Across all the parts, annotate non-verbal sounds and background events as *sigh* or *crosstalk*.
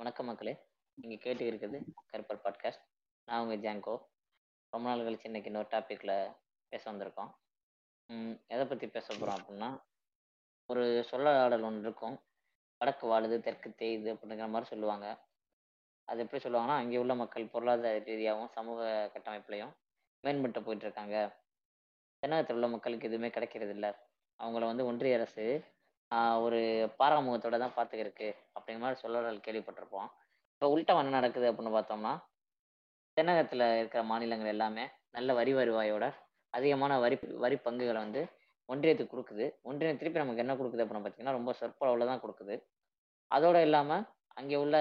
வணக்கம் மக்களே. நீங்கள் கேட்டு இருக்குது கருப்பர் பாட்காஸ்ட் நான் உங்கள் ஜாங்கோ ரொம்ப நாள் கழிச்சு இன்னைக்கு இன்னொரு டாப்பிக்கில் பேச வந்திருக்கோம். எதை பற்றி பேச போகிறோம் அப்படின்னா ஒரு சொல்லாடல் ஒன்று இருக்கும். வடக்கு வாழுது தெற்கு தேயுது அப்படிங்கிற மாதிரி சொல்லுவாங்க. அது எப்படி சொல்லுவாங்கன்னா அங்கே உள்ள மக்கள் பொருளாதார ரீதியாகவும் சமூக கட்டமைப்புலையும் மேம்பட்டு போயிட்டு இருக்காங்க. தென்னகத்தில் உள்ள மக்களுக்கு எதுவுமே கிடைக்கிறது இல்லை அவங்கள வந்து ஒன்றிய அரசு ஒரு பாராமுகத்தோட தான் பார்த்துக்கிருக்கு அப்படிங்கிற மாதிரி சொல்லல் கேள்விப்பட்டிருப்போம். இப்போ உள்டம் என்ன நடக்குது அப்படின்னு பார்த்தோம்னா தென்னகத்தில் இருக்கிற மாநிலங்கள் எல்லாமே நல்ல வரி வருவாயோட அதிகமான வரி வரி பங்குகளை வந்து ஒன்றியத்துக்கு கொடுக்குது. ஒன்றியம் திருப்பி நமக்கு என்ன கொடுக்குது அப்படின்னு பார்த்தீங்கன்னா ரொம்ப சொற்பளவில் தான் கொடுக்குது. அதோடு இல்லாமல் அங்கே உள்ள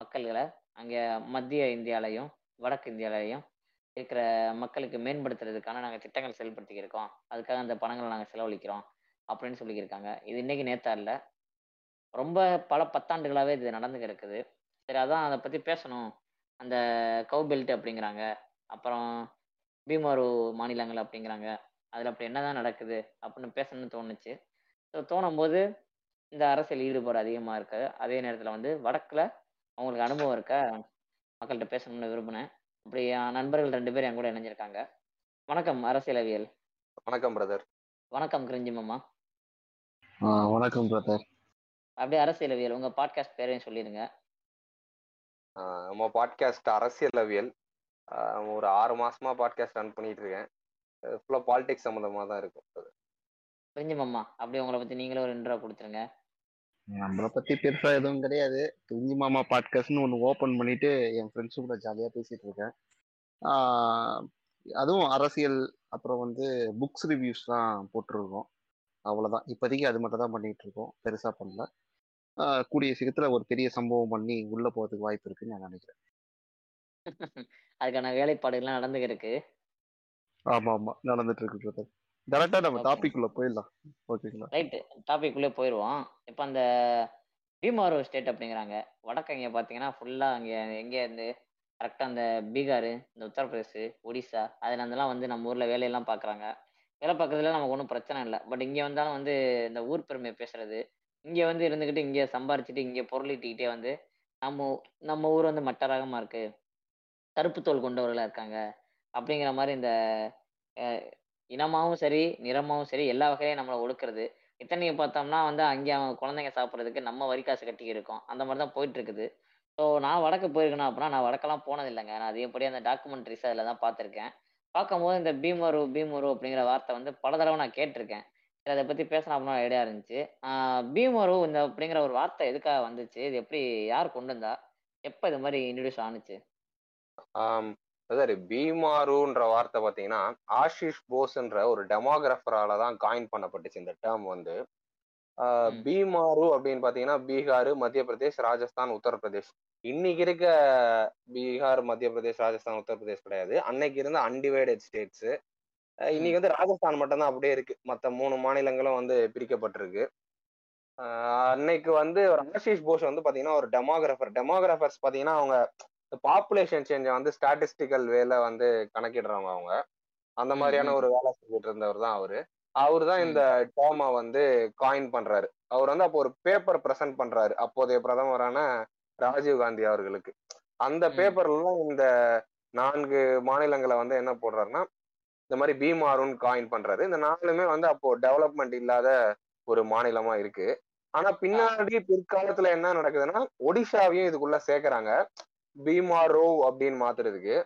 மக்கள்களை அங்கே மத்திய இந்தியாலையும் வடக்கு இந்தியாலையும் இருக்கிற மக்களுக்கு மேம்படுத்துறதுக்கான நாங்கள் திட்டங்கள் செயல்படுத்திக்கிருக்கோம். அதுக்காக அந்த பணங்களை நாங்கள் செலவழிக்கிறோம். அப்படின்னு சொல்லியிருக்காங்க. இது இன்னைக்கு நேத்தா இல்லை. ரொம்ப பல பத்தாண்டுகளாகவே இது நடந்து கிடக்குது சரி அதான் அதை பற்றி பேசணும். அந்த கவு பெல்ட் அப்படிங்கிறாங்க. அப்புறம் பீமாரு மாநிலங்கள் அப்படிங்கிறாங்க. அதில் அப்படி என்னதான் நடக்குது அப்படின்னு பேசணும்னு தோணுச்சு. ஸோ தோணும் போது இந்த அரசியல் ஈடுபாடு அதிகமாக இருக்கு. அதே நேரத்தில் வந்து வடக்கில் அவங்களுக்கு அனுபவம் இருக்க? மக்கள்கிட்ட பேசணும்னு விரும்பினேன். அப்படி என் நண்பர்கள் ரெண்டு பேர் என் கூட இணைஞ்சிருக்காங்க. வணக்கம் அரசியலவியல். வணக்கம் பிரதர் வணக்கம் கிரிஞ்சி மாமா ஆ வணக்கம் பிரதர் அப்படியே அரசியலவியல் உங்கள் பாட்காஸ்ட் பேரையும் சொல்லிடுங்க. நம்ம பாட்காஸ்ட் அரசியலவியல். ஒரு ஆறு மாசமா பாட்காஸ்ட் ரன் பண்ணிட்டு இருக்கேன் ஃபுல்லா பாலிடிக்ஸ் சம்மந்தமா தான் இருக்கும். brother. கிரிஞ்சி மாமா. அப்படியே உங்களை பற்றி நீங்களே ஒரு இன்ட்ரோ கொடுத்துருங்க. நம்மளை பத்தி பெருசா எதுவும் கிடையாது. துஞ்சி மாமா பாட்காஸ்ட்னு ஒன்று ஓப்பன் பண்ணிட்டு என் ஃப்ரெண்ட்ஸு கூட ஜாலியாக பேசிட்டு இருக்கேன் அதுவும் அரசியல் அப்புறம் வந்து புக்ஸ் ரிவ்யூஸ் தான் போட்டிருக்கோம். அவ்வளோதான் இப்போதைக்கு அது மட்டும் தான் பண்ணிட்டு இருக்கோம். பெருசா பண்ணல. கூடிய சீக்கிரத்தில் ஒரு பெரிய சம்பவம் பண்ணி உள்ள போகிறதுக்கு வாய்ப்பு இருக்குன்னு நான் நினைக்கிறேன். *laughs* அதுக்கான வேலைப்பாடுகள்லாம் நடந்துக்கு இருக்கு ஆமா ஆமா நடந்துட்டு இருக்கு பிரதர் டேரக்டா நம்ம. டாபிக் உள்ள போயிடலாம். ஓகேங்களா ரைட்டு டாபிக் உள்ளே போயிடுவோம் இப்போ அந்த பீமாரோ ஸ்டேட் அப்படிங்கிறாங்க. வடக்கு இங்கே பார்த்தீங்கன்னா ஃபுல்லாக அங்கே எங்கே இருந்து? கரெக்டாக அந்த பீகார் இந்த உத்தரப்பிரதேஷ் ஒடிசா அதில் இருந்தெல்லாம் வந்து நம்ம ஊரில் வேலையெல்லாம் பார்க்குறாங்க வேலை பார்க்கறதுல நமக்கு ஒன்றும் பிரச்சனை இல்லை. பட் இங்கே வந்தாலும் வந்து இந்த ஊர் பெருமையை பேசுறது இங்கே வந்து இருந்துக்கிட்டு இங்கே சம்பாரிச்சிட்டு இங்கே பொருளிட்டிக்கிட்டே வந்து நம்ம நம்ம ஊர் வந்து மட்ட ரகமாக இருக்கு. கருப்பு தோல் கொண்டவர்களாக இருக்காங்க. அப்படிங்கிற மாதிரி இந்த இனமாகவும் இனமாவும் சரி நிறமாவும் சரி எல்லா வகையிலையும் நம்மளை ஒடுக்குறது. இத்தனையை பார்த்தோம்னா வந்து அங்கே அவங்க குழந்தைங்க சாப்பிட்றதுக்கு நம்ம வரி காசு கட்டி இருக்கோம். அந்த மாதிரி தான் போயிட்டு இருக்குது. ஸோ நான் வடக்கு போயிருக்கேனா அப்படின்னா நான் வடக்கெல்லாம் போனது இல்லைங்க நான் அதிகப்படி அந்த டாக்குமெண்ட்ரிஸ் அதில் தான் பார்த்துருக்கேன். பார்க்கும்போது இந்த பீமரு பீமரு அப்படிங்கிற வார்த்தை வந்து பல தடவை நான் கேட்டிருக்கேன். சரி அதை பற்றி பேசணும் அப்படின்னு ஐடியா இருந்துச்சு. பீமரு இந்த அப்படிங்கிற ஒரு வார்த்தை எதுக்காக வந்துச்சு? இது எப்படி யார் கொண்டு வந்தா? எப்போ இது மாதிரி இன்ட்ரடியூஸ் ஆனுச்சு? பிரதர் பீமாருன்ற வார்த்தை பாத்தீங்கன்னா ஆஷிஷ் போஸ்ன்ற ஒரு டெமோகிராஃபரால தான் காயின் பண்ணப்பட்டுச்சு இந்த டேர்ம் வந்து. பீமாரு அப்படின்னு பாத்தீங்கன்னா பீகார் மத்திய பிரதேஷ் ராஜஸ்தான் உத்தரப்பிரதேஷ். இன்னைக்கு இருக்க பீகார் மத்திய பிரதேஷ் ராஜஸ்தான் உத்தரப்பிரதேஷ் கிடையாது. அன்னைக்கு இருந்த அன்டிவைடட் ஸ்டேட்ஸ் இன்னைக்கு வந்து ராஜஸ்தான் மட்டும்தான் அப்படியே இருக்கு. மத்த மூணு மாநிலங்களும் வந்து பிரிக்கப்பட்டிருக்கு. ஆஹ் அன்னைக்கு வந்து ஒரு ஆஷிஷ் போஸ் வந்து பாத்தீங்கன்னா ஒரு டெமோகிராஃபர் டெமோகிராஃபர்ஸ் பாத்தீங்கன்னா அவங்க பாப்புலேஷன் சேஞ்சை வந்து ஸ்டாட்டிஸ்டிக்கல் வேல வந்து கணக்கிடுறவங்க அவங்க. அந்த மாதிரியான. ஒரு வேலை செஞ்சுட்டு இருந்தவர் தான் அவரு. அவர் தான் இந்த டேர்மை வந்து காயின் பண்றாரு. அவர் வந்து அப்போ ஒரு பேப்பர் பிரசன்ட் பண்றாரு. அப்போதைய பிரதமரான ராஜீவ் காந்தி அவர்களுக்கு. அந்த. பேப்பர்ல இந்த நான்கு மாநிலங்களை வந்து என்ன போடுறாருன்னா இந்த மாதிரி பீமாருன்னு காயின் பண்றாரு. இந்த நாலுமே வந்து அப்போ டெவலப்மெண்ட் இல்லாத ஒரு மாநிலமா இருக்கு. ஆனா பின்னாடி பிற்காலத்துல என்ன நடக்குதுன்னா ஒடிஷாவையும் இதுக்குள்ள சேர்க்கறாங்க. பீமாரோ அப்படின்னு மாத்துறதுக்கு.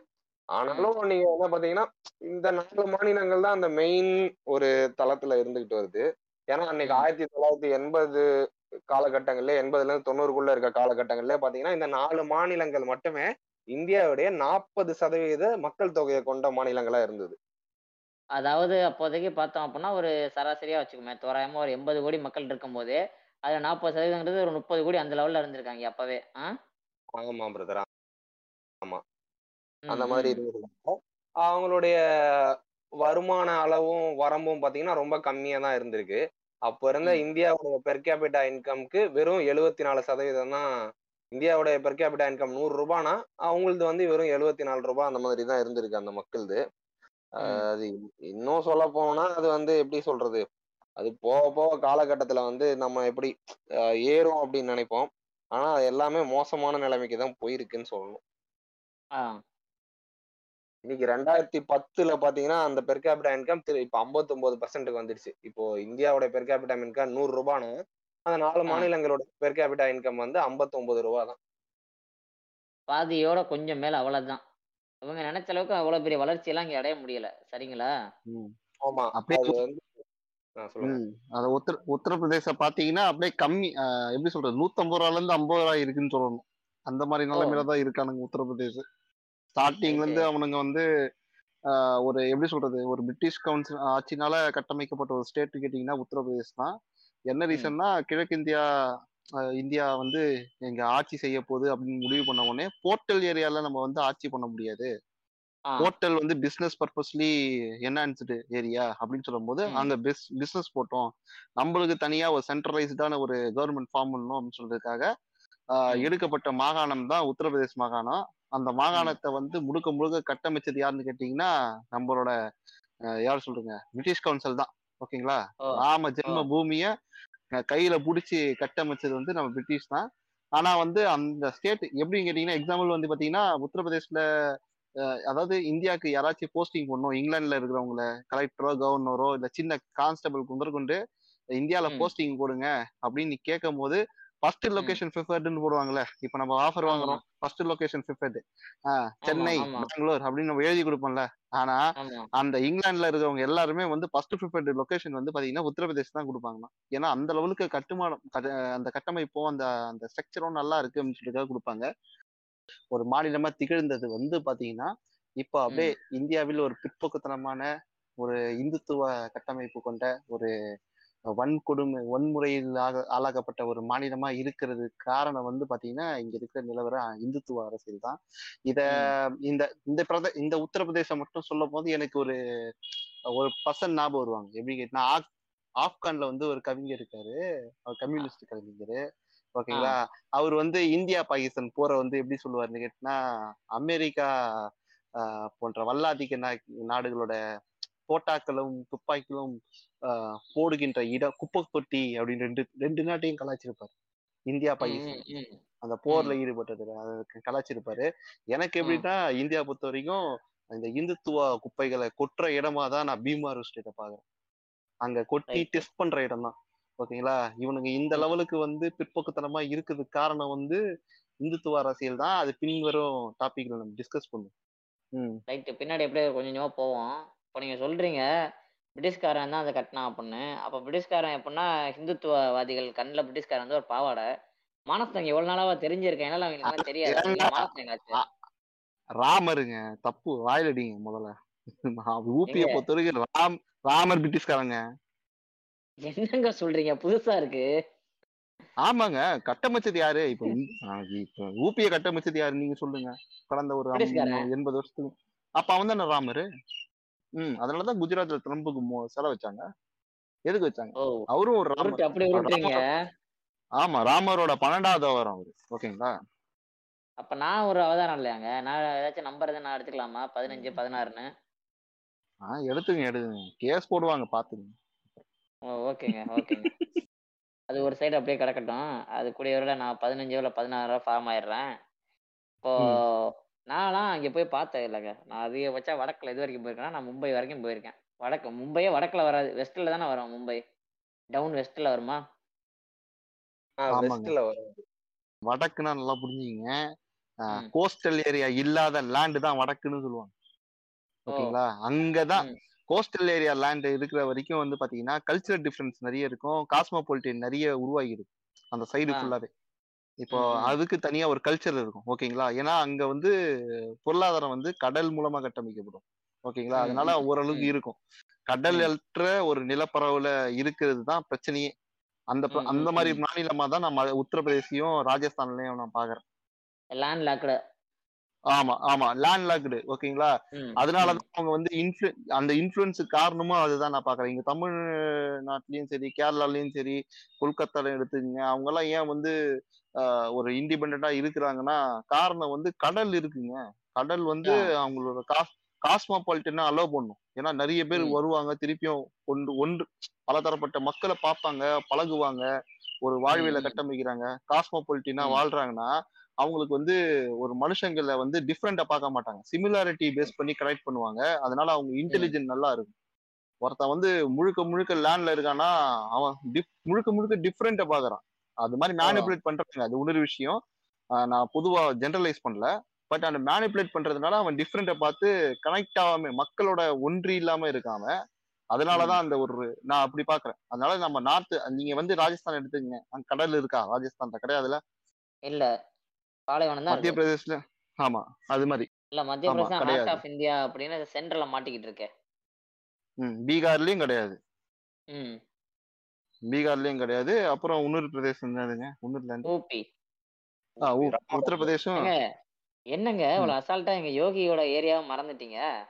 ஆனாலும் நீங்க என்ன பாத்தீங்கன்னா இந்த நாலு மாநிலங்கள் தான் அந்த மெயின் ஒரு தளத்துல இருந்துகிட்டு வருது. ஏன்னா அன்னைக்கு. ஆயிரத்தி தொள்ளாயிரத்தி எண்பது காலகட்டங்கள்ல எண்பதுல இருந்து தொண்ணூறுக்குள்ள இருக்க காலகட்டங்கள்ல பாத்தீங்கன்னா இந்த நாலு மாநிலங்கள் மட்டுமே இந்தியாவுடைய நாற்பது சதவீத மக்கள் தொகையை கொண்ட மாநிலங்களா இருந்தது அதாவது அப்போதைக்கு பார்த்தோம் அப்படின்னா ஒரு சராசரியா வச்சுக்கோமே தோராயமா ஒரு எண்பது கோடி மக்கள் இருக்கும்போது அதுல நாற்பது சதவீதங்கிறது ஒரு முப்பது கோடி அந்த லெவல்ல இருந்திருக்காங்க அப்பவே? ஆமா பிரதர் ம், அந்த மாதிரி. இருந்திருக்காங்க அவங்களுடைய வருமான அளவும் வரம்பும் பாத்தீங்கன்னா ரொம்ப கம்மியா தான் இருந்திருக்கு அப்ப இருந்த ம். இந்தியாவுடைய பெர் கேபிட்டா இன்கம்க்கு வெறும் எழுபத்தி நாலு சதவீதம் தான் இந்தியாவுடைய பெர் கேபிட்டா இன்கம் நூறு ரூபானா அவங்களது வந்து வெறும் எழுபத்தி நாலு ரூபாய் அந்த மாதிரி தான் இருந்திருக்கு அந்த மக்களது. அது இன்னும் சொல்ல போனா அது வந்து எப்படி சொல்றது? அது போக போக காலகட்டத்துல வந்து நம்ம எப்படி ஏறும் அப்படின்னு நினைப்போம். ஆனா அது எல்லாமே மோசமான நிலைமைக்கு தான் போயிருக்குன்னு சொல்லணும். இன்னைக்கு ரெண்டாயிரத்தி பத்துல பாத்தீங்கன்னா அந்த பெர் கேபிட்டா இன்கம் இப்ப 59% பர்சன்ட்டுக்கு வந்துடுச்சு. இப்போ இந்தியாவோட பெர் கேபிட்டா இன்கம் நூறு ரூபான்னு அந்த நாலு. மாநிலங்களோட பெர் கேபிட்டா இன்கம் வந்து 59 ரூபா தான் பாதியோட கொஞ்சம் மேல அவ்வளவுதான். இவங்க நினைச்ச அளவுக்கு அவ்வளவு பெரிய வளர்ச்சி எல்லாம் இங்க அடைய முடியல. சரிங்களா. ஆமா. அப்படியே அது உத்தர உத்தரப்பிரதேச பாத்தீங்கன்னா அப்படியே கம்மி எப்படி சொல்றது? நூத்தம்பது ரூபால இருந்து ஐம்பது ரூபாய் இருக்குன்னு சொல்லணும். அந்த மாதிரி நிலைமையில தான் இருக்கானுங்க உத்தரப்பிரதேச. ஸ்டார்டிங்ல இருந்து. அவனுங்க வந்து ஒரு எப்படி சொல்றது ஒரு பிரிட்டிஷ் கவுன்சில் ஆட்சினால கட்டமைக்கப்பட்ட ஒரு ஸ்டேட் கேட்டீங்கன்னா உத்தரப்பிரதேஷ் தான் என்ன ரீசன்னா கிழக்கிந்தியா ஆஹ் இந்தியா வந்து எங்க ஆட்சி செய்ய போகுது அப்படின்னு முடிவு பண்ண உடனே போர்ட்டல் ஏரியால நம்ம வந்து ஆட்சி பண்ண முடியாது ஆ ஹோட்டல் வந்து பிசினஸ் பர்பஸ்லி என்ஹான்ஸ்டு ஏரியா அப்படின்னு சொல்லும்போது ம். அங்க பிசினஸ் போட்டோம் நம்மளுக்கு தனியா ஒரு சென்ட்ரலைஸ்டான ஒரு கவர்மெண்ட் ஃபார்ம் பண்ணணும் அப்படின்னு சொல்றதுக்காக. எடுக்கப்பட்ட மாகாணம் தான் உத்தரப்பிரதேஷ் மாகாணம் அந்த மாகாணத்தை வந்து முழுக்க முழுக்க கட்டமைச்சது யாருன்னு கேட்டீங்கன்னா நம்மளோட யார் சொல்றீங்க? பிரிட்டிஷ் கவுன்சில் தான். ஓகேங்களா? ராம ஜென்ம. பூமிய கையில புடிச்சு கட்டமைச்சது வந்து நம்ம பிரிட்டிஷ் தான். ஆனா வந்து அந்த ஸ்டேட் எப்படின்னு கேட்டீங்கன்னா எக்ஸாம்பிள் வந்து பாத்தீங்கன்னா உத்தரப்பிரதேஷ்ல அதாவது இந்தியாவுக்கு யாராச்சும் போஸ்டிங் பண்ணணும் இங்கிலாந்துல இருக்கிறவங்கள கலெக்டரோ கவர்னரோ இல்ல சின்ன கான்ஸ்டபிள் முதற்கொண்டு இந்தியால ம். போஸ்டிங் போடுங்க அப்படின்னு கேட்கும் போது ஃபர்ஸ்ட். லொகேஷன் ப்ரிஃபர்டுன்னு போடுவாங்கல்ல. இப்ப நம்ம ஆஃபர் வாங்குறோம். First location preferred Chennai Bangalore அப்படின்னு நம்ம எழுதி கொடுப்போம்ல. ஆனா அந்த இங்கிலாந்துல இருக்கிறவங்க எல்லாருமே வந்து ஃபர்ஸ்ட் ப்ரிஃபர்டு லொகேஷன் வந்து பாத்தீங்கன்னா உத்தரப்பிரதேஷ் தான் கொடுப்பாங்கண்ணா ஏன்னா அந்த லெவலுக்கு கட்டுமானம் கட்ட- அந்த கட்டமைப்பும் அந்த அந்த ஸ்ட்ரக்சரும் நல்லா இருக்கு அப்படின்னு சொல்லிட்டு கொடுப்பாங்க. ஒரு மாநிலமா திகழ்ந்தது வந்து பாத்தீங்கன்னா இப்போ அப்படியே இந்தியாவில் ஒரு பிற்போக்குத்தனமான ஒரு இந்துத்துவ கட்டமைப்பு கொண்ட ஒரு வன்கொடுமை வன்முறையில் ஆக- ஆளாக்கப்பட்ட ஒரு மாநிலமா இருக்கிறது காரணம் வந்து பாத்தீங்கன்னா இங்க இருக்கிற நிலவர இந்துத்துவ அரசியல் தான். இத இந்த இந்த பிரத இந்த உத்தரப்பிரதேசம் மட்டும் சொல்லும் போது எனக்கு ஒரு ஒரு பர்சன் ஞாபகம் வருவாங்க. எப்படி கேட்டா ஆப் ஆப்கான்ல வந்து ஒரு கவிஞர் இருக்காரு. அவர் கம்யூனிஸ்ட் கவிஞர். ஓகேங்களா? அவர் வந்து இந்தியா பாகிஸ்தான் போற வந்து எப்படி சொல்லுவாருன்னு கேட்டினா அமெரிக்கா ஆஹ், போன்ற வல்லாதிக்க நாடுகளோட போட்டாக்களும் துப்பாக்கிகளும் போடுகின்ற இடம் குப்பை தொட்டி அப்படின்னு ரெண்டு ரெண்டு நாட்டையும் கலாய்ச்சிருப்பாரு. இந்தியா பாகிஸ்தான் அந்த போர்ல ஈடுபட்டது. அதுக்கு கலாய்ச்சிருப்பாரு. எனக்கு எப்படின்னா இந்தியா பொறுத்த வரைக்கும் இந்த இந்துத்துவ குப்பைகளை கொட்டுற இடமா தான் நான் பீமார் ஸ்டேட்டை பாக்குறேன் அங்க கொட்டி. டெஸ்ட் பண்ற இடம் தான் ஓகேங்களா? இவனுங்க இந்த லெவலுக்கு வந்து பிற்போக்குத்தனமா இருக்கிறதுக்கு காரணம் வந்து இந்துத்துவ அரசியல் தான். அது பின்வரும் டாபிக்ல நம்ம டிஸ்கஸ் பண்ணுவோம். ம். ரைட்டு. பின்னாடி எப்படியே கொஞ்சம் கொஞ்சமா போவோம். இப்போ நீங்க சொல்றீங்க பிரிட்டிஷ்காரன் தான் அதை கட்டினான் அப்படின்னு. அப்போ பிரிட்டிஷ்காரன் எப்படின்னா ஹிந்துத்துவவாதிகள் கண்ணில் பிரிட்டிஷ்காரன் வந்து ஒரு பாவாடை. மானஸ்தங்க எவ்வளவு நாளாவா தெரிஞ்சிருக்கேன். என்னால அவங்களுக்கு தெரியாது. ராமருங்க தப்பு வாயிலடிங்க முதல்ல. ஊபியை எங்க? பொறுத்த வரைக்கும் ராம் ராமர் பிரிட்டிஷ்காரங்க. என்னங்க சொல்றீங்க? புதுசா இருக்கு. ஆமாங்க கட்டமைச்சது யாரு? இப்ப இப்ப ஊபியை கட்டமைச்சது யாரு? நீங்க சொல்லுங்க. கடந்த ஒரு எண்பது வருஷத்துக்கு. அப்ப அவன் தானே ராமரு? ம் அதனாலதான் குஜராத்ல ட்ரம்புக்கு மோ- சிலை வச்சாங்க. எதுக்கு வச்சாங்க? அவரும் ஒரு ஆமா ராமரோட பன்னெண்டாவது அவரம் அவரு. ஓகேங்களா? அப்ப நான் ஒரு அவதாரம் இல்லையாங்க? நான் ஏதாச்சும் நம்பர் நான் எடுத்துக்கலாமா? பதினஞ்சு பதினாறுன்னு. ஆ எடுத்துங்க எடுத்துங்க. கேஸ் போடுவாங்க பாத்துங்க. ஓ ஓகேங்க ஓகேங்க. அது ஒரு சைடு அப்படியே கிடக்கட்டும். அது கூடிய நான் பதினஞ்சு இல்லை பதினாறு ஃபார்ம் ஆயிடுறேன். இப்போ நான்லாம் அங்கே போய் பார்த்தேன் இல்லைங்க. நான் அதிகபட்சம் வடக்கில் இது வரைக்கும் போயிருக்கேன்னா நான் மும்பை வரைக்கும் போயிருக்கேன். வடக்கு மும்பையே வடக்கில் வராது. வெஸ்ட்டில் தானே வரும் மும்பை. டவுன் வெஸ்ட்டில் வருமா? வரும். வடக்குன்னா நல்லா புரிஞ்சுங்க. கோஸ்டல் ஏரியா இல்லாத லேண்ட் தான் வடக்குன்னு சொல்லுவாங்க. ஓகேங்களா? அங்கதான். கோஸ்டல் ஏரியா லேண்ட் இருக்கிற வரைக்கும் வந்து பாத்தீங்கன்னா கல்ச்சரல் டிஃபரன்ஸ் நிறைய இருக்கும். காஸ்மோபாலிட்டியன் நிறைய உருவாகி இருக்கும் அந்த சைடு. ஃபுல்லாவே இப்போ. அதுக்கு தனியா ஒரு கல்ச்சர் இருக்கும். ஓகேங்களா? ஏன்னா அங்க வந்து பொருளாதாரம் வந்து கடல் மூலமா கட்டமைக்கப்படும். ஓகேங்களா? அதனால ஓரளவுக்கு. இருக்கும். கடல் அற்ற ஒரு நிலப்பரவுல இருக்கிறது தான் பிரச்சனையே. அந்த அந்த மாதிரி. மாநிலமா தான் நம்ம உத்தரப்பிரதேசையும் ராஜஸ்தான்லயும் நான் பாக்குறேன். லேண்ட் லாக்டு ஆமா. ஆமா லேண்ட் லாக்டு ஓகேங்களா அதனாலதான் அவங்க வந்து இன்ஃபுளு அந்த இன்ஃபுளுன்ஸு காரணமும் அதுதான் நான் பாக்குறேன். இங்க தமிழ்நாட்டிலயும் சரி கேரளாலயும் சரி கொல்கத்தால எடுத்துக்கங்க. அவங்க எல்லாம் ஏன் வந்து ஒரு இண்டிபெண்டா இருக்கிறாங்கன்னா காரணம் வந்து கடல் இருக்குங்க. கடல் வந்து அவங்களோட காஸ் காஸ்மோபாலிட்டனா அலோவ் பண்ணும். ஏன்னா நிறைய பேர். வருவாங்க திருப்பியும் ஒன்று ஒன்று பலதரப்பட்ட மக்களை பார்ப்பாங்க பழகுவாங்க ஒரு வாழ்வியல. கட்டமைக்கிறாங்க காஸ்மோபாலிட்டினா. வாழ்றாங்கன்னா அவங்களுக்கு வந்து ஒரு மனுஷங்களை வந்து டிஃப்ரெண்டா பார்க்க மாட்டாங்க. சிமிலாரிட்டி பேஸ் பண்ணி கனெக்ட் பண்ணுவாங்க. அதனால அவங்க இன்டெலிஜென்ட் நல்லா இருக்கும். ஒருத்தன் வந்து முழுக்க முழுக்க லேண்ட்ல இருக்கான்னா அவன் diff- முழுக்க முழுக்க டிஃப்ரெண்ட்டை பாக்குறான் அது மாதிரி மேனிபுலேட் பண்றாங்க அது இன்னொரு விஷயம். நான் பொதுவா ஜெனரலைஸ் பண்ணல. பட் அந்த மேனிபுலேட் பண்றதுனால அவன் டிஃப்ரெண்ட்டை பார்த்து கனெக்ட் ஆகாம மக்களோட ஒன்றி இல்லாம இருக்காம அதனாலதான் அந்த ஒரு நான் அப்படி பாக்குறேன் அதனால நம்ம நார்த் நீங்க வந்து ராஜஸ்தான் எடுத்துக்கங்க. அங்க கடல் இருக்கா? ராஜஸ்தான்ல கிடையாதுல இல்ல? பாலைவனம் தான் மத்திய பிரதேஷ்ல ஆமா. அது மாதிரி. இல்ல மத்திய பிரதேசம் கிடையாது. ஆஃப் இந்தியா அப்படின்னு சென்ட்ரல்ல மாட்டிக்கிட்டு இருக்கு ம் பீகார்லயும் கிடையாது. ம். பீகார்லயும் கிடையாது. அப்புறம் இன்னொரு பிரதேசம் என்னதுங்க இன்னொருல இருந்து. ஊபி. ஆ, உ- உத்தரப்பிரதேசம். என்னங்க? இவ்வளவு அசால்ட்டா எங்க யோகியோட ஏரியாவை மறந்துட்டீங்க?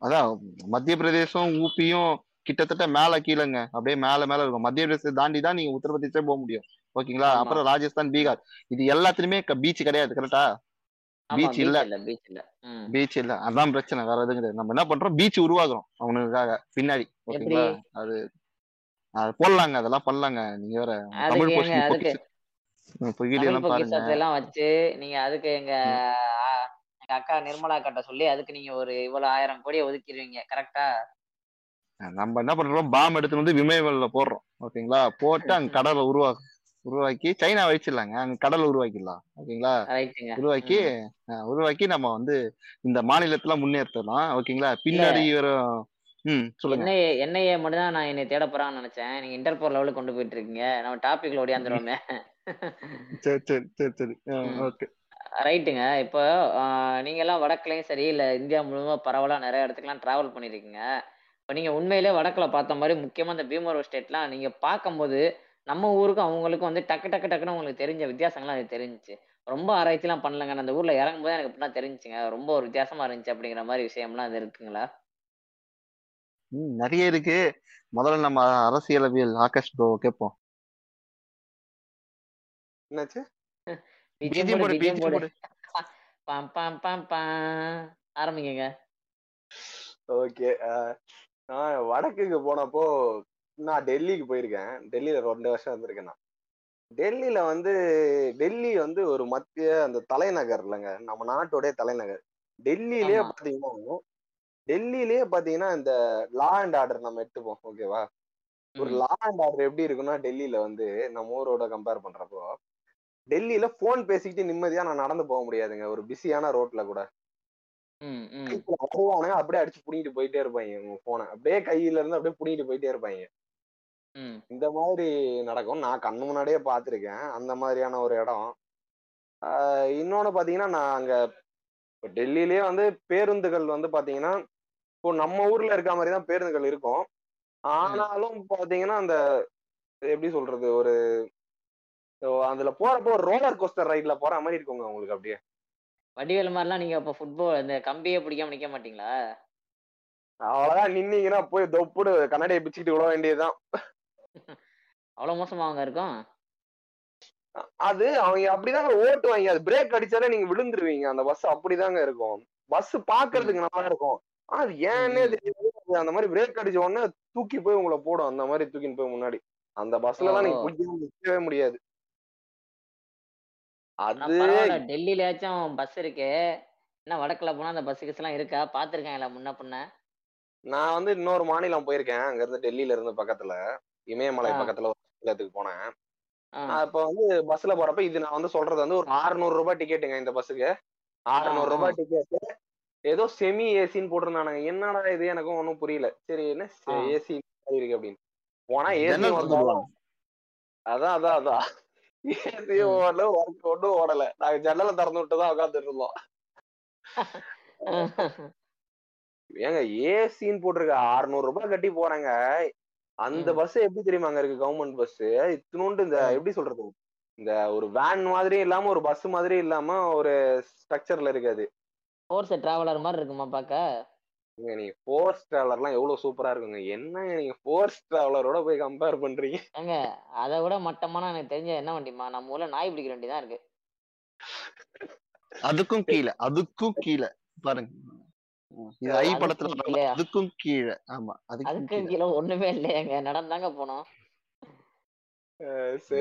அதான் மத்திய பிரதேசம் ஊப்பியும் கிட்டத்தட்ட மேல கீழங்க. அப்படியே மேல மேல இருக்கும். மத்திய பிரதேசத்தை தாண்டி தான் நீங்க உத்தரப்பிரதேசே போக முடியும். ஓகேங்களா. அப்புறம் ராஜஸ்தான் பீகார். இது எல்லாத்துலயுமே பீச் கிடையாது கரெக்டா பீச் இல்ல. பீச் இல்ல. பீச் இல்ல. அதான் பிரச்சனை. வேற எதுவும் கிடையாது. நம்ம என்ன பண்றோம்? பீச் உருவாக்குறோம் அவனுக்காக. பின்னாடி. ஓகேங்களா? அது அது போடலாங்க அதெல்லாம் பண்ணலாங்க. நீங்க வேற அதுக்கு தமிழ் ஏங்க அதுக்கு போஸ்ட் தமிழ் எல்லாம் பாருங்க. பொக்கிஷத்தை எல்லாம் வச்சு நீங்க அதுக்கு எங்க ஆ, எங்க அக்கா நிர்மலா கிட்ட சொல்லி அதுக்கு நீங்க ஒரு இவ்வளவு ஆயிரம் கோடியை ஒதுக்கிடுவீங்க கரெக்டா நம்ம என்ன பண்றோம் பாம் எடுத்து வந்து விமயவல்ல போடுறோம் ஓகேங்களா? போட்டு அங்க *laughs* கடலை உருவாக்கும் உருவாக்கி சைனா வச்சிடலாங்க அங்க கடலை உருவாக்கிடலாம் ஓகேங்களா? ரைட்டுங்க உருவாக்கி அஹ், உருவாக்கி நம்ம வந்து இந்த மாநிலத்துல முன்னேற்றலாம் ஓகேங்களா? பின்னாடி வரும் ம் சொல்லுங்க. என்ஐஏ என்ஐஏ மட்டும் தான் நான் என்னை தேட போறான்னு நினைச்சேன். நீங்க இன்டர்போர் லெவலுக்கு கொண்டு போயிட்டு இருக்கீங்க நம்ம டாபிக்ல ஓடியாந்துருவோமே. சரி சரி சரி சரி. ஓகே. ரைட்டுங்க இப்போ நீங்க எல்லாம் வடக்குலயும் சரி இல்ல இந்தியா முழுவதுமா பரவலா நிறைய இடத்துக்குலாம் டிராவல் பண்ணிருக்கீங்க. இப்போ நீங்க உண்மையிலே வடக்குல பார்த்த மாதிரி முக்கியமா இந்த பீமர் ஸ்டேட்லாம் நீங்க பார்க்கும்போது நம்ம ஊருக்கும் அவங்களுக்கும் வந்து டக்கு டக்கு டக்குன்னு உங்களுக்கு தெரிஞ்ச வித்தியாசங்கள்லாம் அது தெரிஞ்சுச்சு. ரொம்ப ஆராய்ச்சிலாம் பண்ணலங்க. அந்த ஊர்ல இறங்கும்போது எனக்கு இப்படிலாம் தெரிஞ்சுங்க ரொம்ப ஒரு வித்தியாசமா இருந்துச்சு அப்படிங்கிற மாதிரி விஷயம்லாம் அது இருக்குங்களா? ம் நிறைய இருக்கு. முதல்ல நம்ம அரசியலவியல் ஆகாஷ் ப்ரோ கேட்போம் என்னாச்சு? பிஜிஎம் பிஜிஎம் போடு போடு போடு போடு. பாம் பாம் பாம் பாம். ஆரம்பிங்க. ஓகே நான் வடக்குக்கு போனப்போ நான் டெல்லிக்கு போயிருக்கேன். டெல்லியில ரெண்டு வருஷம் இருந்திருக்கேன் நான். டெல்லியில வந்து டெல்லி வந்து ஒரு மத்திய அந்த தலைநகர் இல்லைங்க. நம்ம நாட்டோடைய தலைநகர். டெல்லியிலேயே ஆமா. பாத்தீங்கன்னா டெல்லியிலேயே பாத்தீங்கன்னா இந்த லா அண்ட் ஆர்டர் நம்ம எடுத்துப்போம் ஓகேவா ஒரு லா அண்ட் ஆர்டர் எப்படி இருக்குன்னா டெல்லியில வந்து நம்ம ஊரோட கம்பேர் பண்றப்போ டெல்லியில போன் பேசிக்கிட்டு நிம்மதியா நான் நடந்து போக முடியாதுங்க. ஒரு பிஸியான ரோட்ல கூட. வருவானுங்க அப்படியே அடிச்சு புடிங்கிட்டு போயிட்டே இருப்பாங்க உங்க போனை அப்படியே கையில இருந்து அப்படியே புடிங்கிட்டு போயிட்டே இருப்பாங்க. இந்த மாதிரி நடக்கும். நான் கண்ணு முன்னாடியே பார்த்திருக்கேன். அந்த மாதிரியான ஒரு இடம். இன்னொன்னு பாத்தீங்கன்னா நான் அங்க டெல்லியிலேயே வந்து பேருந்துகள் வந்து பாத்தீங்கன்னா இப்போ நம்ம ஊர்ல இருக்க மாதிரி தான் பேருந்துகள் இருக்கும். ஆனாலும் பாத்தீங்கன்னா அந்த எப்படி சொல்றது ஒரு அதுல போறப்போ ரோலர் கோஸ்டர் ரைட்ல போற மாதிரி இருக்குங்க உங்களுக்கு அப்படியே. வடிவேலு மாதிரிலாம் நீங்க இப்ப ஃபுட்பால் இந்த கம்பியே பிடிக்காம நிக்க மாட்டீங்களா? அவ்வளவுதான் நின்னீங்கன்னா போய் தொப்புடு கண்ணாடியை பிச்சுக்கிட்டு விட வேண்டியதுதான். அவ்வளவு மோசமா அவங்க இருக்கும்? அது அவங்க அப்படிதாங்க ஓட்டுவாங்க. அது பிரேக் அடிச்சாலே நீங்க விழுந்துருவீங்க. அந்த பஸ் அப்படிதாங்க இருக்கும். பஸ் பாக்குறதுக்கு நல்லா இருக்கும். அது ஏன்னே. தெரியாது. அந்த மாதிரி பிரேக் அடிச்ச உடனே தூக்கி போய் உங்களை போடும். அந்த மாதிரி தூக்கின்னு போய் முன்னாடி. அந்த பஸ்ல எல்லாம் நீங்க நிக்கவே முடியாது. அது டெல்லியிலயாச்சும் பஸ் இருக்கு. என்ன வடக்குல போனா அந்த பஸ் கிஸ் எல்லாம் இருக்கா? பாத்துருக்காங்களா முன்ன பின்ன. நான் வந்து இன்னொரு மாநிலம் போயிருக்கேன். அங்க இருந்து டெல்லியில இருந்து பக்கத்துல. இமயமலை. பக்கத்துல ஒரு மாநிலத்துக்கு போனேன். இப்ப வந்து பஸ்ல போறப்ப இது நான் வந்து சொல்றது வந்து ஒரு 600 ரூபாய் டிக்கெட்டுங்க இந்த பஸ்ஸுக்கு 600 ஆ. ரூபாய் டிக்கெட் ஏதோ செமி ஏசின்னு போட்டிருந்தானுங்க. என்னடா இது? எனக்கும் ஒன்றும் புரியல. சரி என்ன. ஏசி இருக்கு அப்படின்னு. போனா ஏசி. அதான் அதான் அதான். ஏசி. ஓடல ஒர்க் ஒன்றும் ஓடல. நாங்க ஜன்னலை திறந்து விட்டு தான் உட்காந்துட்டு இருந்தோம். ஏங்க ஏசின்னு போட்டிருக்க. 600 ரூபாய் கட்டி போறாங்க அந்த. பஸ் எப்படி தெரியுமாங்க இருக்கு? கவர்மெண்ட் பஸ் இத்தினோண்டு இந்த. எப்படி சொல்றது? இந்த ஒரு வேன் மாதிரி இல்லாம ஒரு பஸ் மாதிரி இல்லாம ஒரு ஸ்ட்ரக்சர்ல இருக்காது ஃபோர்ஸ் டிராவலர் மாதிரி இருக்குமா பாக்க நீங்க நீங்க ஃபோர்ஸ் டிராவலர்லாம் எவ்வளவு சூப்பரா இருக்குங்க. என்னங்க நீங்க ஃபோர்ஸ் டிராவலரோட போய் கம்பேர் பண்றீங்க? ஏங்க அதை விட மட்டமான எனக்கு தெரிஞ்ச என்ன வண்டிமா நம்ம ஊர்ல நாய் பிடிக்கிற வண்டி தான் இருக்கு. அதுக்கும் கீழே அதுக்கும் கீழே. பாருங்க. இது ஐ படத்துல. அதுக்கும் கீழே. ஆமா அதுக்கும் அதுக்கு கீழே. கீழே ஒண்ணுமே இல்லையாங்க நடந்தாங்க போனோம். சரி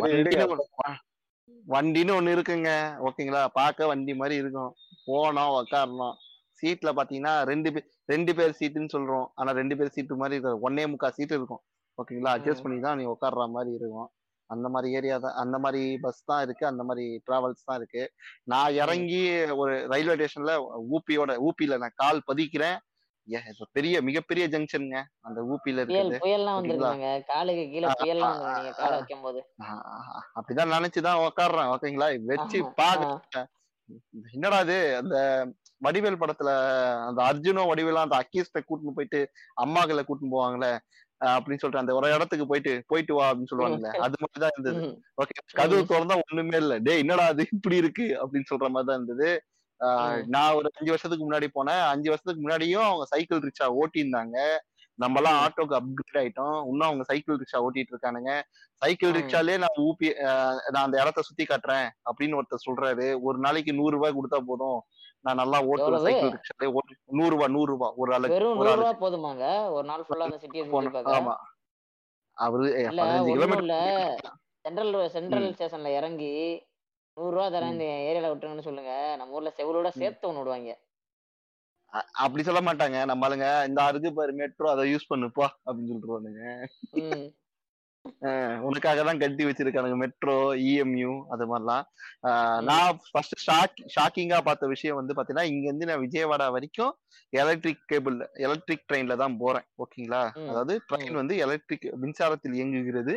வண்டின்னு ஒண்ணு- இருக்குங்க. ஓகேங்களா? பார்க்க வண்டி மாதிரி இருக்கும். போனோம் உக்காரணும் சீட்ல பாத்தீங்கன்னா ரெண்டு பேர் ரெண்டு பேர் சீட்டுன்னு சொல்றோம். ஆனா ரெண்டு பேர் சீட்டு மாதிரி இருக்காது. ஒன்னே முக்கால் சீட்டு இருக்கும். ஓகேங்களா அட்ஜஸ்ட். பண்ணி தான் நீ உட்கார்ற மாதிரி இருக்கும். அந்த மாதிரி ஏரியா தான் அந்த மாதிரி பஸ் தான் இருக்கு. அந்த மாதிரி டிராவல்ஸ் தான் இருக்கு. நான் இறங்கி ஒரு ரயில்வே ஸ்டேஷன்ல ஊப்பியோட ஊப்பில நான் கால் பதிக்கிறேன். பெரிய மிகப்பெரிய ஜங்ஷனுங்க அந்த ஊப்பில இருக்குது. அப்படிதான் நினைச்சுதான் உக்காடுறேன் ஓகேங்களா வச்சு பாக்க. என்னடா இது? அந்த வடிவேல் படத்துல அந்த அர்ஜுனும் வடிவேலும் அந்த அக்கீஸ்ட கூட்டின்னு போயிட்டு அம்மாக்களை கூட்டின்னு போவாங்களே அஹ் அப்படின்னு சொல்லிட்டு அந்த ஒரு இடத்துக்கு போயிட்டு போயிட்டு வா அப்படின்னு சொல்லுவாங்கல்ல அது மாதிரிதான் இருந்தது. ஓகே கதவு. திறந்தா ஒண்ணுமே இல்ல. டேய் என்னடா அது இப்படி இருக்கு? அப்படின்னு சொல்ற மாதிரி தான் இருந்தது. நான் ஒரு அஞ்சு வருஷத்துக்கு முன்னாடி போனேன். அஞ்சு வருஷத்துக்கு முன்னாடியும் அவங்க சைக்கிள் ரிக்ஷா ஓட்டி இருந்தாங்க நம்ம எல்லாம். ஆட்டோக்கு அப்கிரேட் ஆயிட்டோம். இன்னும் அவங்க சைக்கிள் ரிக்ஷா ஓட்டிட்டு இருக்கானுங்க. சைக்கிள். ரிக்ஷாலே நான் ஆஹ் நான் அந்த இடத்த சுத்தி காட்டுறேன் அப்படின்னு ஒருத்தர் சொல்றாரு. ஒரு நாளைக்கு நூறு ரூபாய் கொடுத்தா போதும். நான் நல்லா ஓட்டுவேன்? சைக்கிள் ரிக்ஷாலே நூறு ரூபாய் நூறு ரூபாய். ஒரு ஒரு நூறு ஆளுக்கு. ரூபா போதுமாங்க? ஒரு நாள் ஃபுல்லா அந்த சிட்டியை ஆமா. அவரு பதினஞ்சு கிலோமீட்டர் சென்ட்ரல் சென்ட்ரல். ஸ்டேஷன்ல இறங்கி நூறு ரூபா தரேன். இந்த ஏரியால விட்டுருங்கன்னு சொல்லுங்க. நம்ம ஊர்ல செவரோட ம். சேர்த்து ஒண்ணு விடுவாங்க. அப்படி சொல்ல மாட்டாங்க நம்ம ஆளுங்க இந்த இருக்கு பாரு மெட்ரோ அதை யூஸ் பண்ணுப்பா அப்படின்னு சொல்லிட்டுருவானுங்க உனக்காக தான் கட்டி வச்சிருக்கானுங்க மெட்ரோ இஎம்யூ அது மாதிரிலாம். நான் ஃபர்ஸ்ட் ஷாக் ஷாக்கிங்கா பார்த்த விஷயம் வந்து பாத்தீங்கன்னா இங்க இருந்து நான் விஜயவாடா வரைக்கும் எலக்ட்ரிக் கேபிள் எலக்ட்ரிக் ட்ரெயின்ல தான் போறேன் ஓகேங்களா. அதாவது ட்ரெயின். வந்து எலக்ட்ரிக் மின்சாரத்தில் இயங்குகிறது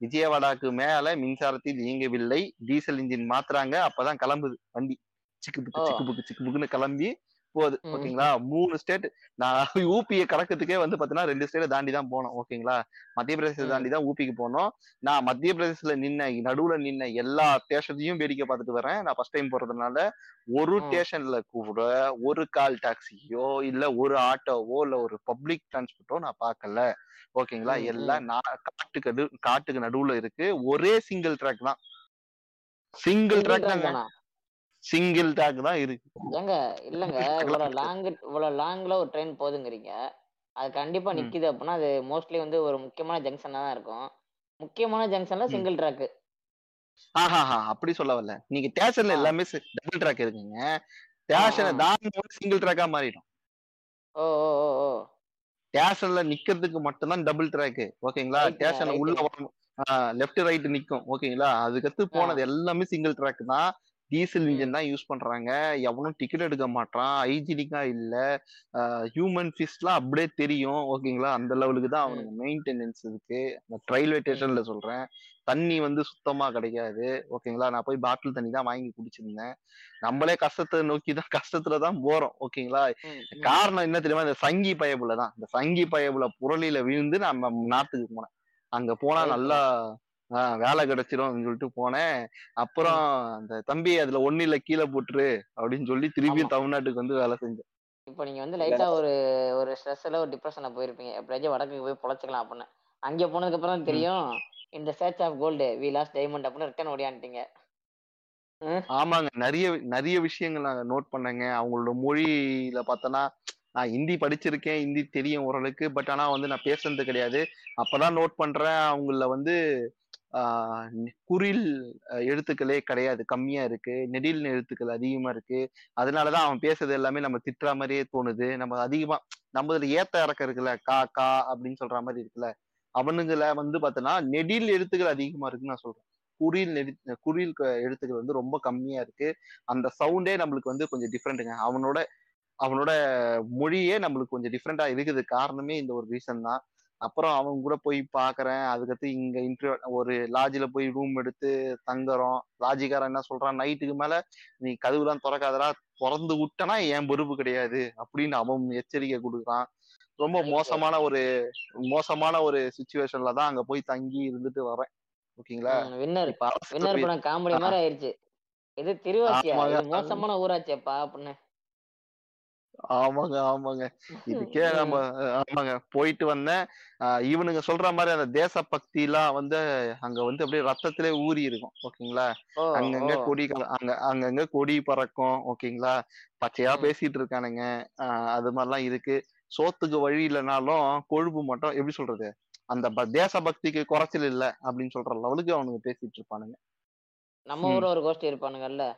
விஜயவாடாக்கு மேல மின்சாரத்தில் இயங்கவில்லை டீசல் இன்ஜின் மாத்துறாங்க அப்பதான் கிளம்புது வண்டி சிக்கு புக்கு. சிக்கு புக்கு சிக்கு புக்குன்னு கிளம்பி போகுது. ஓகேங்களா? மூணு ஸ்டேட் நான் *laughs* ஊபியை கடக்கிறதுக்கே வந்து பாத்தீங்கன்னா ரெண்டு ஸ்டேட் தாண்டி தான் போனோம் ஓகேங்களா? மத்திய பிரதேசத்தை. தாண்டி தான் ஊபிக்கு போனோம். நான் மத்திய பிரதேசத்துல நின்ன நடுவுல நின்ன எல்லா ஸ்டேஷனையும் வேடிக்கை பார்த்துட்டு வரேன். நான் ஃபர்ஸ்ட் டைம் போறதுனால ஒரு. ஸ்டேஷன்ல கூட ஒரு கால் டாக்ஸியோ இல்ல ஒரு ஆட்டோவோ இல்ல ஒரு பப்ளிக் டிரான்ஸ்போர்ட்டோ நான் பார்க்கல. ஓகேங்களா? எல்லாம் நான் காட்டுக்கு காட்டுக்கு நடுவுல இருக்கு. ஒரே சிங்கிள் ட்ராக் தான். சிங்கிள் ட்ராக் தாங்க. தானா? சிங்கிள் ட்ராக் தான் இருக்கு. ஏங்க இல்லங்க இவ்வளவு லாங் இவ்வளவு லாங்ல ஒரு ட்ரெயின் போகுதுங்கிறீங்க. அது கண்டிப்பா. நிக்குது அப்படின்னா அது மோஸ்ட்லி வந்து ஒரு முக்கியமான ஜங்ஷனா தான் இருக்கும். முக்கியமான ஜங்ஷன்ல. சிங்கிள் ட்ராக் ஆஹாஹா அப்படி சொல்ல வரல. நீங்க ஸ்டேஷன்ல. எல்லாமே டபுள் ட்ராக் இருக்குங்க ஸ்டேஷனை. தாண்டி சிங்கிள் ட்ராக்கா மாறிடும். ஓ ஓ ஓ ஸ்டேஷன்ல நிக்கிறதுக்கு மட்டும்தான் டபுள் ட்ராக் ஓகேங்களா? ஸ்டேஷன். உள்ள லெஃப்ட் ரைட் நிக்கும். ஓகேங்களா? அதுக்கடுத்து போனது எல்லாமே சிங்கிள் ட்ராக் தான். டீசல். இன்ஜின் தான் யூஸ் பண்றாங்க. எவனும் டிக்கெட் எடுக்க மாட்டான் ஹைஜீனிக்கா இல்ல. ஹியூமன் ஃபிஸ்ட்லாம் அப்படியே தெரியும். ஓகேங்களா அந்த லெவலுக்கு தான் அவனுக்கு மெயின்டெனன்ஸ் இருக்கு. ரயில்வே ஸ்டேஷன்ல சொல்றேன். தண்ணி வந்து சுத்தமா கிடைக்காது. ஓகேங்களா நான் போய் பாட்டில் தண்ணி தான் வாங்கி குடிச்சிருந்தேன். நம்மளே கஷ்டத்தை நோக்கி தான் கஷ்டத்துல தான் போறோம். ஓகேங்களா. காரணம் என்ன தெரியுமா? இந்த சங்கி பயபுல தான். இந்த சங்கி பயபுல புரளியில விழுந்து நம்ம நாட்டுக்கு போனேன். அங்க போனா. நல்லா ஆஹ் வேலை அப்படின்னு சொல்லிட்டு போனேன். அப்புறம் அந்த தம்பி அதுல ஒண்ணு இல்ல கீழே போட்டுரு அப்படின்னு சொல்லி திருப்பியும். தமிழ்நாட்டுக்கு வந்து வேலை செஞ்சேன். இப்போ நீங்க வந்து லைட்டா ஒரு ஒரு ஸ்ட்ரெஸ்ல ஒரு டிப்ரெஷன்ல போயிருப்பீங்க. எப்படியாச்சும் வடக்குக்கு போய் பொழைச்சிக்கலாம் அப்படின்னு. அங்க போனதுக்கு அப்புறம் தான் தெரியும் இந்த search of gold we lost diamond அப்படின்னு ரிட்டர்ன் ஓடியான்ட்டீங்க ஆமாங்க. நிறைய நிறைய விஷயங்கள் நாங்க நோட் பண்ணேங்க. அவங்களோட மொழியில பார்த்தோன்னா நான் ஹிந்தி படிச்சிருக்கேன். ஹிந்தி தெரியும் ஓரளவுக்கு. பட் ஆனா வந்து நான் பேசுனது கிடையாது. அப்பதான் நோட் பண்றேன். அவங்கள வந்து குரில் குறில் எழுத்துக்களே கிடையாது. கம்மியா இருக்கு. நெடில் எழுத்துக்கள் அதிகமா இருக்கு. அதனாலதான் அவன் பேசுறது எல்லாமே நம்ம திட்டுற மாதிரியே தோணுது. நம்ம அதிகமா நம்ம இதுல ஏத்த இறக்க இருக்குல்ல கா கா அப்படின்னு சொல்ற மாதிரி இருக்குல்ல அவனுங்கள வந்து பார்த்தோன்னா நெடில் எழுத்துக்கள் அதிகமா இருக்குன்னு நான் சொல்றேன். குரில் நெடி குறில் க- எழுத்துக்கள் வந்து ரொம்ப கம்மியா இருக்கு. அந்த சவுண்டே நம்மளுக்கு வந்து கொஞ்சம் டிஃப்ரெண்ட்டுங்க அவனோட அவனோட மொழியே நம்மளுக்கு கொஞ்சம் டிஃப்ரெண்டா இருக்குது. காரணமே இந்த ஒரு ரீசன் தான். அப்புறம் அவன் கூட போய் பாக்குறேன். அதுக்கடுத்து இங்க இன்டர்வியூ ஒரு லாட்ஜில் போய் ரூம் எடுத்து தங்குறோம். லாட்ஜிக்காரன் என்ன சொல்றான்? நைட்டுக்கு மேல நீ கதவுலாம் திறக்காதடா. திறந்து விட்டனா என் பொறுப்பு கிடையாது. அப்படின்னு அவன் எச்சரிக்கை கொடுக்குறான். ரொம்ப. மோசமான ஒரு மோசமான ஒரு சுச்சுவேஷன்ல தான் அங்க போய் தங்கி இருந்துட்டு வரேன். ஓகேங்களா? வின்னர் படம் காமெடி. மாதிரி ஆயிருச்சு. இது. இது மோசமான ஊராச்சேப்பா அப்படின்னு. ஆமாங்க ஆமாங்க. இதுக்கே நம்ம ஆமாங்க. போயிட்டு வந்தேன். இவனுங்க சொல்ற மாதிரி அந்த தேசபக்தி எல்லாம் வந்து அங்க வந்து அப்படியே ரத்தத்திலே ஊறி இருக்கும் ஓகேங்களா அங்கங்க கொடி அங்க அங்கங்க கொடி பறக்கும். ஓகேங்களா? பச்சையா. பேசிட்டு இருக்கானுங்க. அது மாதிரிலாம் இருக்கு. சோத்துக்கு வழி இல்லைனாலும் கொழுப்பு மட்டும் எப்படி சொல்றது? அந்த ப- தேசபக்திக்கு குறைச்சல் இல்ல அப்படின்னு சொல்ற லெவலுக்கு அவனுங்க பேசிட்டு இருப்பானுங்க. நம்ம. ஊர்ல ஒரு கோஷ்டி இருப்பானுங்கல்ல.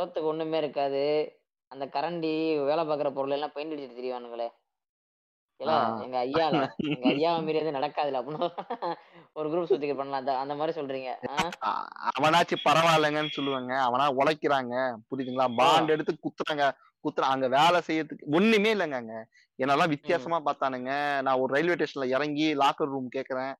சோத்துக்கு ஒண்ணுமே இருக்காது. அந்த கரண்டி வேலை பார்க்குற பொருள் எல்லாம் பெயிண்ட் அடிச்சுட்டு திரிவானுங்களே இல்ல. எங்க ஐயால எங்க ஐயாவை மீறி எதுவும் நடக்காதுல அப்படின்னு ஒரு குரூப் சுத்திக்க பண்ணலாம். அந்த- மாதிரி சொல்றீங்க. அவனாச்சு பரவாயில்லைங்கன்னு சொல்லுவாங்க. அவனா உழைக்கிறாங்க புரியுதுங்களா? பாண்ட் எடுத்து குத்துறாங்க. குத்துறாங்க அங்க வேலை செய்யறதுக்கு ஒண்ணுமே இல்லைங்க அங்க என்னெல்லாம் வித்தியாசமா பார்த்தானுங்க. நான் ஒரு ரயில்வே ஸ்டேஷன்ல இறங்கி லாக்கர் ரூம் கேக்குறேன்.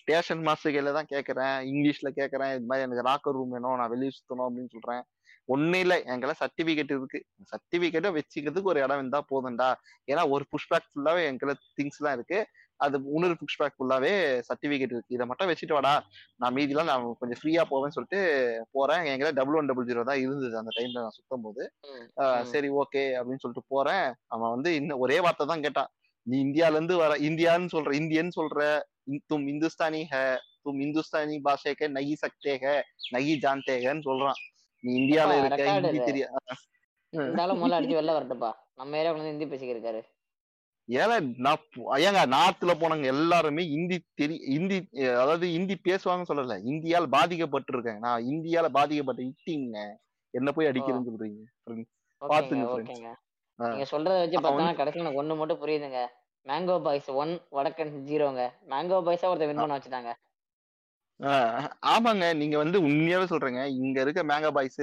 ஸ்டேஷன் மாஸ்டர் கையில தான் கேக்குறேன். இங்கிலீஷ்ல கேக்குறேன். இது மாதிரி எனக்கு லாக்கர் ரூம் வேணும் நான் வெளியே சுத்தணும் அப்படின்னு சொல்றேன். ஒன்னும் இல்ல. என்கிட்ட சர்டிபிகேட் இருக்கு. சர்டிபிகேட்டை வச்சுக்கிறதுக்கு ஒரு இடம் இருந்தா போதும்டா. ஏன்னா ஒரு புஷ்பேக் ஃபுல்லாவே என்கிட்ட திங்ஸ் எல்லாம் இருக்கு. அது இன்னொரு புஷ்பேக் ஃபுல்லாவே சர்டிபிகேட் இருக்கு. இதை மட்டும் வச்சுட்டு வாடா. நான் மீதிலாம் நான் கொஞ்சம் ஃப்ரீயா போவேன்னு சொல்லிட்டு போறேன். என்கிட்ட டபுள் ஒன் டபுள் ஜீரோ தான் இருந்தது அந்த டைம்ல நான் சுத்தும் போது. சரி ஓகே அப்படின்னு சொல்லிட்டு போறேன். அவன் வந்து இன்னும் ஒரே வார்த்தை தான் கேட்டான். நீ இந்தியால இருந்து வர இந்தியான்னு சொல்ற இந்தியன்னு சொல்ற தும் இந்துஸ்தானி ஹே தும் இந்துஸ்தானி பாஷைக்கே நகி சக்தே ஹே நகி ஜான்தே ஹேன்னு சொல்றான். நீ இந்தியால இருக்க ஹிந்தி. தெரியா இந்த ஆளு முதல்ல அடிச்சு வெளில வரட்டுப்பா நம்ம ஏரியா வந்து ஹிந்தி பேசிக்க இருக்காரு ஏன்னா நான் ஏங்க நார்த்ல போனவங்க எல்லாருமே இந்தி தெரி இந்தி அஹ் அதாவது இந்தி பேசுவாங்கன்னு சொல்லல. இந்தியால பாதிக்கப்பட்டிருக்கேன் நான் இந்தியால பாதிக்கப்பட்ட இட்டிங்க என்ன போய் அடிக்கிறேன்னு சொல்றீங்க பாத்துங்க. நீங்க சொல்றத வச்சு பார்த்தா கடைசியில் எனக்கு ஒண்ணு மட்டும் புரியுதுங்க. மேங்கோ பாய்ஸ் ஒன் வடக்கன் ஜீரோங்க மேங்கோ பாய்ஸா ஒருத்தர் வின் பண்ண வச்சுட்டாங்க. ஆமாங்க. நீங்க வந்து உண்மையாவே சொல்றேங்க. இங்க இருக்க மேங்கா பாய்ஸ்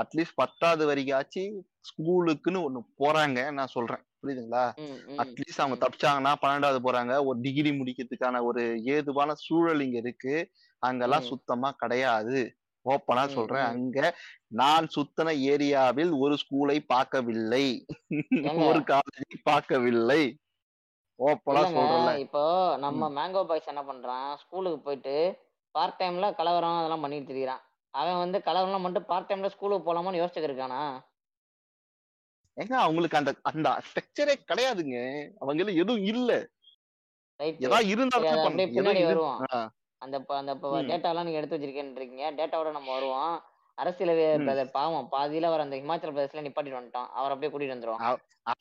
அட்லீஸ்ட் பத்தாவது வரைக்காச்சு ஸ்கூலுக்குன்னு ஒண்ணு போறாங்க. நான் சொல்றேன். புரியுதுங்களா? அட்லீஸ்ட் அவங்க. தப்பிச்சாங்கன்னா பன்னெண்டாவது போறாங்க. ஒரு டிகிரி முடிக்கிறதுக்கான ஒரு ஏதுவான சூழல் இங்க இருக்கு. அங்கெல்லாம். சுத்தமா கிடையாது. ஓப்பனா சொல்றேன். அங்க நான் சுத்தன ஏரியாவில் ஒரு ஸ்கூலை பார்க்கவில்லை? ஒரு காலேஜை பார்க்கவில்லை. ஓப்பனா சொல்றேன்ல. இப்போ நம்ம மேங்கோ பாய்ஸ் என்ன பண்றான்? ஸ்கூலுக்கு போயிட்டு பார்ட் டைம்ல கலவரம் அதெல்லாம் பண்ணிட்டு திரியிறான் அவன் வந்து கலவரம்லாம் மட்டும் பார்ட் டைம்ல ஸ்கூலுக்கு போலாமான்னு யோசிச்சுட்டு இருக்கானா? ஏங்க அவங்களுக்கு அந்த அந்த ஸ்ட்ரக்சரே கிடையாதுங்க. அவங்க எதுவும் இல்ல. ஏதாவது இருந்தா சரி, அது தான் அப்படியே பண்ணும். பின்னாடி வருவோம். ஆ, அந்த அந்த ம். டேட்டாலாம் நீங்க எடுத்து வச்சிருக்கேன்றீங்க டேட்டாவோட நம்ம வருவோம். அரசியல் பாவம். பாதியில வர அந்த இமாச்சல பிரதேசல நிப்பாட்டிட்டு வந்துட்டோம் அவர் அப்படியே கூட்டிட்டு வந்துரும்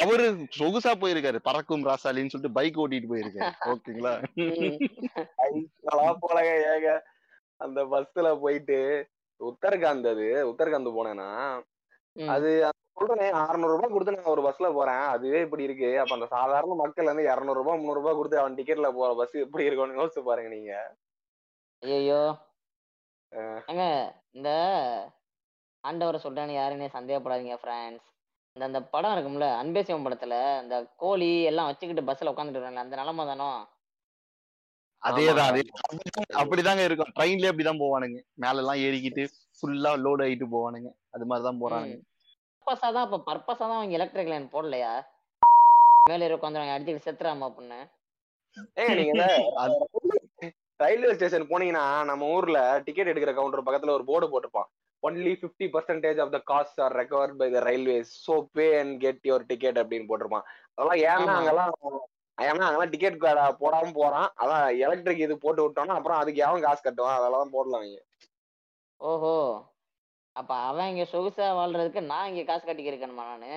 அவரு சொகுசா போயிருக்காரு. பறக்கும் ராசாலின்னு சொல்லிட்டு பைக் ஓட்டிட்டு போயிருக்காரு. *laughs* ஓகேங்களா? ஐங்களா போலங்க ஏங்க. அந்த பஸ்ல போயிட்டு உத்தரகாண்ட் அது உத்தரகாண்ட் போனேன்னா. அது சொல்றேனே 600 ரூபாய் கொடுத்து நான் ஒரு பஸ்ல போறேன். அதுவே இப்படி இருக்கு. அப்ப அந்த சாதாரண மக்கள் வந்து 200 ரூபாய் 300 ரூபாய் கொடுத்து அவன் டிக்கெட்ல போற பஸ் எப்படி இருக்கும்னு யோசிச்சு பாருங்க நீங்க. ஐயோ ஏங்க இந்த ஆண்டவரை சொல்றேன்னு யாருன்னே சந்தேகப்படாதீங்க ஃப்ரெண்ட்ஸ் இந்த அந்த படம் இருக்கும்ல அன்பே சிவம் படத்துல இந்த கோழி எல்லாம் வச்சுக்கிட்டு பஸ்ல உட்காந்துட்டு இருக்காங்க அந்த நிலமை தானோ? அதேதான். அதே அப்படிதாங்க- இருக்கும். ட்ரெயின்லயே அப்படிதான் போவானுங்க. மேல எல்லாம் ஏறிக்கிட்டு ஃபுல்லா லோட் ஆயிட்டு போவானுங்க. அது மாதிரிதான் போறானுங்க. பர்பஸா தான் இப்ப பர்பஸா தான் அவங்க எலக்ட்ரிக் லைன் போடலையா? மேல ஏறி உட்காந்துருவாங்க அடிச்சுட்டு செத்துறாம அப்படின்னு. ஏங்க நீங்க *laughs* ரயில்வே ஸ்டேஷன் போனீங்கன்னா நம்ம ஊர்ல டிக்கெட் எடுக்கிற கவுண்டர் பக்கத்துல ஒரு போர்டு போட்டிருப்பான் only fifty percentage of the cost are recovered by the railways so pay and get your ticket அப்படின்னு போட்டிருப்பான். அதெல்லாம் ஏன்னா. அங்கெல்லாம் ஏன்னா அங்கெல்லாம் டிக்கெட் போடாம போறான். அதான் எலக்ட்ரிக் இது போட்டு விட்டோம்னா அப்புறம் அதுக்கு எவன் காசு கட்டுவான். அதெல்லாம் போடலாம் ஓஹோ. அப்ப அவன் இங்க சொகுசா வாழ்றதுக்கு நான் இங்க காசு கட்டிக்க இருக்கணுமா நானு?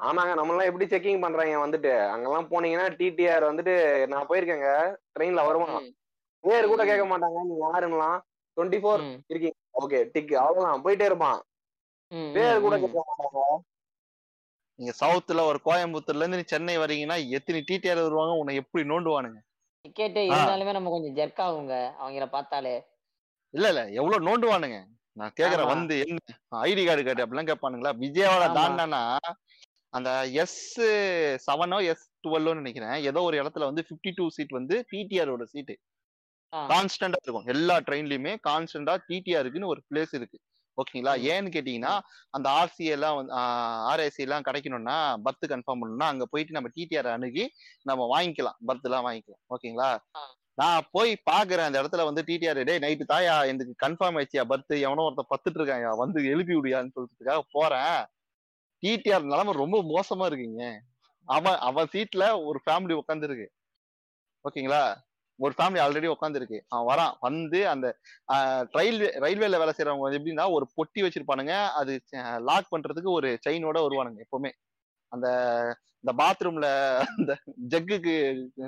ஆமாங்க நம்மளாம் எப்படி செக்கிங் பண்றாங்க? வந்துட்டு அங்கெல்லாம் போனீங்கன்னா டிடிஆர் வந்துட்டு நான் போயிருக்கேங்க. ட்ரெயின்ல வருவான். பேர் கூட. கேட்க மாட்டாங்க. நீங்க யாருன்னலாம் டுவெண்ட்டி ஃபோர் ம், இருக்கீங்க. Okay tick. அவ்வளவுதான். போயிட்டே இருப்பான். பேர் கூட. கேட்க மாட்டாங்க. நீங்க சவுத்துல ஒரு கோயம்புத்தூர்ல இருந்து நீ சென்னை வரீங்கன்னா எத்தனை டிடிஆர் வருவாங்க? உன்னை எப்படி நோண்டுவானுங்க? டிக்கெட். இருந்தாலுமே நம்ம கொஞ்சம் ஜெர்க் ஆகுங்க அவங்கள பார்த்தாலே. இல்ல இல்ல. எவ்வளவு நோண்டுவானுங்க? நான் கேக்குறேன். வந்து என்ன? ஐடி கார்டு காட்டு அப்படிலாம் கேட்பானுங்களா? விஜயவாடா. தாண்டானா அந்த எஸ் செவனோ எஸ் டுவெல்லோ நினைக்கிறேன். ஏதோ ஒரு இடத்துல வந்து 52 டூ சீட் வந்து டிடிஆரோட சீட்டு ஆ. கான்ஸ்டன்டா இருக்கும். எல்லா ட்ரெயின்லயுமே கான்ஸ்டன்டா டிடிஆருக்குன்னு ஒரு பிளேஸ் இருக்கு. ஓகேங்களா. ஏன்னு கேட்டீங்கன்னா அந்த ஆர்சி எல்லாம் ஆர்ஐசி எல்லாம் கிடைக்கணும்னா பர்த் கன்ஃபார்ம் பண்ணணும்னா அங்க போயிட்டு நம்ம டிடிஆர் அணுகி நம்ம வாங்கிக்கலாம். பர்த் எல்லாம் வாங்கிக்கலாம். ஓகேங்களா. நான் போய் பாக்குறேன் அந்த இடத்துல வந்து டிடிஆர் டே நைட்டு தாயா எனக்கு கன்ஃபார்ம் ஆயிடுச்சியா? பர்த் எவனோ ஒருத்தன் பத்துட்டு இருக்காயா வந்து எழுப்பி விடியான்னு சொல்றதுக்காக போறேன். டிடிஆர் நிலைமை ரொம்ப மோசமா இருக்குங்க. அவன் அவன் சீட்ல ஒரு ஃபேமிலி உட்காந்துருக்கு ஓகேங்களா? ஒரு ஃபேமிலி ஆல்ரெடி உட்காந்துருக்கு அவன் வரான். வந்து அந்த ரயில்வே ரயில்வேல வேலை செய்யறவங்க எப்படின்னா ஒரு பொட்டி வச்சிருப்பானுங்க. அது லாக் பண்றதுக்கு ஒரு செயினோட வருவானுங்க எப்பவுமே. அந்த இந்த பாத்ரூம்ல அந்த ஜக்குக்கு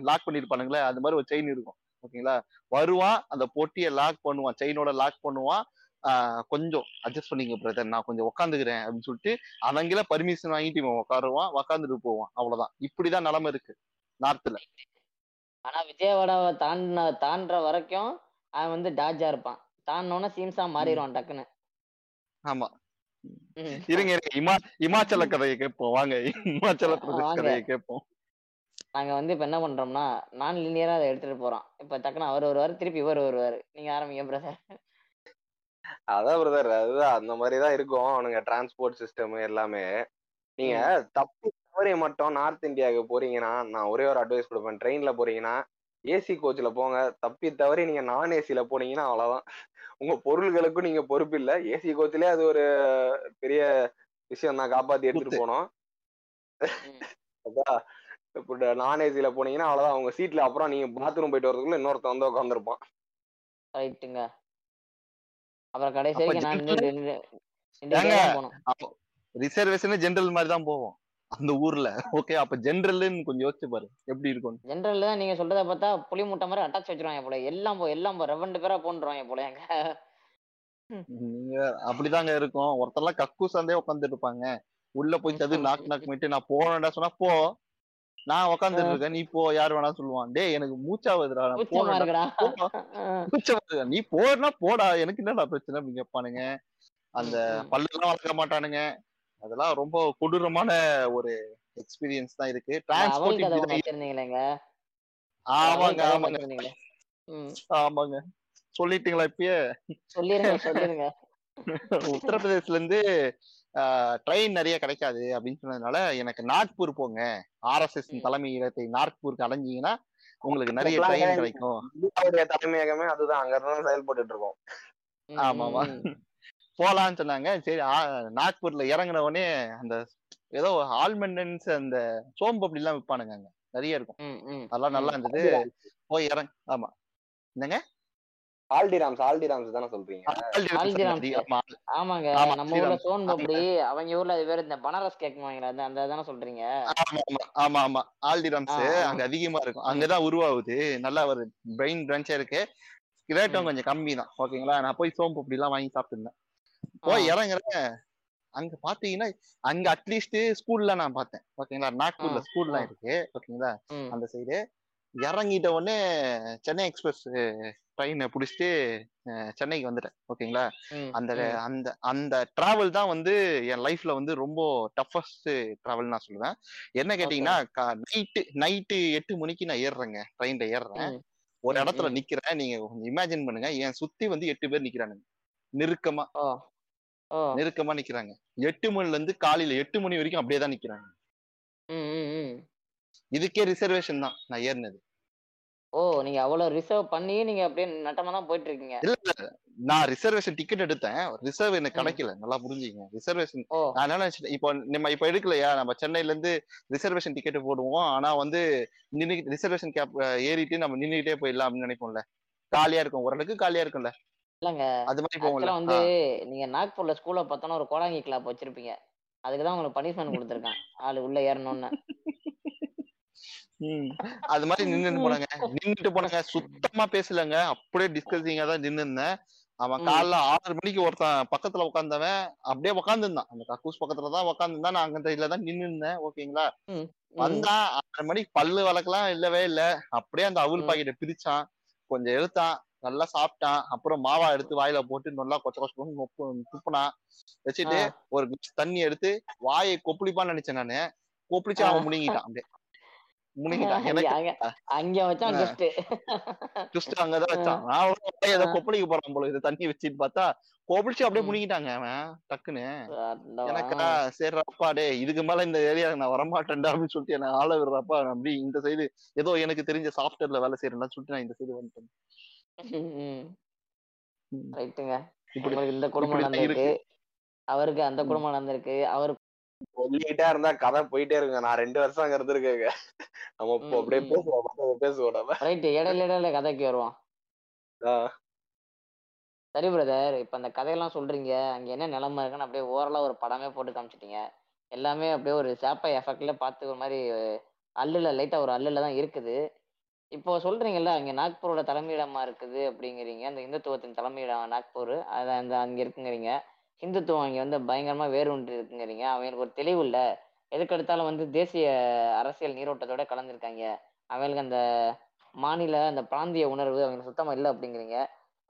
லாக் பண்ணிருப்பானுங்களே அது மாதிரி ஒரு செயின் இருக்கும். ஓகேங்களா? வருவான் அந்த பொட்டியை லாக் பண்ணுவான். செயினோட லாக் பண்ணுவான். கொஞ்சம் அட்ஜஸ்ட் பண்ணிக்க பிரதர் நான் கொஞ்சம் உட்காந்துக்கிறேன் அப்படின்னு சொல்லிட்டு அவங்கள பர்மிஷன் வாங்கிட்டு இவன் உட்காருவான் உட்காந்துட்டு போவான். அவ்வளவுதான். இப்படிதான் நிலைமை இருக்கு. நார்த்ல ஆனா விஜயவாடாவை தாண்டின தாண்டுற வரைக்கும் அவன் வந்து டாஜா இருப்பான். தாண்டினோன்னா சீம்ஸா மாறிடுவான் டக்குன்னு. ஆமா. இருங்க இருங்க. இமா இமாச்சல கதையை கேட்போம். வாங்க இமாச்சல பிரதேஷ். கதையை கேட்போம். நாங்க வந்து இப்ப என்ன பண்றோம்னா நான் லினியரா அதை எடுத்துட்டு போறோம். இப்ப டக்குன்னு அவர் வருவாரு திருப்பி இவர் வருவாரு. நீங்க ஆரம்பிங்க பிரதர் அதான் பிரதர் அதுதான். அந்த மாதிரிதான் இருக்கும். அவனுங்க டிரான்ஸ்போர்ட் சிஸ்டம் எல்லாமே. நீங்க தப்பி தவறி மட்டும் நார்த் இந்தியாவுக்கு போறீங்கன்னா நான் ஒரே ஒரு அட்வைஸ் கொடுப்பேன். ட்ரெயின்ல போறீங்கன்னா ஏசி கோச்ல போங்க. தப்பி தவறி நீங்க நான் ஏசில போனீங்கன்னா அவ்வளவுதான். உங்க பொருள்களுக்கும் நீங்க பொறுப்பு இல்ல. ஏசி கோச்லயே அது ஒரு பெரிய விஷயம் தான். காப்பாத்தி எடுத்துட்டு. போனோம். அதான். இப்போ நான் ஏசில போனீங்கன்னா அவ்வளவுதான். உங்க சீட்ல அப்புறம் நீங்க பாத்ரூம் போயிட்டு வரதுக்குள்ள இன்னொருத்தன் வந்து உட்காந்துருப்பான் ரைட்டுங்க அப்புறம் கடைசி வரைக்கும் நான் ரிசர்வேஷன் ஜென்ரல் மாதிரி தான் போவோம். அந்த ஊர்ல. ஓகே அப்ப ஜென்ரல்னு கொஞ்சம் யோசிச்சு பாரு. எப்படி இருக்கும் ஜென்ரல்ல தான் நீங்க சொல்றத பார்த்தா புளி முட்டை மாதிரி அட்டாச் வச்சிருவாங்க போல. எல்லாம் போ எல்லாம் போ ரெவண்டு பேரா போன்றுவாங்க போல எங்க. நீங்க அப்படிதாங்க இருக்கும். ஒருத்தர்லாம் கக்கு சந்தே உட்காந்துட்டு இருப்பாங்க. உள்ள போய் தது நாக்கு நாக்கு மிட்டு நான் போனேன்டா சொன்னா போ. நான் உட்காந்துட்டு இருக்கேன். நீ போ யார் வேணா சொல்லுவான். டேய் எனக்கு. மூச்சா வருதுடா. நீ போறனா போடா. எனக்கு என்னடா பிரச்சனை அப்படின்னு கேட்பானுங்க அந்த. பல்லெல்லாம் வளர்க்க மாட்டானுங்க. அதெல்லாம் ரொம்ப கொடூரமான ஒரு எக்ஸ்பீரியன்ஸ் தான் இருக்கு. டிரான்ஸ்போர்ட் ஆமாங்க ஆமாங்க. ஆமாங்க. சொல்லிட்டீங்களா இப்பயே? சொல்லிருங்க சொல்லிருங்க. உத்தரப்பிரதேசல இருந்து ட்ரெயின் நிறைய கிடைக்காது அப்படின்னு சொன்னதுனால எனக்கு நாக்பூர் போங்க. ஆர்எஸ்எஸ் ம். தலைமை இடத்தை நாக்பூருக்கு அலைஞ்சீங்கன்னா உங்களுக்கு நிறைய ட்ரெயின். கிடைக்கும். இந்தியாவுடைய தலைமையகமே அதுதான். அங்க இருந்து செயல்பட்டு இருக்கோம் ம், ஆமாமா. ம், ம். போலான்னு சொன்னாங்க. சரி நாக்பூர்ல இறங்குன உடனே அந்த ஏதோ ஆல்மண்டன்ஸ் அந்த சோம்பு அப்படி எல்லாம் விற்பானுங்க அங்க. நிறைய இருக்கும். அதெல்லாம் நல்லா இருந்தது. போய் இறங்க ஆமா. என்னங்க? ஆல்டிராம்ஸ் ஆல்டிராம்ஸ் தானே சொல்றீங்க? ஆமாங்க ஆமா, நம்ம ஊர்ல. சோன் பப்படி அவங்க ஊர்ல அது வேற இந்த பனாரஸ் கேக் வாங்கல அந்த அந்த தானே சொல்றீங்க? ஆமா ஆமா ஆமா. ஆமா ஆல்டிராம்ஸ். அங்க அதிகமா இருக்கும். அங்கதான் உருவாகுது. நல்லா ஒரு பிரெயின் பிரான்ச்சா இருக்கு. ரேட்டும். கொஞ்சம் கம்மி தான் ஓகேங்களா? நான் போய் சோம்பு அப்படி எல்லாம் வாங்கி சாப்பிட்டுருந்தேன். போய். இறங்குறேன். அங்க பாத்தீங்கன்னா அங்க அட்லீஸ்ட் ஸ்கூல்ல நான் பார்த்தேன் ஓகேங்களா? நாக்பூர்ல ஸ்கூல்லாம் ஆ. இருக்கு. ஓகேங்களா? அந்த சைடு இறங்கிட்ட உடனே சென்னை எக்ஸ்பிரஸ் ட்ரெயினை பிடிச்சிட்டு சென்னைக்கு வந்துட்டேன். ஓகேங்களா? அந்த. அந்த அந்த டிராவல் தான் வந்து என் லைஃப்ல வந்து ரொம்ப டஃபஸ்ட் டிராவல் நான் சொல்லுவேன். என்ன கேட்டீங்கன்னா நைட்டு நைட்டு எட்டு மணிக்கு நான் ஏறுறேங்க. ட்ரெயின்ல ஏறுறேன். ஒரு இடத்துல. நிக்கிறேன். நீங்க கொஞ்சம் இமேஜின் பண்ணுங்க. என் சுத்தி வந்து எட்டு பேர் நிக்கிறானுங்க. நெருக்கமா. நெருக்கமா நிக்கிறாங்க. எட்டு மணில இருந்து காலையில எட்டு மணி வரைக்கும் அப்படியே தான் நிக்கிறாங்க. இதுக்கே ரிசர்வேஷன் தான். நான் ஏறினது. ஓ நீங்க அவ்வளவு ரிசர்வ் பண்ணி நீங்க அப்படியே நட்டமா தான் போயிட்டு இருக்கீங்க இல்ல. நான் ரிசர்வேஷன் டிக்கெட் எடுத்தேன். ரிசர்வ் எனக்கு. கிடைக்கல. நல்லா புரிஞ்சுங்க ரிசர்வேஷன் நினைச்சிட்டேன் இப்போ நம்ம இப்ப எடுக்கலையா? நம்ம சென்னையில இருந்து ரிசர்வேஷன் டிக்கெட் போடுவோம். ஆனா வந்து நின்று ரிசர்வேஷன் கேப் ஏறிட்டு நம்ம நின்னுகிட்டே போயிடலாம் அப்படின்னு நினைப்போம்ல. காலியா இருக்கும். ஓரளவுக்கு காலியா இருக்கும்ல. இல்லங்க. அது மாதிரி போவோம்ல வந்து நீங்க நாக்பூர்ல ஸ்கூல்ல பார்த்தோன்னா ஒரு கோடாங்கி கிளாப் வச்சிருப்பீங்க. அதுக்கு தான் உங்களுக்கு பனிஷ்மெண்ட் கொடுத்துருக்கான். ஆளு உள்ள ஏறணும்னு. அது மாதிரி நின்னுட்டு போனாங்க. நின்னுட்டு போனாங்க. சுத்தமா பேசலங்க. அப்படியே டிஸ்கசிங்கா தான் நின்னு இருந்தேன் அவன். காலைல ஆறு மணிக்கு ஒருத்தன் பக்கத்துல உட்காந்தவன் அப்படியே உட்காந்துருந்தான் அந்த கக்கூஸ் பக்கத்துல தான் உட்காந்துருந்தான் நான் அங்க தான் நின்னு இருந்தேன் ஓகேங்களா. வந்தான். ஆறு மணிக்கு பல்லு வளர்க்கலாம் இல்லவே இல்ல. அப்படியே அந்த அவுல். பாக்கெட்டை பிரிச்சான். கொஞ்சம் எடுத்தான் நல்லா சாப்பிட்டான். அப்புறம் மாவா எடுத்து வாயில போட்டு நல்லா கொச்ச கொச்ச துப்புனான். வச்சுட்டு. ஒரு தண்ணி எடுத்து வாயை கொப்பளிப்பான்னு நினைச்சேன் நானு. கொப்பளிச்சு அவன் ஆ. முழுங்கிட்டான் அப்படியே. அங்க அங்க வச்சான். ட்விஸ்ட் அங்கதான் வச்சான் நான் ஏதோ. கொப்பளிக்க போறான் போல இது தண்ணி வச்சுட்டு பார்த்தா கொப்பளிச்சு அப்படியே. முழுங்கிட்டாங்க அவன் டக்குன்னு எனக்கா. சரி அப்பா டே இதுக்கு மேல இந்த ஏரியா நான் வரமாட்டேன்டா அப்படின்னு சொல்லிட்டு என்ன ஆள விடுறப்பா அப்படி இந்த சைடு ஏதோ எனக்கு தெரிஞ்ச சாஃப்ட்வேர்ல வேலை செய்யறேன்னு சொல்லிட்டு நான் இந்த சைடு வந்துட்டேன் இந்த குடும்பம் நடந்திருக்கு அவருக்கு அந்த. குடும்பம் நடந்திருக்கு அவர் சொல்லிக்கிட்டே இருந்தா கதை போயிட்டே இருக்குங்க. நான் ரெண்டு வருஷம் அங்க இருந்திருக்கேங்க. நம்ம இப்போ அப்படியே. பேசுவோம் பேசுவோம் நம்ம. ரைட் இடையில இடையில கதைக்கு வருவோம். சரி பிரதர் இப்ப அந்த கதையெல்லாம் சொல்றீங்க. அங்க என்ன நிலைமை இருக்குன்னு அப்படியே ஓரலா ஒரு படமே போட்டு காமிச்சிட்டீங்க. எல்லாமே அப்படியே ஒரு சேப்பை எஃபெக்ட்ல பார்த்து ஒரு மாதிரி அல்லுல லைட்டா ஒரு அல்லுல தான் இருக்குது. இப்போ சொல்றீங்கல்ல அங்க நாக்பூரோட தலைமையிடமா இருக்குது அப்படிங்கிறீங்க. அந்த இந்துத்துவத்தின் தலைமையிடம் நாக்பூர். அது அந்த அங்க இருக்குங்கிறீங்க. ஹிந்துத்துவம் இங்கே வந்து பயங்கரமாக வேரூன்றி இருக்குங்கிறீங்க. அவங்களுக்கு ஒரு தெளிவு இல்லை. எதுக்கெடுத்தாலும் வந்து தேசிய அரசியல் நீரோட்டத்தோட கலந்துருக்காங்க. அவங்களுக்கு அந்த மாநில அந்த பிராந்திய உணர்வு அவங்களுக்கு சுத்தமாக இல்லை அப்படிங்கிறீங்க.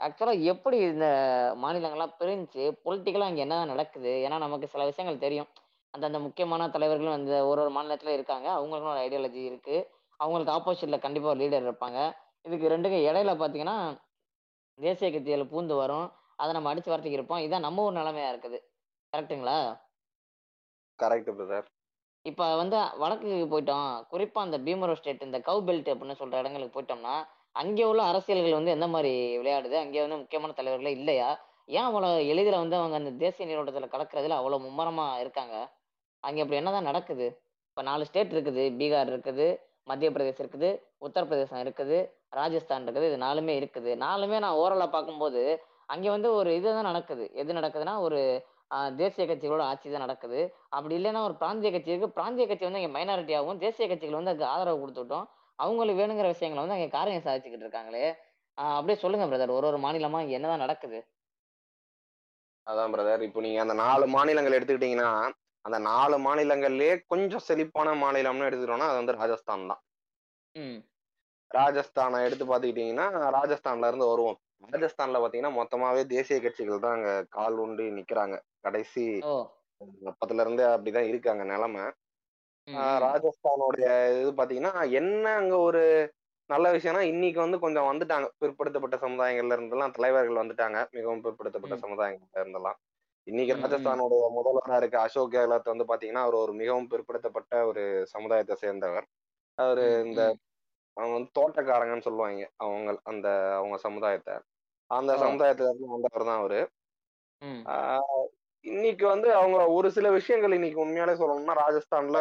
ஆக்சுவலாக எப்படி இந்த மாநிலங்கள்லாம் பிரிஞ்சு பொலிட்டிக்கலாக அங்கே என்ன நடக்குது? ஏன்னா நமக்கு சில விஷயங்கள் தெரியும். அந்தந்த முக்கியமான தலைவர்களும் அந்த ஒரு ஒரு மாநிலத்தில் இருக்காங்க. அவங்களுக்கும் ஒரு ஐடியாலஜி இருக்குது அவங்களுக்கு ஆப்போசிட்டில் கண்டிப்பாக ஒரு லீடர் இருப்பாங்க. இதுக்கு ரெண்டுக்கும் இடையில பார்த்தீங்கன்னா தேசிய கட்சிகள் பூந்து வரும். அதை நம்ம அடிச்சு வரத்துக்கு இருப்போம் இதான் நம்ம ஒரு நிலைமையா இருக்குது. கரெக்ட்டுங்களா? Correct brother. இப்ப வந்து வடக்குக்கு போயிட்டோம். குறிப்பா அந்த பீமரோ ஸ்டேட் இந்த கவ் பெல்ட் அப்படின்னு சொல்ற இடங்களுக்கு போயிட்டோம்னா அங்கே உள்ள அரசியல்கள் வந்து எந்த மாதிரி விளையாடுது? அங்கே வந்து முக்கியமான தலைவர்களே இல்லையா? ஏன் அவ்வளவு எளிதில் வந்து அவங்க அந்த தேசிய நீரோட்டத்துல கலக்கிறதுல அவ்வளவு மும்மரமா இருக்காங்க? அங்க இப்படி என்னதான் நடக்குது? இப்ப நாலு ஸ்டேட் இருக்குது. பீகார் இருக்குது மத்திய பிரதேசம் இருக்குது உத்தரப்பிரதேசம் இருக்குது ராஜஸ்தான் இருக்குது. இது நாலுமே இருக்குது. நாலுமே நான் ஓரலா பார்க்கும்போது அங்க வந்து ஒரு இதுதான் நடக்குது. எது நடக்குதுன்னா ஒரு தேசிய கட்சிகளோட ஆட்சி தான் நடக்குது. அப்படி இல்லைன்னா ஒரு பிராந்திய கட்சி இருக்கு பிராந்திய கட்சி வந்து இங்க மைனாரிட்டி ஆகும் தேசிய கட்சிகள் வந்து அதுக்கு ஆதரவு கொடுத்துட்டோம் அவங்களுக்கு வேணுங்கிற விஷயங்களை வந்து அங்க காரியம் சாதிச்சுக்கிட்டு இருக்காங்களே. அப்படியே சொல்லுங்க பிரதர் ஒரு ஒரு மாநிலமா என்னதான் நடக்குது? அதான் பிரதர் இப்போ நீங்க அந்த நாலு மாநிலங்கள் எடுத்துக்கிட்டீங்கன்னா அந்த நாலு மாநிலங்கள்லயே கொஞ்சம் செழிப்பான மாநிலம்னு எடுத்துக்கிட்டோம்னா அது வந்து ராஜஸ்தான் தான். ம். ராஜஸ்தானை எடுத்து பாத்துக்கிட்டீங்கன்னா ராஜஸ்தான்ல இருந்து வருவோம். ராஜஸ்தான்ல பாத்தீங்கன்னா மொத்தமாவே தேசிய கட்சிகள் தான் அங்க கால் ஊண்டி நிக்கிறாங்க. கடைசி ஓ. பத்துல இருந்தே அப்படிதான் இருக்காங்க நிலைமை. ராஜஸ்தானுடைய இது பாத்தீங்கன்னா என்ன அங்க ஒரு நல்ல விஷயம்னா இன்னைக்கு வந்து கொஞ்சம் வந்துட்டாங்க. பிற்படுத்தப்பட்ட சமுதாயங்கள்ல இருந்தெல்லாம் தலைவர்கள் வந்துட்டாங்க. மிகவும் பிற்படுத்தப்பட்ட. சமுதாயங்கள்ல இருந்தெல்லாம். இன்னைக்கு ம், ம். ராஜஸ்தானுடைய முதல்வரா இருக்க அசோக் கெஹ்லோட் வந்து பாத்தீங்கன்னா அவர் ஒரு மிகவும் பிற்படுத்தப்பட்ட ஒரு சமுதாயத்தை சேர்ந்தவர். அவரு இந்த. அவங்க வந்து தோட்டக்காரங்கன்னு சொல்லுவாங்க. அவங்க அந்த அவங்க சமுதாயத்தை. அந்த. சமுதாயத்துல இருந்து வந்தவர் தான் அவரு இன்னைக்கு வந்து அவங்க ஒரு சில விஷயங்கள் இன்னைக்கு உண்மையாலே சொல்லணும்னா ராஜஸ்தான்ல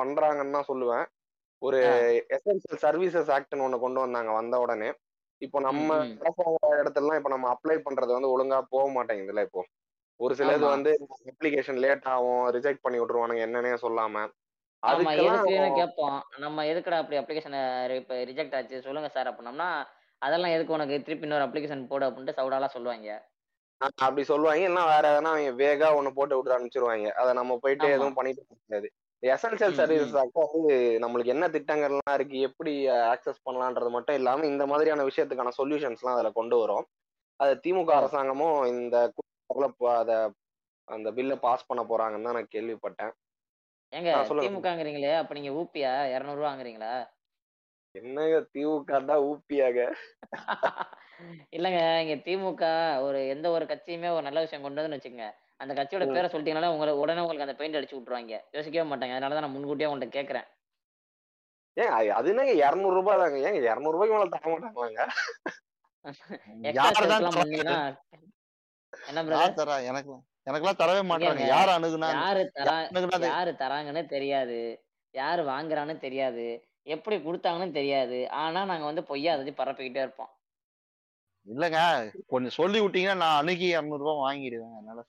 பண்றாங்கன்னு தான் சொல்லுவேன் ஒரு. எசென்சியல் சர்வீசஸ் ஆக்ட்னு ஒண்ணு கொண்டு வந்தாங்க வந்த உடனே இப்போ நம்ம. அரசாங்க இடத்துலலாம் இப்போ நம்ம அப்ளை பண்றது வந்து ஒழுங்கா போக மாட்டேங்குதுல்ல இப்போ ஒரு சில இது. வந்து அப்ளிகேஷன் லேட் ஆகும் ரிஜெக்ட் பண்ணி விட்டுருவானுங்க என்னன்னே சொல்லாம எதுக்குன்னு கேட்போம் நம்ம எதுக்குடா அப்படி அப்ளிகேஷன் ரிஜெக்ட் ஆச்சு சொல்லுங்க சார் அப்படின்னோம்னா அதெல்லாம் எதுக்கு உனக்கு திருப்பி இன்னொரு அப்ளிகேஷன் போடு அப்படின்ட்டு சவுடாலாம் சொல்லுவாங்க. அப்படி சொல்லுவாங்க. இல்லைன்னா வேற எதனா அவங்க வேகா ஒண்ணு போட்டு விட்டு அனுப்பிச்சிருவாங்க. அதை நம்ம போயிட்டு. எதுவும் பண்ணிட்டு முடியாது. எசென்சியல் ஆக்ட் வந்து நம்மளுக்கு என்ன திட்டங்கள்லாம் இருக்கு எப்படி ஆக்சஸ் பண்ணலான்றது மட்டும் இல்லாம இந்த மாதிரியான விஷயத்துக்கான சொல்யூஷன்ஸ்லாம் அதுல கொண்டு வரும். அது திமுக. அரசாங்கமும் இந்த அத அந்த பில்லை பாஸ் பண்ண போறாங்கன்னு தான் நான் கேள்விப்பட்டேன். ஏங்க. திமுகங்கிறீங்களே அப்ப நீங்க ஊப்பியா? இரநூறுவா வாங்குறீங்களா என்னங்க திமுக தான் ஊப்பியாக இல்லங்க இங்க திமுக ஒரு எந்த ஒரு கட்சியுமே ஒரு நல்ல விஷயம் கொண்டு வந்து வச்சுக்கோங்க. அந்த கட்சியோட. பேரை சொல்லிட்டீங்கன்னா உங்களை உடனே உங்களுக்கு அந்த பெயிண்ட் அடிச்சு விட்டுருவாங்க. யோசிக்கவே மாட்டாங்க. அதனாலதான் நான் முன்கூட்டியே உங்கள்ட்ட கேக்குறேன். ஏன் அது- என்னங்க இருநூறு ரூபாய் தாங்க. ஏங்க இருநூறு ரூபாய்க்கு மேல தர மாட்டாங்களாங்க? *laughs* எனக்கு எனக்கெல்லாம் தரவே மாட்டாங்க யார் அணுகுனா யாரு தரா அணுகுனா அது- யாரு தராங்கன்னு தெரியாது. யாரு வாங்குறான்னு தெரியாது. எப்படி கொடுத்தாங்கன்னு தெரியாது. ஆனா நாங்க வந்து பொய்யா அதை பரப்பிக்கிட்டே இருப்போம். இல்லங்க. கொஞ்சம் சொல்லி விட்டீங்கன்னா நான் அணுகி இரநூறு ரூபாய் வாங்கிடுவேன் அதனால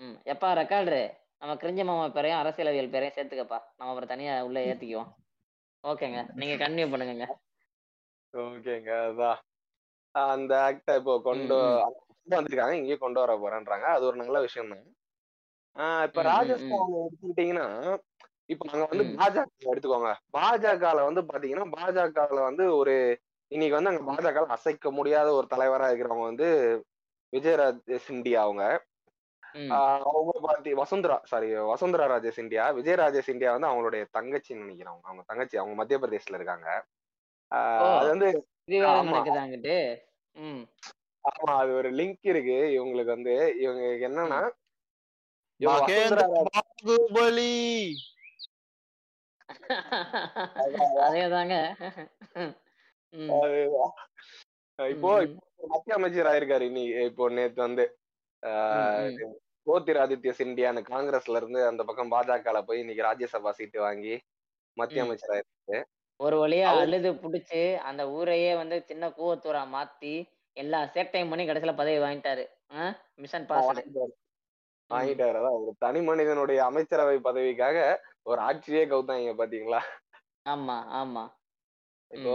ம். எப்பா ரெக்கார்டு? நம்ம கிரிஞ்ச மாமா பேரையும் அரசியலவியல் பேரையும் சேர்த்துக்கப்பா. நம்ம அப்புறம் தனியா உள்ள ஏத்திக்குவோம். ஓகேங்க. நீங்க கண்டினியூ பண்ணுங்க ஓகேங்க. அதான். அந்த ஆக்ட இப்போ கொண்டு வந்திருக்காங்க. இங்கேயே கொண்டு வர போறேன்றாங்க. அது ஒரு நல்ல விஷயம் தான் இப்ப. ராஜஸ்தான் எடுத்துக்கிட்டீங்கன்னா இப்ப நாங்க வந்து. பாஜக எடுத்துக்கோங்க. பாஜகல வந்து பாத்தீங்கன்னா பாஜகல வந்து ஒரு இன்னைக்கு வந்து அங்க பாஜக அசைக்க முடியாத ஒரு தலைவரா இருக்கிறவங்க வந்து விஜயராஜ் சிண்டியா அவங்க அவங்க பாத்தி வசுந்தரா சாரி வசுந்தரா ராஜே சிண்டியா விஜயராஜே சிண்டியா வந்து அவங்களுடைய தங்கச்சின்னு நினைக்கிறேன். அவங்க அவங்க தங்கச்சி அவங்க மத்திய பிரதேஷ்ல இருக்காங்க. அது வந்து ஆமா. அது ஒரு லிங்க் இருக்கு. இவங்களுக்கு வந்து இவங்க என்னன்னா இவங்க மகேந்திர வசுந்தரா பாகுபலி அதேதாங்க. இப்போ மத்திய அமைச்சர் ஆயிருக்காரு இன்னி இப்போ நேத்து வந்து. ஜோதிராதித்ய சிண்டியான்னு காங்கிரஸ்ல இருந்து அந்த பக்கம் பாஜகல போய் இன்னைக்கு ராஜ்யசபா சீட்டு வாங்கி மத்திய. அமைச்சர் ஆயிருக்கு ஒரு வழியா அழுது புடிச்சு அந்த ஊரையே வந்து சின்ன கூவத்தூரா மாத்தி எல்லா சேட்டையும் பண்ணி கடைசியில பதவி வாங்கிட்டாரு. மிஷன் வாங்கிட்டாரு. வாங்கிட்டாரு. அதான் ஒரு தனி மனிதனுடைய அமைச்சரவை பதவிக்காக ஒரு ஆட்சியே கவுத்தாங்க பாத்தீங்களா ஆமா ஆமா. இப்போ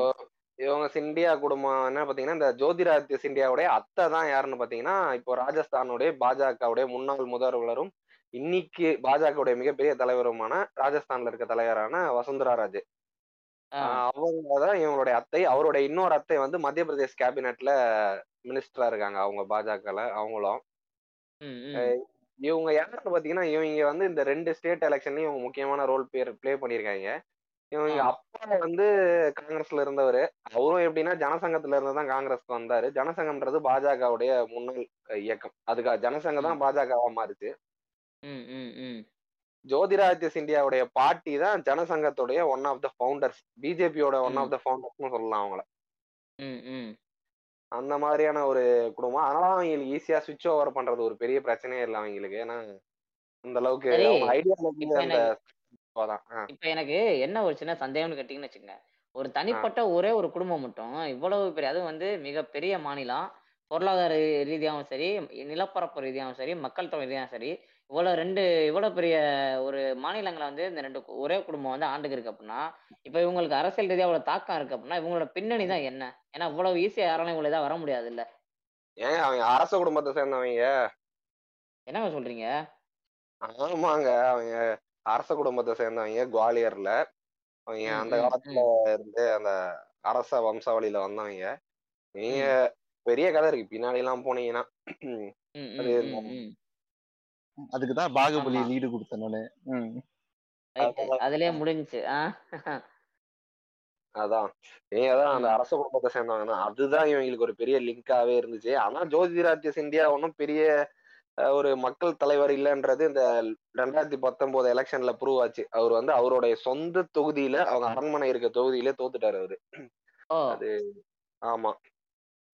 இவங்க சிண்டியா குடும்பம் என்ன பாத்தீங்கன்னா இந்த ஜோதிராதித்ய சிண்டியாவுடைய அத்தை தான் யாருன்னு பாத்தீங்கன்னா இப்போ ராஜஸ்தானுடைய பாஜகவுடைய முன்னாள் முதல்வரும் இன்னைக்கு பாஜகவுடைய மிகப்பெரிய தலைவருமான ராஜஸ்தான்ல இருக்க தலைவரான வசுந்தரா ராஜே. ஆ, அவங்க தான் இவங்களுடைய அத்தை. அவருடைய இன்னொரு அத்தை வந்து மத்திய பிரதேஷ் கேபினெட்ல மினிஸ்டரா இருக்காங்க அவங்க பாஜகல அவங்களும். இவங்க யாருன்னு பாத்தீங்கன்னா இவங்க வந்து இந்த ரெண்டு ஸ்டேட் எலெக்ஷன்லயும் இவங்க முக்கியமான ரோல் பேர் ப்ளே பண்ணிருக்காங்க. இவங்க. அப்பா வந்து காங்கிரஸ்ல இருந்தவர். அவரும் எப்படின்னா ஜனசங்கத்துல இருந்து தான் காங்கிரஸ்க்கு வந்தாரு. ஜனசங்கம்ன்றது பாஜகவுடைய முன்னாள் இயக்கம். அதுக்கு ஜனசங்கம் தான் பாஜகவா மாறுச்சு. ஜோதிராதித்ய சிந்தியாவுடைய பாட்டி தான் ஜனசங்கத்துடைய ஒன் ஆஃப் த ஃபவுண்டர்ஸ் பிஜேபியோட ஒன் ஆஃப் த ஃபவுண்டர்ஸ்னு சொல்லலாம் அவங்கள. அந்த மாதிரியான ஒரு குடும்பம். அதனால அவங்களுக்கு ஈஸியா சுவிட்ச் ஓவர் பண்றது ஒரு பெரிய பிரச்சனையே இல்லை அவங்களுக்கு. ஏன்னா அந்த அளவுக்கு இப்ப எனக்கு-. இப்ப என்ன ஒரு சின்ன சந்தேகம்னு கேட்டீங்கன்னு வச்சுக்கோங்க. ஒரு தனிப்பட்ட ஒரே ஒரு குடும்பம் மட்டும் இவ்வளவு பெரிய அதுவும் வந்து மிகப்பெரிய மாநிலம் பொருளாதார ரீதியாகவும் சரி நிலப்பரப்பு ரீதியாகவும் சரி மக்கள் தொகை ரீதியாகவும் சரி இவ்வளவு ரெண்டு இவ்வளவு பெரிய ஒரு மாநிலங்களை வந்து இந்த ரெண்டு ஒரே குடும்பம் வந்து ஆண்டுக்கு இருக்கு அப்படின்னா இப்ப இவங்களுக்கு அரசியல் ரீதியா அவ்வளவு தாக்கம் இருக்கு அப்படின்னா இவங்களோட பின்னணி தான் என்ன? ஏன்னா இவ்வளவு ஈஸியா யாராலும் இவ்வளவு இதா வர முடியாது இல்ல ஏன் அவங்க அரச குடும்பத்தை சேர்ந்தவங்க. என்னங்க சொல்றீங்க? ஆமாங்க அவங்க அரச குடும்பத்தை சேர்ந்தவங்க குவாலியர்ல. அவங்க அந்த காலத்துல இருந்து அந்த அரச வம்சாவளியில வந்தவங்க. நீங்க. பெரிய கதை இருக்கு. பின்னாடி எல்லாம் போனீங்கன்னா ம், ம், அது ம், ம். அதுக்குதான் பாகுபலி. லீடு கொடுத்தேன் நானு. அதுலயே முடிஞ்சுச்சு அதான் நீங்க தான் அந்த. அரச குடும்பத்தை சேர்ந்தவங்க தான் அதுதான் இவங்களுக்கு ஒரு பெரிய லிங்காவே இருந்துச்சு ஆனா ஜோதிராஜ்ய சிந்தியா ஒன்றும் பெரிய ஒரு மக்கள் தலைவர் இல்லைன்றது இந்த ரெண்டாயிரத்தி பத்தொன்பது எலெக்ஷன்ல ப்ரூவ் ஆச்சு அவர் வந்து அவருடைய சொந்த தொகுதியில அவங்க அரண்மனை இருக்க தொகுதியிலே தோத்துட்டாரு அவரு அது ஆமா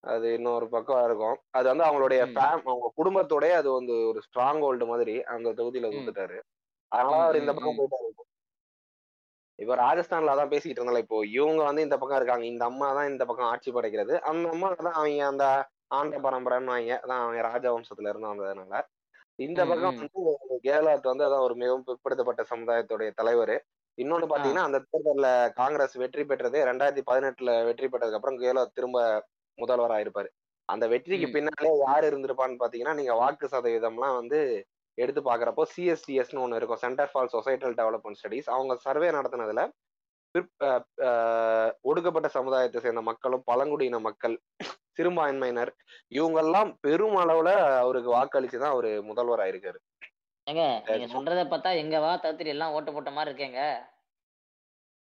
அது இன்னொரு பக்கம் இருக்கும் அது வந்து அவங்களுடைய. ஃபேம் அவங்க குடும்பத்தோடய அது வந்து ஒரு ஸ்ட்ராங் ஹோல்டு மாதிரி அந்த தொகுதியில ம். தோத்துட்டாரு அதனால அவர் இந்த பக்கம். போயிட்டாரு இப்போ. ராஜஸ்தான்ல அதான் பேசிக்கிட்டு இருந்தால இப்போ இவங்க வந்து இந்த பக்கம் இருக்காங்க இந்த அம்மா தான் இந்த பக்கம் ஆட்சி படைக்கிறது அந்த அம்மா தான் அவங்க அந்த ஆண்ட பரம்பரைன்னு வாங்க அதான் அவங்க ராஜவம்சத்துல இருந்து வந்ததுனால இந்த பக்கம். வந்து கெஹ்லாத் வந்து அதான் ஒரு மிகவும் பிற்படுத்தப்பட்ட சமுதாயத்துடைய தலைவர் இன்னொன்னு பாத்தீங்கன்னா அந்த தேர்தல்ல காங்கிரஸ் வெற்றி பெற்றதே ரெண்டாயிரத்தி பதினெட்டுல வெற்றி பெற்றதுக்கு அப்புறம் கெஹ்லாத் திரும்ப முதல்வரா இருப்பாரு அந்த வெற்றிக்கு. பின்னாலே யார் இருந்திருப்பான்னு பாத்தீங்கன்னா நீங்க வாக்கு சதவீதம்லாம் வந்து எடுத்து பாக்குறப்போ சிஎஸ்டிஎஸ்னு ஒண்ணு இருக்கும். Centre for societal development studies அவங்க சர்வே நடத்தினதுல ஒடுக்கப்பட்ட சமுதாயத்தை சேர்ந்த மக்களும் பழங்குடியின மக்கள் சிறுபான்மையினர் இவங்கெல்லாம் பெரும் அளவுல அவருக்கு வாக்களிச்சுதான் அவரு முதல்வர் ஆயிருக்காரு. ஏங்க நீங்க சொல்றத பார்த்தா எங்க வா தத்திரி எல்லாம் ஓட்டு போட்ட மாதிரி இருக்கேங்க.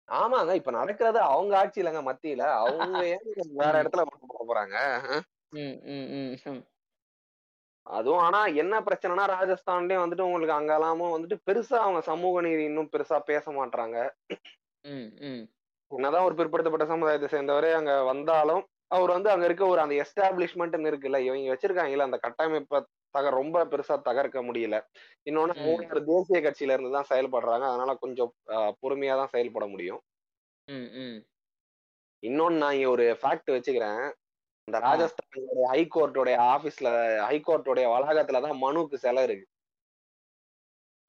ஆமாங்க இப்ப நடக்கிறது அவங்க ஆட்சி இல்லைங்க மத்தியில அவங்க *laughs* ஏன் வேற. இடத்துல ஓட்டு போட போறாங்க. அதுவும் ஆனா என்ன பிரச்சனைனா ராஜஸ்தான்லயும் வந்துட்டு உங்களுக்கு அங்கெல்லாமும் வந்துட்டு பெருசா அவங்க சமூக நீதி இன்னும் பெருசா பேச மாட்டாங்க. என்னதான் ஒரு பிற்படுத்தப்பட்ட சமுதாயத்தை சேர்ந்தவரே அங்க வந்தாலும் அவர் வந்து அங்க இருக்க ஒரு அந்த எஸ்டாப்ளிஷ்மெண்ட்னு இருக்குல்ல இவங்க வச்சிருக்காங்கல்ல அந்த கட்டமைப்பை தக ரொம்ப பெருசா தகர்க்க முடியல. இன்னொன்னு ஒரு தேசிய கட்சியில இருந்து தான் செயல்படுறாங்க. அதனால கொஞ்சம் பொறுமையா தான் செயல்பட முடியும். இன்னொன்னு நான் இங்க ஒரு ஃபேக்ட் வச்சுக்கிறேன். இந்த ராஜஸ்தான் ஹைகோர்ட்டோடைய ஆபீஸ்ல ஹைகோர்ட்டோடைய வளாகத்துல தான் மனுக்கு சிலை இருக்கு.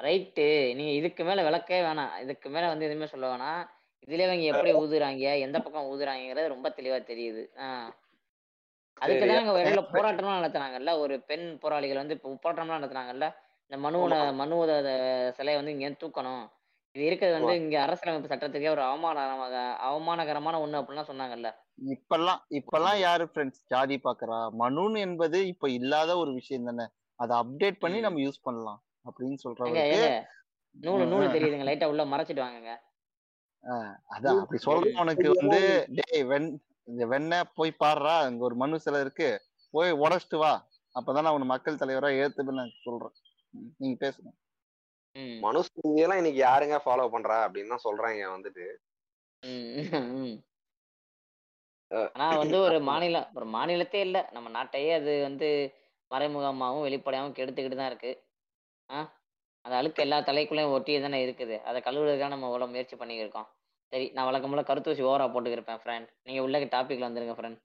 ரைட்டு நீங்க இதுக்கு மேல விளக்கவே வேணாம். இதுக்கு மேல வந்து எதுவுமே சொல்ல வேணாம். இதுல இவங்க எப்படி ஊதுறாங்க எந்த பக்கம் ஊதுறாங்கிறது ரொம்ப தெளிவா தெரியுது. ஆஹ் அதுக்கு சரி. தான் அங்க இடையில போராட்டம்லாம் நடத்துனாங்கல்ல? ஒரு பெண் போராளிகள் வந்து இப்போ போராட்டம்லாம் நடத்துனாங்கல்ல? இந்த மனுவோட மனுவோட சிலையை வந்து இங்க தூக்கணும். இது இருக்கிறது வந்து இங்க அரசியலமைப்பு சட்டத்துக்கே ஒரு அவமானமாக அவமானகரமான ஒண்ணு அப்படிலாம் சொன்னாங்கல்ல? இப்பெல்லாம் இப்பெல்லாம் யாரு ஃப்ரெண்ட்ஸ் ஜாதி பாக்குறா. மனுன்னு என்பது இப்ப இல்லாத ஒரு விஷயம் தானே. அதை அப்டேட் பண்ணி. நம்ம யூஸ் பண்ணலாம் அப்படின்னு ஏங்க நூலு நூலு. தெரியுதுங்க. லைட்டா உள்ள மறைச்சிட்டு வாங்கங்க. அதான் அப்படி சொல்றவனுக்கு வந்து டேய் வெண் இந்த வெண்ண போய் பாடுறா அங்க ஒரு மனு சிலை இருக்கு. போய் உடைச்சிட்டு வா. அப்பதான் அவனை மக்கள் தலைவரா ஏத்துப்பேன்னு நான் சொல்றேன். நீங்க பேசுங்க. ம். மனுஸ்மிருதியெல்லாம் இன்னைக்கு யாருங்க ஃபாலோ பண்றா? அப்படின்னு தான் சொல்றாங்க வந்துட்டு. ஆனா வந்து ஒரு மாநிலம் ஒரு மாநிலத்தே இல்ல. நம்ம நாட்டையே அது வந்து மறைமுகமாகவும் வெளிப்படையாகவும் கெடுத்துக்கிட்டு தான் இருக்கு. ஆ? அந்த அழுக்கு எல்லா தலைக்குள்ளேயும் ஒட்டி தானே இருக்குது. அதை கழுவுறதுக்காக நம்ம இவ்வளோ முயற்சி பண்ணியிருக்கோம். சரி நான் வழக்கம் போல கருத்தூசி ஓவரா போட்டுக்கிருப்பேன் ஃப்ரெண்ட் நீங்க உள்ள டாபிக்ல வந்துருங்க ஃப்ரெண்ட்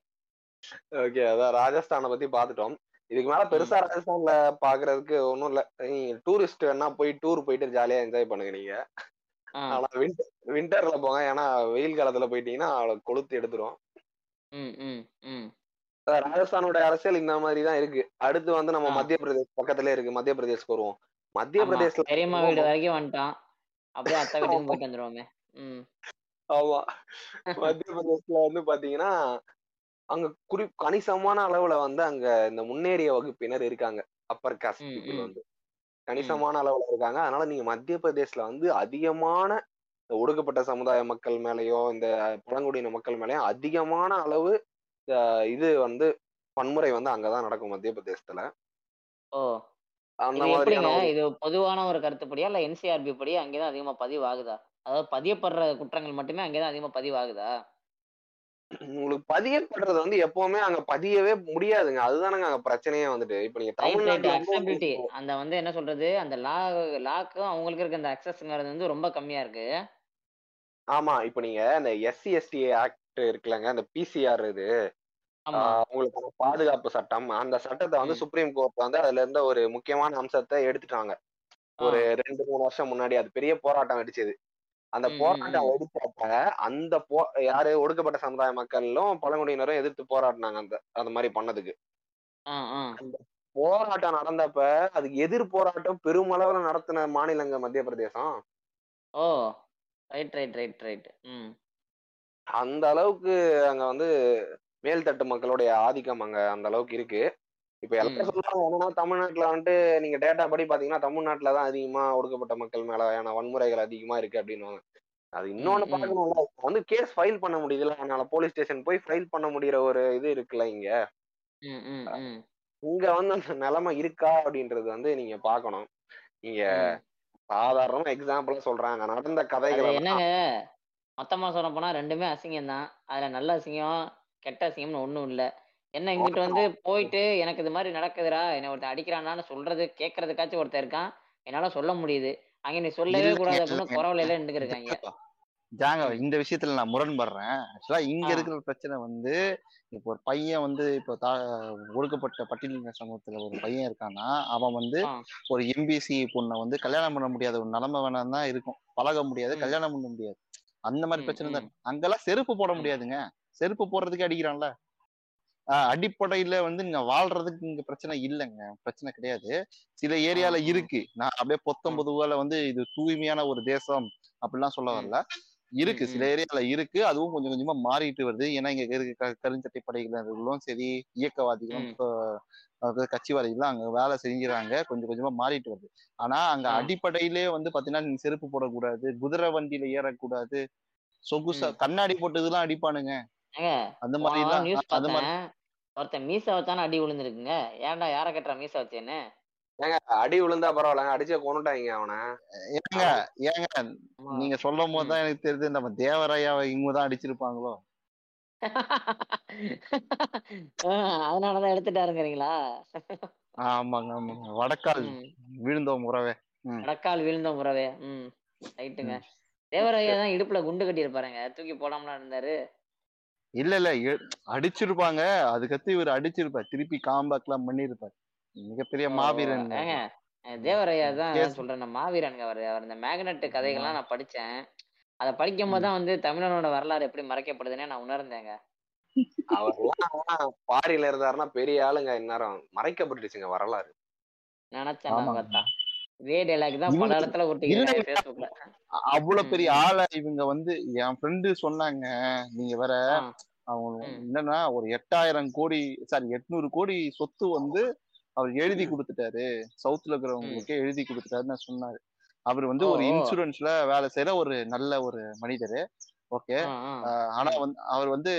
ஓகே அதான் ராஜஸ்தானை பத்தி பார்த்துட்டோம். இதுக்கு மேல பெருசா ராஜஸ்தான்ல பாக்குறதுக்கு ஒண்ணும் இல்ல. நீங்க டூரிஸ்ட் வேணா போய் டூர் போயிட்டு ஜாலியா என்ஜாய் பண்ணுங்க நீங்க. ஆனா வின்டர் வின்டர்ல போங்க. ஏன்னா வெயில் காலத்துல போயிட்டீங்கன்னா அவளை கொளுத்து எடுத்துரும். ராஜஸ்தானோட அரசியல் இந்த மாதிரி தான் இருக்கு. அடுத்து வந்து நம்ம. மத்திய பிரதேஷ் பக்கத்துல இருக்கு. மத்திய பிரதேஷ்க்கு வருவோம். மத்திய பிரதேஷ்ல பெரியம்மா வீடு வரைக்கும் வந்துட்டான் அப்படியே அத்தை *laughs* வீட்டுக்கும் போயிட்டு வந்துருவோமே. ஆமா. *laughs* மத்திய பிரதேஷ்ல வந்து பாத்தீங்கன்னா அங்க குறி கணிசமான அளவுல வந்து அங்க இந்த முன்னேறிய வகுப்பினர் இருக்காங்க. Upper caste people. வந்து. கணிசமான அளவுல இருக்காங்க. அதனால நீங்க மத்திய பிரதேஷ்ல வந்து அதிகமான ஒடுக்கப்பட்ட சமுதாய மக்கள் மேலயோ இந்த பழங்குடியின மக்கள் மேலயோ அதிகமான அளவு இது வந்து வன்முறை வந்து அங்கதான் நடக்கும் மத்திய பிரதேசத்துல. ஓ. அந்த இது எப்படிங்க? இது பொதுவான ஒரு கருத்துப்படியா? இல்ல என்சிஆர்பி படி அங்கேதான் அதிகமா பதிவாகுதா? அதாவது பதியப்படுற குற்றங்கள் மட்டுமே அங்கேதான் அதிகமா பதிவாகுதா? உங்களுக்கு பதியப்படுறது வந்து எப்பவுமே அங்க பதியவே முடியாதுங்க. அதுதானங்க அங்க பிரச்சனையே வந்துட்டு. இப்ப நீங்க அக்செப்டிலிட்டி அந்த வந்து என்ன சொல்றது? அந்த லா லாக்கும் அவங்களுக்கு இருக்க அந்த அக்சஸ்ங்கிறது வந்து ரொம்ப கம்மியா இருக்கு. ஆமா. இப்ப நீங்க இந்த எஸ்சி எஸ்டி ஆக்ட் இருக்குல்லங்க. அந்த பிசிஆர் இது. அந்த பாதுகாப்பு சட்டம் அந்த சட்டத்தை வந்து. சுப்ரீம் கோர்ட் வந்து அதுல இருந்த ஒரு முக்கியமான அம்சத்தை எடுத்துட்டாங்க. ஒரு ரெண்டு மூணு வருஷம் முன்னாடி அது பெரிய போராட்டம் வெடிச்சது. அந்த போராட்டம். வெடிச்சப்ப அந்த போ யாரு ஒடுக்கப்பட்ட சமுதாய மக்களும் பழங்குடியினரும் எதிர்த்து போராடினாங்க அந்த அந்த மாதிரி பண்ணதுக்கு. ஆ. போராட்டம் நடந்தப்ப அதுக்கு எதிர் போராட்டம் பெருமளவுல நடத்தின மாநிலங்க மத்திய பிரதேசம். Oh right right right right அந்த அளவுக்கு அங்க வந்து மேல்தட்டு மக்களுடைய ஆதிக்கம் அங்க அந்த அளவுக்கு இருக்கு. இப்ப. எல்லாரும் சொல்றாங்க என்னன்னா தமிழ்நாட்டுல வந்துட்டு நீங்க டேட்டா படி பாத்தீங்கன்னா தமிழ்நாட்டுல தான் அதிகமா ஒடுக்கப்பட்ட மக்கள் மேலான வன்முறைகள் அதிகமா இருக்கு அப்படின்னுவாங்க. அது இன்னொன்னு. பாக்கணும்ல வந்து கேஸ் ஃபைல் பண்ண முடியுதுல அதனால போலீஸ் ஸ்டேஷன் போய் ஃபைல் பண்ண முடியற ஒரு இது இருக்குல்ல இங்க. இங்க வந்து அந்த நிலைமை இருக்கா அப்படின்றது வந்து நீங்க பாக்கணும் நீங்க ம். சாதாரண எக்ஸாம்பிளா சொல்றேன் அங்க நடந்த கதைகளை என்னங்க? மொத்தமா சொல்ல போனா ரெண்டுமே அசிங்கம் தான் அதுல நல்ல அசிங்கம் கெட்ட அசிங்கம்னு ஒண்ணும் இல்ல என்ன இங்கிட்டு வந்து போயிட்டு எனக்கு இது மாதிரி நடக்குதுடா என்ன ஒருத்தன் அடிக்கிறானான்னு சொல்றது கேட்கறதுக்காச்சும் ஒருத்தன் இருக்கான் என்னால சொல்ல முடியுது அங்க நீ சொல்லவே கூடாது அப்படின்னு. குறவலையில நின்று இருக்காங்க ஜாங்க இந்த விஷயத்துல நான் முரண்படுறேன் ஆக்சுவலா இங்க. இருக்கிற பிரச்சனை வந்து இப்போ ஒரு பையன் வந்து இப்போ தா ஒடுக்கப்பட்ட பட்டியலின சமூகத்துல ஒரு பையன் இருக்கான்னா அவன் வந்து. ஒரு எம்பிசி பொண்ணை வந்து கல்யாணம் பண்ண முடியாத ஒரு நிலைமை வேணா தான் இருக்கும் பழக முடியாது. கல்யாணம் பண்ண முடியாது அந்த மாதிரி பிரச்சனை தான். அங்கெல்லாம் செருப்பு போட. முடியாதுங்க செருப்பு போடுறதுக்கு அடிக்கிறான்ல. ஆஹ் அடிப்படையில வந்து நீங்க வாழ்றதுக்கு இங்க பிரச்சனை இல்லைங்க. பிரச்சனை கிடையாது. சில ஏரியால. இருக்கு. நான் அப்படியே பொத்தம் பொதுவால வந்து இது தூய்மையான ஒரு தேசம் அப்படிலாம் சொல்ல. வரல. இருக்கு. சில ஏரியால இருக்கு. அதுவும் கொஞ்சம் கொஞ்சமா மாறிட்டு வருது. ஏன்னா இங்க இருக்க கருஞ்சட்டை படைகளும் சரி இயக்கவாதிகளும் கட்சிவாதிகளும் அங்க வேலை செஞ்சுறாங்க கொஞ்சம் கொஞ்சமா மாறிட்டு வருது. ஆனா அங்க. அடிப்படையிலே வந்து பாத்தீங்கன்னா நீங்க செருப்பு போடக்கூடாது குதிரை வண்டியில ஏறக்கூடாது. சொகுசா. கண்ணாடி போட்டதுலாம் அடிப்பானுங்க. அந்த மாதிரி எல்லாம் நியூஸ் அது மாதிரி பார்த்தேன். ஒருத்தன் மீச வச்சானே அடி விழுந்திருக்குங்க. ஏன்டா யார கட்டுற மீச வச்சேன்னு? அடி விழுந்தா பரவாயில்லங்க. அடிச்சே கொண்டுட்டாங்க அவனை. ஏங்க ஏங்க. நீங்க சொல்லும் போது தான் எனக்கு தெரியுது நம்ம தேவராயாவை இவங்க தான் அடிச்சிருப்பாங்களோ? *laughs* அதனாலதான் எடுத்துட்டாருங்கிறீங்களா? ஆமாங்க ஆமாங்க. வடக்கால். விழுந்தோம் உறவே. வடக்கால் வீழ்ந்த முறவே ம் ரைட்டுங்க. தேவராயா தான் இடுப்புல குண்டு கட்டி இருப்பாருங்க தூக்கி போடாமலாம் இருந்தாரு. இல்ல இல்ல. அடிச்சிருப்பாங்க. அதுக்கடுத்து இவர் அடிச்சிருப்பார். திருப்பி காம்பேக் எல்லாம் பண்ணிருப்பார். மிகப்பெரிய மாவீரன். தேவராயா தான் சொல்றேன். நான் மாவீரனுங்க அவர். அவர் இந்த மேக்னெட் கதைகள்லாம் நான் படிச்சேன். அதை படிக்கும் போது தான் வந்து தமிழனோட வரலாறு எப்படி மறைக்கப்படுதுன்னே நான் உணர்ந்தேங்க. *laughs* அவர்லாம் பாரியில இருந்தாருன்னா பெரிய ஆளுங்க இந்நேரம். மறைக்கப்பட்டுச்சுங்க வரலாறு. நினைச்சேன். பார்த்தா. இதே டைலாக் தான் பல இடத்துல. ஃபேஸ்புக்ல அவ்வளவு பெரிய. ஆளை இவங்க வந்து என் ஃப்ரெண்டு சொன்னாங்க நீங்க வேற அவங்க. என்னன்னா ஒரு எட்டாயிரம் கோடி சாரி எட்நூறு கோடி சொத்து வந்து அவர் எழுதி கொடுத்துட்டாரு சவுத்ல இருக்கிறவங்களுக்கே எழுதி கொடுத்துட்டாருன்னு சொன்னாரு அவர் வந்து ஒரு. இன்சூரன்ஸ்ல வேலை செய்யற ஒரு நல்ல ஒரு மனிதர் ஓகே. ஆனா வந்து அவர் வந்து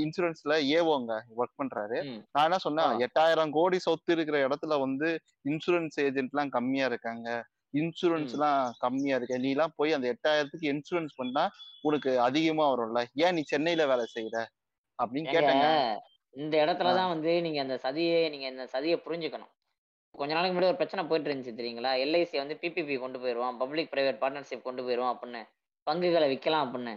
இன்சூரன்ஸ்ல ஏவோங்க ஒர்க் பண்றாரு. நான் என்ன சொன்னேன். எட்டாயிரம் கோடி சொத்து இருக்கிற இடத்துல வந்து இன்சூரன்ஸ் ஏஜென்ட் எல்லாம் கம்மியா இருக்காங்க. இன்சூரன்ஸ். எல்லாம் கம்மியா இருக்கு. நீ எல்லாம் போய் அந்த எட்டாயிரத்துக்கு இன்சூரன்ஸ் பண்ணா உனக்கு அதிகமா வரும்ல. ஏன் நீ சென்னையில வேலை செய்யற அப்படின்னு கேட்டேங்க. இந்த இடத்துலதான் வந்து நீங்க அந்த சதியை நீங்க இந்த சதியை புரிஞ்சுக்கணும். கொஞ்ச நாளைக்கு முன்னாடி ஒரு பிரச்சனை போயிட்டு இருந்துச்சு தெரியுங்களா? எல்ஐசி வந்து பிபிபி கொண்டு போயிடுவான் பப்ளிக் பிரைவேட் பார்ட்னர்ஷிப் கொண்டு போயிடுவான் அப்படின்னு. பங்குகளை விற்கலாம் அப்படின்னு.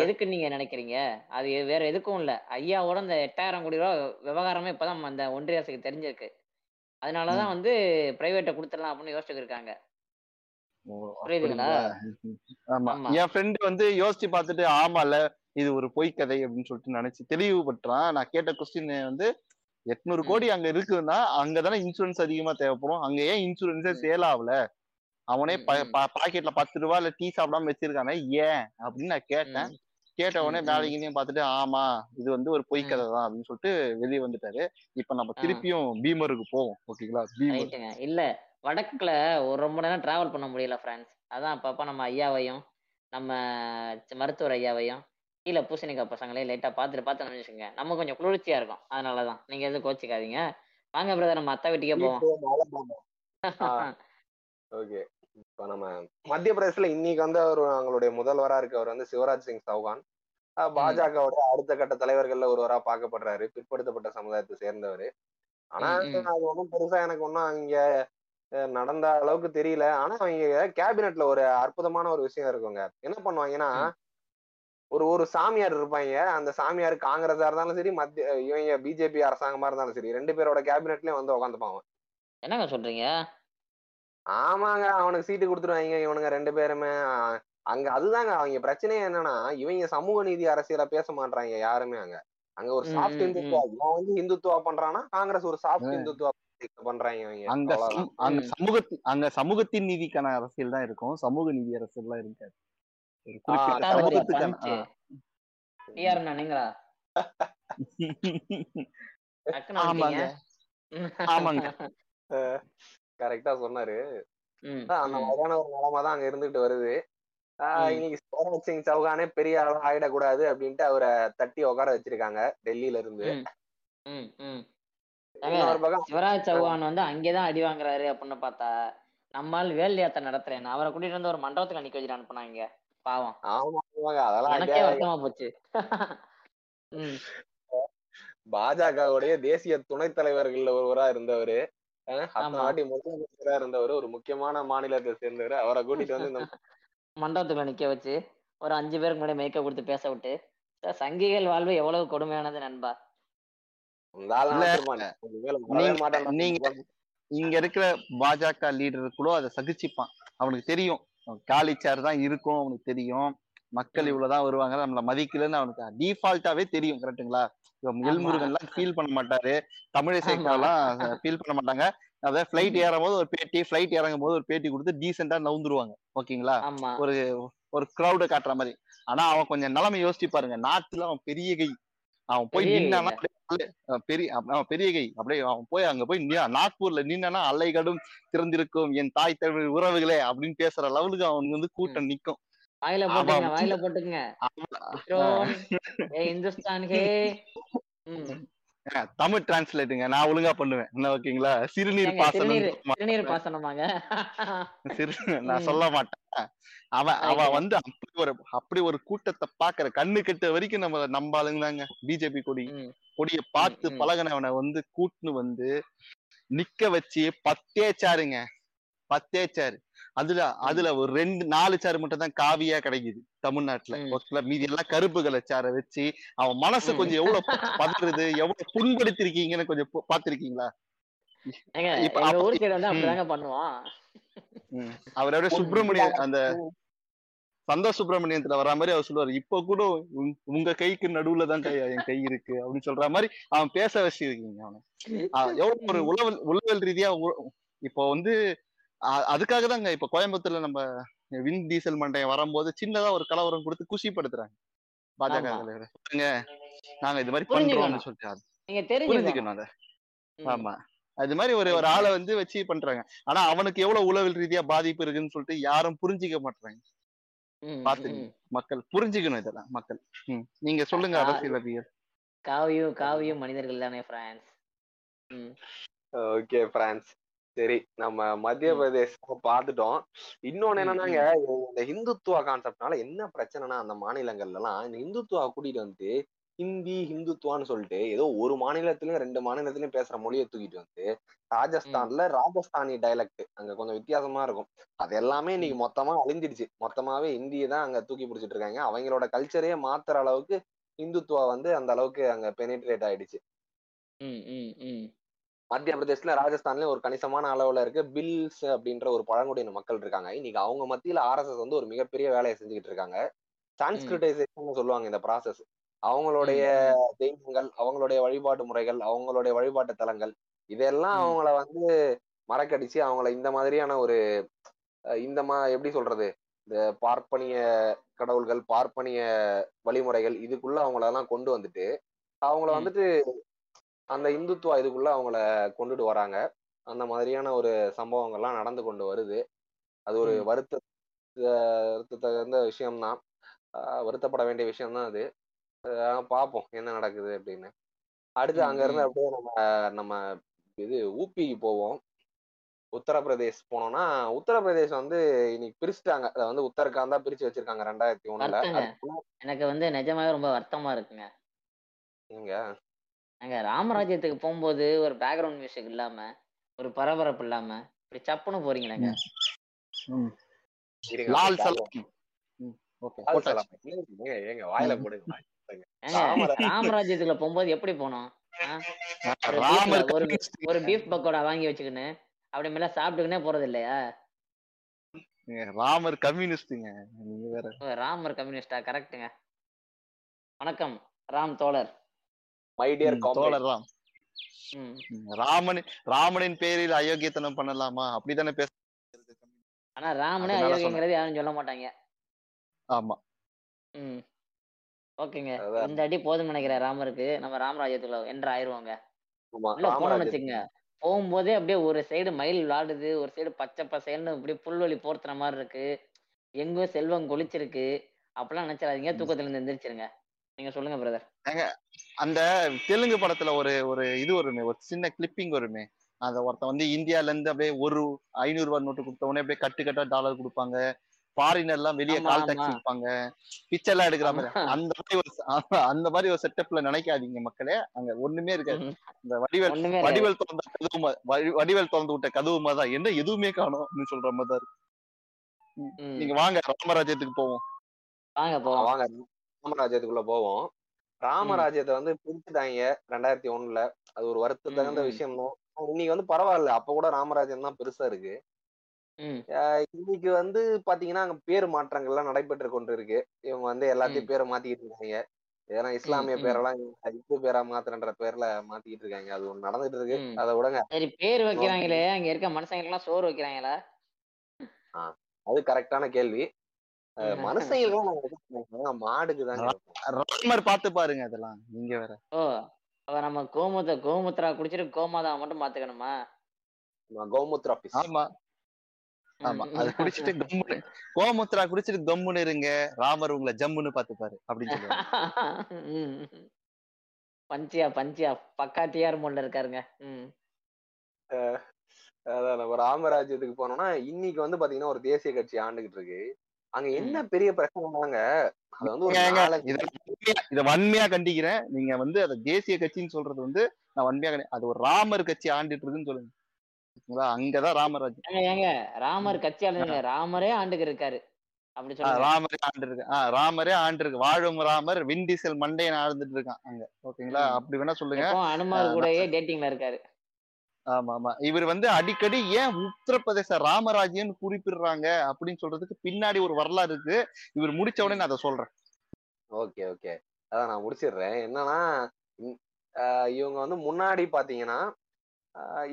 எதுக்கு நீங்க நினைக்கிறீங்க? அது வேற எதுக்கும் இல்ல. ஐயாவோட இந்த எட்டாயிரம் கோடி ரூபா விவகாரமே இப்பதான் அந்த ஒன்றிய அரசுக்கு தெரிஞ்சிருக்கு. அதனாலதான் வந்து பிரைவேட்டை கொடுத்துடலாம் அப்படின்னு யோசிச்சுட்டு இருக்காங்க. புரியுதுங்களா? என் ஃப்ரெண்டு வந்து யோசிச்சு பார்த்துட்டு ஆமால இது ஒரு பொய் கதை அப்படின்னு சொல்லிட்டு நினைச்சு தெளிவுபட்டுறான் நான் கேட்ட கொஸ்டின் வந்து எட்நூறு. கோடி அங்க இருக்குன்னா அங்கதானே இன்சூரன்ஸ் அதிகமா தேவைப்படும். அங்க ஏன் இன்சூரன்ஸே. சேல் ஆகல? அவனே. பாக்கெட்ல பத்து ரூபா இல்ல டீ சாப்பிடாம வச்சிருக்கானே? ஏன்? அப்படின்னு நான் கேட்டேன். கேட்ட உடனே. வேலைக்குன்னு பார்த்துட்டு ஆமா இது வந்து ஒரு பொய். கதை தான் அப்படின்னு சொல்லிட்டு வெளியே வந்துட்டாரு. இப்ப நம்ம. திருப்பியும் பீமருக்கு போவோம். ஓகேங்களா? பீமர். இல்ல வடக்குல ஒரு ரொம்ப நேரம் டிராவல் பண்ண முடியல ஃப்ரெண்ட்ஸ் அதான் அப்பப்ப நம்ம ஐயாவையும் நம்ம மருத்துவர் ஐயாவையும் கீழே பூசணிக்காய் பசங்களையும் லைட்டா பார்த்துட்டு பார்த்து நினைச்சுங்க நம்ம கொஞ்சம் குளிர்ச்சியா இருக்கும். அதனாலதான் நீங்க எதுவும் கோச்சிக்காதீங்க. வாங்க பிரதர் நம்ம அத்தை வீட்டுக்கே போவோம். ஓகே *laughs* இப்போ நம்ம மத்திய பிரதேசல இன்னைக்கு வந்து அவர் அவங்களுடைய முதல்வரா இருக்கவர் வந்து சிவராஜ் சிங் சௌகான். பாஜகவோட அடுத்த கட்ட தலைவர்கள்ல ஒருவரா பார்க்கப்படுறாரு. பிற்படுத்தப்பட்ட சமுதாயத்தை சேர்ந்தவர். ஆனா. அது ஒன்றும் பெருசா எனக்கு ஒன்றும் அங்க அஹ், நடந்த அளவுக்கு தெரியல. ஆனா அவங்க கேபினெட்ல ஒரு அற்புதமான ஒரு விஷயம் இருக்குங்க. என்ன பண்ணுவாங்கன்னா. ஒரு ஒரு சாமியார் இருப்பாங்க. அந்த சாமியார் காங்கிரஸா இருந்தாலும் சரி மத்திய இவங்க பிஜேபி அரசாங்கமா இருந்தாலும் சரி ரெண்டு பேரோட கேபினெட்லயும் வந்து உட்காந்துப்பாங்க என்னங்க சொல்றீங்க? ஆமாங்க அவனுக்கு சீட்டு கொடுத்துருவாங்க இவனுங்க ரெண்டு பேருமே. அங்க அதுதாங்க அவங்க பிரச்சனையே என்னன்னா இவங்க சமூக நீதி அரசியல பேச மாட்டாங்க யாருமே அங்க. அங்க ஒரு சாஃப்ட் இந்துத்துவா இவன் வந்து இந்துத்துவா பண்றானா காங்கிரஸ் ஒரு சாஃப்ட் இந்துத்துவா பண்றாங்க இவங்க. அங்க. சமூகத்தின் அங்க சமூகத்தின் நீதிக்கான அரசியல் தான் இருக்கும். சமூக நீதி இருக்காது. சமூகத்துக்கான பஞ்சு டிஆர் நானுங்களா *laughs* ஆமாங்க. ஆமாங்க. கரெக்டா சொன்னாரு. அந்த. மாதிரியான ஒரு நிலைமை தான் அங்க இருந்துட்டு வருது. இன்னைக்கு சிவராஜ் சிங் சௌகானே பெரிய ஆளா ஆயிடக்கூடாது அப்படின்ட்டு அவரை தட்டி உட்கார வச்சிருக்காங்க டெல்லியில இருந்து. சிவராஜ் சௌஹான் வந்து அங்கேதான் அடி வாங்குறாரு அப்படின்னு பார்த்தா நம்மால் வேல் யாத்திரை நடத்துறேன். அவரை கூட்டிட்டு வந்து ஒரு மண்டபத்துக்கு அன்னைக்கு வச்சுட்டு அனுப்புனாங்க பாவம். ஆமா ஆமாங்க அதெல்லாம் எனக்கே. வருத்தமா போச்சு. பாஜகவுடைய தேசிய துணைத் தலைவர்கள்ல ஒருவரா இருந்தவரு. வாட்டி முதலமைச்சரா இருந்தவர் ஒரு முக்கியமான மாநிலத்தை சேர்ந்தவர். அவரை கூட்டிட்டு வந்து *laughs* மண்டபத்துக்குள்ள நிக்க வச்சு ஒரு அஞ்சு பேருக்கு முன்னாடி மேய்க்க கொடுத்து பேச விட்டு சங்கிகள் வாழ்வு எவ்வளவு கொடுமையானது நண்பா? நீங்க- இங்க இருக்கிற பாஜக லீடர் கூட அதை சகிச்சுப்பான். அவனுக்கு தெரியும். காலி சேர் தான் இருக்கும் அவனுக்கு தெரியும். மக்கள். இவ்வளவுதான் வருவாங்க நம்மள மதிக்கலன்னு அவனுக்கு டிஃபால்ட்டாவே தெரியும் ஆமா. எல்முருகன் எல்லாம் ஃபீல் பண்ண மாட்டாரு. தமிழிசை ஆமா. எல்லாம் ஃபீல் பண்ண மாட்டாங்க. அதாவது ஃபிளைட் ஏறும் போது ஒரு பேட்டி ஃபிளைட் இறங்கும் போது ஒரு பேட்டி கொடுத்து டீசெண்டா நவுந்துருவாங்க. ஓகேங்களா? ஒரு ஒரு கிரௌட காட்டுற மாதிரி. ஆனா அவன் கொஞ்சம் நிலைமை யோசிச்சு பாருங்க. நாட்டுல அவன் பெரிய கை. அவன் போய் பெரிய அவன் பெரிய கை. அப்படியே அவன் போய் அங்க போய் நின்னா- நாக்பூர்ல நின்னா அலைகடும் திறந்திருக்கும். என் தாய் தமிழ் உறவுகளே அப்படின்னு பேசுற லெவலுக்கு அவனுக்கு வந்து கூட்டம் நிக்கும். வாயில போட்டுங்க. வாயில போட்டுங்க. இந்துஸ்தான் ஹே. தமிழ் டிரான்ஸ்லேட்டுங்க நான் ஒழுங்கா பண்ணுவேன். என்ன ஓகேங்களா? சிறுநீர் பாசனம் திருநீர் பாசனமாங்க. சிறு நான். சொல்ல மாட்டேன். அவன் அவன் ரைட்டுங்க. வந்து அப்படி ஒரு அப்படி ஒரு கூட்டத்தை பாக்குற கண்ணு கெட்ட வரைக்கும் நம்ம நம்ம ஆளுங்கதாங்க பிஜேபி கொடி. கொடிய பார்த்து. பழகினவனை வந்து கூட்டுன்னு வந்து நிக்க வச்சு பத்தே சாருங்க பத்தே சாரு அதுல அதுல ஒரு ரெண்டு நாலு சாரு மட்டும் தான் காவியா கிடைக்குது தமிழ்நாட்டுல. ஓகேங்களா மீதி எல்லாம் கருப்புகளை சாரை வச்சு அவன் மனசு. கொஞ்சம் எவ்வளவு பதறுது எவ்வளவு புண்படுத்திருக்கீங்கன்னு கொஞ்சம் பாத்திருக்கீங்களா ஏங்க இப்ப எங்க அப்ப- ஊர் சைடு வந்து ம். அப்படிதாங்க பண்ணுவான். அவரோட சுப்பிரமணியன் அந்த சந்தோஷ் சுப்பிரமணியத்துல வர மாதிரி அவர் சொல்லுவாரு இப்ப கூட உங்க- கைக்கு நடுவுல தான் கை என் கை இருக்கு அப்படின்னு சொல்ற மாதிரி அவன் பேச வச்சிருக்கீங்க அவனை. *laughs* எவ்வளவு ஒரு உளவல் உளவல் ரீதியா இப்போ வந்து அதுக்காக தாங்க இப்ப கோயம்புத்தூர்ல நம்ம வின் டீசல் மண்டையம் வரும்போது சின்னதா ஒரு கலவரம் கொடுத்து குஷிப்படுத்துறாங்க. பாஜக நாங்க இது மாதிரி. பண்றோம்னு சொல்லிட்டு புரிஞ்சுக்கணும் அதை. ஆமா. அது மாதிரி ஒரு ஒரு ஆளை வந்து வச்சு பண்றாங்க. ஆனா அவனுக்கு எவ்வளவு உளவில் ரீதியா பாதிப்பு இருக்குன்னு சொல்லிட்டு யாரும் புரிஞ்சிக்க மாட்டாங்க. ம். மக்கள் புரிஞ்சுக்கணும் இதெல்லாம் மக்கள். நீங்க சொல்லுங்க ஆ. அரசியலவியல். காவியும் காவியும் மனிதர்கள் தானே பிரான்ஸ் ஓகே பிரான்ஸ் சரி நம்ம மத்திய ம். பிரதேசம் பார்த்துட்டோம். இன்னொன்னு என்னன்னாங்க இந்த இந்துத்துவா கான்செப்ட்னால என்ன பிரச்சனைனா அந்த மாநிலங்கள்ல எல்லாம் இந்த இந்துத்துவா கூட்டிட்டு வந்து ஹிந்தி ஹிந்துத்துவான்னு சொல்லிட்டு ஏதோ ஒரு மாநிலத்திலயும் ரெண்டு மாநிலத்திலயும் பேசுற மொழியை தூக்கிட்டு வந்து ராஜஸ்தான்ல ராஜஸ்தானி டைலக்ட் அங்க கொஞ்சம் வித்தியாசமா இருக்கும். அது எல்லாமே இன்னைக்கு மொத்தமா அழிஞ்சிடுச்சு. மொத்தமாவே ஹிந்தியை தான் அங்க தூக்கி பிடிச்சிட்டு இருக்காங்க. அவங்களோட கல்ச்சரையே மாத்துற அளவுக்கு இந்துத்துவா வந்து அந்த அளவுக்கு அங்க பெனிட்ரேட் ஆயிடுச்சு. மத்திய பிரதேசல ராஜஸ்தான்லயும் ஒரு கணிசமான அளவுல இருக்கு. பில்ஸ் அப்படின்ற ஒரு பழங்குடியின மக்கள் இருக்காங்க. இன்னைக்கு அவங்க மத்தியில ஆர்எஸ்எஸ் வந்து ஒரு மிகப்பெரிய வேலையை செஞ்சுக்கிட்டு இருக்காங்க. சான்ஸ்கிரிட்டைசேஷன் சொல்லுவாங்க இந்த ப்ராசஸ் அவங்களுடைய தெய்வங்கள் அவங்களுடைய வழிபாட்டு முறைகள் அவங்களுடைய வழிபாட்டு தலங்கள் இதெல்லாம். அவங்கள வந்து மறக்கடிச்சு அவங்கள இந்த மாதிரியான ஒரு இந்த மா எப்படி சொல்றது? இந்த பார்ப்பனிய கடவுள்கள் பார்ப்பனிய வழிமுறைகள் இதுக்குள்ள அவங்களெல்லாம் கொண்டு வந்துட்டு அவங்கள. வந்துட்டு அந்த இந்துத்துவா இதுக்குள்ள அவங்கள கொண்டுட்டு வராங்க. அந்த மாதிரியான ஒரு சம்பவங்கள்லாம் நடந்து கொண்டு வருது. அது ஒரு. வருத்த வருத்தத்தகுந்த விஷயம்தான். வருத்தப்பட வேண்டிய விஷயம்தான் அது. பார்ப்போம் என்ன நடக்குது அப்படின்னு. அடுத்து அங்க இருந்து. அப்படியே நம்ம நம்ம இது ஊபிக்கு போவோம். உத்தரப்பிரதேஷ் போனோம்னா உத்தரப்பிரதேஷ் வந்து இன்னைக்கு பிரிச்சுட்டாங்க. அதை வந்து உத்தரகாந்தா பிரிச்சு வச்சிருக்காங்க ரெண்டாயிரத்தி ஒண்ணுல. எனக்கு வந்து நிஜமாவே ரொம்ப வருத்தமா இருக்குங்க. நீங்க நாங்க ராமராஜ்யத்துக்கு போகும்போது ஒரு பேக்ரவுண்ட் மியூசிக் இல்லாம ஒரு பரபரப்பு இல்லாம இப்படி சப்புன்னு போறீங்களேங்க? லால். சலாம். ஏங்க, வாயில. போடுங்க ராமராஜ்யத்துக்குள்ள போகும்போது எப்படி போனோம்? ஆ? ஒரு ஒரு பீஃப் பக்கோடா வாங்கி வச்சுக்கின்னு அப்படி மேல சாப்பிட்டுக்கினே போறது இல்லையா ராமர் கம்யூனிஸ்டுங்க நீங்க வேற. ஓ, ராமர் கம்யூனிஸ்டா கரெக்ட்டுங்க வணக்கம் ராம் தோழர். மை டியர் தோழர் ராம் ராமனின் பேரில் அயோக்கியத்தனம் பண்ணலாமா? அப்படித்தானே பேச ஆனா ராமனே அயோக்கியங்கிறது யாரும் சொல்ல மாட்டாங்க. ஆமா. ம். ஓகேங்க. இந்த அடி போதும் நினைக்கிறேன் ராமருக்கு. நம்ம ராமராஜ்யத்துக்குள்ள என்ற ஆயிருவாங்க. உள்ள போனோம்னு வச்சுக்கோங்க. போகும்போதே அப்படியே ஒரு சைடு மயில் விளாடுது ஒரு சைடு பச்சை பசேல்னு அப்படியே புல்வெளி போர்த்துற மாதிரி இருக்கு. எங்கும் செல்வம் கொளிச்சிருக்கு. அப்பெல்லாம் நினைச்சிடாதீங்க. தூக்கத்துல இருந்து எந்திரிச்சிருங்க. நீங்க சொல்லுங்க பிரதர் அந்த தெலுங்கு படத்துல ஒரு ஒரு இது வருமே ஒரு சின்ன கிளிப்பிங் வருமே. அத ஒருத்தன் வந்து இந்தியால இருந்து அப்படியே ஒரு ஐநூறு ரூபாய் நோட்டு கொடுத்த உடனே அப்படியே கட்டு கட்டா டாலர் கொடுப்பாங்க. ஃபாரினர் எல்லாம் வெளியே கால். டாக்ஸி விற்பாங்க பிச்சை எல்லாம் எடுக்கிற மாதிரி. அந்த மாதிரி ஒரு அந்த மாதிரி ஒரு செட்டப்ல நினைக்காதீங்க மக்களே. அங்க ஒண்ணுமே இருக்காது. இந்த வடிவேல். வடிவேல் திறந்த கதவு வடிவேல் திறந்து விட்ட கதவு மாதிரி தான். என்ன எதுவுமே காணும் சொல்ற மாதிரி தான் இருக்கு. நீங்க வாங்க ராமராஜ்யத்துக்கு போவோம். வாங்க போவோம். வாங்க ராமராஜ்யத்துக்குள்ள போவோம். ராமராஜ்யத்தை வந்து பிரிச்சுட்டாங்க ரெண்டாயிரத்தி ஒண்ணுல. அது ஒரு வருத்த தகுந்த. விஷயம் தான். இன்னைக்கு வந்து பரவாயில்ல. அப்ப கூட ராமராஜ்யம் தான் பெருசா இருக்கு. இன்னைக்கு வந்து பாத்தீங்கன்னா அங்க பேர் மாற்றங்கள் எல்லாம் நடைபெற்று கொண்டு இருக்கு இவங்க வந்து எல்லாத்தையும் பேரை மாத்திக்கிட்டு இருக்காங்க. ஏன்னா இஸ்லாமிய. பேரெல்லாம் இந்து பேரா மாத்துறன்ற பேர்ல மாத்திக்கிட்டு இருக்காங்க. அது ஒண்ணு நடந்துட்டு இருக்கு. அதை விடுங்க. சரி பேர் வைக்கிறாங்களே. அங்க இருக்க மனுஷங்களுக்கு எல்லாம் சோறு வைக்கிறாங்களா? அது கரெக்டான கேள்வி. ஆஹ். ம். மனுஷங்களும் நாங்க எதுக்கு வைக்கணும்? மாடுக்கு பார்த்து பாருங்க அதெல்லாம் நீங்க வேற. ஓ அப்ப நம்ம கோமுத்த கோமுத்ரா குடிச்சிட்டு கோமாதா மட்டும் பாத்துக்கணுமா? கௌமுத்ரா ஆமா. ஆமா. அது குடிச்சிட்டு கோமுத்ரா இருங்க ராமர் உங்களை ஜம்முன்னு பாத்துப்பாரு அப்படின்னு சொல்லுவாங்க. பஞ்சியா பஞ்சியா பக்கா டிஆர் மோட்ல இருக்காருங்க. அதான் நம்ம ராமராஜ்யத்துக்கு போனோம்னா இன்னைக்கு வந்து பாத்தீங்கன்னா ஒரு தேசிய கட்சி ஆண்டுகிட்டு இருக்கு. அங்க என்ன பெரிய பிரச்சனைனாங்க அது வந்து ஒரு இத வன்மையா- கண்டிக்கிறேன். நீங்க வந்து அத தேசிய கட்சின்னு சொல்றது வந்து நான் வன்மையா கண்டி- அது ஒரு ராமர் கட்சி ஆண்டுட்டு இருக்குன்னு சொல்லுங்க. ஓகேங்களா? அங்கதான் ராமராஜ் ஏங்க ஏங்க ராமர் கட்சி ஆளுங்க ராமரே ஆண்டுக்கு இருக்காரு. அப்படி ஆ, சொல்லுங்க. ராமரே ஆண்டு இருக்கு ஆஹ் ராமரே ஆண்டு இருக்கு வாழும் ராமர் விண்டிசல் மண்டையன் ஆழ்ந்துட்டு இருக்கான் அங்க. ஓகேங்களா. அப்படி வேணா சொல்லுங்க. அனுமார் கூடயே டேட்டிங்ல இருக்காரு. ஆமா ஆமா இவர் வந்து அடிக்கடி ஏன் உத்தரப்பிரதேச ராமராஜ்யம் குறிப்பிடுறாங்க அப்படின்னு சொல்றதுக்கு பின்னாடி ஒரு வரலாறு இருக்கு. இவர் முடிச்ச உடனே நான் அதை சொல்றேன். Okay okay. அதான் நான் முடிச்சிடுறேன். என்னன்னா இவங்க வந்து முன்னாடி பாத்தீங்கன்னா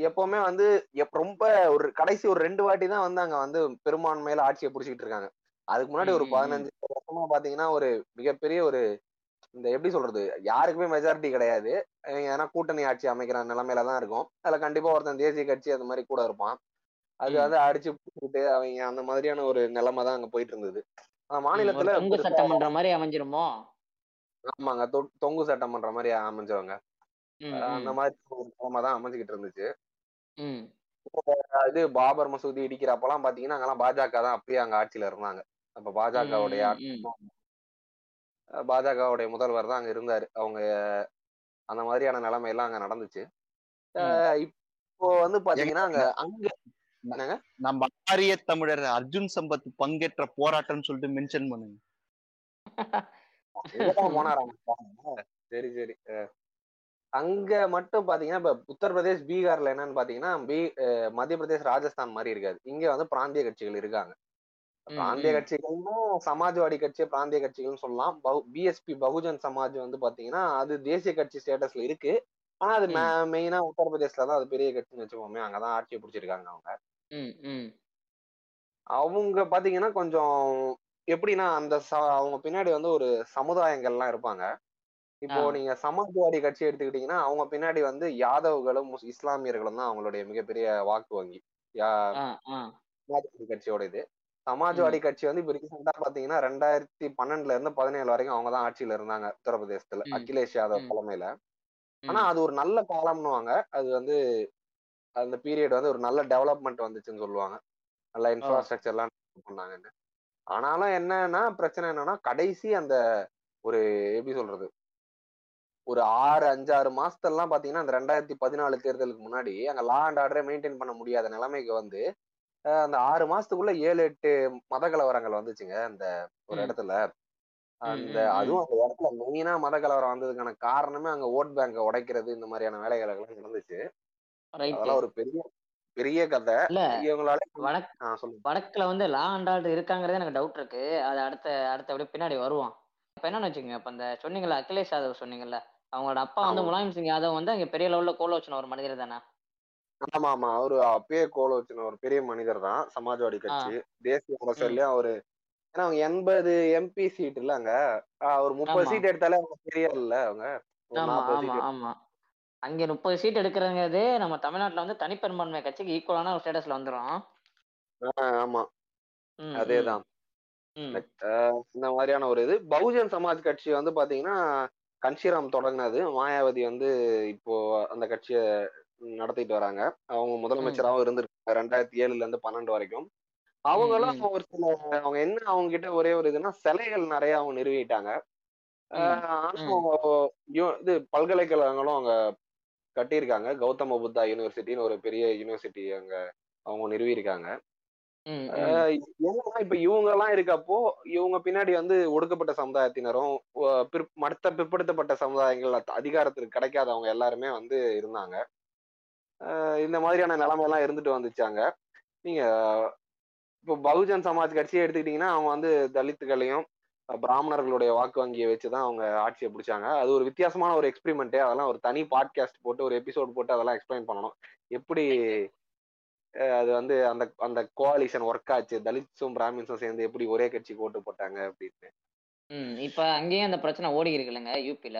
எப்பவுமே வந்து எப்- ரொம்ப ஒரு கடைசி ஒரு ரெண்டு வாட்டி தான் வந்து அங்க வந்து பெரும்பான்மையில ஆட்சியை புடிச்சிட்டு இருக்காங்க. அதுக்கு முன்னாடி ஒரு. பதினஞ்சு வருஷமா பாத்தீங்கன்னா ஒரு மிகப்பெரிய ஒரு இந்த எப்படி சொல்றது? யாருக்குமே மெஜாரிட்டி கிடையாது. ஏன்னா கூட்டணி ஆட்சி அமைக்கிற நிலைமையில தான் இருக்கும். அதுல கண்டிப்பா ஒருத்தன் தேசிய கட்சி அந்த மாதிரி கூட இருப்பான். அது. வந்து அடிச்சு புடிச்சுக்கிட்டு அவங்க அந்த மாதிரியான ஒரு நிலைமை தான் அங்க போயிட்டு இருந்தது. மாநிலத்துல தொங்கு சட்டமன்றம் மாதிரி அமைஞ்சிருமோ? ஆமாங்க. தொங்கு சட்டமன்ற மாதிரி அமைஞ்சவங்க. அந்த மாதிரி ஒரு நிலைமை தான் அமைஞ்சுக்கிட்டு இருந்துச்சு. இது பாபர் மசூதி இடிக்கிறப்பெல்லாம் பாத்தீங்கன்னா அங்கெல்லாம் பாஜக தான் அப்பயே அங்க ஆட்சியில இருந்தாங்க. அப்ப பாஜகவுடைய பாஜகவுடைய முதல்வர் தான் அங்க இருந்தாரு. அவங்க அந்த மாதிரியான நிலைமை எல்லாம் அங்க நடந்துச்சு. இப்போ வந்து பாத்தீங்கன்னா அங்க அங்க நம்ம ஆரிய தமிழர் அர்ஜுன் சம்பத் பங்கேற்ற போராட்டம்னு சொல்லிட்டு மென்ஷன் பண்ணுங்க. சரி சரி. அங்க மட்டும் பாத்தீங்கன்னா இப்ப உத்தரப்பிரதேஷ் பீகார்ல என்னன்னு பாத்தீங்கன்னா பீ மத்திய பிரதேஷ் ராஜஸ்தான் மாதிரி இருக்காது. இங்க வந்து பிராந்திய கட்சிகள் இருக்காங்க. பிராந்திய. கட்சிகளும் சமாஜ்வாடி கட்சி பிராந்திய கட்சிகள்னு சொல்லலாம். பிஎஸ்பி பகுஜன் சமாஜ் வந்து பாத்தீங்கன்னா அது தேசிய கட்சி ஸ்டேட்டஸ்ல இருக்கு. ஆனா அது மெயினா உத்தரப்பிரதேஷ்ல தான் அது பெரிய கட்சின்னு வச்சுக்கோமே அங்கதான் ஆட்சியை பிடிச்சிருக்காங்க அவங்க. அவங்க பாத்தீங்கன்னா கொஞ்சம் எப்படின்னா அந்த அவங்க பின்னாடி வந்து ஒரு சமுதாயங்கள்லாம் இருப்பாங்க. இப்போ. நீங்க சமாஜ்வாடி கட்சி எடுத்துக்கிட்டீங்கன்னா அவங்க பின்னாடி வந்து யாதவ்களும் முஸ்- இஸ்லாமியர்களும் தான் அவங்களுடைய மிகப்பெரிய வாக்கு வங்கி. கட்சியோட இது சமாஜ்வாடி கட்சி வந்து இப்ப ரீசெண்டா பாத்தீங்கன்னா ரெண்டாயிரத்தி பன்னெண்டுல இருந்து பதினேழு வரைக்கும் அவங்க தான் ஆட்சியில இருந்தாங்க உத்தரப்பிரதேசத்துல. அகிலேஷ் யாதவ். தலைமையில. ஆனா அது ஒரு நல்ல காலம்னுவாங்க. அது வந்து அந்த பீரியட் வந்து ஒரு நல்ல டெவலப்மெண்ட் வந்துச்சுன்னு சொல்லுவாங்க. நல்ல இன்ஃப்ராஸ்ட்ரக்சர்லாம் பண்ணாங்கன்னு. ஆனாலும் என்னன்னா பிரச்சனை என்னன்னா கடைசி அந்த ஒரு எப்படி சொல்றது? ஒரு ஆறு அஞ்சாறு மாசத்தெல்லாம் பாத்தீங்கன்னா அந்த ரெண்டாயிரத்தி பதினாலு தேர்தலுக்கு முன்னாடி அங்க லா அண்ட் ஆர்டரை மெயின்டைன் பண்ண முடியாத நிலைமைக்கு வந்து அந்த ஆறு மாசத்துக்குள்ள ஏழு எட்டு மத கலவரங்கள் வந்துச்சுங்க அந்த ஒரு. இடத்துல. அந்த. அதுவும் அந்த இடத்துல மெயினா மத கலவரம் வந்ததுக்கான காரணமே அங்க ஓட் பேங்கை உடைக்கிறது இந்த மாதிரியான வேலைகள் எல்லாம் நடந்துச்சு அதெல்லாம் ஒரு பெரிய பெரிய கதை. இவங்களால வடக்குல வந்து லா அண்ட் ஆர்டர் இருக்காங்கிறது எனக்கு டவுட் இருக்கு. அது அடுத்த அடுத்த அப்படியே பின்னாடி வருவோம். இப்ப என்னன்னு வச்சுக்கோங்க இப்ப இந்த சொன்னீங்கல்ல அகிலேஷ் யாதவ் சொன்னீங்கல்ல அவங்களோட அப்பா வந்து. முலாயம் சிங் யாதவ் வந்து அங்க பெரிய லெவல்ல கோல வச்சுன ஒரு மனிதர் தானே? ஆமா ஆமா அவரு அப்பயே கோல வச்சுன ஒரு பெரிய மனிதர் தான் சமாஜ்வாடி கட்சி. தேசிய அரசியல்லயும் அவரு ஏன்னா அவங்க எண்பது எம்பி சீட் இல்லங்க ஆஹ் ஒரு முப்பது. சீட் எடுத்தாலே அவங்க பெரிய இல்ல அவங்க. அங்க முப்பது சீட் எடுக்கிறதுங்கிறது நம்ம தமிழ்நாட்டுல வந்து தனிப்பெரும்பான்மை கட்சிக்கு ஈக்குவலான ஒரு ஸ்டேட்டஸ்ல வந்துரும். ஆமா. அதேதான் இந்த மாதிரியான ஒரு இது. பகுஜன் சமாஜ் கட்சி வந்து பாத்தீங்கன்னா கன்ஷிராம் தொடங்கினது. மாயாவதி வந்து இப்போ அந்த கட்சியை நடத்திட்டு வராங்க. அவங்க முதலமைச்சராகவும் இருந்திருக்காங்க ரெண்டாயிரத்தி ஏழுல இருந்து பன்னெண்டு வரைக்கும். அவங்களும். ஒரு சில அவங்க என்ன அவங்க கிட்ட ஒரே ஒரு இதுன்னா சிலைகள் நிறைய அவங்க நிறுவிட்டாங்க. இது பல்கலைக்கழகங்களும் அவங்க கட்டியிருக்காங்க. கௌதம புத்தா யூனிவர்சிட்டின்னு ஒரு பெரிய யூனிவர்சிட்டி அங்க அவங்க நிறுவியிருக்காங்க. என்னன்னா இப்ப இவங்க எல்லாம் இருக்கப்போ இவங்க பின்னாடி வந்து ஒடுக்கப்பட்ட சமுதாயத்தினரும் மற்ற பிற்படுத்தப்பட்ட சமுதாயங்கள் அத்- அதிகாரத்திற்கு கிடைக்காதவங்க எல்லாருமே வந்து இருந்தாங்க. இந்த மாதிரியான நிலைமை எல்லாம் இருந்துட்டு வந்துச்சாங்க. நீங்க இப்போ பகுஜன் சமாஜ் கட்சியை எடுத்துக்கிட்டீங்கன்னா அவங்க வந்து தலித்துகளையும் பிராமணர்களுடைய வாக்கு வங்கியை வச்சுதான் அவங்க ஆட்சியை பிடிச்சாங்க. அது ஒரு வித்தியாசமான ஒரு எக்ஸ்பிரிமெண்ட்டே அதெல்லாம் ஒரு தனி பாட்காஸ்ட் போட்டு ஒரு எபிசோட் போட்டு அதெல்லாம் எக்ஸ்பிளைன் பண்ணணும். எப்படி அது வந்து அந்த அந்த கோஆலிஷன் ஒர்க் ஆச்சு? தலித்ஸும் பிராமின்ஸும் சேர்ந்து எப்படி ஒரே கட்சி ஓட்டு போட்டாங்க அப்படின்னு. ம் இப்ப அங்கேயும் அந்த பிரச்சனை ஓடி இருக்குல்லங்க யூபியில யூபில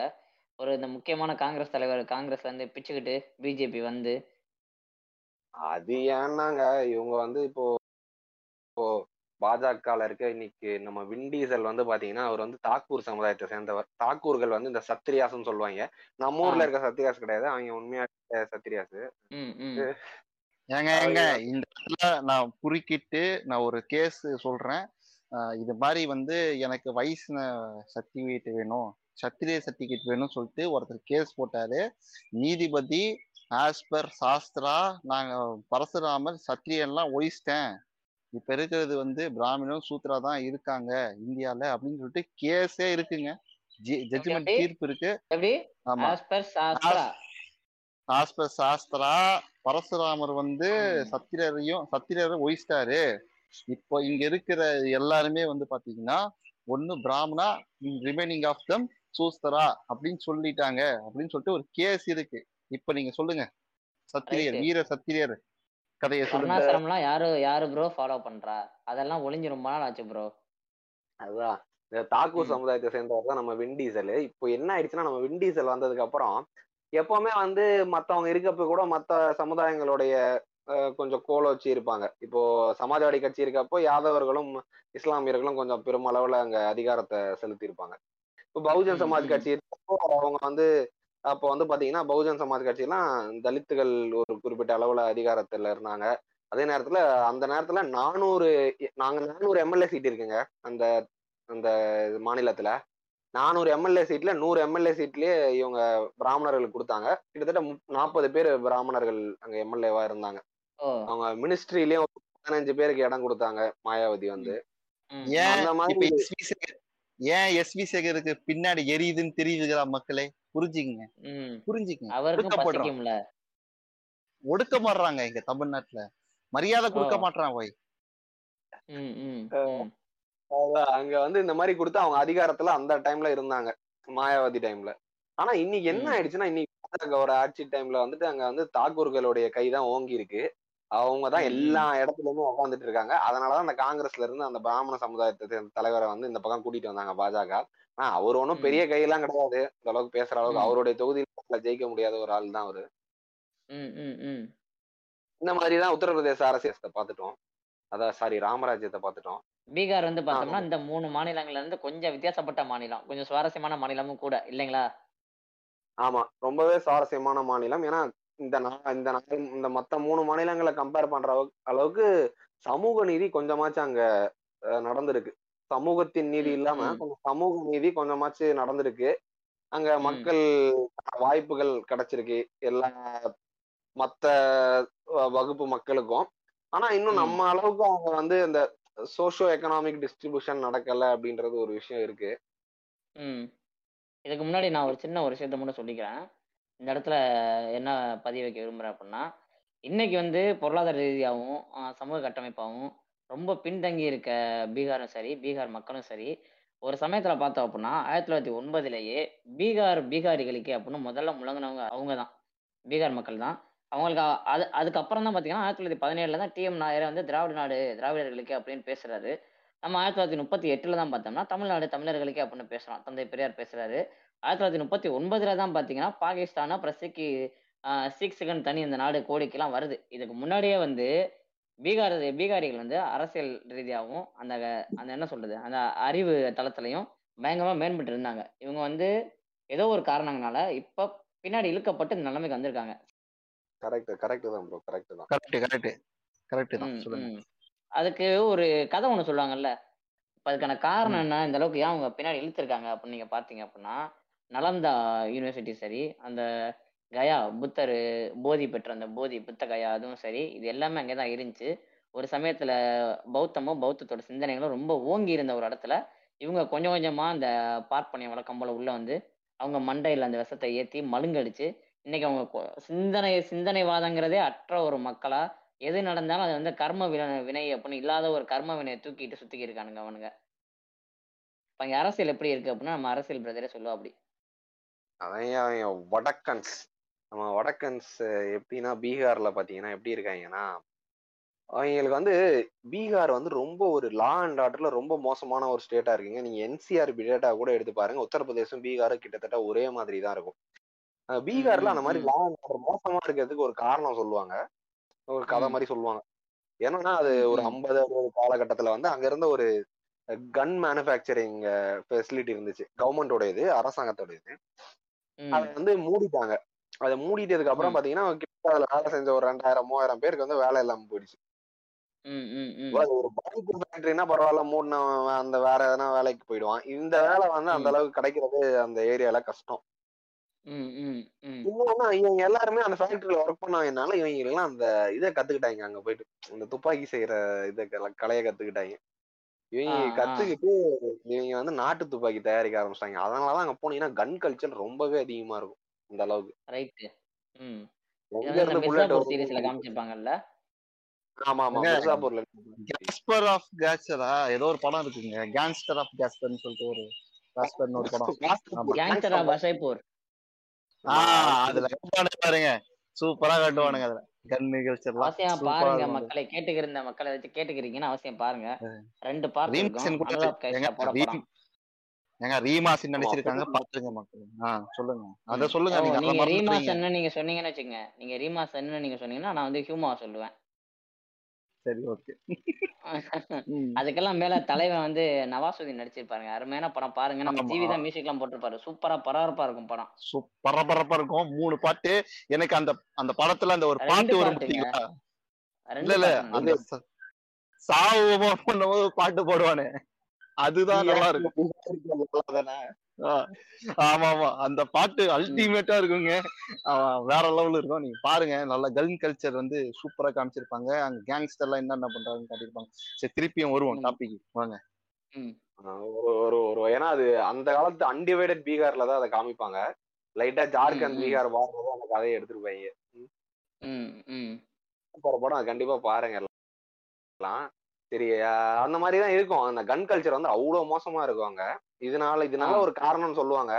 ஒரு இந்த முக்கியமான காங்கிரஸ் தலைவர் காங்கிரஸ்ல இருந்து பிச்சுக்கிட்டு பிஜேபி வந்து அது ஏன்னாங்க இவங்க வந்து இப்போ இப்போ பாஜகல இருக்க இன்னைக்கு நம்ம விண்டீசல் வந்து பாத்தீங்கன்னா அவர் வந்து தாக்கூர் சமுதாயத்தை சேர்ந்தவர். தாக்கூர்கள் வந்து இந்த சத்திரியாஸ்ன்னு சொல்லுவாங்க. நம்ம ஊர்ல இருக்க சத்திரியாஸ் கிடையாது. அவங்க உண்மையா சத்திரியாஸ் ம் ம். ஏங்க ஏங்க இந்த இடத்துல நான் குறுக்கிட்டு நான் ஒரு கேஸ் சொல்றேன். இது மாதிரி வந்து எனக்கு வயசு சர்டிபிகேட் வேணும். சத்திரிய சர்டிபிகேட் வேணும்னு சொல்லிட்டு ஒருத்தர் கேஸ் போட்டாரு. நீதிபதி ஆஸ் பர் சாஸ்திரா நாங்க பரசுராமர் சத்திரியன்லாம் ஒழிச்சிட்டேன். இப்ப இருக்கிறது வந்து பிராமணம் சூத்ரா தான் இருக்காங்க இந்தியால அப்படின்னு சொல்லிட்டு கேஸே இருக்குங்க. ஜட்ஜ்மெண்ட்? தீர்ப்பு இருக்கு. As per Sastra. பரசுராமர் வந்து. சத்திரரையும் சத்திரரை ஒழிச்சிட்டாரு. இப்போ இங்க இருக்கிற எல்லாருமே வந்து பாத்தீங்கன்னா ஒண்ணு பிராமணா ரிமைனிங் ஆஃப் தம் சூஸ்தரா அப்படின்னு சொல்லிட்டாங்க அப்படின்னு சொல்லிட்டு ஒரு கேஸ் இருக்கு. இப்ப நீங்க சொல்லுங்க. சத்திரியர். வீர சத்திரியர் கதையை சொல்லுங்க. யாரு யாரு ப்ரோ ஃபாலோ பண்றா? அதெல்லாம் ஒளிஞ்சு ரொம்ப நாள் ஆச்சு ப்ரோ அதுதான். இந்த தாக்கூர். சமுதாயத்தை சேர்ந்தவர் தான் நம்ம விண்டீசல் இப்போ என்ன ஆயிடுச்சுன்னா நம்ம விண்டீசல் வந்ததுக்கு அப்புறம் எப்பவுமே வந்து மத்தவங்க இருக்கப்ப கூட மத்த சமுதாயங்களுடைய அஹ், கொஞ்சம் கோல வச்சு இருப்பாங்க. இப்போ சமாஜ்வாடி கட்சி இருக்கப்போ யாதவர்களும் இஸ்லாமியர்களும் கொஞ்சம் பெருமளவுல அங்க அதிகாரத்தை செலுத்தி இருப்பாங்க இப்போ பகுஜன் சமாஜ். கட்சி அவங்க வந்து அப்போ வந்து பாத்தீங்கன்னா பகுஜன் சமாஜ் கட்சிலாம் தலித்துகள் ஒரு குறிப்பிட்ட அளவுல அதிகாரத்துல இருந்தாங்க. அதே நேரத்துல அந்த நேரத்துல நானூறு நாங்க நானூறு எம்எல்ஏ சீட் இருக்குங்க அந்த அந்த மாநிலத்துல. நானூறு எம்எல்ஏ சீட்ல நூறு எம்எல்ஏ சீட்லயே இவங்க பிராமணர்களுக்கு கொடுத்தாங்க. கிட்டத்தட்ட நாற்பது பேர் பிராமணர்கள் அங்க எம்எல்ஏவா இருந்தாங்க. அவங்க மினிஸ்ட்ரிலயும் பதினஞ்சு பேருக்கு இடம் கொடுத்தாங்க மாயாவதி வந்து. ம். ஏன் எஸ் வி சேகருக்கு பின்னாடி எரியுதுன்னு தெரியுதுங்களா மக்களே? புரிஞ்சுக்குங்க. ம். புரிஞ்சுக்குங்க. அவருக்கும் ஒடுக்கப்படுறோம் பசிக்கும்ல. ஒடுக்க மாட்றாங்க இங்க தமிழ்நாட்டுல. மரியாதை கொடுக்க ஓ. மாட்றான் போய். அங்க வந்து இந்த மாதிரி கொடுத்து அவங்க அதிகாரத்துல அந்த டைம்ல இருந்தாங்க. மாயாவதி டைம்ல. ஆனா இன்னைக்கு என்ன. ஆயிடுச்சுன்னா இன்னைக்கு ஒரு ஆட்சி டைம்ல வந்துட்டு அங்க வந்து தாக்கூர்களுடைய கை தான் ஓங்கி இருக்கு அவங்க தான் ம், எல்லா இடத்துலயுமே உட்காந்துட்டு இருக்காங்க அதனாலதான் அந்த காங்கிரஸ்ல இருந்து அந்த பிராமண சமுதாயத்தை தலைவரை வந்து இந்த பக்கம் கூட்டிட்டு வந்தாங்க பாஜக. ஆஹ் அவர் ஒன்றும். பெரிய கையெல்லாம் கிடையாது. இந்த அளவுக்கு பேசுற அளவுக்கு. அவருடைய தொகுதியில ஜெயிக்க முடியாத ஒரு ஆள் தான் அவரு. இந்த மாதிரி தான் உத்தரப்பிரதேச அரசியத்தை பார்த்துட்டோம். அதான் சாரி ராமராஜ்யத்தை பார்த்துட்டோம். பீகார் வந்து பார்த்தோம்னா இந்த மூணு மாநிலங்கள்ல இருந்து கொஞ்சம் வித்தியாசப்பட்ட மாநிலம். கொஞ்சம் சுவாரஸ்யமான மாநிலமும் கூட இல்லைங்களா? ஆமா. ரொம்பவே சுவாரஸ்யமான மாநிலம். ஏன்னா இந்த நா- இந்த நா- இந்த மத்த மூணு மாநிலங்களை கம்பேர் பண்ற அளவுக்கு- அளவுக்கு சமூக நீதி கொஞ்சமாச்சும் அங்க அஹ், நடந்திருக்கு. சமூகத்தின் நீதி இல்லாம ம். கொஞ்சம் சமூக நீதி கொஞ்சமாச்சு நடந்திருக்கு. அங்க ம். மக்கள் வாய்ப்புகள் கிடைச்சிருக்கு. எல்லா மத்த அஹ், வகுப்பு மக்களுக்கும். ஆனா இன்னும் ம். நம்ம அளவுக்கு அவங்க வந்து இந்த சோஷியோ எக்கனாமிக் டிஸ்ட்ரிபியூஷன் நடக்கல அப்படின்றது ஒரு விஷயம் இருக்கு. ம். இதுக்கு முன்னாடி நான் ஒரு சின்ன ஒரு விஷயத்த மட்டும் சொல்லிக்கிறேன். இந்த இடத்துல என்ன பதிய வைக்க விரும்புகிறேன் அப்படின்னா இன்னைக்கு வந்து பொருளாதார ரீதியாகவும் சமூக கட்டமைப்பாகவும் ரொம்ப பின்தங்கி இருக்க பீகாரும் சரி பீகார் மக்களும் சரி ஒரு சமயத்தில் பார்த்தோம் அப்படின்னா ஆயிரத்தி தொள்ளாயிரத்தி ஒன்பதுலேயே பீகார் பீகாரிகளுக்கு அப்படின்னு முதல்ல முழங்கினவங்க அவங்க தான் பீகார் மக்கள் தான். அவங்களுக்கு அது அதுக்கப்புறம் தான் பார்த்தீங்கன்னா ஆயிரத்தி தொள்ளாயிரத்தி பதினேழுல தான் டிஎம் நாயர் வந்து திராவிட நாடு திராவிடர்களுக்கு அப்படின்னு பேசுறாரு. நம்ம ஆயிரத்தி தொள்ளாயிரத்தி முப்பத்தி எட்டில் தான் பார்த்தோம்னா தமிழ்நாடு தமிழர்களுக்கே அப்படின்னு பேசுகிறோம் தந்தை பெரியார் பேசுறாரு. ஆயிரத்தி தொள்ளாயிரத்தி முப்பத்தி ஒன்பதுல தான் பார்த்தீங்கன்னா பாகிஸ்தான் அப்புறம் சிக்கி சிக்ஸுக்குன்னு தனி இந்த நாடு கோடிக்கெல்லாம் வருது. இதுக்கு முன்னாடியே வந்து பீகார் பீகாரிகள் வந்து அரசியல் ரீதியாகவும் அந்த அந்த என்ன சொல்றது அந்த அறிவு தளத்திலையும் பயங்கரமா மேம்பட்டு இருந்தாங்க. இவங்க வந்து ஏதோ ஒரு காரணங்களால இப்ப பின்னாடி இழுக்கப்பட்டு இந்த நிலைமைக்கு வந்திருக்காங்க. கரெக்ட் கரெக்ட் தான் ப்ரோ கரெக்ட் தான். கரெக்ட் கரெக்ட் கரெக்ட் தான். ம், சொல்லுங்க. ம். அதுக்கு ஒரு கதை ஒண்ணு சொல்லுவாங்கல்ல இப்ப அதுக்கான காரணம் என்ன இந்த அளவுக்கு ஏன் அவங்க பின்னாடி இழுத்துருக்காங்க அப்படின்னு நீங்க பார்த்தீங்க அப்படின்னா நலந்தா யூனிவர்சிட்டி சரி அந்த கயா புத்தர் போதி பெற்ற அந்த போதி புத்த கயா அதுவும் சரி இது எல்லாமே அங்கே தான் இருந்துச்சு. ஒரு சமயத்துல பௌத்தமும் பௌத்தத்தோட சிந்தனைகளும் ரொம்ப ஓங்கி இருந்த ஒரு இடத்துல இவங்க கொஞ்சம் கொஞ்சமா அந்த பார்ப்பனிய வழக்கம் போல உள்ள வந்து அவங்க மண்டையில் அந்த விஷத்தை ஏற்றி மழுங்கடிச்சு இன்னைக்கு அவங்க சிந்தனை சிந்தனைவாதங்கிறதே அற்ற ஒரு மக்களா எது நடந்தாலும் அது வந்து கர்ம வினை வினை அப்படின்னு இல்லாத ஒரு கர்ம வினையை தூக்கிட்டு சுத்திக்கி இருக்கானுங்க அவனுங்க. இப்போ இங்கே அரசியல் எப்படி இருக்கு அப்படின்னா நம்ம அரசியல் பிரதரே சொல்லுவா அப்படி அவன் வடக்கன்ஸ் நம்ம வடக்கன்ஸ் எப்படின்னா பீகார்ல பாத்தீங்கன்னா எப்படி இருக்காங்கன்னா அவங்களுக்கு வந்து பீகார் வந்து ரொம்ப ஒரு லா அண்ட் ஆர்டர்ல ரொம்ப மோசமான ஒரு ஸ்டேட்டா இருக்குங்க நீங்க என்சிஆர்பி டேட்டா கூட எடுத்து பாருங்க உத்தரப்பிரதேசம் பீகாரும் கிட்டத்தட்ட ஒரே மாதிரி தான் இருக்கும் பீகார்ல அந்த மாதிரி. லா அண்ட் ஆர்டர் மோசமா இருக்கிறதுக்கு ஒரு காரணம் சொல்லுவாங்க ஒரு கதை. மாதிரி சொல்லுவாங்க என்னன்னா அது ஒரு. ஐம்பது அறுபது காலகட்டத்துல வந்து அங்க இருந்த ஒரு கன் மேனுஃபேக்சரிங் ஃபெசிலிட்டி இருந்துச்சு கவர்மெண்டோட இது அரசாங்கத்தோட இது. அதை வந்து மூடிட்டாங்க. அதை மூடிட்டதுக்கு அப்புறம். பாத்தீங்கன்னா கிட்ட அதுல வேலை செஞ்ச ஒரு ரெண்டாயிரம் மூவாயிரம் பேருக்கு வந்து வேலை இல்லாம போயிடுச்சு. ஒரு பைக் ஃபேக்டரினா பரவாயில்ல மூடின அந்த வேற எதனா வேலைக்கு போயிடுவான். இந்த வேலை வந்து அந்த. அளவுக்கு கிடைக்கிறது அந்த ஏரியால கஷ்டம். இன்னொன்னு இவங்க எல்லாருமே அந்த ஃபேக்டரியில ஒர்க் பண்ணாங்கனால இவங்க எல்லாம் அந்த இதை கத்துக்கிட்டாங்க அங்க போயிட்டு. இந்த துப்பாக்கி செய்யற இதை கல- கலையை கத்துக்கிட்டாங்க. இவங்க. கத்துக்கிட்டு இவங்க வந்து நாட்டு துப்பாக்கி தயாரிக்க ஆரம்பிச்சிட்டாங்க. அதனாலதான் அங்க போனீங்கன்னா கன் கல்ச்சர் ரொம்பவே அதிகமா இருக்கும் இந்த அளவுக்கு. ரைட்டு சீரீஸ்ல காமிச்சிருப்பாங்கல்ல? ஆமா ஆமா. எங்க? மிர்சாப்பூர்ல கேஸ்பர் ஆஃப் கேஸ்டரா ஏதோ ஒரு படம் இருக்குங்க. கேங்ஸ்டர் ஆஃப் கேஸ்பர்னு சொல்லிட்டு ஒரு கேஸ்பர்னு ஒரு படம். கேங்ஸ்டர் ஆஃப் ஆ அதுல பாருங்க. சூப்பரா கட்டுவானுங்க அதுல. கன் நிகழ்ச்சியெல்லாம் அவசியம் பாருங்க மக்களை கேட்டுக்கிற மக்களை வச்சு கேட்டுக்கிறீங்கன்னு அவசியம் பாருங்க. ரெண்டு பார்ட் ஏங்க ரீமாசின் நடிச்சிருக்காங்க ஆமா. பாத்துருங்க மக்கள். சொல்லுங்க. அத. சொல்லுங்க நீங்க மறந்துட்டீங்க ரீமாசன்னு நீங்க சொன்னீங்கன்னு வச்சுங்க நீங்க ரீமாசன்னு நீங்க சொன்னீங்கன்னா நான் வந்து ஹியூமா சொல்லுவேன். சரி ஓகே. *laughs* அதுக்கெல்லாம் மேல தலைவன் வந்து நவாசுதீன் நடிச்சிருப்பாருங்க. அருமையான படம். பாருங்க நம்ம. ஜிவி தான் மியூசிக் எல்லாம் போட்டிருப்பாரு. சூப்பரா பரபரப்பா இருக்கும் படம். பரபரப்பா இருக்கும். மூணு பாட்டு. எனக்கு அந்த அந்த படத்துல அந்த ஒரு பாட்டு வரும் இல்ல. அந்த சாவு பண்ணும்போது பாட்டு போடுவானே. அதுதான் நல்லா இருக்கும். *laughs* ஆமா ஆமா அந்த பாட்டு அல்டிமேட்டா இருக்குங்க. வேற லெவல்ல இருக்கும். நீங்க பாருங்க. நல்ல கன் கல்ச்சர் வந்து சூப்பரா காமிச்சிருப்பாங்க. அங்க கேங்ஸ்டர் எல்லாம் என்னென்ன பண்றாங்கன்னு காட்டியிருப்பாங்க. சரி திருப்பியும் வருவோம். டாபிக் வாங்க. ஒரு ஒரு ஒரு ஏன்னா அது அந்த காலத்து அன்டிவைடட் பீகார்ல தான் அதை காமிப்பாங்க. லைட்டா ஜார்க்கண்ட். பீகார் பார்த்து அந்த கதையை எடுத்துருப்பாங்க. போற படம் கண்டிப்பா பாருங்க எல்லாம். சரி அந்த மாதிரி தான் இருக்கும். அந்த கன் கல்ச்சர் வந்து அவ்வளவு மோசமா இருக்கும் அங்க. இதனால இதனால. ஒரு காரணம்னு சொல்லுவாங்க.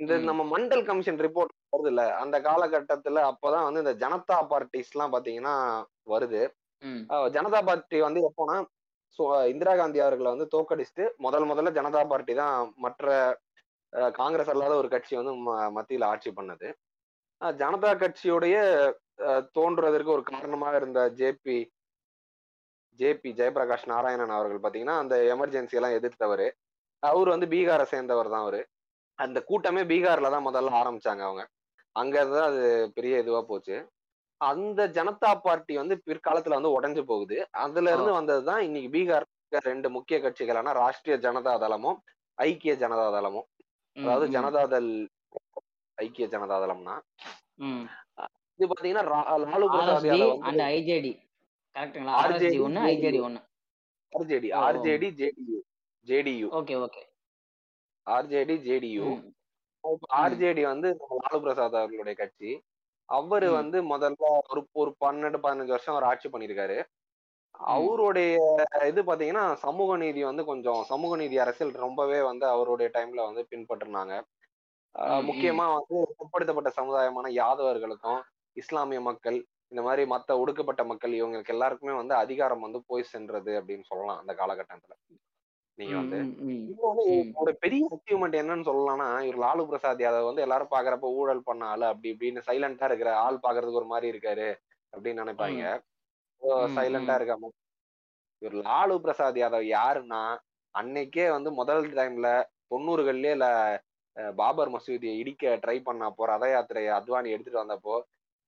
இந்த. நம்ம மண்டல் கமிஷன் ரிப்போர்ட் வருது இல்ல அந்த காலகட்டத்துல அப்பதான் வந்து இந்த ஜனதா பார்ட்டிஸ் எல்லாம் பாத்தீங்கன்னா வருது. ஜனதா பார்ட்டி வந்து எப்போனா சோ இந்திரா காந்தி அவர்களை வந்து தோக்கடிச்சுட்டு முதல் முதல்ல ஜனதா பார்ட்டி தான் மற்ற காங்கிரஸ் அல்லாத ஒரு கட்சி வந்து மத்தியில ஆட்சி பண்ணது. ஜனதா கட்சியுடைய தோன்றுவதற்கு ஒரு காரணமாக இருந்த ஜேபி ஜேபி ஜெயபிரகாஷ் நாராயணன் அவர்கள் பாத்தீங்கன்னா அந்த எமர்ஜென்சி எல்லாம் எதிர்த்தவர். அவர் வந்து பீகாரை சேர்ந்தவர் தான் அவரு. அந்த கூட்டமே பீகார்ல தான் முதல்ல ஆரம்பிச்சாங்க அவங்க. அங்கதான் அது பெரிய இதுவா போச்சு. அந்த ஜனதா பார்ட்டி வந்து பிற்காலத்துல வந்து உடைஞ்சு போகுது. அதுல இருந்து வந்ததுதான் இன்னைக்கு பீகார் ரெண்டு முக்கிய கட்சிகளான ராஷ்டிரிய ஜனதா தளமும் ஐக்கிய ஜனதா தளமும். அதாவது ஜனதாதள் ஐக்கிய ஜனதா தளம்னா. இது பாத்தீங்கன்னா லாலு பிரசாத் யாதவ் ஐஜேடி கரெக்ட்டுங்களா? ஆர்எஸ்டி ஒன்னு ஐஜேடி ஒன்னு RJD. RJD JDU JDU okay okay. RJD JDU RJD வந்து லாலு பிரசாத் அவர்களுடைய கட்சி. அவரு. வந்து முதல்ல ஒரு ஒரு பன்னெண்டு பதினஞ்சு வருஷம் அவர் ஆட்சி பண்ணியிருக்காரு. அவருடைய இது பாத்தீங்கன்னா சமூக நீதி வந்து கொஞ்சம் சமூக நீதி அரசியல் ரொம்பவே வந்து அவருடைய டைம்ல வந்து பின்பற்றினாங்க. முக்கியமா வந்து பிற்படுத்தப்பட்ட சமுதாயமான யாதவர்களுக்கும் இஸ்லாமிய மக்கள் இந்த மாதிரி மத்த ஒடுக்கப்பட்ட மக்கள் இவங்களுக்கு எல்லாருக்குமே வந்து அதிகாரம் வந்து போய் சென்றது அப்படின்னு சொல்லலாம் அந்த காலகட்டத்துல. நீங்க வந்து. ஒரு பெரிய அச்சீவ்மெண்ட் என்னன்னு சொல்லலாம்னா இவர் லாலு பிரசாத் யாதவ் வந்து எல்லாரும் பாக்குறப்ப ஊழல் பண்ண ஆளு அப்படி இப்படின்னு சைலண்டா இருக்கிற ஆள் பாக்குறதுக்கு ஒரு மாதிரி இருக்காரு அப்படின்னு நினைப்பாங்க. சைலண்டா. இருக்காம. இவர் லாலு பிரசாத் யாதவ் யாருன்னா அன்னைக்கே வந்து முதல் டைம்ல தொண்ணூறுகள்லயே இல்ல பாபர் மசூதியை இடிக்க ட்ரை பண்ண அப்போ ரத யாத்திரையை அத்வானி எடுத்துட்டு வந்தப்போ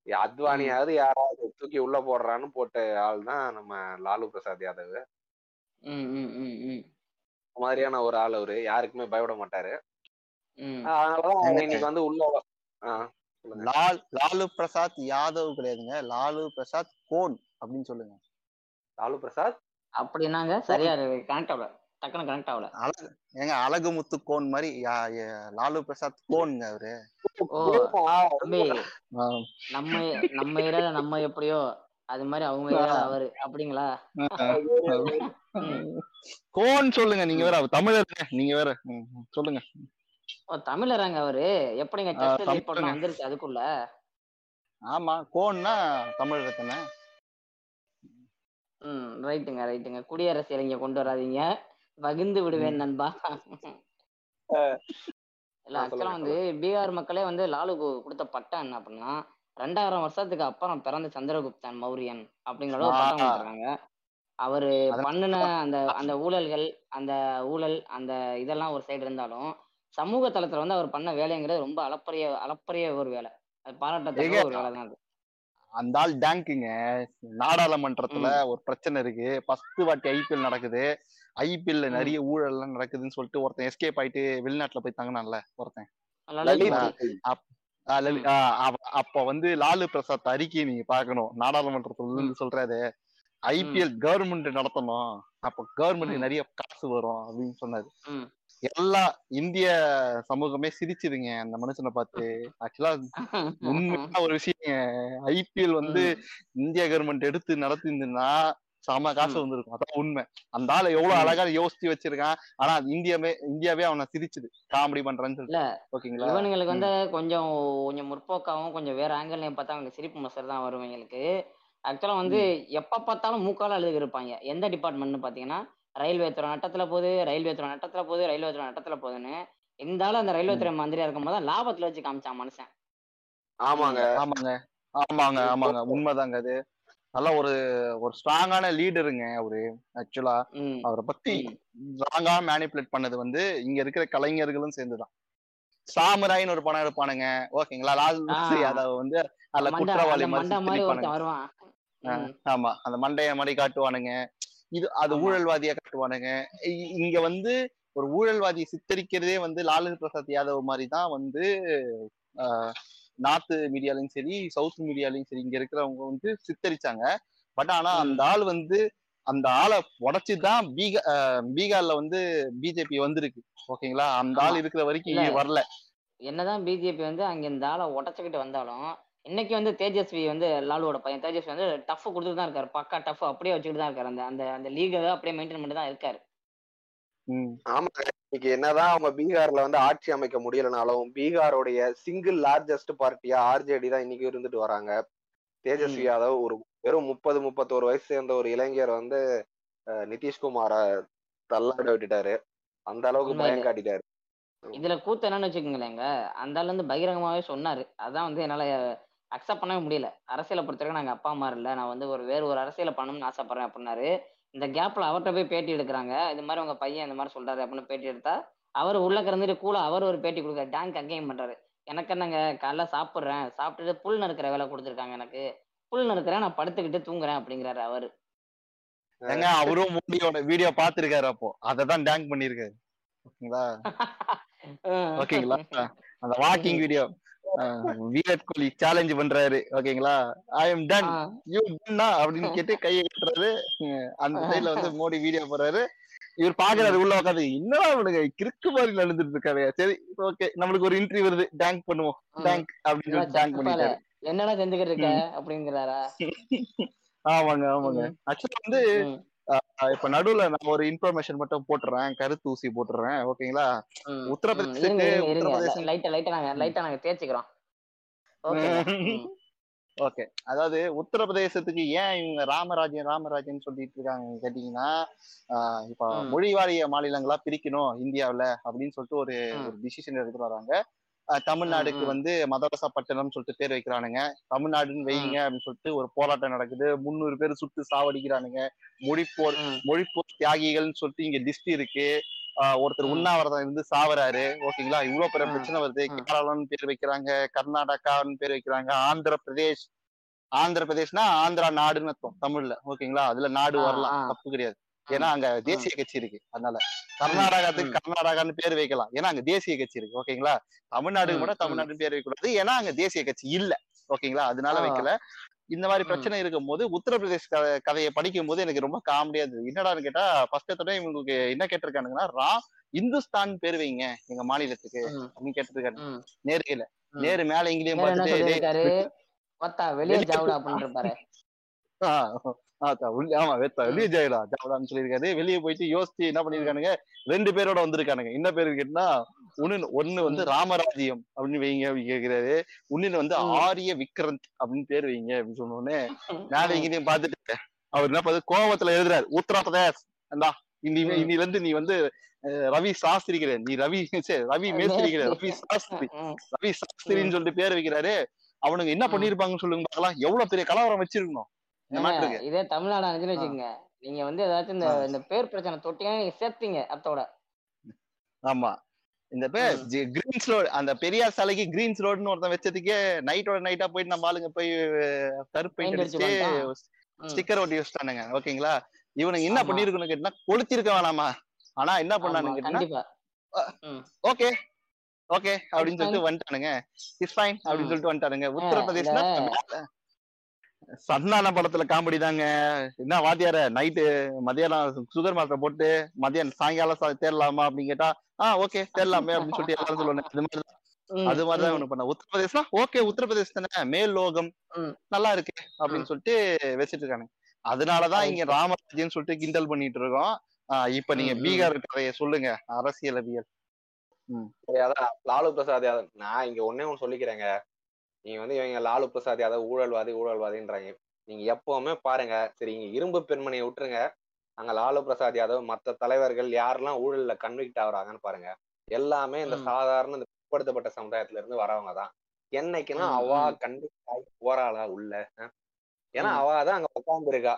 அத்வானியாவது யாராவது தூக்கி உள்ள போடுறான்னு போட்ட ஆள் தான் நம்ம லாலு பிரசாத் யாதவ். ம், ம், ம், ம். இந்த மாதிரியான ஒரு ஆள் அவரு. யாருக்குமே பயப்பட மாட்டாரு. அதனாலதான்? இன்னைக்கு வந்து உள்ள லால் லாலு பிரசாத் யாதவ் கிடையாதுங்க. லாலு பிரசாத் கோன் அப்படின்னு சொல்லுங்க. லாலு பிரசாத்? அப்படின்னாங்க சரியா கனெக்ட் ஆகல டக்குனு கனெக்ட் ஆகல. அழகு ஏங்க அழகுமுத்து கோன் மாதிரி லாலு பிரசாத் கோன்ங்க அவரு. நம்ம நம்ம ஏரியால நம்ம எப்படியோ அது மாதிரி அவங்க ஏரியால அவரு. அப்படிங்களா. கோன் சொல்லுங்க நீங்க வேற அவர் தமிழருங்க நீங்க வேற. சொல்லுங்க. ஓ தமிழராங்க அவரு? எப்படிங்க டெஸ்ட் வந்துருச்சு அதுக்குள்ள? ஆமா கோன்னா தமிழ் தானே. ம் ரைட்டுங்க ரைட்டுங்க குடியரசியல் இங்க கொண்டு வராதீங்க. பகிர்ந்து விடுவேன் நண்பா. இல்ல ஆக்சுவலா வந்து பீகார் மக்களே வந்து லாலுக்கு கொடுத்த பட்டம் என்ன அப்படின்னா ரெண்டாயிரம் வருஷத்துக்கு அப்புறம் பிறந்த சந்திரகுப்தன் மௌரியன் அப்படிங்கிற அளவு பட்டம். கொடுத்துருக்காங்க. அவரு பண்ணுன அந்த அந்த ஊழல்கள் அந்த ஊழல் அந்த இதெல்லாம் ஒரு சைடு இருந்தாலும் சமூக தளத்துல வந்து அவர் பண்ண வேலைங்கிறது ரொம்ப அளப்பரிய அளப்பரிய ஒரு வேலை. அது பாராட்டத்தக்க ஒரு வேலை தான் அது. அந்த ஆள் டேங்குங்க நாடாளுமன்றத்துல ஒரு பிரச்சனை இருக்கு. ஃபர்ஸ்ட் வாட்டி ஐபிஎல் நடக்குது. ஐபிஎல்ல. நிறைய ஊழல் எல்லாம் நடக்குதுன்னு சொல்லிட்டு ஒருத்தன் எஸ்கேப் ஆயிட்டு வெளிநாட்டுல போய் தங்கினான்ல ஒருத்தன். அப்ப வந்து லாலு பிரசாத் அறிக்கையை நீங்க பாக்கணும் நாடாளுமன்றத்துல இருந்து சொல்றாரு. ஐபிஎல் கவர்மெண்ட் நடத்தணும். அப்ப கவர்மெண்ட். நிறைய காசு வரும் அப்படின்னு சொன்னாரு. எல்லா இந்திய சமூகமே சிரிச்சுதுங்க அந்த மனுஷனை பார்த்து. ஆக்சுவலா *laughs* உண்மையான ஒரு விஷயம். ஐபிஎல் வந்து இந்திய கவர்மெண்ட் எடுத்து நடத்திருந்துன்னா செம காசு. வந்திருக்கும். அதான் உண்மை. அந்த ஆளை எவ்வளவு. அழகா யோசிச்சு வச்சிருக்கான். ஆனா அது இந்தியாவே இந்தியாவே அவனை சிரிச்சுது. காமெடி பண்றான்னு சொல்லிட்டு. ஓகேங்களா? இவனுங்களுக்கு வந்து கொஞ்சம் கொஞ்சம் முற்போக்காவும் கொஞ்சம் வேற ஆங்கிள்லயும் பார்த்தா அவங்களுக்கு சிரிப்பு மசர் தான் வரும் இவங்களுக்கு. ஆக்சுவலா வந்து எப்ப பார்த்தாலும் மூக்கால அழுது இருப்பாங்க எந்த டிபார்ட்மெண்ட்னு பாத்தீங்கன்னா ரயில்வே துறை நட்டத்துல போகுது ரயில்வே துறை நட்டத்துல போகுது ரயில்வே துறை நட்டத்துல போகுதுன்னு. இந்த ஆளு அந்த ரயில்வே துறை மந்திரியா இருக்கும் போது லாபத்துல வச்சு காமிச்சான் மனுஷன். ஆமாங்க. ஆமாங்க. ஆமாங்க ஆமாங்க. உண்மைதாங்க அது. நல்ல ஒரு ஒரு ஸ்ட்ராங்கான லீடருங்க அவரு ஆக்சுவலா அவரை பத்தி. ஸ்ட்ராங்கா மேனிப்புலேட் பண்ணது வந்து இங்க இருக்கிற கலைஞர்களும் சேர்ந்துதான். சாமுராயின்னு ஒரு படம் எடுப்பானுங்க. ஓகேங்களா? லால். யாதவ் வந்து அதுல குற்றவாளி ஆமா. அந்த மண்டைய மாதிரி காட்டுவானுங்க. இது அது. ஊழல்வாதியா காட்டுவானுங்க. இங்க வந்து ஒரு ஊழல்வாதி சித்தரிக்கிறதே வந்து லாலு பிரசாத் யாதவ் மாதிரி தான் வந்து நார்த் மீடியாலையும் சரி சவுத் மீடியாலையும் சரி இங்க இருக்கிறவங்க வந்து சித்தரிச்சாங்க. பட் ஆனா. அந்த ஆள் வந்து அந்த ஆளை உடைச்சுதான் பீகா பீகார்ல வந்து பிஜேபி வந்திருக்கு. ஓகேங்களா? அந்த ஆள் ஆமா. இருக்கிற வரைக்கும் வரல. என்னதான் பிஜேபி வந்து அங்க இந்த ஆளை உடச்சுக்கிட்டு வந்தாலும் இன்னைக்கு வந்து தேஜஸ்வி வந்து லாலுவோட பையன். தேஜஸ்வி வந்து டஃப் கொடுத்துட்டு தான் இருக்காரு. பக்கா டஃப் அப்படியே வச்சுக்கிட்டு தான் இருக்காரு. அந்த அந்த அந்த லீகை அப்படியே மெயின்டைன் பண்ணிட்டு தான் இருக்காரு. ம். ஆமாங்க. இன்னைக்கு என்னதான் அவங்க பீகார்ல வந்து ஆட்சி அமைக்க முடியலனாலும் பீகாரோடைய சிங்கிள் லார்ஜஸ்ட் பார்ட்டியா ஆர்ஜேடி தான் இன்னைக்கு இருந்துட்டு வராங்க. தேஜஸ்வி. யாதவ் ஒரு வெறும் முப்பது முப்பத்தோரு வயசு சேர்ந்த ஒரு இளைஞர் வந்து நிதிஷ்குமார தள்ளாட விட்டுட்டாரு. அந்த அளவுக்கு. பயம் காட்டிட்டாரு. இதுல கூத்து என்னன்னு வச்சுக்கோங்களேங்க. அந்த ஆள் வந்து பகிரங்கமாவே சொன்னாரு. அதான் வந்து என்னால அக்செப்ட் பண்ணவே முடியல. அரசியலை பொறுத்தவரைக்கும் நாங்க அப்பா அம்மா இல்ல. நான் வந்து ஒரு வேறு ஒரு அரசியலை பண்ணணும்னு ஆசைப்படுறேன் அப்படின்னாரு. இந்த கேப்ல அவர்கிட்ட போய் பேட்டி எடுக்கிறாங்க. இது மாதிரி உங்க பையன் இந்த மாதிரி சொல்றாரு அப்படின்னு பேட்டி எடுத்தா அவர் உள்ள கிடந்துட்டு கூட அவர் ஒரு பேட்டி கொடுக்குறாரு. டேங்க் அங்கேயும் பண்றாரு. எனக்கு என்னங்க காலைல சாப்பிடுறேன். சாப்பிட்டுட்டு புல் நறுக்கிற வேலை கொடுத்துருக்காங்க எனக்கு. புல் நறுக்கிறேன் நான் படுத்துக்கிட்டு தூங்குறேன் அப்படிங்கிறாரு அவரு. ஏங்க அவரும் மோடியோட வீடியோ பாத்துருக்காரு அப்போ. அததான் டேங்க் பண்ணிருக்காரு ஓகேங்களா? *laughs* ஓகேங்களா? அந்த walking video Virat Kohli challenge பண்றாரு ஓகேங்களா? ஐ எம் டன் யூ டன்னா அப்படின்னு கேட்டு கையை கட்டுறாரு. அந்த சைடுல வந்து மோடி வீடியோ போறாரு இவர் பாக்குறாரு உள்ள உட்காந்து என்னடா இவனுங்க கிறுக்கு மாதிரி நடந்துட்டு இருக்காரு சரி ஓகே நம்மளுக்கு ஒரு இன்டர்வியூ வருது. டேங்க் பண்ணுவோம். டேங்க் அப்படின்னு சொல்லி டேங்க் பண்ணிட்டாரு. என்னடா செஞ்சுக்கிட்டு இருக்க அப்படிங்கிறாரா? *laughs* ஆமாங்க ஆமாங்க. ஆக்சுவலா வந்து இப்ப நடுவுல நான் ஒரு இன்ஃபர்மேஷன் மட்டும் போட்டுறேன் கருத்து ஊசி போட்டுறேன் ஓகேங்களா? உத்தரப்பிரதேசம் லைட்டா லைட்டா நாங்க லைட்டா நாங்க தேய்ச்சிக்கிறோம் ஓகே. அதாவது உத்தரப்பிரதேசத்துக்கு ஏன் இவங்க ராமராஜ்யம் ராமராஜ்யம் சொல்லிட்டு இருக்காங்க கேட்டீங்கன்னா இப்ப ம். மொழி வாரிய மாநிலங்களா பிரிக்கணும் இந்தியாவுல அப்படின்னு சொல்லிட்டு ஒரு டிசிஷன் எடுத்துட்டு வராங்க. தமிழ்நாடுக்கு. வந்து மதரசா பட்டணம் சொல்லிட்டு பேர் வைக்கிறானுங்க. தமிழ்நாடுன்னு வைங்க அப்படின்னு சொல்லிட்டு ஒரு போராட்டம் நடக்குது. முந்நூறு பேர் சுட்டு சாவடிக்கிறானுங்க. மொழிப்போர் மொழிப்போர் தியாகிகள்னு சொல்லிட்டு இங்க லிஸ்ட் இருக்கு. ஒருத்தர். உண்ணாவிரதம் இருந்து சாவறாரு. ஓகேங்களா? இவ்வளவு பெரிய. பிரச்சனை வருது. கேரளான்னு பேர் வைக்கிறாங்க. கர்நாடகான்னு பேர் வைக்கிறாங்க. ஆந்திர பிரதேஷ் ஆந்திர பிரதேஷ்னா ஆந்திரா நாடுன்னு அர்த்தம் தமிழ்ல. ஓகேங்களா? அதுல நாடு வரலாம். தப்பு கிடையாது. ஏன்னா அங்க தேசிய கட்சி இருக்கு. அதனால கர்நாடகாத்துக்கு கர்நாடகான்னு பேர் வைக்கலாம். ஏன்னா அங்க தேசிய கட்சி இருக்கு. ஓகேங்களா? மட்டும் ம். தமிழ்நாடுன்னு பேர் வைக்கக்கூடாது ஏன்னா அங்க தேசிய கட்சி இல்ல. ஓகேங்களா? அதனால. வைக்கல. இந்த மாதிரி. பிரச்சனை இருக்கும் போது உத்தரப்பிரதேஷ் கதை- கதையை படிக்கும் போது எனக்கு ரொம்ப காமெடியா இருந்தது. என்னடான்னு கேட்டா ஃபர்ஸ்ட் எடுத்தோடனே இவங்களுக்கு என்ன கேட்டிருக்கானுங்கன்னா ரா இந்துஸ்தான் பேர் வைங்க எங்க மாநிலத்துக்கு அப்படின்னு கேட்டிருக்காரு நேருல. நேரு மேல என்ன பார்த்துட்டு வெளியே ஆமா வெத்தா. வெளியே ஜெயடா ஜாவடான்னு சொல்லியிருக்காரு. வெளியே போயிட்டு யோசிச்சு என்ன பண்ணிருக்கானுங்க ரெண்டு பேரோட வந்திருக்கானுங்க. என்ன பேரு கேட்டா ஒண்ணு ஒண்ணு வந்து. ராமராஜ்யம் அப்படின்னு வைங்க கேக்குறாரு. இன்னொன்னு வந்து. ஆரிய விக்ரந்த் அப்படின்னு பேர் வைங்க அப்படின்னு சொன்ன உடனே மேல ம், இங்கேயும் பார்த்துட்டு அவர் என்ன பண்ணுது கோவத்துல எழுதுறாரு உத்தரப்பிரதேஷ் இந்தா இன்னி ம். இன்னில இருந்து நீ வந்து ரவி சாஸ்திரிக்கிற நீ ரவி *laughs* ரவி மேஸ்திரிக்கிற ரவி சாஸ்திரி ரவி சாஸ்திரின்னு சொல்லிட்டு பேர் வைக்கிறாரு. அவனுங்க என்ன. பண்ணிருப்பாங்கன்னு சொல்லுங்க பார்க்கலாம். எவ்வளவு பெரிய கலவரம் வச்சிருக்கணும். இதே தமிழ்நாடு அனுச்சுன்னு வச்சுக்கோங்க. நீங்க வந்து ஏதாச்சும் இந்த. இந்த பேர் பிரச்சனை தொட்டீங்கன்னா நீங்க சேர்த்தீங்க அத்தோட. ஆமா. இந்த பேர். கிரீன்ஸ் ரோடு அந்த பெரியார் சாலைக்கு கிரீன்ஸ் ரோடுன்னு ஒருத்தன் வச்சதுக்கே நைட்டோட நைட்டா போயிட்டு நம்ம ஆளுங்க போய் கருப்பு பெயிண்ட் அடிச்சு. ஸ்டிக்கர் ஒட்டி வச்சுட்டானுங்க. ஓகேங்களா? இவனுங்க என்ன. பண்ணிருக்கணும் கேட்டா கொளுத்திருக்க வேணாமா? ஆனா என்ன பண்ணானுங்க கேட்டா ஓகே. ஓகே அப்படின்னு சொல்லிட்டு வந்துட்டானுங்க. இஸ் ஃபைன் அப்படின்னு. சொல்லிட்டு வந்துட்டானுங்க. உத்தரப்பிரதேஷ்ல சந்தான படத்துல காமெடி தாங்க. என்ன வாத்தியார நைட்டு மதியானம் சுகர் மாத்திரை போட்டு மதியானம் சாயங்காலம் தேரலாமா அப்படின்னு கேட்டா ஆ ஓகே தேரலாமே அப்படின்னு சொல்லிட்டு எல்லாரும் சொல்லுவாங்க. அது மாதிரி ம், அது மாதிரிதான் இவனு பண்ண. உத்தரப்பிரதேஷ்னா ஓகே உத்தரப்பிரதேஷ் தானே மேல் லோகம். நல்லா இருக்கு அப்படின்னு சொல்லிட்டு வச்சிட்டு இருக்கானுங்க அதனாலதான் இங்க ராமராஜ்யம் சொல்லிட்டு கிண்டல் பண்ணிட்டு இருக்கோம். ஆஹ் இப்ப நீங்க. பீகார் கதையை சொல்லுங்க அரசியலவியல். அதான் லாலு பிரசாத் யாதவ். நான் இங்க ஒன்னே ஒண்ணு சொல்லிக்கிறேங்க. நீங்க வந்து இவங்க லாலு பிரசாத் யாதவ் ஊழல்வாதி ஊழல்வாதின்றாங்க. நீங்க எப்பவுமே பாருங்க. சரி இங்க இரும்பு பெண்மணியை விட்டுருங்க. அங்க லாலு பிரசாத் யாதவ் மத்த தலைவர்கள் யாரெல்லாம் ஊழல்ல கன்விக்ட் ஆகுறாங்கன்னு பாருங்க. எல்லாமே இந்த. சாதாரண இந்த பிற்படுத்தப்பட்ட சமுதாயத்துல இருந்து வரவங்க தான் என்னைக்குன்னா அவா. கன்விக்ட் ஆகி போறாளா உள்ள? ஏன்னா. அவ தான் அங்க உட்கார்ந்து இருக்கா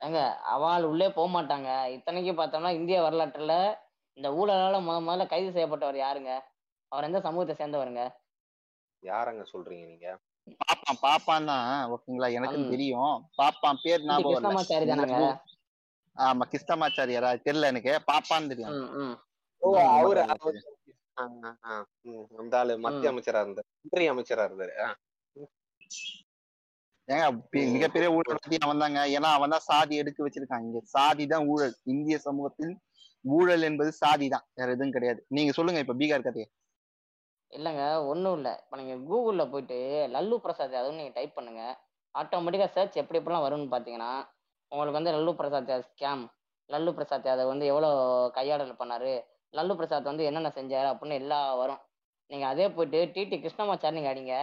ஏங்க அவள் உள்ளே போக மாட்டாங்க இத்தனைக்கு பார்த்தோம்னா இந்திய வரலாற்றுல இந்த ஊழலால முத முதல்ல கைது செய்யப்பட்டவர் யாருங்க? அவர் எந்த சமூகத்தை சேர்ந்தவருங்க? யாரங்க சொல்றீங்க நீங்க? பாப்பான் பாப்பான் தான் ஓகேங்களா? எனக்கும் ம். தெரியும். பாப்பான் பேர் ஞாபகம் ஆமா கிருஷ்ணமாச்சாரியாரா தெரியல எனக்கு. பாப்பான்னு தெரியும். ஓ அவரு அந்த ஆளு மத்திய அமைச்சரா இருந்தார். இன்றைய அமைச்சரா இருந்தாரு. ஏங்க. மிகப்பெரிய ஊழல்வாதி அவன் தாங்க ஏன்னா அவன் தான் சாதி எடுத்து வச்சிருக்கான் இங்க சாதி தான் ஊழல். இந்திய சமூகத்தில் ஊழல் என்பது சாதி தான். வேற எதுவும் கிடையாது. நீங்க சொல்லுங்க இப்ப பீகார் கதையை. இல்லைங்க ஒன்றும் இல்லை. இப்போ நீங்கள் கூகுளில் போயிட்டு லல்லு பிரசாத் யாதவ் நீங்கள் டைப் பண்ணுங்க. ஆட்டோமேட்டிக்காக சர்ச் எப்படி எப்படிலாம் வரும்னு பார்த்தீங்கன்னா உங்களுக்கு வந்து லல்லு பிரசாத் யாதவ் ஸ்கேம் லல்லு பிரசாத் யாதவ் வந்து எவ்வளோ கையாடல் பண்ணார்? லல்லு பிரசாத் வந்து என்னென்ன செஞ்சார்? அப்படின்னு எல்லாம் வரும். நீங்கள் அதே போயிட்டு டிடி கிருஷ்ணமாச்சார் நீங்கள் அடிங்க.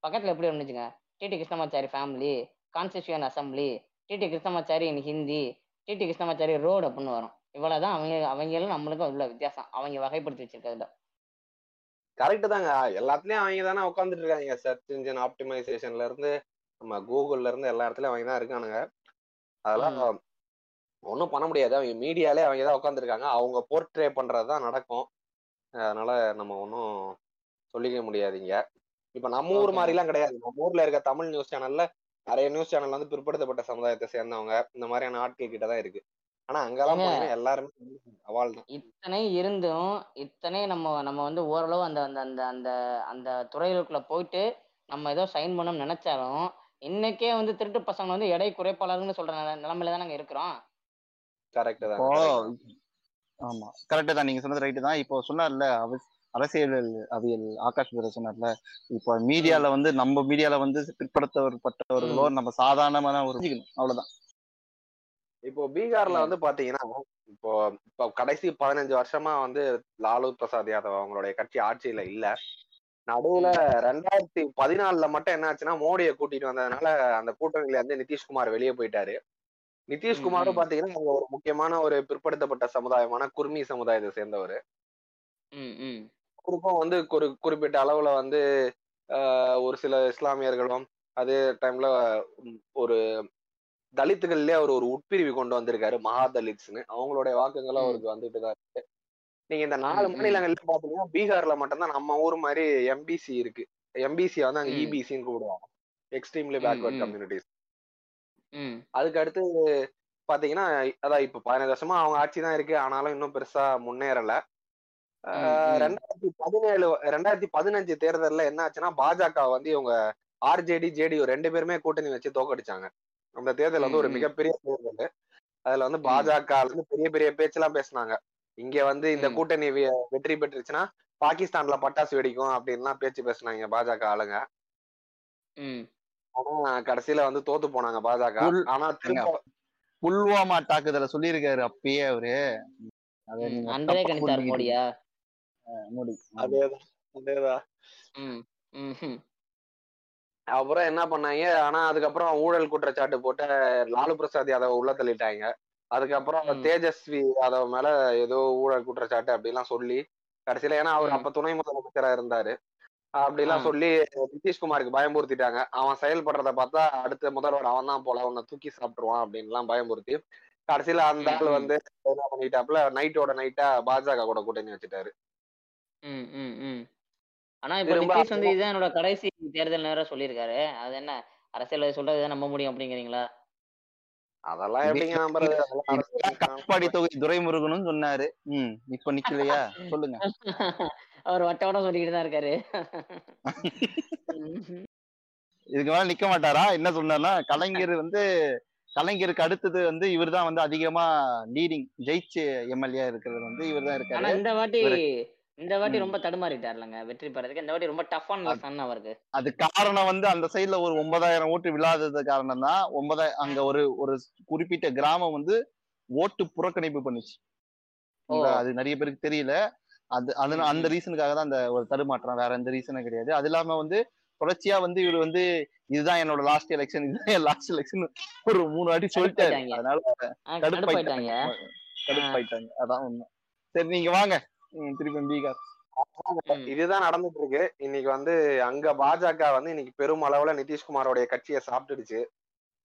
பக்கத்தில் எப்படி இருந்துச்சுங்க? TT Krishnamachari family constituent assembly TT Krishnamachari in Hindi TT Krishnamachari road அப்படின்னு வரும். இவ்வளோதான் அவங்க அவங்களும் நம்மளுக்கும் உள்ள வித்தியாசம். அவங்க வகைப்படுத்தி வச்சிருக்கிறதுல. கரெக்ட் தாங்க. எல்லாத்துலயும் அவங்க தானே உட்காந்துட்டு இருக்காங்க. சர்ச் இன்ஜின் ஆப்டிமைசேஷன்ல இருந்து நம்ம கூகுள்ல இருந்து எல்லா இடத்துலயும் அவங்க தான் இருக்கானுங்க. அதெல்லாம் ஒன்றும் பண்ண முடியாது. அவங்க மீடியாலே அவங்க தான் உட்காந்துருக்காங்க அவங்க போர்ட்ரே பண்றது தான் நடக்கும். அதனால நம்ம ஒன்றும் சொல்லிக்க முடியாதுங்க. இப்ப நம்ம ஊர். மாதிரிலாம் கிடையாது. நம்ம ஊர்ல இருக்க தமிழ் நியூஸ் சேனல்ல நிறைய நியூஸ் சேனல் வந்து பிற்படுத்தப்பட்ட சமுதாயத்தை சேர்ந்தவங்க. இந்த மாதிரியான ஆட்கள் கிட்ட தான் இருக்கு. ஆனா அங்கெல்லாம் எல்லாருமே அவால் தான். இத்தனை இருந்தும் இத்தனை நம்ம நம்ம வந்து ஓரளவு அந்த அந்த அந்த அந்த அந்த துறைகளுக்குள்ள போயிட்டு நம்ம ஏதோ சைன் பண்ணணும்னு நினைச்சாலும் இன்னைக்கே வந்து திருட்டு பசங்க வந்து எடை குறைப்பாளர்னு சொல்ற நில- நிலைமையில தான் நாங்க இருக்கிறோம். கரெக்ட் தான். ஆமா கரெக்ட் தான். நீங்க சொன்னது ரைட்டு தான். இப்போ சொன்னார்ல அரசியல் அவியல் ஆகாஷ் பேர சொன்னார்ல இப்போ மீடியால வந்து நம்ம மீடியால வந்து பிற்படுத்தப்பட்டவர்களோ நம்ம சாதாரணமான ஒரு அவ்வளவுதான். இப்போ பீகார்ல. வந்து பாத்தீங்கன்னா இப்போ இப்போ கடைசி பதினஞ்சு வருஷமா வந்து லாலு பிரசாத் யாதவ் அவங்களுடைய கட்சி ஆட்சியில இல்ல. நடுவுல ரெண்டாயிரத்தி பதினாலுல மட்டும் என்ன ஆச்சுன்னா மோடியை கூட்டிட்டு வந்ததுனால அந்த கூட்டணியில இருந்து நிதிஷ்குமார் வெளியே போயிட்டாரு. நிதிஷ்குமாரும். பாத்தீங்கன்னா ஒரு முக்கியமான ஒரு பிற்படுத்தப்பட்ட சமுதாயமான குர்மி சமுதாயத்தை சேர்ந்தவர். அவருக்கும் வந்து ஒரு குறிப்பிட்ட அளவுல வந்து ஆஹ், ஒரு சில இஸ்லாமியர்களும் அதே டைம்ல ஒரு தலித்துகள்லயே அவர் ஒரு உட்பிரிவு கொண்டு வந்திருக்காரு மகா தலித்ஸ்னு அவங்களுடைய வாக்குகளும். அவருக்கு வந்துட்டு தான் இருக்கு நீங்க இந்த நாலு. மாநிலங்கள்ல பாத்தீங்கன்னா பீகார்ல மட்டும்தான் நம்ம ஊர் மாதிரி எம்பிசி இருக்கு எம்பிசி வந்து அங்க. இபிசின்னு கூப்பிடுவாங்க எக்ஸ்ட்ரீம்லி பேக்வர்ட். கம்யூனிட்டிஸ் அதுக்கு அடுத்து பாத்தீங்கன்னா அதான் இப்ப பதினஞ்சு வருஷமா அவங்க ஆட்சி தான் இருக்கு ஆனாலும் இன்னும் பெருசா முன்னேறல. ரெண்டாயிரத்தி பதினேழு ரெண்டாயிரத்தி பதினஞ்சு தேர்தல்ல என்ன ஆச்சுன்னா பாஜக வந்து இவங்க ஆர்ஜேடி ஜேடியு ரெண்டு பேருமே கூட்டணி வச்சு தோக்கடிச்சாங்க அந்த தேர்தல் வந்து ஒரு. மிகப்பெரிய தேர்தல். அதுல வந்து பாஜக வந்து பெரிய பெரிய பேச்செல்லாம் பேசுனாங்க. இங்க வந்து இந்த. கூட்டணி வெற்றி பெற்றுச்சுன்னா பாகிஸ்தான்ல பட்டாசு வெடிக்கும் அப்படின்லாம் பேச்சு பேசுனாங்க பாஜக ஆளுங்க. ம். ஆனா கடைசியில வந்து தோத்து போனாங்க பாஜக. ஆனா திரும்ப புல்வாமா தாக்குதல சொல்லியிருக்காரு அப்பயே அவரு. கணித்தார். மோடியா? மோடி. அதேதான் அதேதான். ம் ம் ம். அப்புறம் என்ன பண்ணாங்க ஆனா அதுக்கப்புறம் ஊழல் குற்றச்சாட்டு போட்டு லாலு பிரசாத் யாதவ் உள்ள தள்ளிட்டாங்க அதுக்கப்புறம். தேஜஸ்வி யாதவ் மேல ஏதோ ஊழல் குற்றச்சாட்டு அப்படிலாம் சொல்லி கடைசியில ஏன்னா அவர். அப்ப துணை முதலமைச்சரா இருந்தாரு அப்படிலாம். சொல்லி நிதிஷ்குமாருக்கு பயமுறுத்திட்டாங்க அவன் செயல்படுறத பார்த்தா அடுத்த முதல்வர் அவன் தான் போல அவனை தூக்கி சாப்பிட்டுருவான் அப்படின்லாம் பயமுறுத்தி கடைசியில அந்த ஆள். வந்து என்ன பண்ணிட்டாப்புல நைட்டோட நைட்டா பாஜக கூட கூட்டணி வச்சுட்டாரு ஆனா இப்ப நிதிஷ் வந்து இதுதான் என்னோட கடைசி தேர்தல் நேரம் சொல்லியிருக்காரு. அது என்ன? அரசியல் சொல்றது நம்ப முடியும் அப்படிங்கிறீங்களா? அதெல்லாம் எப்படிங்க நம்புறது காட்பாடி தொகுதி துரைமுருகனும் சொன்னாரு. ம் இப்ப நிக்கலையா? சொல்லுங்க. *laughs* அவர் வட்ட வட்டம் சொல்லிக்கிட்டு தான் இருக்காரு. *laughs* இதுக்கு மேல நிக்க மாட்டாரா? என்ன சொன்னார்னா கலைஞர் வந்து கலைஞருக்கு அடுத்தது வந்து இவர்தான் வந்து அதிகமா லீடிங் ஜெயிச்சு எம்எல்ஏ இருக்கிறது வந்து இவர்தான் ஆனா இருக்காரு இந்த வாட்டி இந்த வாட்டி. ரொம்ப தடுமாறிட்டார்லங்க. வெற்றி பெறதுக்கு இந்த வாட்டி ரொம்ப டஃப்பான சன் அவருக்கு. அது காரணம் வந்து அந்த சைடுல ஒரு ஒன்பதாயிரம் ஓட்டு விழாதது காரணம் தான் ஒன்பதாயிரம் அங்க ஒரு ஒரு குறிப்பிட்ட கிராமம் வந்து ஓட்டு புறக்கணிப்பு பண்ணுச்சு. அது நிறைய பேருக்கு தெரியல. அது அது அந்த. ரீசனுக்காக தான் அந்த ஒரு தடுமாற்றம். வேற எந்த ரீசனும் கிடையாது. அது இல்லாம வந்து தொடர்ச்சியா வந்து இவர் வந்து இதுதான் என்னோட லாஸ்ட் எலெக்ஷன் இதுதான் என் லாஸ்ட் எலெக்ஷன் ஒரு மூணு வாட்டி சொல்லிட்டாரு. அதனால கடுப்பாயிட்டாங்க கடுப்பாயிட்டாங்க அதான் உண்மை. சரி நீங்க வாங்க. திருப்பி பீகார். இதுதான் நடந்துட்டு இருக்கு இன்னைக்கு வந்து அங்க பாஜக வந்து இன்னைக்கு பெருமளவுல நிதிஷ்குமாரோடைய கட்சியை சாப்பிட்டுடுச்சு.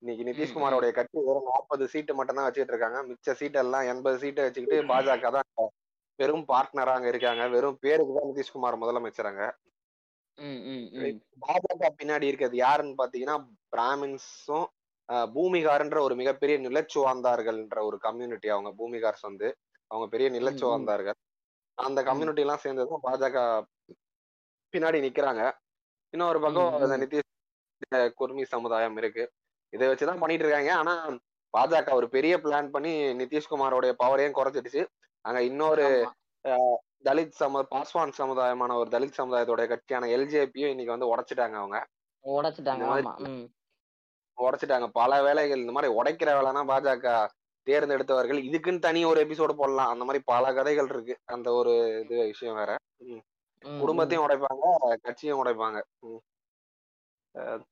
இன்னைக்கு நிதிஷ்குமாரோடைய கட்சி வெறும் நாற்பது சீட்டு மட்டும் தான் வச்சுட்டு இருக்காங்க. மிச்ச சீட் எல்லாம் எண்பது சீட்டை வச்சுக்கிட்டு பாஜக தான் பெரும் பார்ட்னரா அங்க இருக்காங்க. வெறும் பேருக்கு தான் நிதிஷ்குமார் முதலமைச்சராங்க. பாஜக பின்னாடி இருக்கிறது யாருன்னு பாத்தீங்கன்னா பிராமின்ஸும் பூமிகார்ன்ற ஒரு மிகப்பெரிய நிலச்சுவாந்தார்கள்ன்ற ஒரு கம்யூனிட்டி அவங்க. பூமிகார்ஸ் வந்து அவங்க பெரிய நிலச்சுவாந்தார்கள். அந்த கம்யூனிட்டி எல்லாம் சேர்ந்ததும் பாஜக பின்னாடி நிக்கிறாங்க. இன்னொரு பக்கம் ம். நிதிஷ் குர்மி சமுதாயம் இருக்கு. இதை வச்சுதான் பண்ணிட்டு இருக்காங்க. ஆனா பாஜக ஒரு பெரிய பிளான் பண்ணி நிதிஷ்குமாரோடைய பவரையும் குறைச்சிடுச்சு. அங்க இன்னொரு. தலித் சம பாஸ்வான் சமுதாயமான ஒரு தலித் சமுதாயத்தோட கட்சியான எல்ஜேபியும் இன்னைக்கு வந்து உடைச்சிட்டாங்க அவங்க. உடைச்சிட்டாங்க. உடைச்சிட்டாங்க. பல வேலைகள் இந்த மாதிரி உடைக்கிற வேலைனா பாஜக தேர்ந்தெடுத்தவர்கள். இதுக்குன்னு தனி ஒரு எபிசோடு போடலாம். அந்த மாதிரி பல கதைகள் இருக்கு. அந்த ஒரு இது விஷயம் வேற. குடும்பத்தையும் உடைப்பாங்க கட்சியும் உடைப்பாங்க.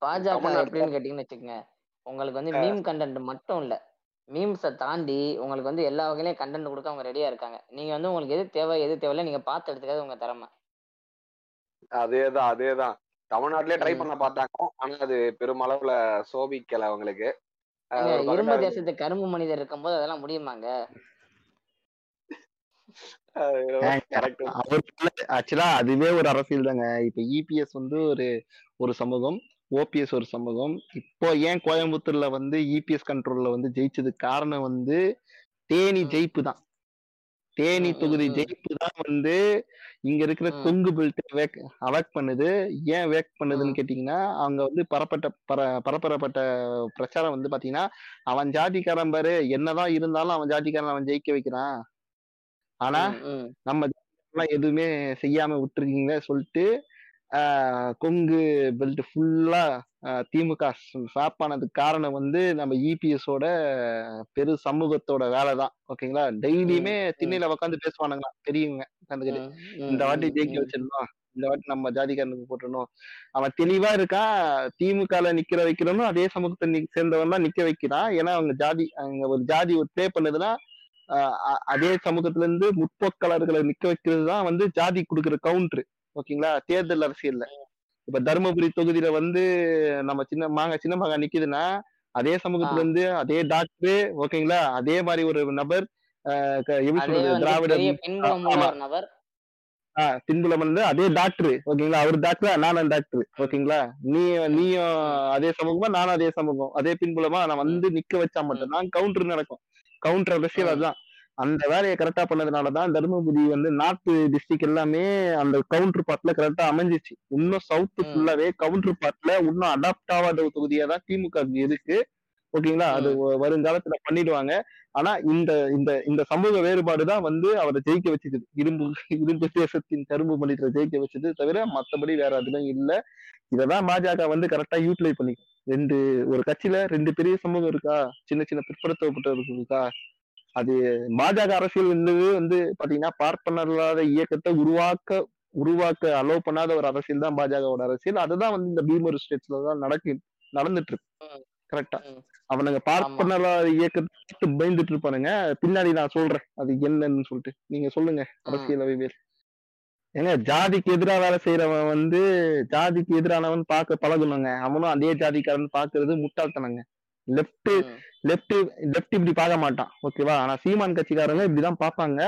பாஜக எப்படின்னு கேட்டீங்கன்னு வச்சுக்கோங்க. உங்களுக்கு வந்து மீம் கண்டென்ட் மட்டும் இல்ல. மீம்ஸை தாண்டி உங்களுக்கு வந்து எல்லா வகையிலையும் கண்டென்ட் கொடுக்க அவங்க ரெடியா இருக்காங்க. நீங்க வந்து உங்களுக்கு எது தேவை எது தேவையில்ல நீங்க பார்த்து எடுத்துக்காது உங்க திறமை. அதேதான் அதேதான். தமிழ்நாட்டிலே ட்ரை. பண்ண பார்த்தாங்க. ஆனா அது பெருமளவுல சோபிக்கல அவங்களுக்கு. இரும்பு தேசத்து கரும்பு மனிதர் இருக்கும்போது அதெல்லாம் முடியுமாங்க? ஆக்சுவலா அதுவே ஒரு அரசியல் தாங்க. இப்ப இபிஎஸ் வந்து ஒரு ஒரு சமூகம் ஓபிஎஸ் ஒரு சமூகம். இப்போ ஏன் கோயம்புத்தூர்ல வந்து இபிஎஸ் கண்ட்ரோல்ல வந்து ஜெயிச்சதுக்கு காரணம் வந்து தேனி. ஜெயிப்பு தான். தேனி தொகுதி. ஜெயிப்பு தான் வந்து இங்க இருக்கிற. கொங்கு பெல்ட் வேக் அவாக் பண்ணுது ஏன் வேக் பண்ணுதுன்னு. கேட்டீங்கன்னா அவங்க வந்து பரப்பட்ட பர பரப்பரப்பட்ட பிரச்சாரம் வந்து பாத்தீங்கன்னா அவன் ஜாதிக்காரன் பாரு என்னதான் இருந்தாலும் அவன் ஜாதிக்காரன் அவன் ஜெயிக்க வைக்கிறான் ஆனா. நம்ம எதுவுமே செய்யாம விட்டுருக்கீங்களே சொல்லிட்டு கொங்கு பெல்ட் ஃபுல்லா திமுக ஸ்வாப் ஆனதுக்கு காரணம் வந்து நம்ம இபிஎஸோட பெரு சமூகத்தோட வேலை தான் ஓகேங்களா? டெய்லியுமே. திண்ணையில உட்காந்து பேசுவானுங்களா பெரியவங்க உட்காந்துக்கிட்டு ம், ம், இந்த வாட்டி ஜெயிக்க. வச்சிடணும். இந்த வாட்டி நம்ம ஜாதிக்காரனுக்கு போட்டுடணும். அவன் தெளிவா இருக்கான் திமுகல நிக்கிற வைக்கிறவனும் அதே சமூகத்தை சேர்ந்தவன் தான் நிக்க வைக்கிறான் ஏன்னா அவங்க ஜாதி அங்க ஒரு ஜாதி ஒரு ப்ளே பண்ணுதுன்னா அதே சமூகத்துல இருந்து முற்போக்காளர்களை நிக்க வைக்கிறது தான் வந்து ஜாதி கொடுக்குற கவுண்டர் ஓகேங்களா? தேர்தல் அரசியல்ல. இப்ப தருமபுரி தொகுதியில வந்து நம்ம சின்ன மாங்க சின்ன மாங்க நிக்குதுன்னா அதே சமூகத்துல. இருந்து அதே டாக்டர் ஓகேங்களா? அதே மாதிரி ஒரு நபர் ஆஹ் க- எப்படி அதே சொல்றது வந்து திராவிட பெரிய பின்புலம் வந்து அதே டாக்டர் ஓகேங்களா? அவர் டாக்டர் நானும் டாக்டர் ஓகேங்களா? நீ நீயும் அதே சமூகமா நானும் அதே சமூகம். அதே பின்புலமா நான் வந்து நிக்க வச்சா மட்டும் தான் கவுண்டர் நடக்கும். கவுண்டர் அரசியல். அதுதான். அந்த வேலையை கரெக்டா பண்ணதுனாலதான் தருமபுரி வந்து நார்த் டிஸ்ட்ரிக்ட் எல்லாமே அந்த கவுண்டர் பார்ட்ல கரெக்டா அமைஞ்சிச்சு. இன்னும் சவுத் ம். ஃபுல்லாவே கவுண்டர் பார்ட்ல இன்னும் அடாப்ட் ஆகாத ஒரு தொகுதியா தான் திமுக க்கு இருக்கு. ஓகேங்களா? அது வருங்காலத்துல பண்ணிடுவாங்க. ஆனா இந்த இந்த இந்த சமூக வேறுபாடு தான் வந்து அவரை ஜெயிக்க வச்சது. இரும்பு இரும்பு தேசத்தின் கரும்பு மனிதரை ஜெயிக்க வச்சது தவிர மத்தபடி வேற அதுவும் இல்ல. இததான் பாஜக வந்து கரெக்டா யூட்டிலைஸ் பண்ணிக்கும். ரெண்டு ஒரு கட்சியில ரெண்டு பெரிய சமூகம் இருக்கா? சின்ன சின்ன பிற்படுத்தப்பட்டவர்கள் இருக்கா? அது பாஜக அரசியல் என்பது வந்து பாத்தீங்கன்னா பார்ப்பனர் இல்லாத இயக்கத்தை உருவாக்க உருவாக்க அலோவ் பண்ணாத ஒரு அரசியல் தான் பாஜகவோட அரசியல். அதுதான் வந்து இந்த பீமர் ஸ்டேட்ஸ்ல தான் நடக்கு நடந்துட்டு இருக்கு. கரெக்டா. அவனுங்க பார்ப்பனர் இல்லாத இயக்கத்தை பார்த்து பயந்துட்டு இருப்பானுங்க பின்னாடி நான் சொல்றேன். அது என்னன்னு சொல்லிட்டு. நீங்க சொல்லுங்க. அரசியல் அறிவியல். ஏங்க ஜாதிக்கு எதிராக வேலை செய்யறவன் வந்து ஜாதிக்கு எதிரானவன் பார்க்க பழகணுங்க அவனும் அதே ஜாதிக்காரன் பாக்குறது முட்டாள்தனங்க. லெப்ட். லெப்ட் லெப்ட் இப்படி பார்க்க மாட்டான். ஓகேவா ஆனா சீமான் கட்சிக்காரங்க இப்படிதான் பார்ப்பாங்க.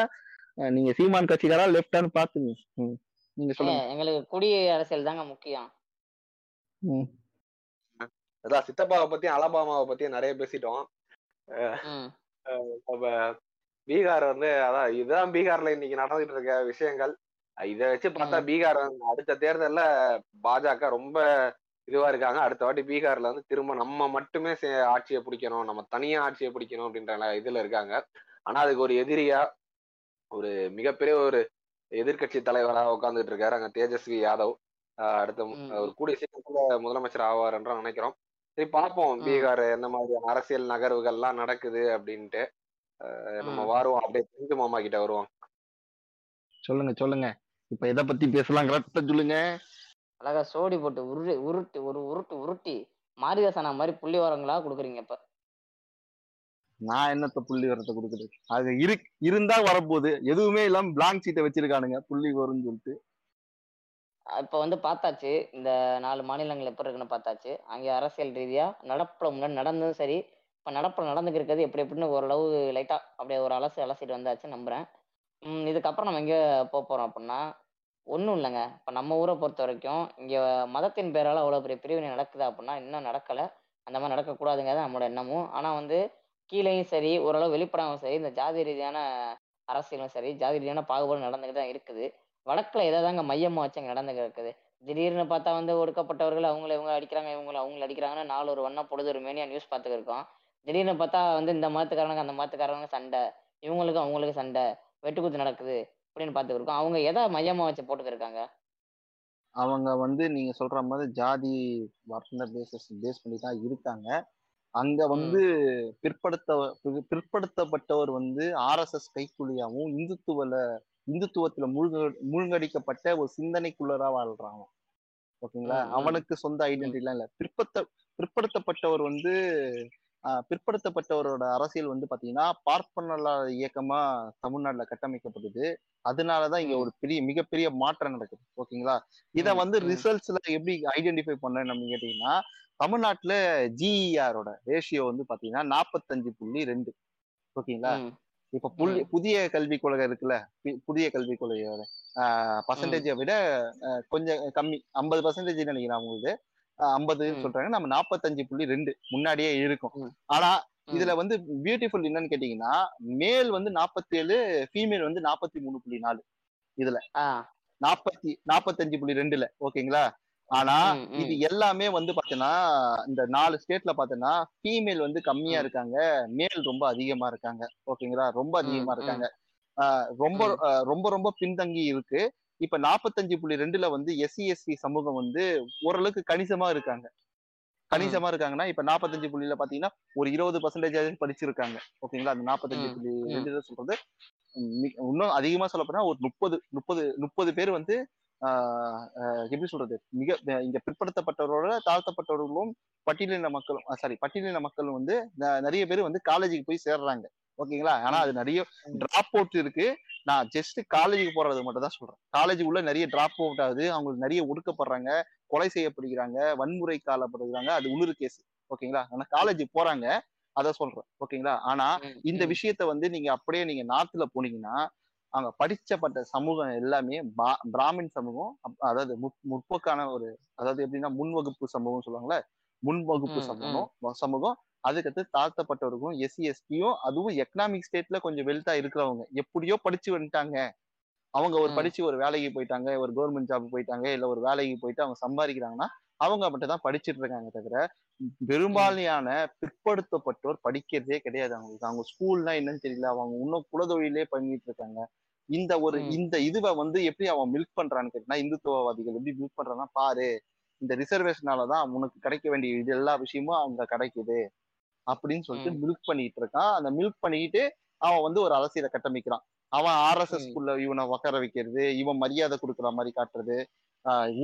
அஹ் நீங்க சீமான் கட்சிக்காரா லெப்டான்னு பாத்துங்க. நீங்க சொல்லுங்க. எங்களுக்கு குடி அரசியல் தாங்க முக்கியம். அதான் சித்தப்பாவை பத்தியும் அலபாமாவை பத்தியும் நிறைய பேசிட்டோம். பீகார் வந்து அதான் இதுதான் பீகார்ல இன்னைக்கு நடந்துட்டு இருக்க விஷயங்கள். இதை வச்சு பார்த்தா. பீகார் வந்து அடுத்த தேர்தல்ல பாஜக ரொம்ப இதுவா இருக்காங்க. அடுத்த வாட்டி பீகார்ல வந்து திரும்ப நம்ம மட்டுமே ஆட்சியை பிடிக்கணும். நம்ம தனியா ஆட்சியை பிடிக்கணும் அப்படின்ற இதுல இருக்காங்க. ஆனா அதுக்கு ஒரு எதிரியா ஒரு மிகப்பெரிய ஒரு எதிர்க்கட்சி தலைவரா உட்கார்ந்துட்டு இருக்காரு. அங்க தேஜஸ்வி யாதவ். அடுத்த. ஒரு கூடிய சீக்கிரத்துல முதலமைச்சர் ஆவார் என்று நினைக்கிறோம். சரி பார்ப்போம். பீகார் எந்த மாதிரியான அரசியல் நகர்வுகள்லாம் நடக்குது அப்படின்ட்டு. நம்ம. வருவோம். அப்படியே தெரிஞ்சு மாமா கிட்ட வருவோம். சொல்லுங்க சொல்லுங்க. இப்ப எதை பத்தி பேசலாம் கரெக்டா சொல்லுங்க. அழகா சோடி போட்டு உருட்டு உருட்டு ஒரு உருட்டு உருட்டி மாரிதாசனா மாதிரி புள்ளி வரங்களா கொடுக்குறீங்க இப்ப? நான் என்னத்த புள்ளி வரத்தை கொடுக்குறது? அது இரு இருந்தா வரப்போகுது. எதுவுமே இல்லாம பிளாங்க் சீட்டை வச்சிருக்கானுங்க புள்ளி வரும்னு சொல்லிட்டு. இப்ப வந்து பார்த்தாச்சு இந்த நாலு மாநிலங்கள் எப்படி இருக்குன்னு பார்த்தாச்சு. அங்கே அரசியல் ரீதியா நடப்புல முன்னாடி நடந்ததும் சரி இப்ப நடப்புல நடந்துக்கு இருக்கிறது எப்படி எப்படின்னு ஓரளவு லைட்டா அப்படியே ஒரு அலசி அலசிட்டு வந்தாச்சு நம்புறேன். இதுக்கப்புறம் நம்ம எங்க போக போறோம் அப்படின்னா ஒன்றும் இல்லைங்க. இப்போ நம்ம ஊரை பொறுத்த வரைக்கும் இங்கே மதத்தின் பேரால் அவ்வளோ பெரிய பிரிவினை நடக்குது அப்படின்னா இன்னும் நடக்கலை. அந்த மாதிரி நடக்கக்கூடாதுங்க தான் நம்மளோட எண்ணமும். ஆனால் வந்து கீழேயும் சரி ஓரளவு வெளிப்படாமல் சரி இந்த ஜாதி ரீதியான அரசியலும் சரி ஜாதி ரீதியான பாகுபாடு நடந்துக்கிட்டு தான் இருக்குது. வடக்கில் எதை தாங்க மையமாக வச்சு அங்கே நடந்துக்கிட்டு இருக்குது. திடீர்னு பார்த்தா வந்து ஒடுக்கப்பட்டவர்கள் அவங்கள இவங்க அடிக்கிறாங்க இவங்கள அவங்கள அடிக்கிறாங்கன்னு நாலு ஒரு வண்ணம் பொழுது ஒரு மேனியா நியூஸ் பார்த்துருக்கோம் திடீர்னு பார்த்தா வந்து இந்த மதத்துக்காரனுக்கு அந்த மதத்துக்காரனுக்கு சண்டை இவங்களுக்கு அவங்களுக்கு சண்டை வெட்டுக்குத்து நடக்குது. அப்படின்னு பார்த்துட்டு இருக்கோம் அவங்க எதை மையமா வச்சு போட்டுட்டு இருக்காங்க அவங்க வந்து நீங்க சொல்ற மாதிரி ஜாதி வர்ண பேசஸ் பேஸ் பண்ணி தான் இருக்காங்க. அங்க வந்து பிற்படுத்த பிற்- பிற்படுத்தப்பட்டவர் வந்து ஆர்எஸ்எஸ் கைக்கூலியாவும் இந்துத்துவல இந்துத்துவத்துல மூழ்க மூழ்கடிக்கப்பட்ட ஒரு சிந்தனைக்குள்ளரா வாழ்றாங்க. ஓகேங்களா. அவனுக்கு சொந்த ஐடென்டிட்டி எல்லாம் இல்ல. பிற்படுத்த பிற்படுத்தப்பட்டவர் வந்து பிற்படுத்தப்பட்டவரோட அரசியல் வந்து பாத்தீங்கன்னா பார்ப்பனலா இயக்கமா தமிழ்நாட்டுல கட்டமைக்கப்படுது அதனாலதான் இங்க. ஒரு பெரிய மிகப்பெரிய மாற்றம் நடக்குது. ஓகேங்களா? இத வந்து. ரிசல்ட்ஸ்ல எப்படி ஐடென்டிஃபை பண்ணேன்னு நம்ம கேட்டீங்கன்னா தமிழ்நாட்டுல ஜிஇஆரோட ரேஷியோ வந்து பாத்தீங்கன்னா நாற்பத்தஞ்சு புள்ளி ரெண்டு. ஓகேங்களா? இப்ப புள்ளி. புதிய கல்விக் கொள்கை இருக்குல்ல? புதிய கல்விக் கொள்கையோட பர்சன்டேஜை விட கொஞ்சம் கம்மி. ஐம்பது பர்சன்டேஜ் நினைக்கிறேன் அவங்களுக்கு. ஐம்பது ம். சொல்றாங்க நம்ம நாற்பத்தஞ்சு புள்ளி ரெண்டு முன்னாடியே இருக்கும். ஆனா. இதுல வந்து பியூட்டிஃபுல் என்னன்னு கேட்டீங்கன்னா மேல் வந்து நாற்பத்தி ஏழு ஃபீமேல் வந்து நாற்பத்தி மூணு புள்ளி நாலு ஆ நாற்பத்தி நாற்பத்தஞ்சு புள்ளி ரெண்டுல ஓகேங்களா ஆனா. இது எல்லாமே வந்து பாத்தீங்கன்னா இந்த நாலு ஸ்டேட்ல பாத்தீங்கன்னா ஃபீமேல் வந்து கம்மியா. இருக்காங்க மேல் ரொம்ப அதிகமா இருக்காங்க ஓகேங்களா ரொம்ப அதிகமா. இருக்காங்க ஆஹ் ரொம்ப ரொம்ப ரொம்ப பின்தங்கி இருக்கு இப்ப நாற்பத்தஞ்சு புள்ளி ரெண்டுல வந்து எஸ்சி எஸ்சி சமூகம் வந்து ஓரளவுக்கு கணிசமா இருக்காங்க. கணிசமா இருக்காங்கன்னா இப்ப நாற்பத்தஞ்சு புள்ளியில பாத்தீங்கன்னா ஒரு இருபது பர்சன்டேஜ் படிச்சிருக்காங்க. ஓகேங்களா? அந்த நாற்பத்தஞ்சு புள்ளி. ரெண்டு சொல்றது இன்னும் அதிகமா சொல்ல போனா ஒரு முப்பது முப்பது முப்பது பேர் வந்து ஆஹ் எப்படி சொல்றது? மிக இங்க பிற்படுத்தப்பட்டவரோட தாழ்த்தப்பட்டவர்களும் பட்டியலின மக்களும் சாரி பட்டியலின மக்களும் வந்து நிறைய பேர் வந்து காலேஜுக்கு போய் சேர்றாங்க. ஓகேங்களா? ஆனா அது நிறைய. டிராப் அவுட் இருக்கு. நான் ஜஸ்ட் காலேஜுக்கு போறது மட்டும் தான் சொல்றேன். காலேஜுக்குள்ள நிறைய டிராப் அவுட் ஆகுது. அவங்களுக்கு நிறைய ஒடுக்கப்படுறாங்க கொலை செய்யப்படுகிறாங்க வன்முறை காலப்படுகிறாங்க. அது உள்ளூர் கேஸ் ஓகேங்களா? ஆனா காலேஜுக்கு போறாங்க. அத சொல்றேன். ஓகேங்களா? ஆனா இந்த. விஷயத்த வந்து நீங்க அப்படியே நீங்க நார்த்ல போனீங்கன்னா அங்க படிச்சப்பட்ட சமூகம் எல்லாமே பிராமின் சமூகம் அதாவது முற்- முற்போக்கான ஒரு அதாவது எப்படின்னா முன்வகுப்பு சமூகம் சொல்லுவாங்கல்ல? முன்வகுப்பு சமூகம் சமூகம் அதுக்கடுத்து தாழ்த்தப்பட்டவர்களும் எஸ்சி எஸ்டியும் அதுவும் எக்கனாமிக் ஸ்டேட்ல கொஞ்சம் வெல்த்தா இருக்கிறவங்க. எப்படியோ படிச்சு வந்துட்டாங்க. அவங்க ஒரு. படிச்சு ஒரு வேலைக்கு போயிட்டாங்க ஒரு கவர்மெண்ட் ஜாப் போயிட்டாங்க இல்ல ஒரு வேலைக்கு போயிட்டு அவங்க சம்பாதிக்கிறாங்கன்னா அவங்க மட்டும் தான் படிச்சிட்டு இருக்காங்க தவிர பெரும்பாலான பிற்படுத்தப்பட்டோர் படிக்கிறதே கிடையாது அவங்களுக்கு. அவங்க ஸ்கூல்னா என்னன்னு தெரியல. அவங்க இன்னும் குலதொழிலே பண்ணிட்டு இருக்காங்க. இந்த ஒரு. இந்த இதுவை வந்து எப்படி அவன் மில்க் பண்றான்னு கேட்டா இந்துத்துவவாதிகள் எப்படி மில்க் பண்றான்னா பாரு இந்த ரிசர்வேஷனாலதான் உனக்கு கிடைக்க வேண்டிய இது எல்லா விஷயமும் அவங்க கிடைக்குது. அப்படின்னு சொல்லிட்டு. மில்க் பண்ணிட்டு இருக்கான். அந்த மில்க் பண்ணிக்கிட்டு அவன் வந்து ஒரு அரசியலை கட்டமைக்கிறான். அவன் ஆர்எஸ்எஸ். குள்ள இவனை உட்கார வைக்கிறது இவன் மரியாதை கொடுக்குற மாதிரி காட்டுறது.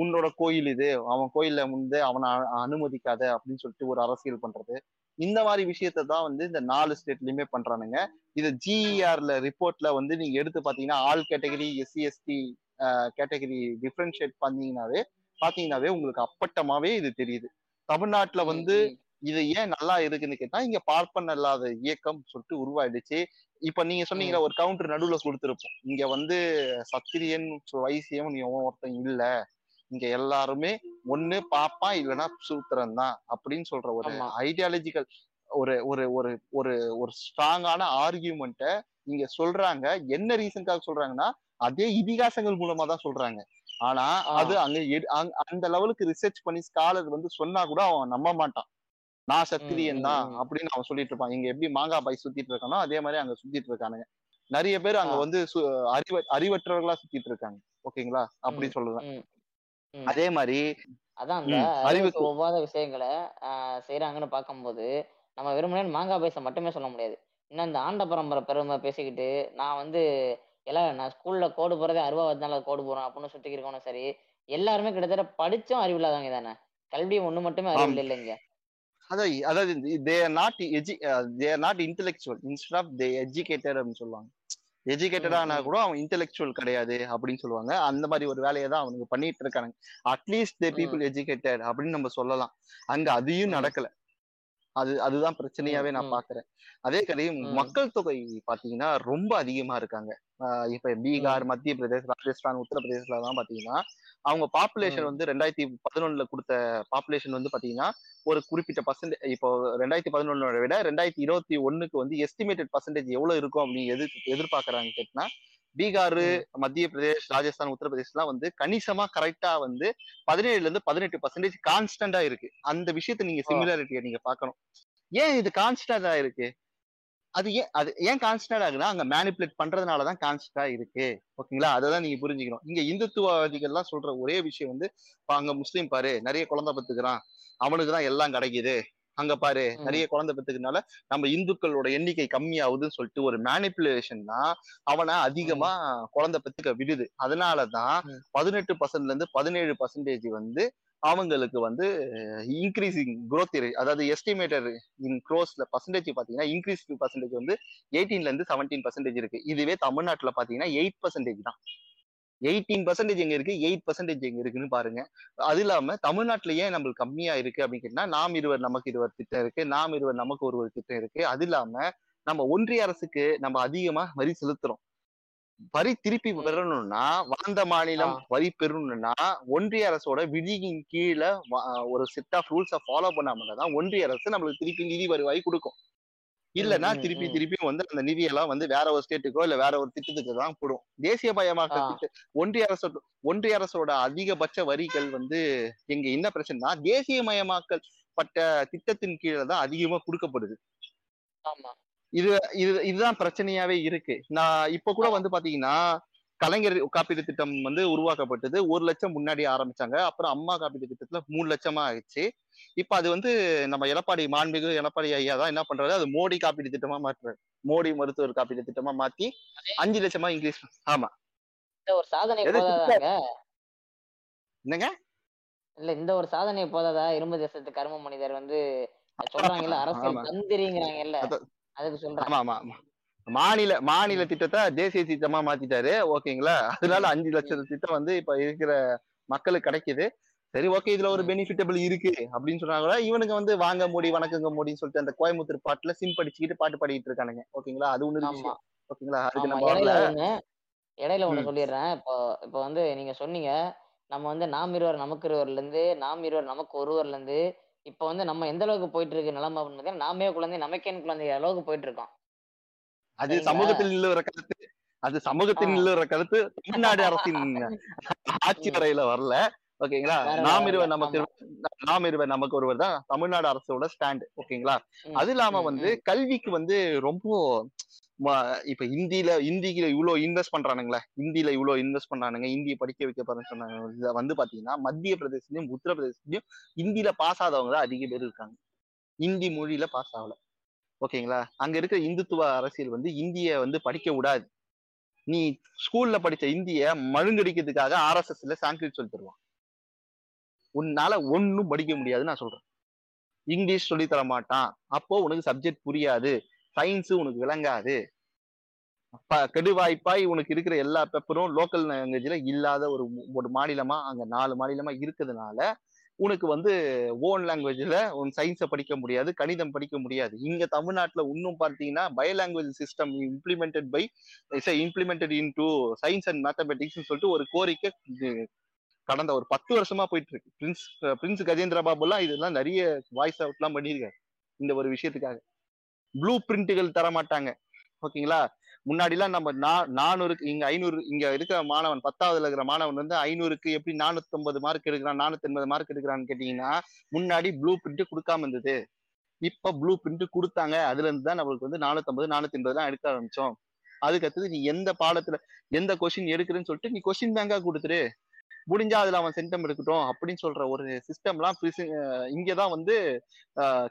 உன்னோட கோயில் இது. அவன் கோயில்ல வந்து அவனை அனுமதிக்காத அப்படின்னு சொல்லிட்டு ஒரு அரசியல் பண்றது. இந்த மாதிரி விஷயத்தை தான் வந்து இந்த நாலு ஸ்டேட்லயுமே பண்றானுங்க. இது ஜிஇஆர்ல ரிப்போர்ட்ல வந்து நீங்க எடுத்து பாத்தீங்கன்னா all category SC ST category differentiate பண்ணீங்கன்னாவே பாத்தீங்கன்னாவே உங்களுக்கு அப்பட்டமாவே இது தெரியுது. தமிழ்நாட்டுல வந்து. இது ஏன் நல்லா இருக்குன்னு கேட்டா இங்க பார்ப்பன இல்லாத இயக்கம் சொல்லிட்டு உருவாயிடுச்சு. இப்ப நீங்க சொன்னீங்களா ஒரு கவுண்டர் நடுவுல கொடுத்திருப்போம். இங்க வந்து சத்திரியன் வைசியம் ஒருத்தன் இல்ல. இங்க எல்லாருமே ஒண்ணு பாப்பான் இல்லைன்னா சூத்திரன் தான் அப்படின்னு சொல்ற ஒரு. ஐடியாலஜிக்கல் ஒரு ஒரு ஒரு ஒரு ஒரு ஸ்ட்ராங்கான ஆர்கியூமெண்ட்டை இங்க சொல்றாங்க. என்ன ரீசனுக்காக சொல்றாங்கன்னா அதே இதிகாசங்கள் மூலமா தான் சொல்றாங்க. ஆனா. அது அங்க- அந்த லெவலுக்கு ரிசர்ச் பண்ணி ஸ்காலர் வந்து சொன்னா கூட அவன் நம்ப மாட்டான். நான் சத்திரியன் தான். அப்படின்னு அவன் சொல்லிட்டு இருப்பான். இங்க எப்படி மாங்காய் பாய் சுத்திட்டு இருக்கானோ அதே மாதிரி அங்க சுத்திட்டு இருக்கானுங்க. நிறைய பேர் அங்க. வந்து அறிவ அறிவற்றவர்களா சுத்திட்டு இருக்காங்க. ஓகேங்களா? அப்படி ம், சொல்லுவேன். ம், ம். அதே மாதிரி அதான் அந்த அறிவுக்கு ஒவ்வாத விஷயங்களை செய்யறாங்கன்னு பார்க்கும்போது நம்ம வெறுமனே மாங்காய் பைசா மட்டுமே சொல்ல முடியாது. இன்னும் இந்த ஆண்ட பரம்பரை பெருமை பேசிக்கிட்டு நான் வந்து எல்லாம் நான் ஸ்கூல்ல கோடு போறதே அருவாவதுனால கோடு போறேன் அப்படின்னு சுத்திக்கிறவனும் சரி எல்லாருமே கிட்டத்தட்ட படிச்சும் அறிவில்லாதவங்க தானே. கல்வி ஒண்ணு மட்டுமே அறிவில் இல்லைங்க அதான் அதாவது they are not எஜி they are not intellectual instead of they educated அப்படின்னு சொல்லுவாங்க எஜுகேட்டடா ஆனா ம், ம். கூட அவன் இன்டெலெக்சுவல் கிடையாது அப்படின்னு சொல்லுவாங்க அந்த மாதிரி ஒரு வேலையை தான் அவனுக்கு பண்ணிட்டு இருக்காங்க அட்லீஸ்ட் தே. பீப்புள் எஜுகேட்டட் அப்படின்னு நம்ம சொல்லலாம் அங்க அதையும். நடக்கல அது அதுதான் பிரச்சனையாவே நான். பாக்குறேன் அதே கதை ம். மக்கள் தொகை பாத்தீங்கன்னா ரொம்ப அதிகமா இருக்காங்க இப்ப பீகார் மத்திய பிரதேஷ் ராஜஸ்தான் உத்தரப்பிரதேசல தான் பாத்தீங்கன்னா அவங்க பாப்புலேஷன். வந்து ரெண்டாயிரத்தி பதினொன்னுல கொடுத்த பாப்புலேஷன் வந்து பாத்தீங்கன்னா ஒரு குறிப்பிட்ட பர்சன்ட் இப்போ ரெண்டாயிரத்தி பதினொன்னோட விட ரெண்டாயிரத்தி இருபத்தி ஒண்ணுக்கு வந்து எஸ்டிமேட்டட் பர்சன்டேஜ் எவ்வளவு இருக்கும் அப்படின்னு எதிர் எதிர்பார்க்கறாங்க கேட்டினா பீகார். மத்திய பிரதேஷ் ராஜஸ்தான் உத்தரப்பிரதேஷ்லாம் வந்து கணிசமா கரெக்டா வந்து பதினேழுல இருந்து பதினெட்டு பர்சன்டேஜ் கான்ஸ்டன்டா இருக்கு. அந்த விஷயத்த நீங்க. சிமிலாரிட்டியை நீங்க பார்க்கணும். ஏன் இது கான்ஸ்டன்டா இருக்கு? அது ஏன் அது ஏன் கான்ஸ்டன்ட் ஆகுதுன்னா அங்க மேனிப்புலேட் பண்றதுனாலதான் கான்ஸ்டன்டா இருக்கு. ஓகேங்களா? அதை தான் நீங்க புரிஞ்சுக்கணும். இங்க இந்துத்துவவாதிகள்லாம் சொல்ற ஒரே விஷயம் வந்து அங்க முஸ்லீம் பாரு நிறைய குழந்தை பெத்துக்கிறான். அவனுக்கு தான் எல்லாம் கிடைக்குது. அங்க பாரு. நிறைய குழந்தை பெத்துக்கிறதுனால நம்ம இந்துக்களோட எண்ணிக்கை கம்மியாகுதுன்னு சொல்லிட்டு ஒரு மேனிப்புலேஷன் தான் அவனை அதிகமா குழந்தை பெத்துக்க விடுது அதனாலதான். பதினெட்டு பர்சன்ட்ல இருந்து பதினேழு பர்சன்டேஜ் வந்து அவங்களுக்கு வந்து இன்க்ரீசிங் growth rate அதாவது எஸ்டிமேட்டர் இன் க்ரோஸ்ல பர்சன்டேஜ் பாத்தீங்கன்னா இன்க்ரீஸ் பர்சன்டேஜ் வந்து எயிட்டீன்ல இருந்து செவன்டீன் பர்சன்டேஜ் இருக்கு இதுவே தமிழ்நாட்டுல பாத்தீங்கன்னா எயிட் பர்சன்டேஜ் தான் எயிட்டீன் பர்சன்டேஜ் எங்க இருக்கு? எயிட் பர்சன்டேஜ் எங்க இருக்குன்னு பாருங்க. அது இல்லாம தமிழ்நாட்டுல ஏன் நம்மளுக்கு கம்மியா இருக்கு அப்படின்னு கேட்டா நாம் இருவர் நமக்கு இருவர் திட்டம் இருக்கு நாம் இருவர் நமக்கு ஒருவர் திட்டம் இருக்கு. அது இல்லாம நம்ம ஒன்றிய அரசுக்கு நம்ம அதிகமா வரி செலுத்துறோம். வரி திருப்பி. பெறணும்னா வளர்ந்த மாநிலம். வரி பெறணும்னா ஒன்றிய அரசோட விதியின் கீழே ஒரு செட் ஆஃப் ரூல்ஸை ஃபாலோ பண்ணாம தான் ஒன்றிய அரசு நம்மளுக்கு திருப்பி நிதி வருவாய் கொடுக்கும். இல்லைன்னா திருப்பி. திருப்பி வந்து அந்த நிதியெல்லாம் வந்து வேற ஒரு ஸ்டேட்டுக்கோ இல்ல வேற ஒரு திட்டத்துக்கு தான் போடும். தேசியமயமாக்கல் ஆ. திட்டம் ஒன்றிய அரசோட ஒன்றிய அரசோட அதிகபட்ச வரிகள் வந்து எங்க என்ன பிரச்சனைனா தேசியமயமாக்கல் பட்ட திட்டத்தின் கீழே தான் அதிகமா கொடுக்கப்படுது. ஆமா. இது இது இதுதான் பிரச்சனையாவே இருக்கு. நான் இப்ப கூட வந்து பாத்தீங்கன்னா கலைஞர் காப்பீடு திட்டம் வந்து உருவாக்கப்பட்டது. ஒரு லட்சம் முன்னாடி ஆரம்பிச்சாங்க. அப்புறம் அம்மா காப்பீடு திட்டத்துல மூணு லட்சமா ஆயிடுச்சு. இப்ப அது வந்து நம்ம எடப்பாடி மாண்புமிகு எடப்பாடி ஐயா தான் என்ன பண்றாரு? அது மோடி காப்பீடு திட்டமா மாற்றுறாரு. மோடி மருத்துவர் காப்பீடு திட்டமா மாத்தி அஞ்சு லட்சமா இன்க்ரீஸ் ஆமா. ஒரு சாதனை என்னங்க? இல்ல இந்த ஒரு சாதனை போதாதா? இரும்பு தேசத்து கர்ம மனிதர் வந்து சொல்றாங்கல்ல அரசியல். தந்திரிங்கிறாங்கல்ல. அத- அதுக்கு சொல்றேன் ஆமா ஆமா ஆமா. மாநில மாநில திட்டத்தை தேசிய திட்டமா மாத்திட்டாரு. ஓகேங்களா? அதனால அஞ்சு லட்சம் திட்டம் வந்து இப்ப இருக்கிற மக்களுக்கு கிடைக்குது. சரி ஓகே இதுல ஒரு. பெனிஃபிட்டபிள் இருக்கு அப்படின்னு சொன்னாங்க இவனுங்க வந்து வாங்க மோடி வணக்கங்க மோடின்னு சொல்லிட்டு அந்த கோயம்புத்தூர் பாட்டுல சிம் படிச்சுக்கிட்டு பாட்டு பாடிட்டு இருக்கானுங்க ஓகேங்களா அது ஒண்ணு ஓகேங்களா அதுக்கு நம்ம இடையில ஒண்ணு. சொல்லிடுறேன் இப்போ இப்போ வந்து நீங்க சொன்னீங்க நம்ம வந்து நாம் இருவர் நமக்கு இருவர்ல இருந்து நாம் இருவர் நமக்கு ஒருவர்ல இருந்து இப்போ வந்து நம்ம எந்த அளவுக்கு போயிட்டு இருக்கு நிலைமை அப்படின்னு பார்த்தீங்கன்னா நாமே குழந்தை நமக்கேன் குழந்தை அளவுக்கு போயிட்டு இருக்கோம் அது? சமூகத்தில் நிலவுற கருத்து அது சமூகத்தில் ஆ. நிலவுற கருத்து தமிழ்நாடு அரசின் *laughs* ஆட்சி. வரையில வரல ஓகேங்களா? நாம். இருவர் நமக்கு நாம் இருவர் நமக்கு ஒருவர் தான் தமிழ்நாடு அரசோட ஸ்டாண்ட் ஓகேங்களா? அது இல்லாம வந்து. கல்விக்கு வந்து ரொம்ப இப்ப இந்தியில இந்திக்கு இவ்வளவு இன்வெஸ்ட் பண்றானுங்களே இந்தியில இவ்வளவு இன்வெஸ்ட் பண்றானுங்க இந்திய படிக்க வைக்க போறேன்னு சொன்னாங்க. வந்து பாத்தீங்கன்னா மத்திய பிரதேசலயும் உத்தரப்பிரதேசலயும் இந்தியில பாஸ் ஆதவங்க தான் அதிக பேர் இருக்காங்க. இந்தி மொழியில பாஸ் ஆகல. ஓகேங்களா? அங்க இருக்கிற இந்துத்துவ அரசியல் வந்து இந்திய வந்து படிக்க விடாது. நீ ஸ்கூல்ல படிச்ச இந்திய மழுங்கடிக்கிறதுக்காக ஆர்எஸ்எஸ்ல சான்ஸ்கிரிட் சொல்லி தருவான். உன்னால ஒன்னும் படிக்க முடியாதுன்னு நான் சொல்றேன். இங்கிலீஷ் சொல்லி தர மாட்டான். அப்போ உனக்கு சப்ஜெக்ட் புரியாது. சயின்ஸ் உனக்கு விளங்காது. ப- கெடுவாய்ப்பாய் உனக்கு இருக்கிற எல்லா பேப்பரும் லோக்கல் லாங்குவேஜ்ல இல்லாத ஒரு ஒரு மாநிலமா அங்க நாலு மாநிலமா இருக்கிறதுனால உனக்கு வந்து ஓன் லாங்குவேஜ்ல உன் சயின்ஸை படிக்க முடியாது கணிதம் படிக்க முடியாது. இங்க தமிழ்நாட்டுல இன்னும் பார்த்தீங்கன்னா bio language system implemented by implemented in to science and mathematics சொல்லிட்டு ஒரு கோரிக்கை கடந்த ஒரு பத்து வருஷமா போயிட்டு இருக்கு பிரின்ஸ் பிரின்ஸ் கஜேந்திர பாபு எல்லாம் இதெல்லாம் நிறைய வாய்ஸ் அவுட்லாம் பண்ணியிருக்காரு. இந்த ஒரு விஷயத்துக்காக. ப்ளூ பிரிண்ட்டுகள் தர மாட்டாங்க ஓகேங்களா? முன்னாடிலாம் நம்ம நா- நானூறுக்கு இங்க ஐநூறு இங்க இருக்கிற மாணவன் பத்தாவதுல இருக்கிற மாணவன் வந்து ஐநூறுக்கு எப்படி நானூத்தி மார்க் எடுக்கிறான் நானூத்தி எண்பது மார்க் எடுக்கிறான்னு கேட்டீங்கன்னா முன்னாடி ப்ளூ பிரிண்ட் கொடுக்காம இருந்தது. இப்ப ப்ளூ பிரிண்ட் கொடுத்தாங்க. அதுல இருந்து தான் நம்மளுக்கு வந்து நானூத்தி நானூத்தி எண்பதுலாம் எடுக்க ஆரம்பிச்சோம். அதுக்கு அடுத்தது நீ எந்த பாடத்துல எந்த கொஸ்டின் எடுக்கிறேன்னு சொல்லிட்டு நீ கொஸ்டின் பேங்கா கொடுத்துரு. முடிஞ்சா அதுல அவன் சென்டம் இருக்கட்டும் அப்படின்னு சொல்ற ஒரு சிஸ்டம்லாம் இங்கதான் வந்து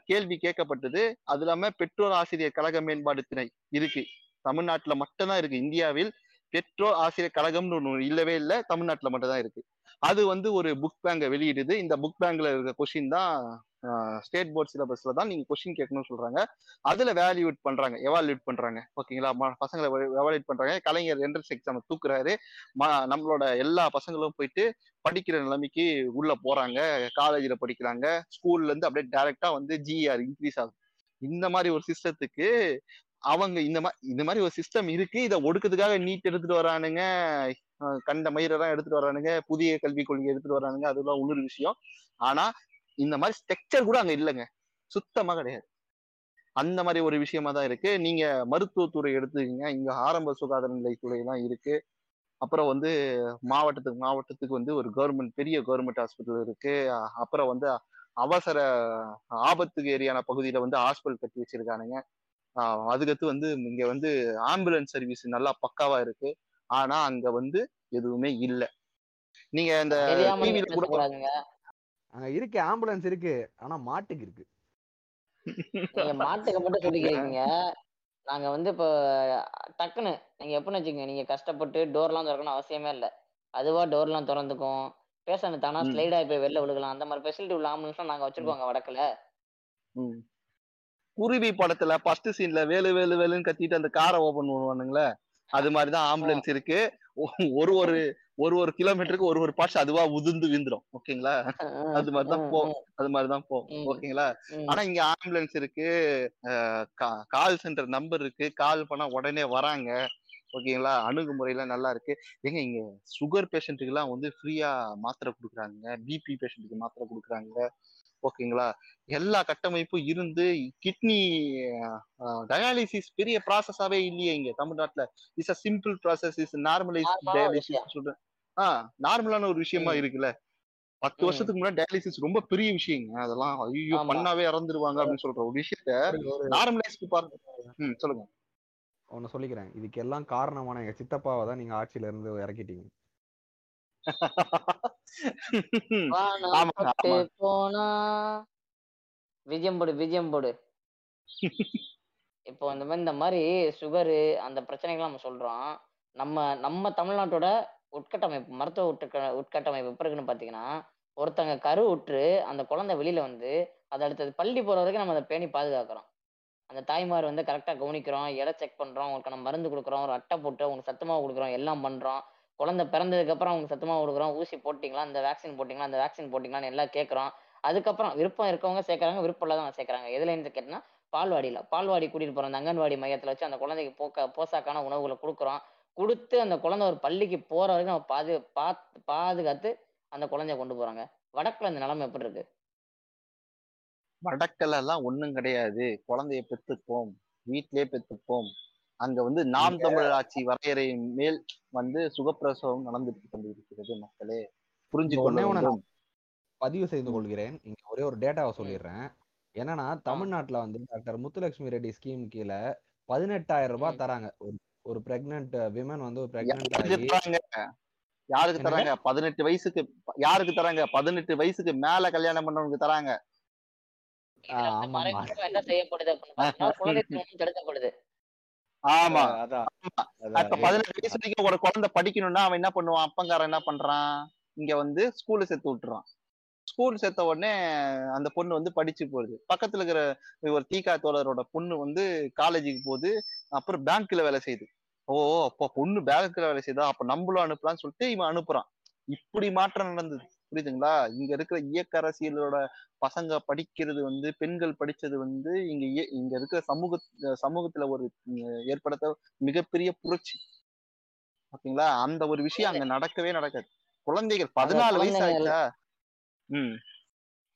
கேள்வி கேட்கப்பட்டது. அது இல்லாம பெற்றோர் ஆசிரியர் கழக மேம்பாடு திணை இருக்கு. தமிழ்நாட்டுல மட்டும்தான் இருக்கு. இந்தியாவில் பெற்றோர் ஆசிரியர் கழகம்னு ஒண்ணு இல்லவே இல்லை தமிழ்நாட்டுல மட்டும்தான் இருக்கு. அது வந்து ஒரு புக் பேங்கை வெளியிடுது. இந்த புக் பேங்க்ல இருக்க கொஷின் தான் ஸ்டேட் போர்ட் சிலபஸ்ல தான் நீங்க கொஸ்டின் கேட்கணும்னு சொல்றாங்க. அதுல வேல்யூட் பண்றாங்க எவால்யூட் பண்றாங்க. ஓகேங்களா? பசங்களை எவால்யூட் பண்றாங்க. கலைஞர் என்ட்ரன்ஸ் எக்ஸாம் தூக்குறாரு. நம்மளோட எல்லா பசங்களும் போயிட்டு படிக்கிற நிலைமைக்கு உள்ள போறாங்க. காலேஜ்ல படிக்கிறாங்க. ஸ்கூல்ல இருந்து அப்படியே டைரக்டா வந்து ஜிஆர் இன்க்ரீஸ் ஆகுது. இந்த மாதிரி ஒரு சிஸ்டத்துக்கு அவங்க இந்த மாதிரி இந்த மாதிரி ஒரு சிஸ்டம் இருக்கு. இதை ஒடுக்கிறதுக்காக நீட் எடுத்துட்டு வரானுங்க. கண்ட மயிரெல்லாம் எடுத்துட்டு வரானுங்க. புதிய கல்விக் கொள்கை எடுத்துட்டு வரானுங்க. அதெல்லாம் இன்னொரு விஷயம். ஆனா இந்த மாதிரி ஸ்ட்ரக்சர் கூட அங்க இல்லைங்க. சுத்தமா கிடையாது. அந்த மாதிரி ஒரு விஷயமா தான் இருக்கு. நீங்க மருத்துவத்துறை எடுத்துக்கீங்க. இங்க ஆரம்ப சுகாதார நிலையத்துறை தான் இருக்கு. அப்புறம் வந்து மாவட்டத்துக்கு மாவட்டத்துக்கு வந்து ஒரு கவர்மெண்ட் பெரிய கவர்மெண்ட் ஹாஸ்பிட்டல் இருக்கு. அப்புறம் வந்து அவசர ஆபத்துக்கு ஏரியான பகுதியில வந்து ஹாஸ்பிட்டல் கட்டி வச்சிருக்கானுங்க. அதுக்கடுத்து வந்து இங்க வந்து ஆம்புலன்ஸ் சர்வீஸ் நல்லா பக்காவா இருக்கு. ஆனா அங்க வந்து எதுவுமே இல்ல. நீங்க இந்த நீங்க டிவில கூட அங்க இருக்கு ஆம்புலன்ஸ் இருக்கு. ஆனா மாட்டுக்கு இருக்கு. நீங்க மாட்டுக்கு மட்டும் சொல்லிக்கிறீங்க. நாங்க வந்து இப்போ டக்குன்னு நீங்க எப்படின்னு வச்சுக்கோங்க. நீங்க கஷ்டப்பட்டு டோர்லாம் திறக்கணும் அவசியமே இல்லை. அதுவா டோர்லாம் திறந்துக்கும். பேஷண்ட் தானா ம். ஸ்லைட் ஆகி போய் வெளில விழுகலாம். அந்த மாதிரி ஃபெசிலிட்டி உள்ள ஆம்புலன்ஸ்லாம் நாங்க வச்சிருக்கோங்க வடக்குல. ம். குருவி படத்துல ஃபர்ஸ்ட் சீன்ல வேலு வேலு வேலுன்னு கத்திட்டு அந்த காரை ஓபன் பண்ணுவானுங்களே. அது மாதிரிதான் ஆம்புலன்ஸ் இருக்கு. ஒரு ஒரு ஒரு ஒரு கிலோமீட்டருக்கு ஒரு ஒரு பார்ட்ஸ் அதுவா உதிர்ந்து விந்துரும் ஓகேங்களா? அது மாதிரிதான் போகும். அது மாதிரிதான் போகும். ஓகேங்களா. ஆனா இங்க ஆம்புலன்ஸ் இருக்கு. கால் சென்டர் நம்பர் இருக்கு. கால் பண்ணா உடனே வராங்க. ஓகேங்களா? அணுகுமுறையில நல்லா இருக்கு. ஏங்க இங்க சுகர் பேஷண்ட்டுக்கு எல்லாம் வந்து ஃப்ரீயா மாத்திரை கொடுக்குறாங்க. பிபி பேஷண்ட்டுக்கு மாத்திரை கொடுக்குறாங்க. ஓகேங்களா? எல்லா கட்டமைப்பும் இருந்து கிட்னி டயாலிசிஸ் பெரிய ப்ராசஸாவே இல்லையே இங்க தமிழ்நாட்டுல. It's a simple process is normalise. Dialysis சொல்றேன் ஆ நார்மலான ஒரு விஷயமா. இருக்குல்ல. பத்து. வருஷத்துக்கு முன்னாடி டயாலிசிஸ் ரொம்ப பெரிய விஷயங்க. அதெல்லாம் ஐயோ. பண்ணாவே இறந்துருவாங்க அப்படின்னு சொல்ற ஒரு விஷயத்த நார்மலைஸ்க்கு பாருங்க. ம் சொல்லுங்க. ஒன்னு சொல்லிக்கிறேன். இதுக்கு எல்லாம் காரணமான எங்க சித்தப்பாவை தான் நீங்க ஆட்சியில இருந்து இறக்கிட்டீங்க வானம் ஆமாங்க, பட்டு ஆமாங்க. போனா. விஜயம் போடு விஜயம் போடு. இப்போ இந்த மாதிரி இந்த மாதிரி சுகரு அந்த பிரச்சனைகள் நம்ம சொல்றோம். நம்ம நம்ம தமிழ்நாட்டோட உட்கட்டமைப்பு மருத்துவ உட்க உட்கட்டமைப்பு எப்படி இருக்குன்னு பாத்தீங்கன்னா ஒருத்தங்க கரு உற்று அந்த குழந்தை வெளியில வந்து அது அடுத்தது பள்ளி போற வரைக்கும் நம்ம அதை பேணி பாதுகாக்கிறோம். அந்த தாய்மார் வந்து கரெக்டா கவனிக்கிறோம் எடை செக் பண்றோம் அவங்களுக்கான மருந்து கொடுக்குறோம் ஒரு அட்டை போட்டு அவங்களுக்கு சத்துமாவு கொடுக்குறோம் எல்லாம் பண்றோம். குழந்தை பிறந்ததுக்கு அப்புறம் அவங்க சத்தமா கொடுக்குறோம் ஊசி போட்டிங்களா அந்த வேக்சின் போட்டிங்களா அந்த வேக்சின் போட்டிங்களான்னு எல்லாம் கேட்குறோம். அதுக்கப்புறம் விருப்பம் இருக்கவங்க சேர்க்கறாங்க விருப்பம் இல்லாதவங்க சேர்க்கறாங்க. எதுல இருந்து கேட்டீங்கன்னா பால்வாடியில பால்வாடி கூட்டிட்டு போறோம். அந்த அங்கன்வாடி மையத்துல வச்சு அந்த குழந்தைக்கு போக்க போசாக்கான உணவுகளை கொடுக்குறோம். கொடுத்து அந்த குழந்தை ஒரு பள்ளிக்கு போற வரைக்கும் நம்ம பாது பாத்து பாதுகாத்து அந்த குழந்தைய கொண்டு போறாங்க. வடக்குல இந்த நிலைமை எப்படி இருக்கு? வடக்கல எல்லாம் ஒண்ணும் கிடையாது. குழந்தைய பெத்துப்போம். வீட்லயே பெத்துப்போம். அங்க வந்து நாம் தமிழர் ஆட்சி வரையறை மேல் வந்து சுகப்பிரசவம் நடந்துட்டு கொண்டிருக்கிறது மக்களே. புரிஞ்சு வேண்டும். பதிவு செய்து கொள்கிறேன். இங்க ஒரே ஒரு டேட்டாவை சொல்லிடுறேன். என்னன்னா தமிழ்நாட்டுல வந்து டாக்டர் முத்துலட்சுமி ரெட்டி ஸ்கீம் கீழே பதினெட்டாயிரம் ரூபாய். தராங்க. ஒரு ஒரு பிரெக்னன்ட் விமன் வந்து பிரெக்னன்ட் யாருக்கு தராங்க? யாருக்கு என்னங்க? தராங்க? பதினெட்டு வயசுக்கு யாருக்கு தராங்க? பதினெட்டு வயசுக்கு மேல கல்யாணம் பண்ணவனுக்கு தராங்க. என்ன செய்யப்படுது தடுக்கப்படுது. ஆமா. அப்ப பதினெட்டு வயசு வரைக்கும் ஒரு குழந்தை படிக்கணும்னா அவன் என்ன பண்ணுவான்? அப்பங்காரன் என்ன பண்றான்? இங்க வந்து ஸ்கூல்ல சேர்த்து விட்டுறான். ஸ்கூல் சேர்த்த உடனே அந்த பொண்ணு வந்து படிச்சு போகுது பக்கத்துல இருக்கிற ஒரு தீகா தோழரோட பொண்ணு வந்து காலேஜுக்கு போகுது. அப்புறம் பேங்க்ல வேலை செய்யுது. ஓ அப்ப பொண்ணு பேங்க்ல வேலை செய்யுதா? அப்ப நம்மளும் அனுப்பலாம்னு சொல்லிட்டு இவன் அனுப்புறான். இப்படி மாற்றம் நடந்தது. புரியுதுங்களா? இங்க இருக்கிற இயக்க அரசியலோட பசங்க படிக்கிறது வந்து பெண்கள் படிச்சது வந்து இங்க இங்க இருக்கிற சமூக சமூகத்துல ஒரு உம், ஏற்படுத்த மிகப்பெரிய புரட்சி. ஓகேங்களா? அந்த ஒரு விஷயம் அங்க நடக்கவே நடக்காது. குழந்தைகள் பதினாலு வயசு ஆயிடுச்சா ம்.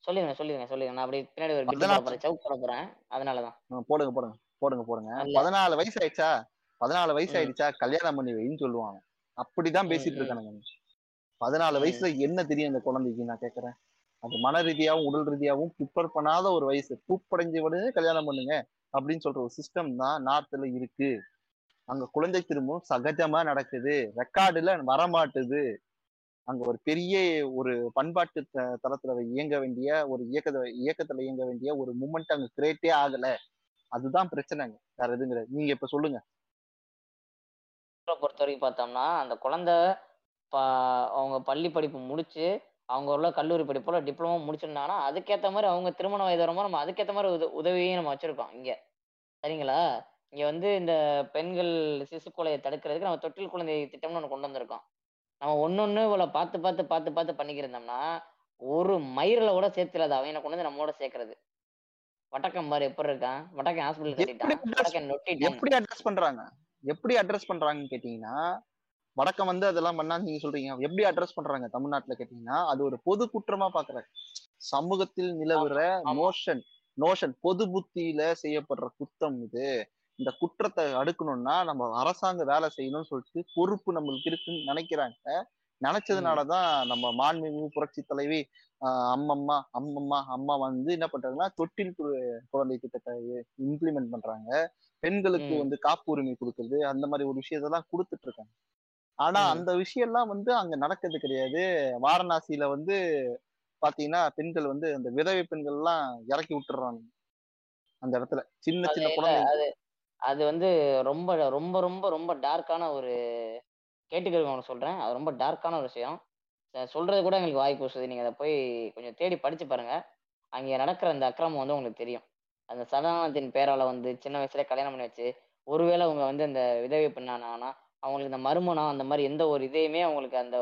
சொல்லுங்க சொல்லுங்க சொல்லுங்க. நான் அப்படி பின்னாடி ஒரு போறேன் சவுக் போட போறேன். அதனாலதான். போடுங்க போடுங்க போடுங்க போடுங்க. பதினாலு வயசு ஆயிடுச்சா? பதினாலு வயசு. ஆயிடுச்சா? கல்யாணம் பண்ணி வைன்னு சொல்லுவாங்க. அப்படிதான் பேசிட்டு. இருக்கானுங்க பதினாலு. வயசுல என்ன தெரியும் அந்த குழந்தைக்கு? நான் கேக்குறேன். அது மன ரீதியாவும் உடல் ரீதியாவும் ப்ரிப்பேர் பண்ணாத ஒரு வயசு. பூப்படைஞ்ச உடனே கல்யாணம் பண்ணுங்க அப்படின்னு சொல்ற ஒரு சிஸ்டம் தான் நார்த்ல இருக்கு. அங்க குழந்தை திரும்பவும் சகஜமா நடக்குது. ரெக்கார்டுல வரமாட்டுது. அங்க ஒரு பெரிய ஒரு பண்பாட்டு த- தளத்துல இயங்க வேண்டிய ஒரு இயக்கத்தை இயக்கத்துல இயங்க வேண்டிய ஒரு மூமெண்ட் அங்க கிரியேட்டே ஆகல. அதுதான் பிரச்சனைங்க. வேற கிடையாது. நீங்க இப்ப சொல்லுங்க. பொறுத்த வரைக்கும் பார்த்தோம்னா அந்த குழந்தை அவங்க பள்ளி படிப்பு முடிச்சு அவங்க உள்ள கல்லூரி படிப்போல டிப்ளமோ முடிச்சிருந்தாங்கன்னா அதுக்கேற்ற மாதிரி அவங்க திருமண வயது வரும்போது நம்ம அதுக்கேற்ற மாதிரி உத உதவியும் நம்ம வச்சிருக்கோம் இங்க. சரிங்களா? இங்க வந்து இந்த பெண்கள் சிசு கொலையை தடுக்கிறதுக்கு நம்ம தொட்டில் குழந்தை திட்டம்னு ஒன்று கொண்டு வந்திருக்கோம். நம்ம ஒன்னொன்னு இவ்வளோ பார்த்து பார்த்து பார்த்து பார்த்து பண்ணிக்கிருந்தோம்னா ஒரு மயிரில் கூட சேர்த்துலாது அவனை கொண்டு வந்து நம்மோட சேர்க்கறது. வட்டக்கம் பாரு எப்படி இருக்கான்? வட்டக்கம் ஹாஸ்பிட்டல் எப்படி கட்டிட்டான். address- வட்டக்கம் நொட்டிட்டான். எப்படி அட்ரஸ் பண்றாங்க? எப்படி அட்ரஸ் பண்றாங்கன்னு கேட்டீங்கன்னா வடக்கம் வந்து அதெல்லாம் பண்ணா நீங்க சொல்றீங்க. எப்படி அட்ரஸ் பண்றாங்க தமிழ்நாட்டுல கேட்டீங்கன்னா அது ஒரு பொது குற்றமா பாக்குறாங்க சமூகத்தில் நிலவுற ஆமா. நோஷன் பொது புத்தியில செய்யப்படுற குத்தம் இது. இந்த குற்றத்தை அடுக்கணும்னா நம்ம அரசாங்க வேலை செய்யணும்னு சொல்லிட்டு பொறுப்பு நம்மளுக்கு இருக்குன்னு நினைக்கிறாங்க. நினைச்சதுனாலதான் நம்ம மாண்புமிகு புரட்சி தலைவி ஆஹ் அம்மம்மா அம்மம்மா அம்மா வந்து என்ன பண்றாங்கன்னா தொட்டில் குழந்தை திட்டத்தை இம்ப்ளிமெண்ட் பண்றாங்க. பெண்களுக்கு. வந்து காப்புரிமை கொடுக்கறது அந்த மாதிரி ஒரு விஷயத்தெல்லாம் கொடுத்துட்டு இருக்காங்க. ஆனா. அந்த விஷயம் எல்லாம் வந்து அங்க நடக்கிறது கிடையாது. வாரணாசியில வந்து பாத்தீங்கன்னா பெண்கள் வந்து அந்த விதவை பெண்கள் எல்லாம் இறக்கி விட்டுறாங்க. அந்த இடத்துல சின்ன சின்ன குழந்தை அது அது வந்து ரொம்ப ரொம்ப ரொம்ப ரொம்ப டார்க்கான ஒரு கேட்டுக்கிறவங்க சொல்றேன். அது ரொம்ப டார்க்கான ஒரு விஷயம். சொல்றது கூட எங்களுக்கு வாய்ப்பு வசதி நீங்க அதை போய் கொஞ்சம் தேடி படிச்சு பாருங்க. அங்கே நடக்கிற அந்த அக்கிரமம் வந்து உங்களுக்கு தெரியும். அந்த சதானத்தின் பேரால வந்து சின்ன வயசுல கல்யாணம் பண்ணி வச்சு ஒருவேளை அவங்க வந்து அந்த விதவை பெண்ணானா அவங்களுக்கு இந்த மறுமணம் அந்த மாதிரி எந்த ஒரு இதையுமே அவங்களுக்கு அந்த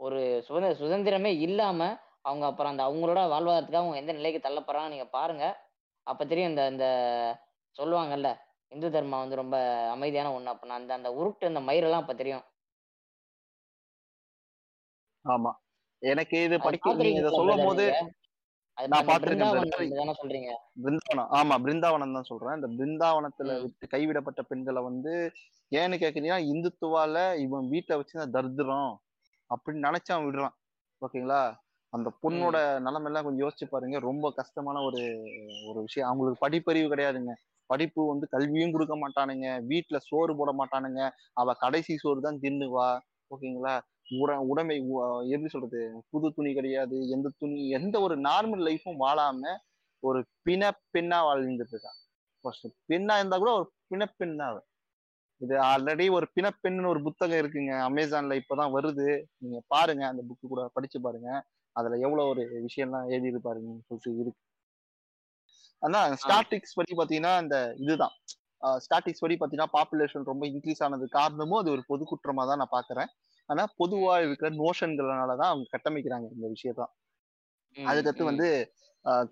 ஒரு சுதந்திர சுதந்திரமே இல்லாம அவங்க அப்புறம் அந்த அவங்களோட வாழ்வாதாரத்துக்கு அவங்க எந்த நிலைக்கு தள்ளப்படுறாங்க நீங்க பாருங்க. அப்ப தெரியும் இந்த இந்த சொல்லுவாங்கல்ல இந்து தர்மம் வந்து ரொம்ப அமைதியான ஒண்ணு. அப்படின்னா அந்த அந்த உருட்டு அந்த மயிரெல்லாம் அப்ப தெரியும். ஆமா. எனக்கு இது படிக்க சொல்லும் போது நான் தானே சொல்றீங்க. பிருந்தாவனம் ஆமா பிருந்தாவனம் தான் சொல்றேன். இந்த பிருந்தாவனத்துல. விட்டு கைவிடப்பட்ட பெண்களை வந்து ஏன்னு கேக்குறீங்கன்னா இந்துத்துவால இவன் வீட்டை வச்சு தரித்திரம் அப்படின்னு நினைச்சு அவன் விடுறான். ஓகேங்களா? அந்த பொண்ணோட நிலைமை எல்லாம் கொஞ்சம் யோசிச்சு பாருங்க. ரொம்ப கஷ்டமான ஒரு ஒரு விஷயம். அவங்களுக்கு படிப்பறிவு கிடையாதுங்க. படிப்பு வந்து கல்வியும் கொடுக்க மாட்டானுங்க. வீட்டுல சோறு போட மாட்டானுங்க. அவ கடைசி சோறு தான் தின்னுவா. ஓகேங்களா? உட உடைமை எப்படி சொல்றது? புது துணி கிடையாது. எந்த துணி எந்த ஒரு நார்மல் லைஃப்பும் வாழாம ஒரு பிண பெண்ணா வாழ்ந்துட்டு இருக்கான். பெண்ணா இருந்தா கூட ஒரு தான் அவ. இது ஆல்ரெடி ஒரு பிணப்பெண்ணுன்னு ஒரு புத்தகம் இருக்குங்க. அமேசான்ல இப்பதான் வருது. நீங்க பாருங்க அந்த புக்கு கூட படிச்சு பாருங்க. அதுல எவ்வளவு ஒரு விஷயம்லாம் எழுதி இருப்பாருன்னு சொல்லிட்டு இருக்கு. ஆனா ஸ்டாட்டிக்ஸ் படி பாத்தீங்கன்னா இந்த இதுதான். ஸ்டாட்டிக்ஸ் படி பாத்தீங்கன்னா பாப்புலேஷன் ரொம்ப இன்க்ரீஸ் ஆனது காரணமும் அது ஒரு பொது குற்றமா தான் நான் பாக்குறேன். ஆனா பொதுவா இருக்கிற நோஷன்கள்னாலதான் அவங்க கட்டமைக்கிறாங்க இந்த விஷயத்தான். அதுக்கடுத்து. வந்து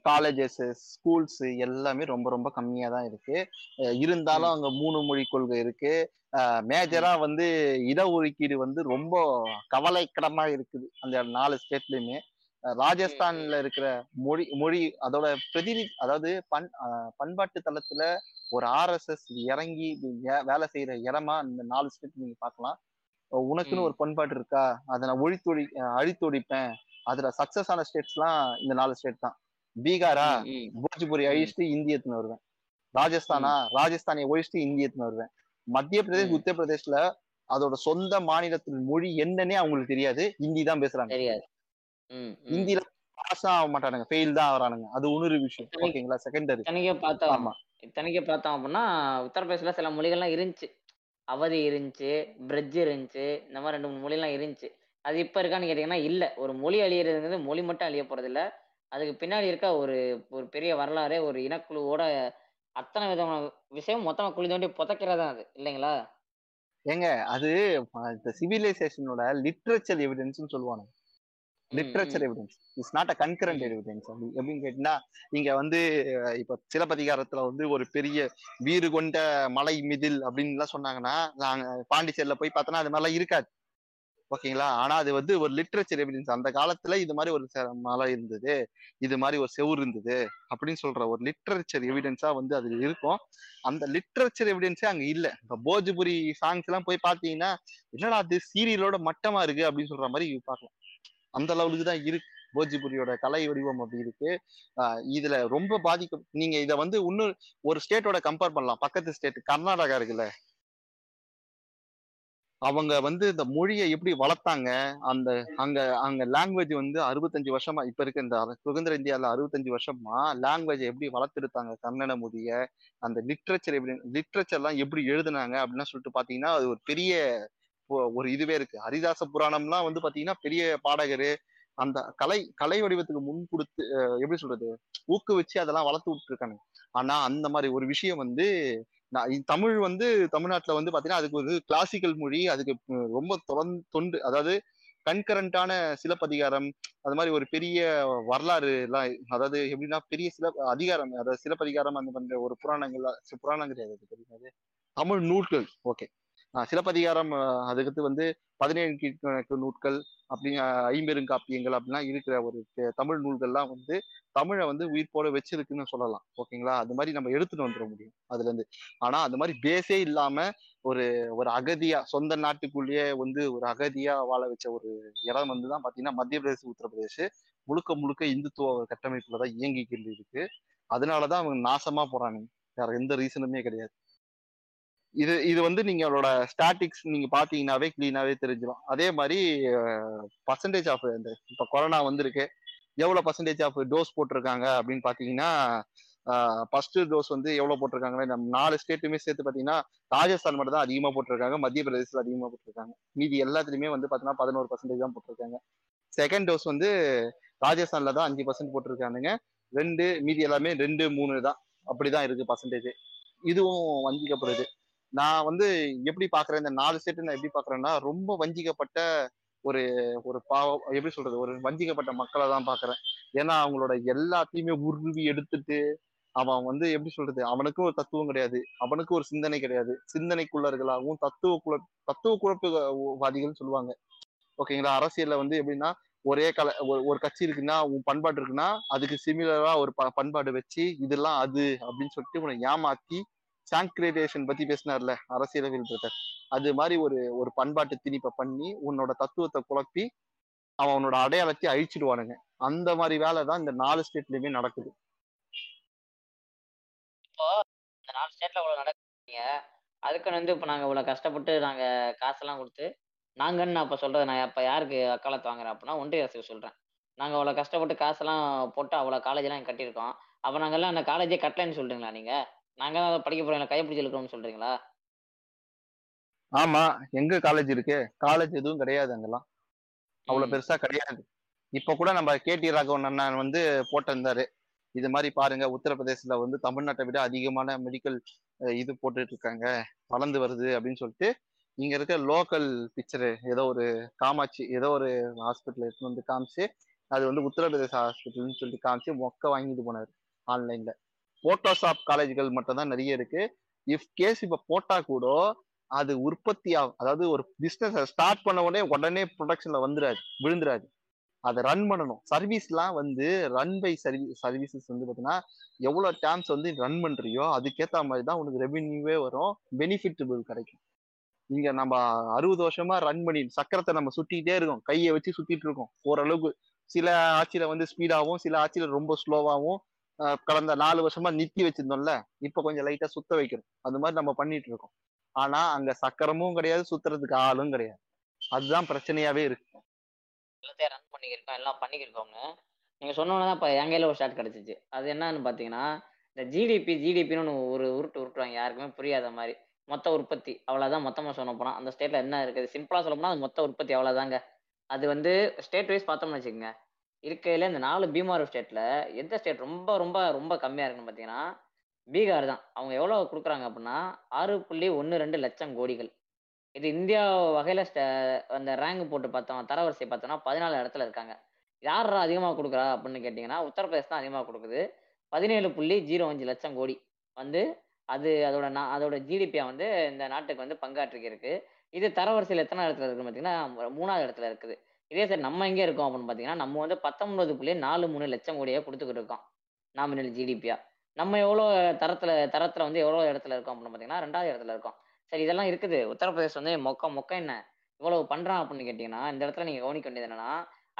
காலேஜஸ் ஸ்கூல்ஸ் எல்லாமே ரொம்ப ரொம்ப கம்மியா தான் இருக்கு. இருந்தாலும் அங்க மூணு மொழி கொள்கை இருக்கு. மேஜரா வந்து இடஒதுக்கீடு வந்து ரொம்ப கவலைக்கிடமா இருக்குது. அந்த நாலு ஸ்டேட்லயுமே. ராஜஸ்தான்ல இருக்கிற மொழி மொழி அதோட பிரதிநிதி அதாவது பண் பண்பாட்டு தளத்துல ஒரு ஆர்எஸ்எஸ் இறங்கி வேலை செய்யற இடமா இந்த நாலு ஸ்டேட் நீங்க பார்க்கலாம். அஹ் உனக்குன்னு. ஒரு பண்பாடு இருக்கா? அதை நான் ஒழித்தொழி அழித்தொழிப்பேன். அதுல சக்சஸ் ஆன ஸ்டேட்ஸ்லாம் இந்த நாலு ஸ்டேட் தான். பீகாரா. போஜ்புரி அழிச்சிட்டு இந்தியத்துன்னு வருவேன். ராஜஸ்தானா ராஜஸ்தானை ஒழிச்சிட்டு இந்தியத்துன்னு வருவேன். மத்திய பிரதேஷ். உத்தரப்பிரதேஷ்ல அதோட சொந்த மாநிலத்தின் மொழி என்னன்னே அவங்களுக்கு தெரியாது. ஹிந்தி தான் பேசுறாங்க. தெரியாது. ஹிந்தில பாஸ் ஆக மாட்டானுங்க. ஃபெயில் தான் ஆகுறானுங்க. அது இன்னொரு விஷயம். ஓகேங்களா? செகண்டரி இத்தனைக்கே பார்த்தோம். ஆமா. இத்தனைக்கே பார்த்தோம் அப்படின்னா உத்தரப்பிரதேசில் சில மொழிகள்லாம் இருந்துச்சு. அவதி இருந்துச்சு பிரெஜ் இருந்துச்சு இந்த மாதிரி ரெண்டு மூணு மொழிலாம் இருந்துச்சு. அது இப்போ இருக்கான்னு கேட்டிங்கன்னா இல்லை. ஒரு மொழி அழியிறதுங்கிறது மொழி மட்டும் அழிய போறது இல்ல அதுக்கு பின்னாடி இருக்க ஒரு ஒரு பெரிய வரலாறு ஒரு இனக்குழுவோட அத்தனை விதமான விஷயம் மொத்தமா குழி தோண்டி புதைக்கிறதா அது. இல்லைங்களா? ஏங்க அது சிவிலைசேஷனோட லிட்ரேச்சர் எவிடன்ஸ்னு சொல்லுவாங்க literature evidence it's not a concurrent. Evidence எப்படின்னு கேட்டீங்கன்னா இங்க வந்து இப்ப சிலப்பதிகாரத்துல வந்து ஒரு பெரிய வீறு கொண்ட மலை மிதில் அப்படின்னு எல்லாம் சொன்னாங்கன்னா நாங்க பாண்டிச்சேரியில போய் பார்த்தோன்னா அது மாதிரிலாம் இருக்காது. ஓகேங்களா? ஆனா அது வந்து ஒரு லிட்ரேச்சர் எவிடன்ஸ் அந்த காலத்துல இது மாதிரி ஒரு மலை இருந்தது இது மாதிரி ஒரு செவுரு இருந்தது அப்படின்னு சொல்ற ஒரு லிட்ரேச்சர் எவிடன்ஸா வந்து அது இருக்கும். அந்த லிட்ரேச்சர் எவிடன்ஸே அங்க இல்ல. இப்ப போஜ்புரி சாங்ஸ் எல்லாம் போய் பாத்தீங்கன்னா என்னடா அது சீரியலோட மட்டமா இருக்கு அப்படின்னு சொல்ற மாதிரி பார்க்கலாம். அந்த லெவலுக்கு தான் இருக்கு. போஜிபுரியோட கலை வடிவம் அப்படி இருக்கு. ஆஹ் இதுல ரொம்ப பாதிக்க நீங்க இதை வந்து இன்னும் ஒரு ஸ்டேட்டோட கம்பேர் பண்ணலாம். பக்கத்து ஸ்டேட் கர்நாடகா இருக்குல்ல. அவங்க வந்து இந்த மொழியை எப்படி வளர்த்தாங்க? அந்த அங்க அங்க லாங்குவேஜ் வந்து அறுபத்தஞ்சு வருஷமா இப்ப இருக்க இந்த சுதந்திர இந்தியால அறுபத்தஞ்சு வருஷமா லாங்குவேஜ் எப்படி வளர்த்துருத்தாங்க கன்னட மொழிய அந்த லிட்ரேச்சர் எப்படி லிட்ரேச்சர்லாம் எப்படி எழுதுனாங்க? அப்படின்னு சொல்லிட்டு பாத்தீங்கன்னா அது ஒரு பெரிய ஒரு இதுவே இருக்கு. ஹரிதாச புராணம்லாம் வந்து பாத்தீங்கன்னா பெரிய பாடகர். அந்த கலை கலை வடிவத்துக்கு முன் கொடுத்து எப்படி சொல்றது? ஊக்குவிச்சு அதெல்லாம் வளர்த்து விட்டுருக்காங்க ஆனா அந்த மாதிரி ஒரு விஷயம் வந்து நான் தமிழ் வந்து தமிழ்நாட்டில் வந்து பார்த்தீங்கன்னா அதுக்கு ஒரு கிளாசிக்கல் மொழி அதுக்கு ரொம்ப தொடர்ந்து தொண்டு அதாவது கண்கரண்டான சிலப்பதிகாரம் அது மாதிரி ஒரு பெரிய வரலாறு எல்லாம் அதாவது எப்படின்னா பெரிய சில அதிகாரம் அதாவது சிலப்பதிகாரம் அந்த மாதிரி ஒரு புராணங்கள் புராணம் கிடையாது அது தமிழ் நூல்கள் ஓகே சிலப்பதிகாரம் அதுக்கு அதுக்கடுத்து வந்து பதினேழு கீழ்கணக்கு நூட்கள் அப்படி ஐம்பெருங்காப்பியங்கள் அப்படிலாம் இருக்கிற ஒரு தமிழ் நூல்கள்லாம் வந்து தமிழை வந்து உயிர்ப்போட வச்சிருக்குன்னு சொல்லலாம். ஓகேங்களா? அது மாதிரி நம்ம எடுத்துட்டு வந்துட முடியும். அதுல இருந்து. ஆனா அந்த மாதிரி பேஸே இல்லாம ஒரு ஒரு அகதியா சொந்த நாட்டுக்குள்ளேயே வந்து ஒரு அகதியா வாழ வச்ச ஒரு இடம் வந்து தான் பாத்தீங்கன்னா மத்திய பிரதேச உத்தரப்பிரதேஷ் முழுக்க முழுக்க இந்துத்துவ கட்டமைப்புல தான் இயங்கிக்கிட்டு இருக்கு. அதனாலதான் அவங்க நாசமா போறானுங்க வேற எந்த ரீசனுமே கிடையாது. இது இது வந்து நீங்களோட ஸ்டாட்டிக்ஸ் நீங்க பாத்தீங்கன்னாவே கிளீனாவே தெரிஞ்சிடும் அதே மாதிரி பர்சன்டேஜ் ஆஃப் இந்த இப்ப கொரோனா வந்திருக்கு. எவ்வளவு பர்சன்டேஜ் ஆஃப் டோஸ் போட்டிருக்காங்க அப்படின்னு பாத்தீங்கன்னா ஃபர்ஸ்ட் டோஸ் வந்து எவ்வளவு போட்டிருக்காங்கன்னா நம்ம நாலு ஸ்டேட்டுமே சேர்த்து பாத்தீங்கன்னா ராஜஸ்தான் மட்டும் தான் அதிகமா போட்டிருக்காங்க மத்திய பிரதேசத்துல அதிகமா போட்டிருக்காங்க. மீதி எல்லாத்துலயுமே வந்து பாத்தீங்கன்னா பதினோரு பர்சன்டேஜ் தான் போட்டிருக்காங்க. செகண்ட் டோஸ் வந்து ராஜஸ்தான்ல தான் அஞ்சு பர்சன்ட் போட்டிருக்கானுங்க. ரெண்டு மீதி எல்லாமே ரெண்டு மூணு தான். அப்படிதான் இருக்கு பர்சன்டேஜ் இதுவும் வஞ்சிக்கப்படுது. நான் வந்து எப்படி பாக்குறேன் இந்த நாலு ஸ்டேட் நான் எப்படி பாக்குறேன்னா ரொம்ப வஞ்சிக்கப்பட்ட ஒரு ஒரு பாவம் எப்படி சொல்றது ஒரு வஞ்சிக்கப்பட்ட மக்களை தான் பாக்குறேன். ஏன்னா அவங்களோட எல்லாத்தையுமே உருவி எடுத்துட்டு அவன் வந்து எப்படி சொல்றது அவனுக்கும் ஒரு தத்துவம் கிடையாது. அவனுக்கும் ஒரு சிந்தனை கிடையாது. சிந்தனைக்குள்ளர்களாகவும் தத்துவ குழ தத்துவ குழப்பவாதிகள் சொல்லுவாங்க. ஓகேங்களா? அரசியல்ல வந்து எப்படின்னா ஒரே கல ஒரு ஒரு கட்சி இருக்குன்னா உன் பண்பாடு இருக்குன்னா அதுக்கு சிமிலரா ஒரு ப பண்பாடு வச்சு இதெல்லாம் அது அப்படின்னு சொல்லிட்டு உன்னை ஏமாத்தி சாங்க்ரிடேஷன் பத்தி பேசினார்ல அரசியலவில் பிரதர். அது மாதிரி ஒரு ஒரு பண்பாட்டு திணிப்பை பண்ணி உன்னோட தத்துவத்தை குழப்பி அவன் உன்னோட அடையாளத்தை அழிச்சிடுவானுங்க. அந்த மாதிரி வேலை தான் இந்த நாலு ஸ்டேட்லயுமே நடக்குது. இப்போ இந்த நாலு ஸ்டேட்ல இவ்வளவு நடக்குறீங்க அதுக்குன்னு வந்து இப்போ நாங்க இவ்வளவு கஷ்டப்பட்டு நாங்க காசெல்லாம் கொடுத்து நாங்கன்னு நான் இப்ப சொல்றது? நான் இப்ப யாருக்கு அக்காலத்து வாங்குறேன் அப்படின்னா ஒன்றிய அரசுக்கு சொல்றேன். நாங்க அவ்வளவு கஷ்டப்பட்டு காசெல்லாம் போட்டு அவ்வளவு காலேஜ் எல்லாம் கட்டியிருக்கோம். அப்ப நாங்கெல்லாம் அந்த காலேஜே கட்டலைன்னு சொல்றீங்களா நீங்க? நாங்க தான் அதை படிக்க போறோம். கைப்பிடிச்சு இருக்கணும்னு சொல்றீங்களா? ஆமா. எங்க காலேஜ் இருக்கு? காலேஜ் எதுவும் கிடையாது அங்கெல்லாம். அவ்வளவு. பெருசா கிடையாது. இப்ப கூட நம்ம கேடி ராகவன் அண்ணன் வந்து போட்டிருந்தாரு. இது மாதிரி பாருங்க உத்தரப்பிரதேசத்துல வந்து தமிழ்நாட்டை விட அதிகமான மெடிக்கல் இது போட்டுட்டு இருக்காங்க வளர்ந்து வருது அப்படின்னு சொல்லிட்டு இங்க இருக்க லோக்கல் பிக்சரு ஏதோ ஒரு காமாட்சி ஏதோ ஒரு ஹாஸ்பிட்டல் எடுத்துன்னு வந்து காமிச்சு அது வந்து உத்தரப்பிரதேச ஹாஸ்பிட்டல்னு சொல்லி காமிச்சு மொக்க வாங்கிட்டு போனாரு ஆன்லைன்ல போட்டோஷாப் காலேஜ்கள் மட்டும் தான் நிறைய இருக்கு. இஃப் கேஸ் இப்ப போட்டா கூட அது உற்பத்தி ஆகும் அதாவது ஒரு பிசினஸ் ஸ்டார்ட் பண்ண உடனே உடனே ப்ரொடக்ஷன்ல வந்துடாது விழுந்துராது. அதை ரன் பண்ணணும். சர்வீஸ்லாம் வந்து ரன் பை சர்வீஸ் சர்வீசஸ் வந்து பார்த்தீங்கன்னா எவ்வளோ டேம்ஸ் வந்து ரன் பண்ணுறியோ அதுக்கேற்ற மாதிரி தான் உனக்கு ரெவென்யூவே வரும் பெனிஃபிட்டபிள் கிடைக்கும். இங்க நம்ம அறுபது வருஷமா ரன் பண்ணி சக்கரத்தை நம்ம சுற்றிக்கிட்டே இருக்கோம். கையை வச்சு சுத்திட்டு இருக்கோம். ஓரளவுக்கு சில ஆட்சியில வந்து ஸ்பீடாகவும் சில ஆட்சியில ரொம்ப ஸ்லோவாகவும் கடந்த நாலு வருஷமா நித்தி வச்சிருந்தோம்ல இப்ப கொஞ்சம் லைட்டா சுத்த வைக்கிறோம் அது மாதிரி நம்ம பண்ணிட்டு இருக்கோம். ஆனா அங்க சக்கரமும் கிடையாது சுத்துறதுக்கு ஆளும் கிடையாது. அதுதான் பிரச்சனையாவே இருக்கு. எல்லாத்தையும் ரன் பண்ணிக்கிருக்கோம் எல்லாம் பண்ணிக்கிருக்கோங்க. நீங்க சொன்னோன்னா தான் இப்போ என் கையில ஒரு ஷாட் கிடைச்சிச்சு. அது என்னன்னு பார்த்தீங்கன்னா இந்த ஜிடிபி ஜிடிபின்னு ஒரு உருட்டு உருட்டுவாங்க யாருக்குமே புரியாத மாதிரி. மொத்த உற்பத்தி அவ்வளோதான் மொத்தமாக சொன்ன போனா. அந்த ஸ்டேட்ல என்ன இருக்குது? சிம்பிளாக சொல்ல போனா அது மொத்த உற்பத்தி அவ்வளோதாங்க அது வந்து ஸ்டேட் வைஸ் பார்த்தோம்னு வச்சுக்கோங்க. இருக்கையில இந்த நாலு பீமார் ஸ்டேட்ல எந்த ஸ்டேட் ரொம்ப ரொம்ப ரொம்ப கம்மியா இருக்குன்னு பார்த்தீங்கன்னா பீகார் தான். அவங்க எவ்வளோ கொடுக்குறாங்க அப்படின்னா ஆறு புள்ளி ஒன்று ரெண்டு லட்சம் கோடிகள். இது இந்தியா வகையில அந்த ரேங்க் போட்டு பார்த்தோம் தரவரிசை பார்த்தோம்னா பதினாலு இடத்துல இருக்காங்க. யார் அதிகமாக கொடுக்குறா அப்படின்னு கேட்டிங்கன்னா உத்தரப்பிரதேசம் தான் அதிகமாக கொடுக்குது. பதினேழு புள்ளி ஜீரோ அஞ்சு லட்சம் கோடி வந்து அது அதோட நா அதோட ஜிடிபியை வந்து இந்த நாட்டுக்கு வந்து பங்காற்றிருக்கு இது தரவரிசையில் எத்தனை இடத்துல இருக்குன்னு பார்த்தீங்கன்னா மூணாவது இடத்துல இருக்குது. இதே சார் நம்ம எங்கே இருக்கோம் அப்படின்னு பார்த்தீங்கன்னா நம்ம வந்து பத்தொன்பது புள்ளி நாலு மூணு லட்சம் கோடியாக கொடுத்துக்கிட்டு இருக்கோம். நாமினல் ஜிடிபியா நம்ம எவ்வளோ தரத்துல தரத்துல வந்து எவ்வளோ இடத்துல இருக்கோம் அப்படின்னு பார்த்தீங்கன்னா ரெண்டாவது இடத்துல இருக்கோம். சரி இதெல்லாம் இருக்குது. உத்தரப்பிரதேசம் வந்து மொக்க மொக்க என்ன? இவ்வளவு பண்றான் அப்படின்னு கேட்டீங்கன்னா இந்த இடத்துல நீங்க கவனிக்க வேண்டியது என்னன்னா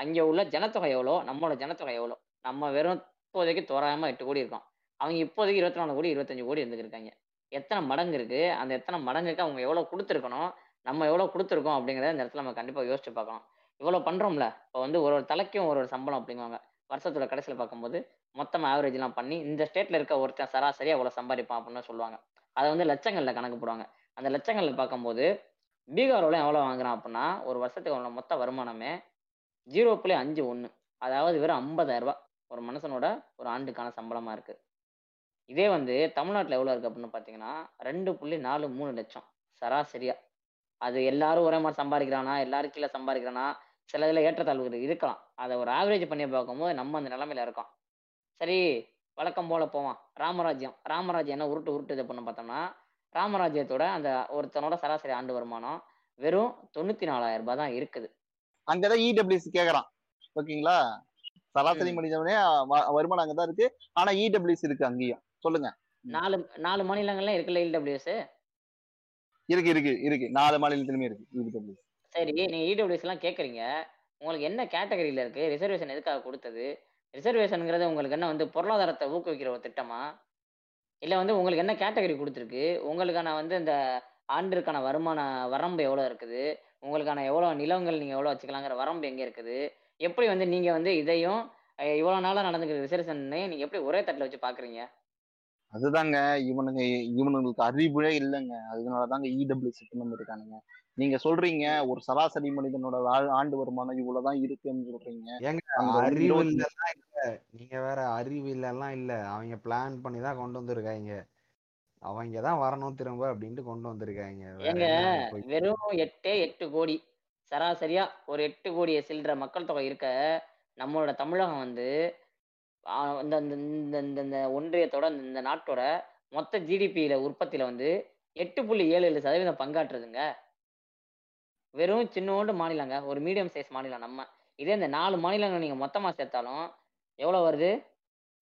அங்க உள்ள ஜனத்தொகை எவ்வளோ? நம்மளோட ஜனத்தொகை எவ்வளோ? நம்ம வெறும் இப்போதைக்கு தோராயமா எட்டு கோடி இருக்கோம். அவங்க இப்போதைக்கு இருபத்தி நாலு கோடி இருபத்தஞ்சு கோடி இருந்துருக்காங்க எத்தனை மடங்கு இருக்கு? அந்த எத்தனை மடங்குக்கு அவங்க எவ்வளவு கொடுத்துருக்கணும்? நம்ம எவ்வளவு கொடுத்துருக்கோம் அப்படிங்கிறத இந்த இடத்துல நம்ம கண்டிப்பா யோசிச்சு பார்க்கணும். இவ்வளவு பண்றோம்ல. இப்போ வந்து ஒரு ஒரு தலைக்கும் ஒரு ஒரு சம்பளம் அப்படிங்குவாங்க. வருஷத்தோட கடைசியில் பார்க்கும்போது மொத்தம் ஆவரேஜ் எல்லாம் பண்ணி இந்த ஸ்டேட்ல இருக்க ஒருத்தன் சராசரியா அவ்வளோ சம்பாதிப்பான் அப்படின்னு சொல்லுவாங்க. அதை வந்து லட்சங்கள்ல கணக்கு போடுவாங்க. அந்த லட்சங்கள்ல பார்க்கும்போது பீகாரோட எவ்வளோ வாங்குறான் அப்படின்னா ஒரு வருஷத்துக்கு அவனோட மொத்த வருமானமே ஜீரோ புள்ளி அஞ்சு ஒன்று அதாவது வெறும் 50000 ரூபாய். ஒரு மனுஷனோட ஒரு ஆண்டுக்கான சம்பளமா இருக்கு. இதே வந்து தமிழ்நாட்டில் எவ்வளோ இருக்கு அப்படின்னு பார்த்தீங்கன்னா ரெண்டு புள்ளி நாலு மூணு லட்சம் சராசரியா. அது எல்லாரும் ஒரே மாதிரி சம்பாதிக்கிறானா? எல்லாரும் கீழே சம்பாதிக்கிறானா? சில இதில் ஏற்றத்தாழ்வுகள் இருக்கலாம். அதை ஒரு ஆவரேஜ் பண்ணி பார்க்கும்போது நம்ம அந்த நிலமையில இருக்கோம். சரி வழக்கம் போல போவான் ராமராஜ்யம். ராமராஜ்யம் என்ன உருட்டு உருட்டு இது பண்ண பார்த்தோம்னா ராமராஜ்யத்தோட அந்த ஒருத்தனோட சராசரி ஆண்டு வருமானம் வெறும் தொண்ணூத்தி நாலாயிரம் ரூபாய் தான் இருக்குது. அங்கதான் இடபிள்யூஎஸ் கேக்குறான். ஓகேங்களா? சராசரி. மனிதனே வருமானம் அங்கதான் இருக்கு. ஆனா இடபிள்யூஎஸ் இருக்கு அங்கேயும். சொல்லுங்க. நாலு நாலு மாநிலங்கள்ல இருக்குல்ல இடபிள்யூஎஸ் இருக்கு இருக்கு இருக்கு. நாலு மாநிலத்திலுமே இருக்கு இடபிள்யூஎஸ் சரி நீங்க இடபிள்யூஎஸ் எல்லாம் கேக்குறீங்க. உங்களுக்கு என்ன கேட்டகரியில இருக்கு? ரிசர்வேஷன் எதுக்காக கொடுத்தது? ரிசர்வேஷனுங்கிறது உங்களுக்கு என்ன வந்து பொருளாதாரத்தை ஊக்குவிக்கிற ஒரு திட்டமா? இல்ல வந்து உங்களுக்கு என்ன கேட்டகரி கொடுத்துருக்கு? உங்களுக்கான வந்து இந்த ஆண்டிற்கான வருமான வரம்பு எவ்வளவு இருக்குது? உங்களுக்கான எவ்வளவு நிலங்கள் நீங்க எவ்வளவு வச்சுக்கலாங்கிற வரம்பு எங்க இருக்குது? எப்படி வந்து நீங்க வந்து இதையும் அஹ், இவ்வளவு நாளா நடந்துக்கிற ரிசர்வேஷனையும் நீங்க எப்படி ஒரே தட்டுல வச்சு பாக்குறீங்க? அதுதாங்க இவனுங்க இவனுங்களுக்கு அறிவுரே இல்லைங்க. அதனாலதாங்க இடபிள்யூஎஸ் செட்டில் இருக்கானுங்க நீங்க சொல்றீங்க ஒரு சராசரி மனிதனோட ஆண்டு வருமானம் இவ்வளவுதான் இருக்குன்னு சொல்றீங்க. அறிவு இல்ல. நீங்க வேற அறிவு இல்லலாம் இல்ல. அவங்க பிளான் பண்ணி தான் கொண்டு வந்திருக்காங்க. அவங்க தான் வரணும் திரும்ப அப்படின்ட்டு கொண்டு வந்திருக்காங்க. வேற ஏங்க வெறும் எட்டே எட்டு கோடி. சராசரியா ஒரு எட்டு கோடியை சில்லற மக்கள் தொகை இருக்க நம்மளோட தமிழகம் வந்து இந்த இந்த ஒன்றியத்தோட இந்த- இந்த நாட்டோட மொத்த ஜிடிபியில உற்பத்தியில வந்து எட்டு புள்ளி ஏழு ஏழு சதவீதம் பங்காற்றுதுங்க. வெறும் சின்னோண்டு மாநிலங்க ஒரு மீடியம் சைஸ் மாநிலம் நம்ம. இதே இந்த நாலு மாநிலங்கள் நீங்க மொத்தமா சேர்த்தாலும் எவ்வளவு வருது?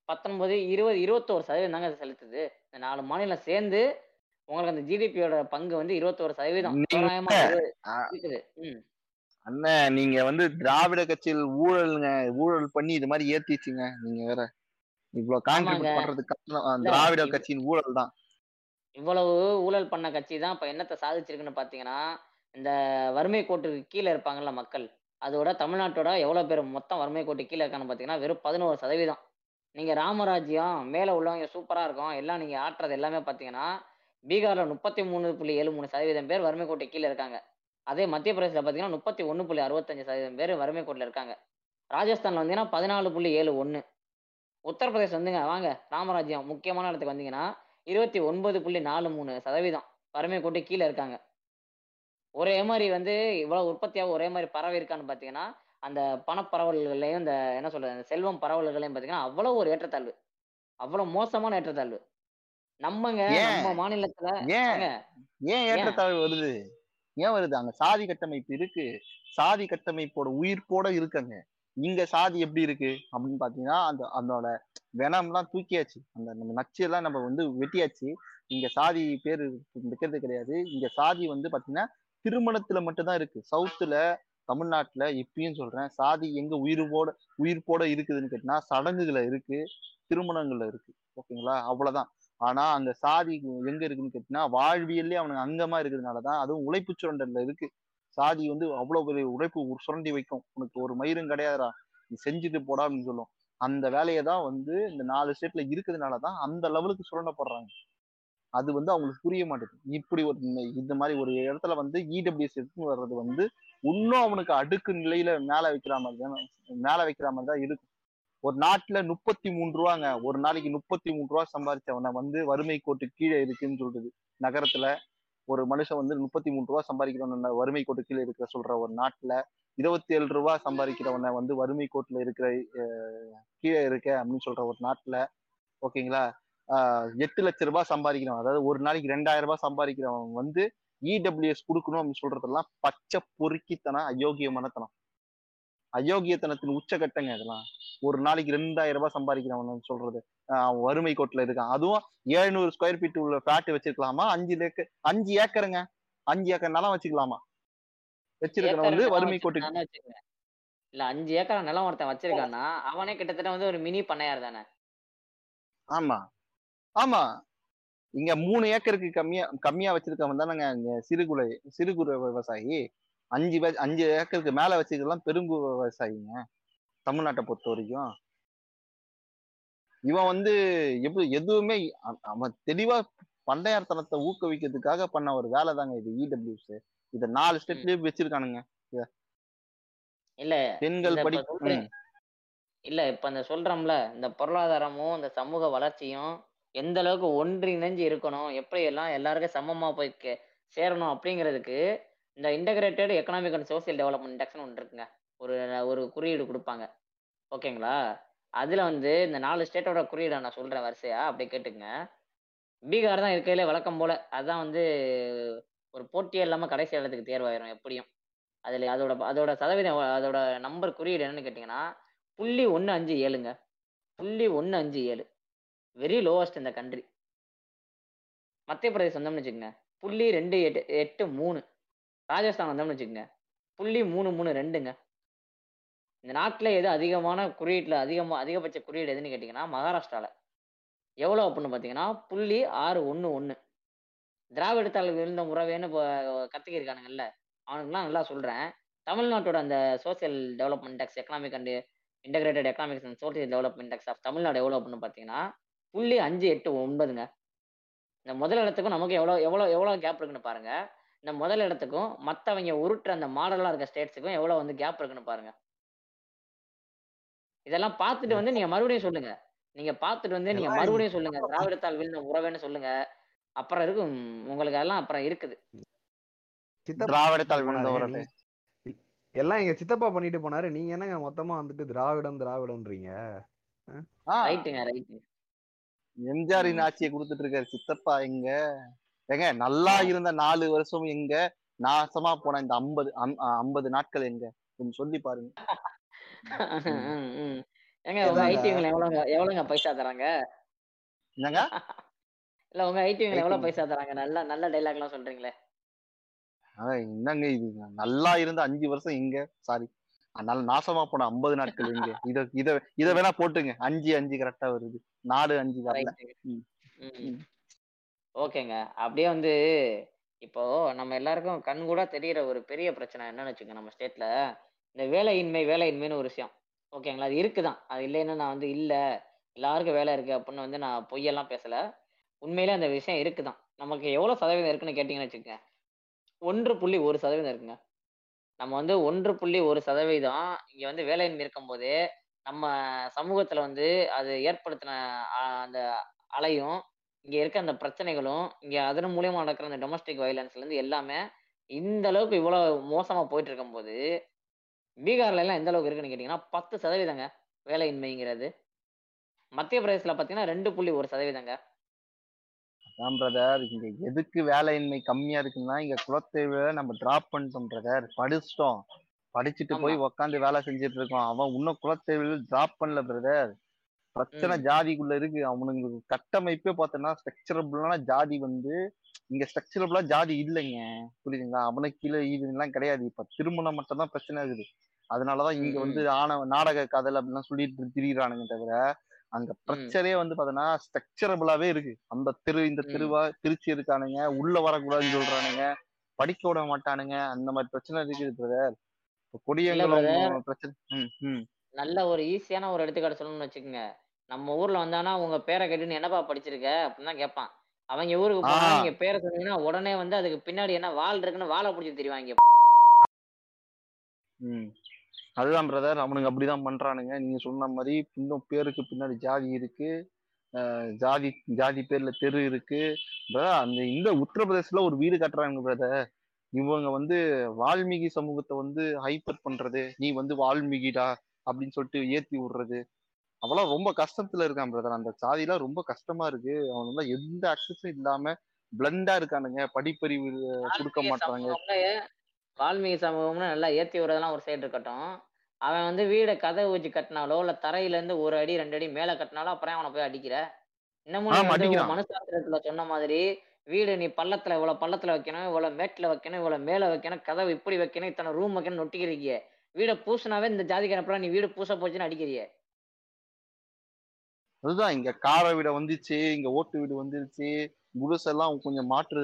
பத்தொன்பது இருபது இருபத்தோரு சதவீதம் தாங்க அது செலுத்துது. இந்த நாலு மாநிலம் சேர்ந்து உங்களுக்கு அந்த ஜிடிபியோட பங்கு வந்து இருபத்தோரு சதவீதம். இருக்குது. அண்ணன் நீங்க வந்து திராவிட கட்சியில் ஊழலுங்க ஊழல் பண்ணி இது மாதிரி ஏத்திச்சுங்க. நீங்க வேற இவ்வளவு கான்ட்ரிபியூட் இல்ல, திராவிட கட்சியின் ஊழல் தான். இவ்வளவு ஊழல் பண்ண கட்சி தான் இப்ப என்னத்தை சாதிச்சிருக்குன்னு பாத்தீங்கன்னா இந்த வறுமை கோட்டுக்கு கீழே இருப்பாங்கல்ல மக்கள் அதோட தமிழ்நாட்டோட எவ்வளோ பேர் மொத்தம் வறுமை கோட்டு கீழே இருக்கான்னு பார்த்தீங்கன்னா வெறும் பதினோரு சதவீதம். நீங்கள் ராமராஜ்யம் மேலே உள்ளவங்க சூப்பராக இருக்கும் எல்லாம் நீங்கள் ஆட்டுறது எல்லாமே பார்த்தீங்கன்னா பீகாரில் முப்பத்தி மூணு புள்ளி ஏழு மூணு சதவீதம் பேர் வறுமை கோட்டை கீழே இருக்காங்க. அதே மத்திய பிரதேசத்தில் பார்த்தீங்கன்னா முப்பத்தி ஒன்று புள்ளி அறுபத்தஞ்சு சதவீதம் பேர் வறுமை கோட்டில் இருக்காங்க. ராஜஸ்தானில் வந்தீங்கன்னா பதினாலு புள்ளி ஏழு ஒன்று உத்தரப்பிரதேசம் வந்துங்க வாங்க ராமராஜ்யம் முக்கியமான இடத்துக்கு வந்தீங்கன்னா இருபத்தி ஒன்பது புள்ளி நாலு மூணு சதவீதம் வறுமை கோட்டை கீழே இருக்காங்க. ஒரே மாதிரி வந்து இவ்வளவு உற்பத்தியாக ஒரே மாதிரி பரவி இருக்கான்னு பார்த்தீங்கன்னா அந்த பணப்பரவல்களையும் இந்த என்ன சொல்றது அந்த செல்வம் பரவல்களையும் பார்த்தீங்கன்னா அவ்வளவு ஒரு ஏற்றத்தாழ்வு. அவ்வளவு மோசமான ஏற்றத்தாழ்வு. நம்மங்க? நம்ம மாநிலத்துல ஏன்? ஏன் ஏற்றத்தாழ்வு வருது? ஏன் வருது? அங்க சாதி கட்டமைப்பு இருக்கு. சாதி கட்டமைப்போட உயிர்ப்போட இருக்குங்க. இங்க சாதி எப்படி இருக்கு? அப்படின்னு பாத்தீங்கன்னா அந்த அதோட வெனம்லாம் தூக்கியாச்சு. அந்த நம்ம நச்சு எல்லாம் நம்ம வந்து வெட்டியாச்சு. இங்க சாதி பேர் இருக்கிறது கிடையாது. இங்க சாதி வந்து பாத்தீங்கன்னா திருமணத்துல மட்டும்தான் இருக்கு. சவுத்துல தமிழ்நாட்டுல இப்பயும் சொல்றேன் சாதி எங்க உயிர்ப்போட உயிர்ப்போட இருக்குதுன்னு கேட்டினா சடங்குகளை இருக்கு திருமணங்கள்ல இருக்கு. ஓகேங்களா? அவ்வளவுதான். ஆனா அங்க சாதி எங்க இருக்குன்னு கேட்டினா வாழ்வியல்லே அவனுக்கு அங்கமா இருக்கிறதுனாலதான் அதுவும் உழைப்பு சுரண்டல்ல இருக்கு. சாதி வந்து அவ்வளவு பெரிய உழைப்பு சுரண்டி வைக்கும். உனக்கு ஒரு மயிரும் கிடையாதுடா நீ செஞ்சுட்டு போடா அப்படின்னு சொல்லும். அந்த வேலையை தான் வந்து இந்த நாலு ஸ்டேட்ல இருக்கிறதுனாலதான் அந்த லெவலுக்கு சுரண்டப்படுறாங்க. அது வந்து அவங்களுக்கு புரிய மாட்டேங்குது. இப்படி ஒரு இந்த- மாதிரி ஒரு இடத்துல வந்து இடபிள்யூஎஸ் எடுத்து வர்றது வந்து இன்னும் அவனுக்கு அடுக்கு நிலையில மேல வைக்கிற மாதிரி தான் மேல வைக்கிற மாதிரி தான் இருக்கும். ஒரு நாட்டுல முப்பத்தி மூணு ரூபாங்க. ஒரு நாளைக்கு முப்பத்தி மூணு ரூபா சம்பாதிச்சவனை வந்து வறுமை கோட்டு கீழே இருக்குன்னு சொல்றது. நகரத்துல ஒரு மனுஷன் வந்து முப்பத்தி மூணு ரூபா சம்பாதிக்கிறவன வறுமை கோட்டு கீழே இருக்கிற சொல்ற ஒரு நாட்டுல இருபத்தி ஏழு ரூபா சம்பாதிக்கிறவனை வந்து வறுமை கோட்டுல இருக்கிற கீழே இருக்க அப்படின்னு சொல்ற ஒரு நாட்டுல ஓகேங்களா? எட்டு லட்ச ரூபாய் சம்பாதிக்கிறவன் அதாவது ஒரு நாளைக்கு ரெண்டாயிரம் ரூபாய் சம்பாதிக்கிறவன் வந்து இடபிள்யூஎஸ் கொடுக்கணும் அப்படின்னு சொல்றதெல்லாம் பச்சை பொறுக்கித்தனம் அயோக்கியமானத்தனம். அயோக்கியத்தனத்தின் உச்சகட்டங்க இதெல்லாம் ஒரு நாளைக்கு ரெண்டாயிரம் ரூபாய் சம்பாதிக்கிறவன் சொல்றது. அவன் வறுமை கோட்டுல இருக்கான். அதுவும் ஏழுநூறு ஸ்கொயர் ஃபீட் உள்ள பிளாட் வச்சிருக்கலாமா? அஞ்சு ஏக்கர் அஞ்சு ஏக்கருங்க. அஞ்சு ஏக்கர் நிலம் வச்சுக்கலாமா? வச்சிருக்கிறவன் வந்து வறுமை கோட்டு. இல்ல அஞ்சு ஏக்கர் நிலம் ஒருத்தன் வச்சிருக்கான்னா அவனே கிட்டத்தட்ட வந்து ஒரு மினி பண்ணையார் தானே? ஆமா. ஆமா. இங்க மூணு ஏக்கருக்கு கம்மியா கம்மியா வச்சிருக்கவன் தானங்க இங்க சிறு குறை சிறு குறு விவசாயி. அஞ்சு அஞ்சு ஏக்கருக்கு மேல வச்சிருக்கலாம் பெருங்கு விவசாயிங்க தமிழ்நாட்டை பொறுத்த வரைக்கும். இவன் வந்து எப்படி எதுவுமே அவன் தெளிவா பண்டையார்த்தனத்தை ஊக்குவிக்கிறதுக்காக பண்ண ஒரு வேலை தாங்க இது இடபிள்யூஸ் இத நாலு ஸ்டேட்லயும் வச்சிருக்கானுங்க. இல்ல பெண்கள் படி இல்ல இப்ப இந்த சொல்றோம்ல இந்த பொருளாதாரமும் இந்த சமூக வளர்ச்சியும் எந்த அளவுக்கு ஒன்றிணைஞ்சு இருக்கணும் எப்படி எல்லாம் எல்லாருக்கும் சமமா போய் சேரணும் அப்படிங்கிறதுக்கு இந்த integrated economic and social development இண்டெக்ஸ்னு ஒன்று இருக்குங்க. ஒரு ஒரு குறியீடு கொடுப்பாங்க. ஓகேங்களா? அதில் வந்து இந்த நாலு ஸ்டேட்டோட குறியீடை நான் சொல்கிறேன் வரிசையா. அப்படி கேட்டுங்க பீகார் தான் இருக்கையில வழக்கம் போல் அதான் வந்து ஒரு போட்டியே இல்லாமல் கடைசி இடத்துக்கு தேர்வாயிரும் எப்படியும். அதில் அதோட அதோட சதவீதம் அதோட நம்பர் குறியீடு என்னன்னு கேட்டிங்கன்னா புள்ளி ஒன்று அஞ்சு ஏழுங்க. புள்ளி ஒன்று அஞ்சு ஏழு. வெரி லோவஸ்ட் இந்த கண்ட்ரி மத்திய பிரதேஷ் வந்தோம்னு வச்சுக்கோங்க. புள்ளி ரெண்டு எட்டு எட்டு மூணு. ராஜஸ்தான் வந்தோம்னு வச்சுக்கோங்க. புள்ளி மூணு மூணு ரெண்டுங்க. இந்த நாட்டில் எது அதிகமான குறியீட்டில் அதிகமாக அதிகபட்ச குறியீடு எதுன்னு கேட்டிங்கன்னா மகாராஷ்டிராவில் எவ்வளோ அப்படின்னு பார்த்தீங்கன்னா புள்ளி ஆறு ஒன்று ஒன்று திராவிடத்தால் விழுந்த முறவேன்னு இப்போ கற்றுக்கிருக்கானுங்கல்ல அவனுக்குலாம் நல்லா சொல்கிறேன் தமிழ்நாட்டோட அந்த social development tax economic and integrated economics and social development tax of Tamil Nadu எவ்வளோ அப்படின்னு பார்த்தீங்கன்னா புள்ளி அஞ்சு எட்டு ஒன்பதுங்க. இந்த முதல் இடத்துக்கும் நமக்கு எவ்வளோ எவ்வளோ எவ்வளோ கேப் இருக்குன்னு பாருங்க. இந்த முதல் இடத்துக்கும் மற்றவங்க உருட்டுற அந்த மாடலாக இருக்க ஸ்டேட்ஸுக்கும் எவ்வளோ வந்து கேப் இருக்குன்னு பாருங்க. இதெல்லாம் பார்த்துட்டு வந்து நீங்க மறுபடியும் சொல்லுங்க. நீங்க பார்த்துட்டு வந்து நீங்க மறுபடியும் சொல்லுங்க. திராவிடத்தால் விழுந்த உறவேன்னு சொல்லுங்க. அப்புறம் இருக்கும் உங்களுக்கு எல்லாம் அப்புறம் இருக்குது. திராவிடத்தால். விழுந்தவரை நீ- எல்லாம் எங்க சித்தப்பா பண்ணிட்டு போனாரு. நீங்க என்னங்க மொத்தமா வந்துட்டு திராவிடம் திராவிடம்ன்றீங்க? ரைட்டுங்க ரைட்டுங்க எம்ஜிஆரின் ஆட்சியை கொடுத்துட்டு இருக்காரு சித்தப்பா எங்க ஏங்க நல்லா இருந்த நாலு வருஷம் எங்க நாசமா போன இந்த ஐம்பது ஐம்பது நாட்கள் எங்க? கொஞ்சம் சொல்லி பாருங்க. ஏங்க உங்க? ஐடிவில எவ்வளவுங்க எவ்வளவுங்க பைசா தராங்க? என்னங்க? இல்ல உங்க ஐடிவில எவ்வளவு. பைசா தராங்க? நல்ல நல்ல டைலாக் எல்லாம் சொல்றீங்களே. என்னங்க இது? நல்லா இருந்த அஞ்சு வருஷம் எங்க சாரி அதனால நாசமா போன ஐம்பது நாட்கள் எங்க இத இத இத வேணா போட்டுங்க. அஞ்சு அஞ்சு கரெக்டா வருது. நாலு அஞ்சு. ஓகேங்க. அப்படியே வந்து இப்போ நம்ம எல்லாருக்கும் கண் கூட தெரியற ஒரு பெரிய பிரச்சனை என்னன்னு வச்சுக்கோங்க நம்ம ஸ்டேட்ல இந்த வேலையின்மை வேலையின்மைன்னு ஒரு விஷயம். ஓகேங்களா? அது இருக்குதான். அது இல்லைன்னு நான் வந்து இல்ல எல்லாருக்கும் வேலை இருக்கு அப்படின்னு வந்து நான் பொய்யெல்லாம் பேசல. உண்மையிலே அந்த விஷயம் இருக்குதான். நமக்கு எவ்வளவு சதவீதம் இருக்குன்னு கேட்டீங்கன்னு வச்சுக்கோங்க. ஒன்று புள்ளி ஒரு சதவீதம் இருக்குங்க. நம்ம வந்து ஒன்று புள்ளி ஒரு சதவீதம் இங்க வந்து வேலையின்மை இருக்கும்போதே நம்ம சமூகத்துல வந்து அது ஏற்படுத்தின ஆஹ், அந்த அலையும் இங்க இருக்க அந்த பிரச்சனைகளும் இங்க அதன் மூலியமா நடக்கிற அந்த டொமஸ்டிக் வயலன்ஸ்ல இருந்து எல்லாமே இந்த அளவுக்கு இவ்வளவு மோசமா போயிட்டு இருக்கும்போது பீகார்ல எல்லாம் எந்த அளவுக்கு இருக்குன்னு கேட்டீங்கன்னா பத்து சதவீதங்க வேலையின்மைங்கிறது. மத்திய பிரதேசத்துல பாத்தீங்கன்னா ரெண்டு புள்ளி ஒரு சதவீதங்க. அதான் பிரதர் இங்க எதுக்கு வேலையின்மை கம்மியா இருக்குன்னா இங்க குலத்தேவை நம்ம டிராப் பண்ணிட்டோம் பிரதர் படிச்சிட்டோம். படிச்சுட்டு போய் உக்காந்து வேலை செஞ்சுட்டு இருக்கோம். அவன் இன்னும் குலத்தேவையில் டிராப் பண்ணல பிரதர் பிரச்சனை. ஜாதிக்குள்ள இருக்கு. அவனுக்கு கட்டமைப்பே பார்த்தோன்னா ஸ்ட்ரக்சரபிளான ஜாதி வந்து இங்க ஸ்ட்ரக்சரபிளா ஜாதி இல்லைங்க. புரியுதுங்களா? அவனுக்கு கீழே இதுலாம் கிடையாது. இப்ப திருமணம் மட்டும் தான் பிரச்சனை இருக்குது. அதனாலதான் இங்க வந்து ஆணவ நாடக காதல் அப்படிலாம் சொல்லிட்டு திரியிறானுங்க தவிர அங்க பிரச்சனையே வந்து பாத்தீங்கன்னா ஸ்ட்ரக்சரபிளாவே இருக்கு. அந்த தெரு இந்த. தெருவா திருச்சி இருக்கானுங்க உள்ள வரக்கூடாதுன்னு சொல்றானுங்க படிக்க விட மாட்டானுங்க அந்த மாதிரி பிரச்சனை இருக்குது பிரதர். கொடியங்களும் பிரச்சனை நல்ல ஒரு ஈஸியான ஒரு எடுத்துக்காட்டு சொல்லணும்னு வச்சுக்கோங்க. நம்ம ஊர்ல வந்தானா உங்க பேரை கேட்டுன்னு என்னப்பா படிச்சிருக்க? அப்படின்னு கேட்பான். அவங்க ஊருக்கு போனா. நீங்க பேரை சொன்னீங்கன்னா உடனே வந்து அதுக்கு பின்னாடி என்ன வால் இருக்குன்னு வாழை பிடிச்சி தெரிவாங்க. அதுதான் பிரதர் அவனுங்க அப்படிதான் பண்றானுங்க. நீங்க சொன்ன மாதிரி இன்னும் பேருக்கு பின்னாடி ஜாதி இருக்கு. அஹ் ஜாதி ஜாதி பேர்ல தெரு இருக்கு. brother, அந்த இந்த உத்தரப்பிரதேசல ஒரு வீடு கட்டுறாங்க பிரதர் இவங்க வந்து வால்மீகி சமூகத்தை வந்து ஹைப்பர் பண்றது. நீ வந்து வால்மீகிடா அப்படின்னு சொல்லிட்டு ஏத்தி விடுறது. அவெல்லாம் ரொம்ப கஷ்டத்துல இருக்கான் பிரதர் அந்த சாதிலாம் ரொம்ப கஷ்டமா இருக்கு. அவனுங்க எந்த அக்சஸும் இல்லாம பிளண்டா இருக்கானுங்க. படிப்பறிவு கொடுக்க மாட்டாங்க வால்மீகி சமூகம்னு நல்லா ஏத்தி விடுறதெல்லாம் ஒரு சைடு இருக்கட்டும். அவன் வந்து வீடை கதவு வச்சு கட்டினாலோ இல்ல தரையில இருந்து ஒரு அடி ரெண்டு அடி மேல கட்டினாலோ அப்புறம் அவனை போய் அடிக்கிற. இன்னமும். மனுசாஸ்திரத்துல சொன்ன மாதிரி வீடு நீ பள்ளத்துல இவ்வளவு பள்ளத்துல வைக்கணும் இவ்வளவு மேட்ல வைக்கணும் இவ்வளவு மேல வைக்கணும் கதவு இப்படி வைக்கணும் இத்தனை ரூம் வைக்கணும் நொட்டிக்கிறீங்க வீடை பூசினாவே இந்த ஜாதிக்காரப்பெல்லாம் நீ வீடு பூச போச்சுன்னு அடிக்கிறிய. அதுதான் இங்க கார வீடு வந்துச்சு இங்க ஓட்டு வீடு வந்துருச்சு குடிசெல்லாம் கொஞ்சம் மாற்று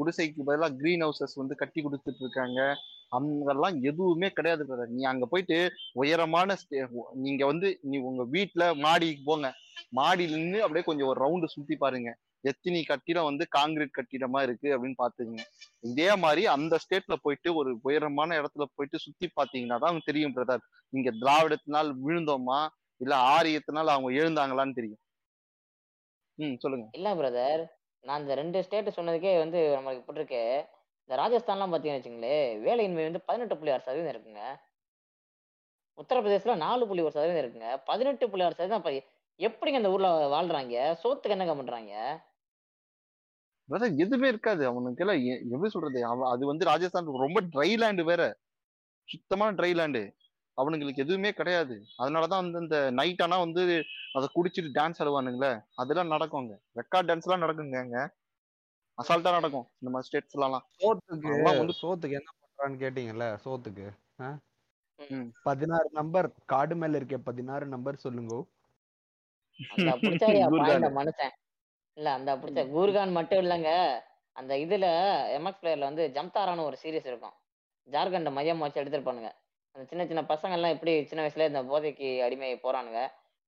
குடிசைக்கு பதிலா கிரீன் ஹவுசஸ் வந்து கட்டி கொடுத்துட்டு இருக்காங்க. அங்கெல்லாம் எதுவுமே கிடையாது பிரதர் நீ அங்க போயிட்டு உயரமான ஸ்டே- நீங்க வந்து நீ உங்க வீட்டுல மாடிக்கு போங்க. மாடியில இருந்து அப்படியே கொஞ்சம் ஒரு ரவுண்டு சுத்தி பாருங்க. எத்தினி கட்டிடம் வந்து காங்கிரீட் கட்டிடமா இருக்கு அப்படின்னு பாத்துக்கோங்க. இதே மாதிரி அந்த ஸ்டேட்ல போயிட்டு ஒரு உயரமான இடத்துல போயிட்டு சுத்தி பாத்தீங்கன்னா தான் தெரியும் பிரதர் இங்க திராவிடத்தினால் விழுந்தோமா? இல்ல ஆரியத்தினால் அவங்க எழுந்தாங்களான்னு தெரியும். ம் சொல்லுங்க. இல்ல பிரதர் நான் இந்த ரெண்டு ஸ்டேட் சொன்னதுக்கே வந்து நம்மளுக்கு போட்டிருக்கு இந்த ராஜஸ்தான்லாம் பார்த்தீங்கன்னு வச்சுங்களேன் வேலையின்மை வந்து பதினெட்டு புள்ளி ஆறு சதவீதம் இருக்குங்க. உத்தரப்பிரதேசத்தில் நாலு புள்ளி ஒரு சதவீதம் இருக்குங்க. பதினெட்டு புள்ளி ஆறு சதவீதம் எப்படிங்க அந்த ஊர்ல வாழ்றாங்க? சோத்துக்கு என்னங்க பண்றாங்க? எதுவுமே இருக்காது. அவனுக்கு எல்லாம் எ- எப்படி சொல்றது? அது வந்து ராஜஸ்தான் ரொம்ப ட்ரை லேண்டு வேற. சுத்தமான ட்ரை லேண்டு அவனுங்களுக்கு எதுவுமே கிடையாது. அதனாலதான் வந்து இந்த நைட் ஆனா வந்து அதை குடிச்சிட்டு டான்ஸ் ஆடுவானுங்களே அதெல்லாம் நடக்குங்க ரெக்கார்ட் டான்ஸ் எல்லாம் நடக்குங்க அங்க. அசால்ட்டா நடக்கும். இந்த மாதிரி ஸ்டேட்ஸ் எல்லாம் சோத்துக்கு வந்து சோத்துக்கு என்ன பண்றான்னு கேட்டீங்கல்ல சோத்துக்கு. பதினாறு நம்பர் காடு மேல இருக்க பதினாறு நம்பர் சொல்லுங்க. மனுஷன் இல்ல அந்த பிடிச்ச கூர்கான் மட்டும் இல்லைங்க. அந்த இதுல எம்எக்ஸ் பிளேயர்ல வந்து ஜம்தாரான்னு ஒரு சீரிஸ் இருக்கும். ஜார்க்கண்ட் மையம் வச்சு எடுத்திருப்பானுங்க. அந்த சின்ன சின்ன பசங்க எல்லாம் எப்படி சின்ன வயசுல இந்த போதைக்கு அடிமை போறானுங்க.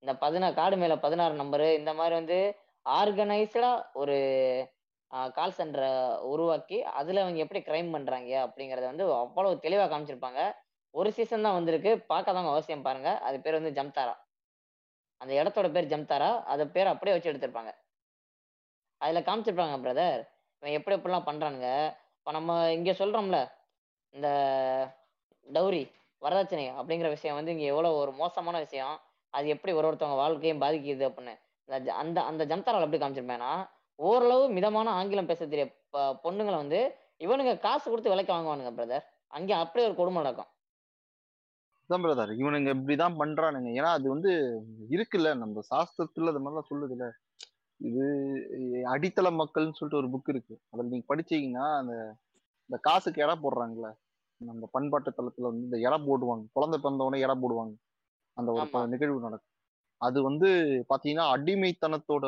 இந்த பதினா காடு மேல பதினாறு நம்பரு இந்த மாதிரி வந்து ஆர்கனைஸ்டா ஒரு கால் சென்டரை உருவாக்கி அதுல அவங்க எப்படி கிரைம் பண்றாங்க அப்படிங்கறத வந்து அவ்வளவு தெளிவா காமிச்சிருப்பாங்க. ஒரு சீசன் தான் வந்திருக்கு. பார்க்காதவங்க அவசியம் பாருங்க. அது பேர் வந்து ஜம்தாரா. அந்த இடத்தோட பேர் ஜம்தாரா. அது பேர் அப்படியே வச்சு எடுத்திருப்பாங்க. அதுல காமிச்சிருப்பாங்க பிரதர் இவன் எப்படி எப்படிலாம் பண்றானுங்க. இப்போ நம்ம இங்க சொல்றோம்ல இந்த டௌரி. வரதட்சணை அப்படிங்கிற விஷயம் வந்து இங்க எவ்வளவு ஒரு மோசமான விஷயம். அது எப்படி ஒரு ஒருத்தவங்க வாழ்க்கையும் பாதிக்குது அப்படின்னு. அந்த அந்த ஜம்தாரால எப்படி காமிச்சிருப்பேன்னா ஓரளவு மிதமான ஆங்கிலம் பேச தெரிய ப- பொண்ணுங்களை வந்து இவனுங்க காசு கொடுத்து விலைக்கு வாங்குவானுங்க பிரதர் அங்கே அப்படியே ஒரு கொடுமை நடக்கும். தான் பிரதர் இவனுங்க இப்படிதான் பண்றானுங்க. ஏன்னா அது வந்து இருக்குல்ல. நம்ம சாஸ்திரத்துல அது மாதிரிலாம் சொல்லுதுல்ல. இது அடித்தள மக்கள்னு சொல்லிட்டு ஒரு புக் இருக்கு. அதில் நீங்க படிச்சீங்கன்னா அந்த இந்த காசுக்கு இடம் போடுறாங்கல்ல. நம்ம பண்பாட்டு தளத்துல வந்து இந்த எடை போடுவாங்க. குழந்தை பிறந்தவொடனே எடை போடுவாங்க. அந்த ஒரு நிகழ்வு நடக்கும். அது வந்து பாத்தீங்கன்னா அடிமைத்தனத்தோட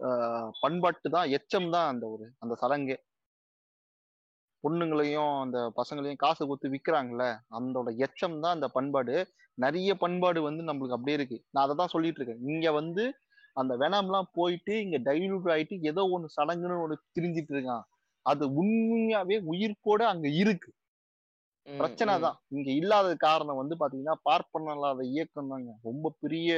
ஆஹ், பண்பாட்டு தான் எச்சம் தான் அந்த ஒரு அந்த சடங்கே. பொண்ணுங்களையும் அந்த பசங்களையும் காசு கொடுத்து விக்கிறாங்கல்ல அதோட எச்சம் தான் அந்த பண்பாடு. நிறைய பண்பாடு வந்து நம்மளுக்கு அப்படியே இருக்கு. நான் அதை தான் சொல்லிட்டு இருக்கேன். இங்க வந்து அந்த வெனம்லாம் போயிட்டு இங்க டைலூட் ஆயிட்டு ஏதோ ஒண்ணு சடங்குன்னு ஒண்ணு திரிஞ்சிட்டு இருக்கான். அது உண்மையாவே உயிர்ப்போட அங்க இருக்கு. பிரச்சனை. தான். இங்க இல்லாத காரணம் வந்து பாத்தீங்கன்னா பார்ப்பனல்லாத இயக்கம் தாங்க. ரொம்ப பெரிய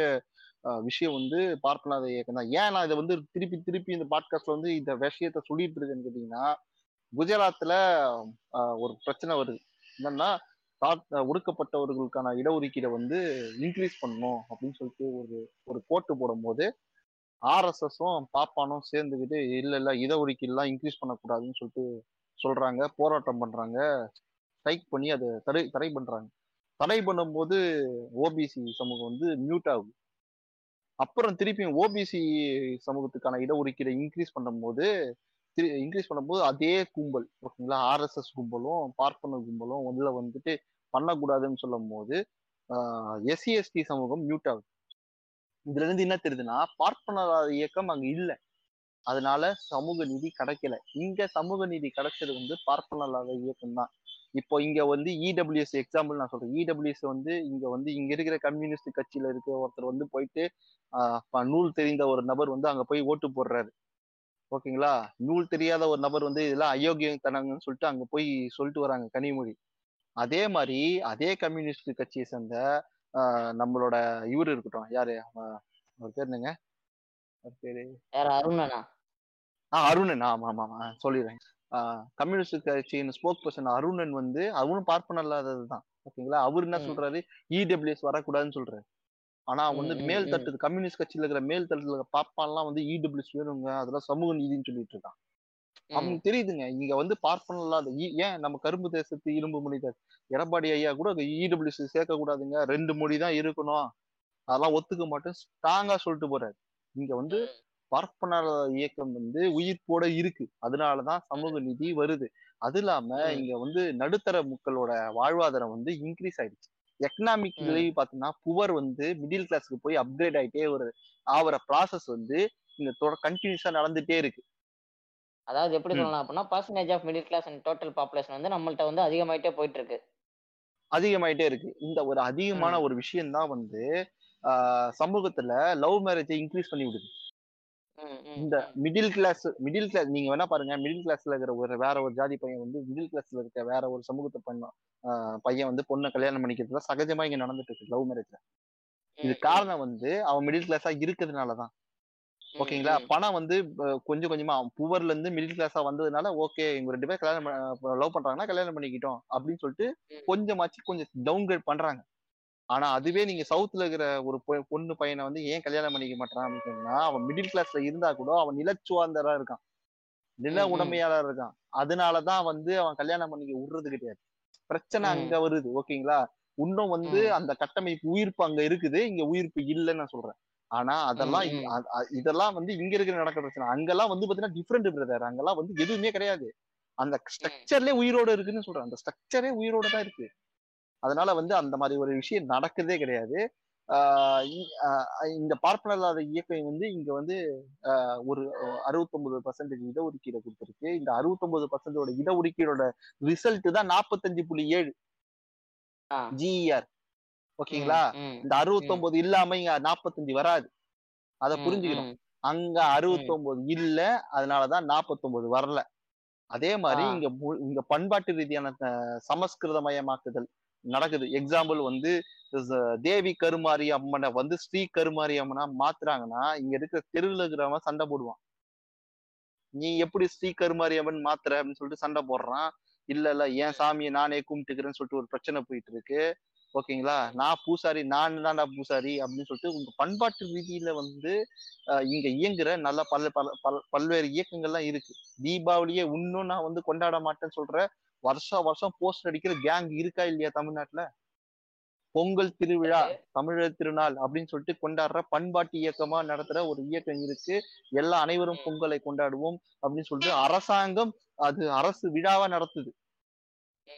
அஹ், விஷயம் வந்து பார்ப்பனாத இயக்கம் தான். ஏன் நான் இதை வந்து திருப்பி திருப்பி இந்த பாட்காஸ்ட்ல வந்து இந்த விஷயத்த சொல்லிட்டு இருக்கேன்னு கேட்டீங்கன்னா குஜராத்ல ஒரு பிரச்சனை வருது. என்னன்னா ஒடுக்கப்பட்டவர்களுக்கான இடஒதுக்கீடை வந்து இன்க்ரீஸ் பண்ணணும் அப்படின்னு சொல்லிட்டு ஒரு ஒரு கோட்டு போடும்போது ஆர்எஸ்எஸும் பாப்பானும் சேர்ந்துக்கிட்டு இல்ல இல்ல இடஒதுக்கீடுலாம் இன்க்ரீஸ் பண்ணக்கூடாதுன்னு சொல்லிட்டு சொல்றாங்க போராட்டம் பண்றாங்க ஸ்ட்ரைக் பண்ணி அதை தடை தடை பண்றாங்க. தடை பண்ணும்போது ஓபிசி சமூகம் வந்து மியூட் ஆகுது. அப்புறம் திருப்பியும் ஓபிசி சமூகத்துக்கான இடஒதுக்கீடை இன்க்ரீஸ் பண்ணும்போது இன்க்ரீஸ் பண்ணும்போது அதே கும்பல் ஓகேங்களா? ஆர்எஸ்எஸ் கும்பலும் பார்ப்பன கும்பலும் உள்ள வந்துட்டு பண்ணக்கூடாதுன்னு சொல்லும் போது எஸ்சி எஸ்டி சமூகம் மியூட் ஆகுது. இதுல இருந்து என்ன தெரியுதுன்னா பார்ப்பனராத இயக்கம் அங்க இல்லை. அதனால சமூக நீதி கிடைக்கல. இங்க சமூக நீதி கிடைச்சது வந்து பார்ப்பனராத இயக்கம் தான் இப்போ இங்க வந்து இடபிள்யூஎஸ் எக்ஸாம்பிள் நான் சொல்றேன். இடபிள்யூஎஸ் வந்து இங்க வந்து இங்க இருக்கிற கம்யூனிஸ்ட் கட்சியில இருக்க ஒருத்தர் வந்து போயிட்டு ஆஹ் நூல் தெரிந்த ஒரு நபர் வந்து அங்க போய் ஓட்டு போடுறாரு. ஓகேங்களா? நூல் தெரியாத ஒரு நபர் வந்து இதெல்லாம் அயோக்கியத்தனங்கன்னு சொல்லிட்டு அங்க போய் சொல்லிட்டு வராங்க கனிமொழி. அதே மாதிரி அதே கம்யூனிஸ்ட் கட்சியை சேர்ந்த ஆஹ் நம்மளோட இவர் இருக்கட்டும். யாரு? ஆஹ் அவர் பேர் என்னங்க? பேரு? யார்? அருணனா? ஆ அருணன். ஆமா ஆமா ஆமா. சொல்லிடுறேன். கம்யூனிஸ்ட் கட்சியின் ஸ்போக் பர்சன் அருணன் வந்து அவனும் பார்ப்பன இல்லாததுதான். ஓகேங்களா அவர் என்ன. சொல்றாரு? இடபிள்யூஎஸ் வரக்கூடாதுன்னு சொல்றாரு. ஆனா வந்து மேல். தட்டு கம்யூனிஸ்ட் கட்சியில இருக்கிற மேல் தட்டுல இருக்கிற பாப்பான்லாம் வந்து இடபிள்யூஎஸ் வேணுங்க. அதெல்லாம் சமூக நீதின்னு சொல்லிட்டு இருக்கான். அவனுக்கு தெரியுதுங்க. இங்க வந்து பார்ப்பன இல்லாத ஏன் நம்ம கரும்பு தேசத்து இரும்பு மனிதர் எடப்பாடி ஐயா கூட இடபிள்யூஎஸ் சேர்க்க கூடாதுங்க. ரெண்டு மொழி தான் இருக்கணும். அதெல்லாம் ஒத்துக்க மாட்டேன் ஸ்ட்ராங்கா சொல்லிட்டு போறாரு. இங்க வந்து. பார்ப்பனர் இயக்கம் வந்து உயிர்ப்போட இருக்கு அதனாலதான் சமூக நீதி வருது அது இல்லாம. இங்க வந்து நடுத்தர மக்களோட வாழ்வாதாரம் வந்து இன்க்ரீஸ் ஆயிடுச்சு எக்கனாமிக் ம். விளைவு பாத்தீங்கன்னா புவர் வந்து மிடில் கிளாஸ்க்கு போய் அப்கிரேட் ஆயிட்டே வருது ஆகிற ப்ராசஸ் வந்து இங்க கண்டினியூஸா நடந்துட்டே இருக்கு அதாவது எப்படி. சொல்லலாம் அப்படின்னா percentage of middle class and total population வந்து நம்மள்ட்ட வந்து அதிகமாயிட்டே போயிட்டு இருக்கு அதிகமாயிட்டே இருக்கு இந்த ஒரு அதிகமான. ஒரு விஷயம் தான் வந்து சமூகத்துல லவ் மேரேஜை இன்க்ரீஸ் பண்ணி விடுது இந்த. மிடில் கிளாஸ் மிடில் கிளாஸ் நீங்க வேணா பாருங்க மிடில் கிளாஸ்ல இருக்கிற ஒரு வேற ஒரு ஜாதி பையன் வந்து மிடில் கிளாஸ்ல இருக்க வேற ஒரு சமூகத்தை பண்ண பையன் வந்து பொண்ணை கல்யாணம் பண்ணிக்கிறதுல சகஜமா இங்க நடந்துட்டு இருக்கு லவ் மேரேஜ்ல இது காரணம் வந்து அவன் மிடில் கிளாஸா இருக்கிறதுனாலதான் ஓகேங்களா. பணம் வந்து கொஞ்சம் கொஞ்சமா அவன் புவர்ல இருந்து மிடில் கிளாஸா வந்ததுனால ஓகே இவங்க ரெண்டு பேரும் கல்யாணம் லவ் பண்றாங்கன்னா கல்யாணம் பண்ணிக்கிட்டோம் அப்படின்னு சொல்லிட்டு. கொஞ்சமாச்சு கொஞ்சம் டவுன் கிரேட் பண்றாங்க ஆனா அதுவே நீங்க சவுத்ல இருக்கிற ஒரு பொண்ணு பையனை வந்து ஏன் கல்யாணம் பண்ணிக்க மாட்டான் அப்படின்னு சொன்னா அவன் மிடில் கிளாஸ்ல இருந்தா கூட அவன் நிலச்சுவாந்தரா இருக்கான். நில. உடைமையாளர் இருக்கான். அதனாலதான் வந்து அவன் கல்யாணம் பண்ணிக்க விடுறது கிடையாது. பிரச்சனை. அங்க வருது ஓகேங்களா? இன்னும் வந்து. அந்த கட்டமைப்பு உயிர்ப்பு அங்க இருக்குது இங்க உயிர்ப்பு இல்லைன்னு நான் சொல்றேன். ஆனா அதெல்லாம் இதெல்லாம் வந்து இங்க இருக்கிற நடக்கிற பிரச்சனை. அங்கெல்லாம் வந்து பாத்தீங்கன்னா டிஃப்ரெண்ட் பிரதர் அங்கெல்லாம் வந்து எதுவுமே கிடையாது. அந்த ஸ்ட்ரக்சர்லயே உயிரோட இருக்குன்னு சொல்றேன். அந்த ஸ்ட்ரக்சரே உயிரோட தான் இருக்கு. அதனால வந்து அந்த மாதிரி ஒரு விஷயம் நடக்கிறதே கிடையாது இந்த பார்ப்பனல்லாத இயக்கம் வந்து இங்க வந்து ஒரு அறுபத்தொன்பது பர்சன்டேஜ் இடஒதுக்கீடு கொடுத்துருக்கு இந்த அறுபத்தொன்பது பர்சன்டோட இடஒதுக்கீடோட ரிசல்ட் தான் நாற்பத்தஞ்சு புள்ளி ஏழு. ஜிஇஆர் ஓகேங்களா ம், ம். இந்த அறுபத்தொன்பது இல்லாம இங்க நாற்பத்தஞ்சு வராது அத புரிஞ்சுக்கணும். அங்க அறுபத்தொன்பது இல்ல அதனாலதான் நாற்பத்தொன்பது வரல அதே மாதிரி. இங்க இங்க பண்பாட்டு ரீதியான அஹ், சமஸ்கிருதமயமாக்குதல் நடக்குது. எக்ஸாம்பிள் வந்து தேவி கருமாரி அம்மனை வந்து ஸ்ரீ கருமாரி அம்மனா மாத்துறாங்கன்னா இங்க இருக்கிற தெருவில் இருக்கிறவன் சண்டை போடுவான். நீ எப்படி ஸ்ரீ கருமாரி அம்மன் மாத்துற அப்படின்னு சொல்லிட்டு சண்டை போடுறான். இல்ல இல்ல ஏன் சாமியை நானே கும்பிட்டுக்கிறேன்னு சொல்லிட்டு ஒரு பிரச்சனை போயிட்டு இருக்கு ஓகேங்களா? நான் பூசாரி நான் தான்டா பூசாரி அப்படின்னு சொல்லிட்டு உங்க பண்பாட்டு ரீதியில வந்து இங்க இயங்குற நல்ல பல பல பல பல்வேறு இயக்கங்கள்லாம் இருக்கு. தீபாவளியே இன்னும் நான் வந்து கொண்டாட மாட்டேன்னு சொல்ற வருஷம் வருஷம் போஸ்டர் அடிக்கிற கேங் இருக்கா இல்லையா தமிழ்நாட்டுல? பொங்கல் திருவிழா தமிழர் திருநாள் அப்படின்னு சொல்லிட்டு கொண்டாடுற பண்பாட்டு இயக்கமா நடத்துற ஒரு இயக்கம் இருக்கு. எல்லா அனைவரும் பொங்கலை கொண்டாடுவோம் அப்படின்னு சொல்லிட்டு அரசாங்கம் அது அரசு விழாவா நடத்துது.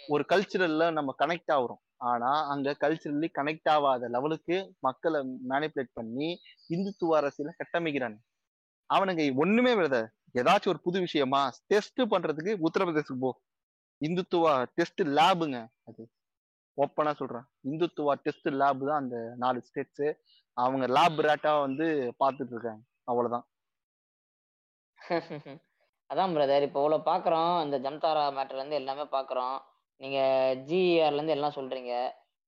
ஒரு கல்ச்சுரல்ல நம்ம கனெக்ட் ஆகுறோம். ஆனா அங்க கல்ச்சுரலி கனெக்ட் ஆகாத லெவலுக்கு மக்களை மேனிப்புலேட் பண்ணி இந்துத்துவ அரசியல கட்டமைக்கிறாங்க அவனுங்க ஒண்ணுமே விட ஏதாச்சும் ஒரு புது விஷயமா டெஸ்ட் பண்றதுக்கு உத்தரப்பிரதேசத்துக்கு போ. இந்துத்துவா டெஸ்ட் லேபுங்க அது. ஓப்பனா சொல்றேன். இந்துத்துவா டெஸ்ட் லேப் தான் அந்த நாலு ஸ்டேட்ஸ் அவங்க லேப் ரேட்டா வந்து பாத்துட்டு இருக்காங்க. அவ்வளவுதான். *laughs* அதான் பிரதர் இப்போ இவ்வளவு பாக்குறோம். இந்த ஜம்தாரா மேட்டர்லேருந்து எல்லாமே பார்க்குறோம் நீங்கள் ஜிஆர்லேருந்து எல்லாம் சொல்கிறீங்க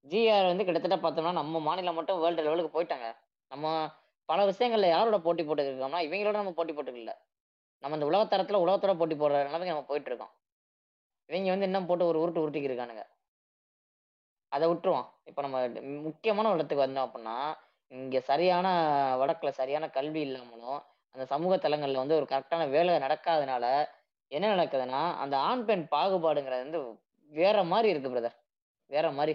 ஜிஆர் வந்து கிட்டத்தட்ட பார்த்தோம்னா நம்ம மாநிலம் மட்டும் வேர்ல்டு லெவலுக்கு போயிட்டாங்க. நம்ம பல விஷயங்கள்ல யாரோட போட்டி போட்டுருக்கோம்னா இவங்களோட நம்ம போட்டி போட்டுக்கல. நம்ம இந்த உலகத்தரத்தில் உலகத்தோட போட்டி போடுற நிலைமைக்கு நம்ம போயிட்டு இருக்கோம். இவங்க வந்து இன்னும் போட்டு ஒரு உருட்டு உருட்டிக்கு இருக்கானுங்க அதை விட்டுருவோம் இப்போ நம்ம முக்கியமான ஒரு இடத்துக்கு வந்தோம் அப்படின்னா இங்கே சரியான வடக்கில் சரியான கல்வி இல்லாமலும் அந்த சமூக தளங்கள்ல வந்து ஒரு கரெக்டான வேலை நடக்காதனால என்ன நடக்குதுன்னா அந்த ஆண் பெண் பாகுபாடுங்கிறது வந்து வேற மாதிரி இருக்கு பிரதர் வேற மாதிரி.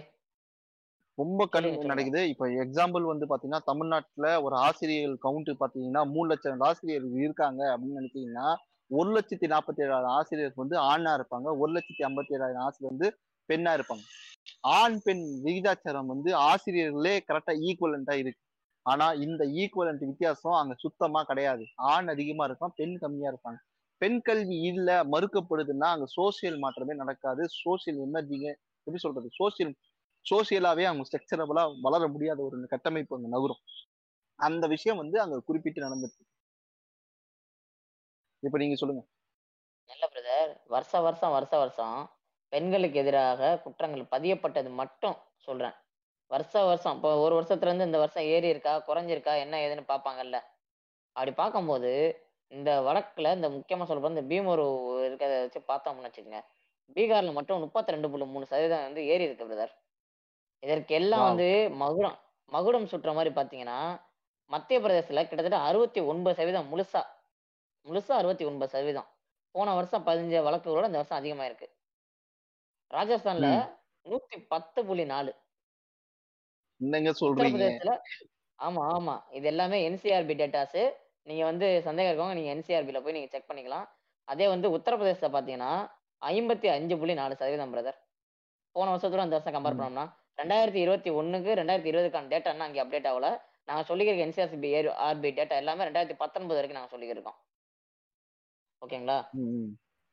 ரொம்ப சொல்லுங்க. நடக்குது. இப்ப எக்ஸாம்பிள் வந்து பாத்தீங்கன்னா தமிழ்நாட்டுல ஒரு ஆசிரியர்கள் கவுண்ட் பாத்தீங்கன்னா மூணு லட்சம் ஆசிரியர்கள் இருக்காங்க அப்படின்னு நினைச்சீங்கன்னா ஒரு லட்சத்தி நாற்பத்தி ஏழாயிரம் ஆசிரியர் வந்து ஆணா இருப்பாங்க. ஒரு லட்சத்தி ஐம்பத்தி ஏழாயிரம் ஆசிரியர் வந்து பெண்ணா இருப்பாங்க. ஆண் பெண் விகிதாச்சாரம் வந்து ஆசிரியர்களே கரெக்டா ஈக்குவலண்டா இருக்கு. ஆனா இந்த ஈக்குவலண்ட் வித்தியாசம் அங்க சுத்தமா கிடையாது. ஆண் அதிகமா இருப்பான் பெண் கம்மியா இருப்பாங்க. பெண் கல்வி இல்ல மறுக்கப்படுதுன்னா அங்க சோசியல் மாற்றமே நடக்காது. சோசியல் எமர்ஜிங்க எப்படி சொல்றது? சோசியல் சோசியலாவே அவங்க ஸ்ட்ரக்சரபிளா வளர முடியாத ஒரு கட்டமைப்பு அங்க நகரும். அந்த விஷயம் வந்து அங்க குறிப்பிட்டு நடந்துட்டு இப்ப நீங்க சொல்லுங்க. நல்ல பிரதர் வருஷ வருஷம் வருஷ வருஷம் பெண்களுக்கு எதிராக குற்றங்கள் பதியப்பட்டது மட்டும் சொல்றேன். வருஷ வருஷம். இப்போ ஒரு வருஷத்துல இருந்து இந்த வருஷம் ஏறி இருக்கா குறைஞ்சிருக்கா என்ன ஏதுன்னு பார்ப்பாங்கல்ல. அப்படி பார்க்கும்போது இந்த வடக்குல இந்த முக்கியமா சொல்ற இந்த பீமூர் இருக்கிறத வச்சு பார்த்தோம்னு வச்சுக்கோங்க. பீகார்ல மட்டும் முப்பத்தி ரெண்டு புள்ளி மூணு சதவீதம் வந்து ஏறி இருக்கு பிரதர் இதற்கு எல்லாம். வந்து மகுடம் மகுடம் சுற்ற மாதிரி பார்த்தீங்கன்னா மத்திய பிரதேசத்துல கிட்டத்தட்ட அறுபத்தி ஒன்பது சதவீதம் முழுசா முழுசா அறுபத்தி ஒன்பது சதவீதம். போன வருஷம் பதினஞ்சு வழக்குகளோட இந்த வருஷம் அதிகமா இருக்கு ராஜஸ்தான்ல. நூத்தி பத்து புள்ளி நாலு. என்னங்க சொல்றீங்க? ஆமா ஆமா. இது எல்லாமே என்சிஆர்பி டேட்டாஸ் நீங்க வந்து சந்தேகம் இருக்கவங்க நீங்க என்சிஆர்பில போய் நீங்க செக் பண்ணிக்கலாம். அதே வந்து உத்தரப்பிரதேச பாத்தீங்கன்னா ஐம்பத்தி அஞ்சு புள்ளி நாலு சதவீதம் பிரதர் போன வருஷத்தோட அந்த வருஷம் கம்பேர். பண்ணோம்னா ரெண்டாயிரத்தி இருபத்தி ஒண்ணுக்கு ரெண்டாயிரத்தி இருபதுக்கான டேட்டா அங்கே அப்டேட் ஆகல. நாங்க சொல்லிக்கிற என்சிஆர்பி ஆர்பி டேட்டா எல்லாமே ரெண்டாயிரத்தி பத்தொன்பது வரைக்கும் நாங்க சொல்லிக்கிருக்கோம் ஓகேங்களா.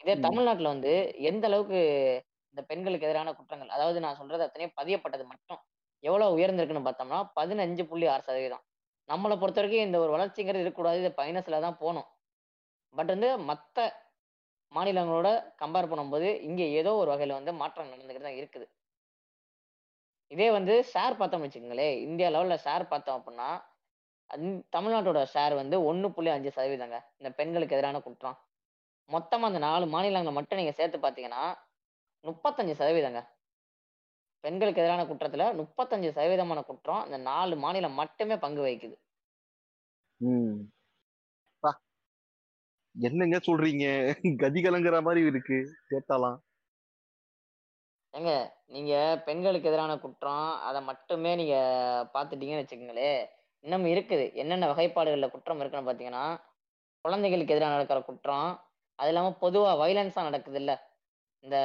இதே. தமிழ்நாட்டுல வந்து எந்த அளவுக்கு இந்த பெண்களுக்கு எதிரான குற்றங்கள் அதாவது நான் சொல்றது அத்தனையும் பதியப்பட்டது மட்டும். எவ்வளவு உயர்ந்திருக்குன்னு பார்த்தோம்னா பதினஞ்சு புள்ளி ஆறு சதவீதம். நம்மளை பொறுத்த வரைக்கும் இந்த ஒரு வளர்ச்சிங்கிறது இருக்கக்கூடாது இது மைனஸ்ல தான் போகணும். பட் வந்து மற்ற மாநிலங்களோட கம்பேர் பண்ணும்போது இங்கே ஏதோ ஒரு வகையில் வந்து மாற்றம் நடந்துக்கிட்டு தான் இருக்குது. இதே வந்து ஷேர் பார்த்தோம்னு வச்சுக்கோங்களேன் இந்தியா லெவலில் ஷேர் பார்த்தோம் அப்படின்னா தமிழ்நாட்டோட ஷேர் வந்து ஒன்று புள்ளி அஞ்சு சதவீதங்க இந்த பெண்களுக்கு எதிரான குற்றம். மொத்தமாக அந்த நாலு மாநிலங்களை மட்டும் நீங்கள் சேர்த்து பார்த்தீங்கன்னா முப்பத்தஞ்சு சதவீதங்க. பெண்களுக்கு எதிரான குற்றத்துல முப்பத்தஞ்சு சதவீதமான குற்றம் அந்த நாலு மாநிலம் மட்டுமே பங்கு வகிக்குது. என்னங்க சொல்றீங்க? கதி கலங்குற மாதிரி இருக்கு. கேட்டாலாம். ஏங்க நீங்க பெண்களுக்கு எதிரான குற்றம் அதை மட்டுமே நீங்க பார்த்துட்டீங்கன்னு வச்சுக்கோங்களேன் இன்னும் இருக்குது. என்னென்ன வகைப்பாடுகள்ல குற்றம் இருக்குன்னு பார்த்தீங்கன்னா குழந்தைகளுக்கு எதிராக நடக்கிற குற்றம் அது இல்லாமல் பொதுவாக வைலன்ஸாக நடக்குது இல்ல இந்த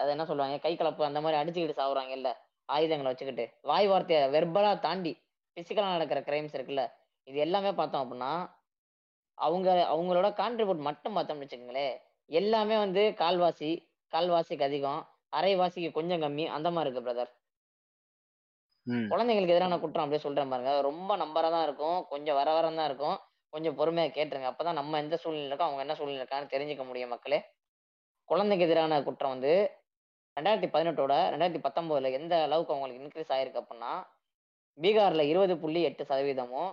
அது என்ன சொல்லுவாங்க? கை கலப்பு அந்த மாதிரி அடிச்சுக்கிட்டு சாவுறாங்க இல்ல ஆயுதங்களை வச்சுக்கிட்டு. வாய் வார்த்தையை வெர்பலா தாண்டி பிசிக்கலாக நடக்கிற கிரைம்ஸ் இருக்குல்ல இது எல்லாமே பார்த்தோம் அப்படின்னா அவங்க அவங்களோட கான்ட்ரிபியூட் மட்டும் பார்த்தோம்னு வச்சுக்கோங்களேன் எல்லாமே வந்து கால்வாசி கால்வாசிக்கு அதிகம் அரைவாசிக்கு கொஞ்சம் கம்மி அந்த மாதிரி இருக்கு பிரதர் குழந்தைங்களுக்கு எதிரான குற்றம் அப்படியே சொல்றேன் பாருங்க. ரொம்ப நம்பரா தான் இருக்கும் கொஞ்சம் வர வரம் தான் இருக்கும். கொஞ்சம் பொறுமையாக கேட்டுருங்க. அப்போ தான் நம்ம எந்த சூழ்நிலை இருக்கோம் அவங்க என்ன சூழ்நிலை இருக்கான்னு தெரிஞ்சுக்க முடியும் மக்களே. குழந்தைக்கு எதிரான குற்றம் வந்து ரெண்டாயிரத்தி பதினெட்டோட ரெண்டாயிரத்தி பத்தொம்போதில் எந்த அளவுக்கு அவங்களுக்கு இன்க்ரீஸ் ஆயிருக்கு அப்படின்னா பீகாரில் இருபது புள்ளி எட்டு சதவீதமும்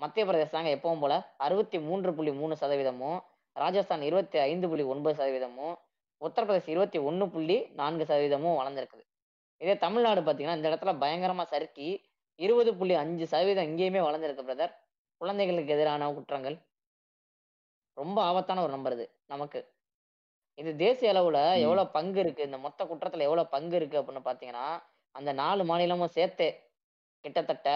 மத்திய பிரதேசாங்க எப்பவும் போல அறுபத்தி மூன்று புள்ளி மூணு சதவீதமும் ராஜஸ்தான் இருபத்தி ஐந்து புள்ளி ஒன்பது சதவீதமும் உத்தரப்பிரதேஷ் இருபத்தி ஒன்று புள்ளி நான்கு சதவீதமும் வளர்ந்துருக்குது. இதே தமிழ்நாடு பார்த்தீங்கன்னா இந்த இடத்துல பயங்கரமாக சறுக்கி இருபது புள்ளி அஞ்சு சதவீதம் இங்கேயுமே வளர்ந்துருக்கு பிரதர் குழந்தைகளுக்கு எதிரான குற்றங்கள். ரொம்ப ஆபத்தான ஒரு நம்பர் இது நமக்கு. இது தேசிய அளவுல. எவ்வளவு பங்கு இருக்கு இந்த மொத்த குற்றத்துல எவ்வளவு பங்கு இருக்கு அப்படின்னு பாத்தீங்கன்னா அந்த நாலு மாநிலமும் சேர்த்து கிட்டத்தட்ட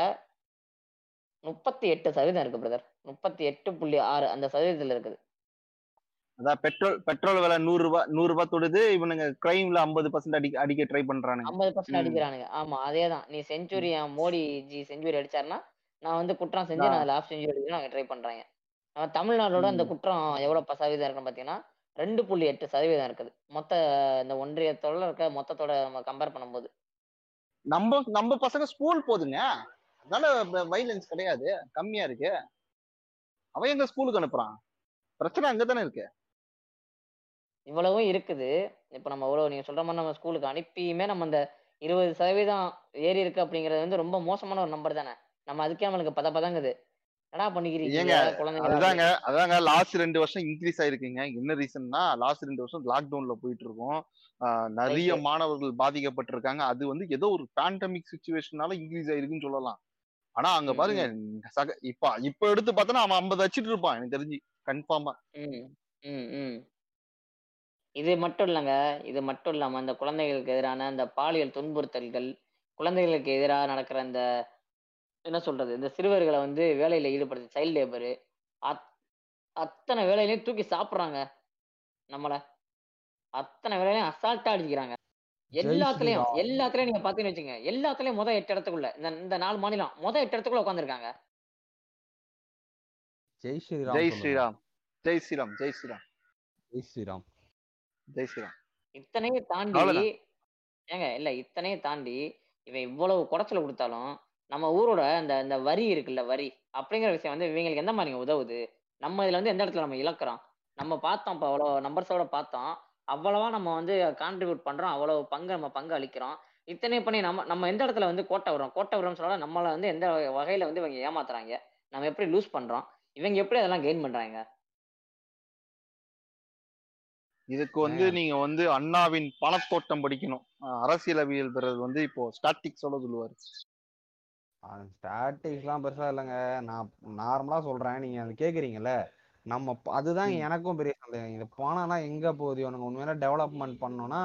முப்பத்தி எட்டு சதவீதம் இருக்கு பிரதர் முப்பத்தி எட்டு புள்ளி ஆறு அந்த சதவீதத்துல இருக்குது. அதான் பெட்ரோல் பெட்ரோல் விலை நூறு ரூபாய் நூறு ரூபாய் தொடுது இவனுங்க கிரைம்ல ஐம்பது பர்சன்ட் அடிக்க அடிக்க ட்ரை பண்றானுங்க. ஐம்பது பர்சன்ட். அடிக்கிறானுங்க. ஆமா அதேதான். நீ செஞ்சுரி மோடி ஜி செஞ்சுரி அடிச்சாருன்னா நான் வந்து குற்றம் செஞ்சு நான் ஆஃப் செஞ்சுரி அடிக்க ட்ரை பண்றாங்க. நம்ம தமிழ்நாடோட அந்த. குற்றம் எவ்வளவு சதவீதம் இருக்குன்னு பாத்தீங்கன்னா ரெண்டு புள்ளி எட்டு சதவீதம் இருக்குது. மொத்த இந்த ஒன்றியத்தோட இருக்க மொத்தத்தோட நம்ம கம்பேர் பண்ணும்போது. நம்ம நம்ம பசங்க ஸ்கூல் போதுங்க. அதனால வைலன்ஸ் கிடையாது. கம்மியா இருக்கு. அவன் எங்க ஸ்கூலுக்கு அனுப்புறான்? பிரச்சனை அங்கதானே இருக்கு. இவ்வளவும் இருக்குது. இப்போ நம்ம இவ்வளவு நீங்க சொல்ற மாதிரி நம்ம ஸ்கூலுக்கு அனுப்பியுமே நம்ம அந்த இருபது சதவீதம் ஏறி இருக்கு அப்படிங்கிறது வந்து ரொம்ப மோசமான ஒரு நம்பர் தானே. நம்ம அதுக்கே நம்மளுக்கு பத பதங்குது. என்னடா பண்ணிக்கிறீங்க? அதுதாங்க அதாங்க லாஸ்ட் ரெண்டு வருஷம் இன்க்ரீஸ் ஆயிருக்குங்க. என்ன ரீசன்னா லாஸ்ட் ரெண்டு வருஷம் லாக்டவுன்ல போயிட்டு இருக்கோம். நிறைய. மாணவர்கள் பாதிக்கப்பட்டிருக்காங்க. அது வந்து ஏதோ ஒரு பேண்டமிக் சுச்சுவேஷனால இன்க்ரீஸ் ஆயிருக்குன்னு சொல்லலாம். ஆனா அங்க பாருங்க சக இப்ப இப்ப எடுத்து பார்த்தோன்னா அவன் ஐம்பது அடிச்சிட்டு இருப்பான் எனக்கு தெரிஞ்சு. கன்ஃபார்மா இது மட்டும் இல்லைங்க இது மட்டும் இல்லாம இந்த குழந்தைகளுக்கு எதிரான இந்த பாலியல் துன்புறுத்தல்கள் குழந்தைகளுக்கு எதிராக நடக்கிற இந்த என்ன சொல்றது? இந்த சிறுவர்களை வந்து வேலையில ஈடுபடுத்தி சைல்ட் லேபரு அத்தனை வேலையிலையும் தூக்கி சாப்பிடுறாங்க நம்மள. அத்தனை வேலையிலையும் அசால்ட்டா அடிக்கிறாங்க எல்லாத்துலயும். எல்லாத்துலயும் நீங்க பாத்தீங்கன்னு வச்சுங்க எல்லாத்துலயும் முத எட்டு இடத்துக்குள்ள இந்த இந்த நாலு மாநிலம் முத எட்டு இடத்துக்குள்ள உட்காந்துருக்காங்க ஜெய் ஸ்ரீராம் ஜெய். ஸ்ரீராம். ஜெய் ஸ்ரீராம் ஜெய் ஸ்ரீராம். ஜெய் ஸ்ரீராம். ஜெய் ஸ்ரீராம். இத்தனையும் தாண்டி. ஏங்க இல்ல இத்தனையும் தாண்டி இவன் இவ்வளவு குடைச்சல் கொடுத்தாலும் நம்ம ஊரோட அந்த இந்த வரி இருக்குல்ல வரி. அப்படிங்கிற விஷயம் வந்து இவங்களுக்கு எந்த மாதிரிங்க உதவுது? நம்ம இதுல வந்து எந்த இடத்துல நம்ம இழக்கிறோம்? நம்ம பார்த்தோம் இப்போ அவ்வளோ நம்பர்ஸோட பார்த்தோம். அவ்வளவா நம்ம வந்து கான்ட்ரிபியூட் பண்றோம். அவ்வளவு பங்கு நம்ம பங்கு அளிக்கிறோம். இத்தனையும் பண்ணி நம்ம நம்ம எந்த இடத்துல வந்து கோட்டை வரோம் கோட்டை வரோம்னு சொன்னா நம்மள வந்து எந்த வகையில வந்து இவங்க ஏமாத்துறாங்க? நம்ம எப்படி லூஸ் பண்றோம்? இவங்க எப்படி அதெல்லாம் கெயின் பண்றாங்க? இதுக்கு வந்து நீங்க வந்து அண்ணாவின் பணத்தோட்டம் படிக்கணும். அரசியலவியல் பிறகு வந்து இப்போ ஸ்டாட்டிக்ஸோட சொல்லுவாரு. ஸ்டாட்டிக்ஸ்லாம் பெருசா இல்லைங்க. நான் நார்மலா சொல்றேன். நீங்க அது கேக்குறீங்கல்ல? நம்ம ப- அதுதான் ம். எனக்கும் பெரிய சந்தேகம். இது பணம்லாம் எங்க போகுது? இவனுங்க உண்மையில டெவலப்மெண்ட் பண்ணோம்னா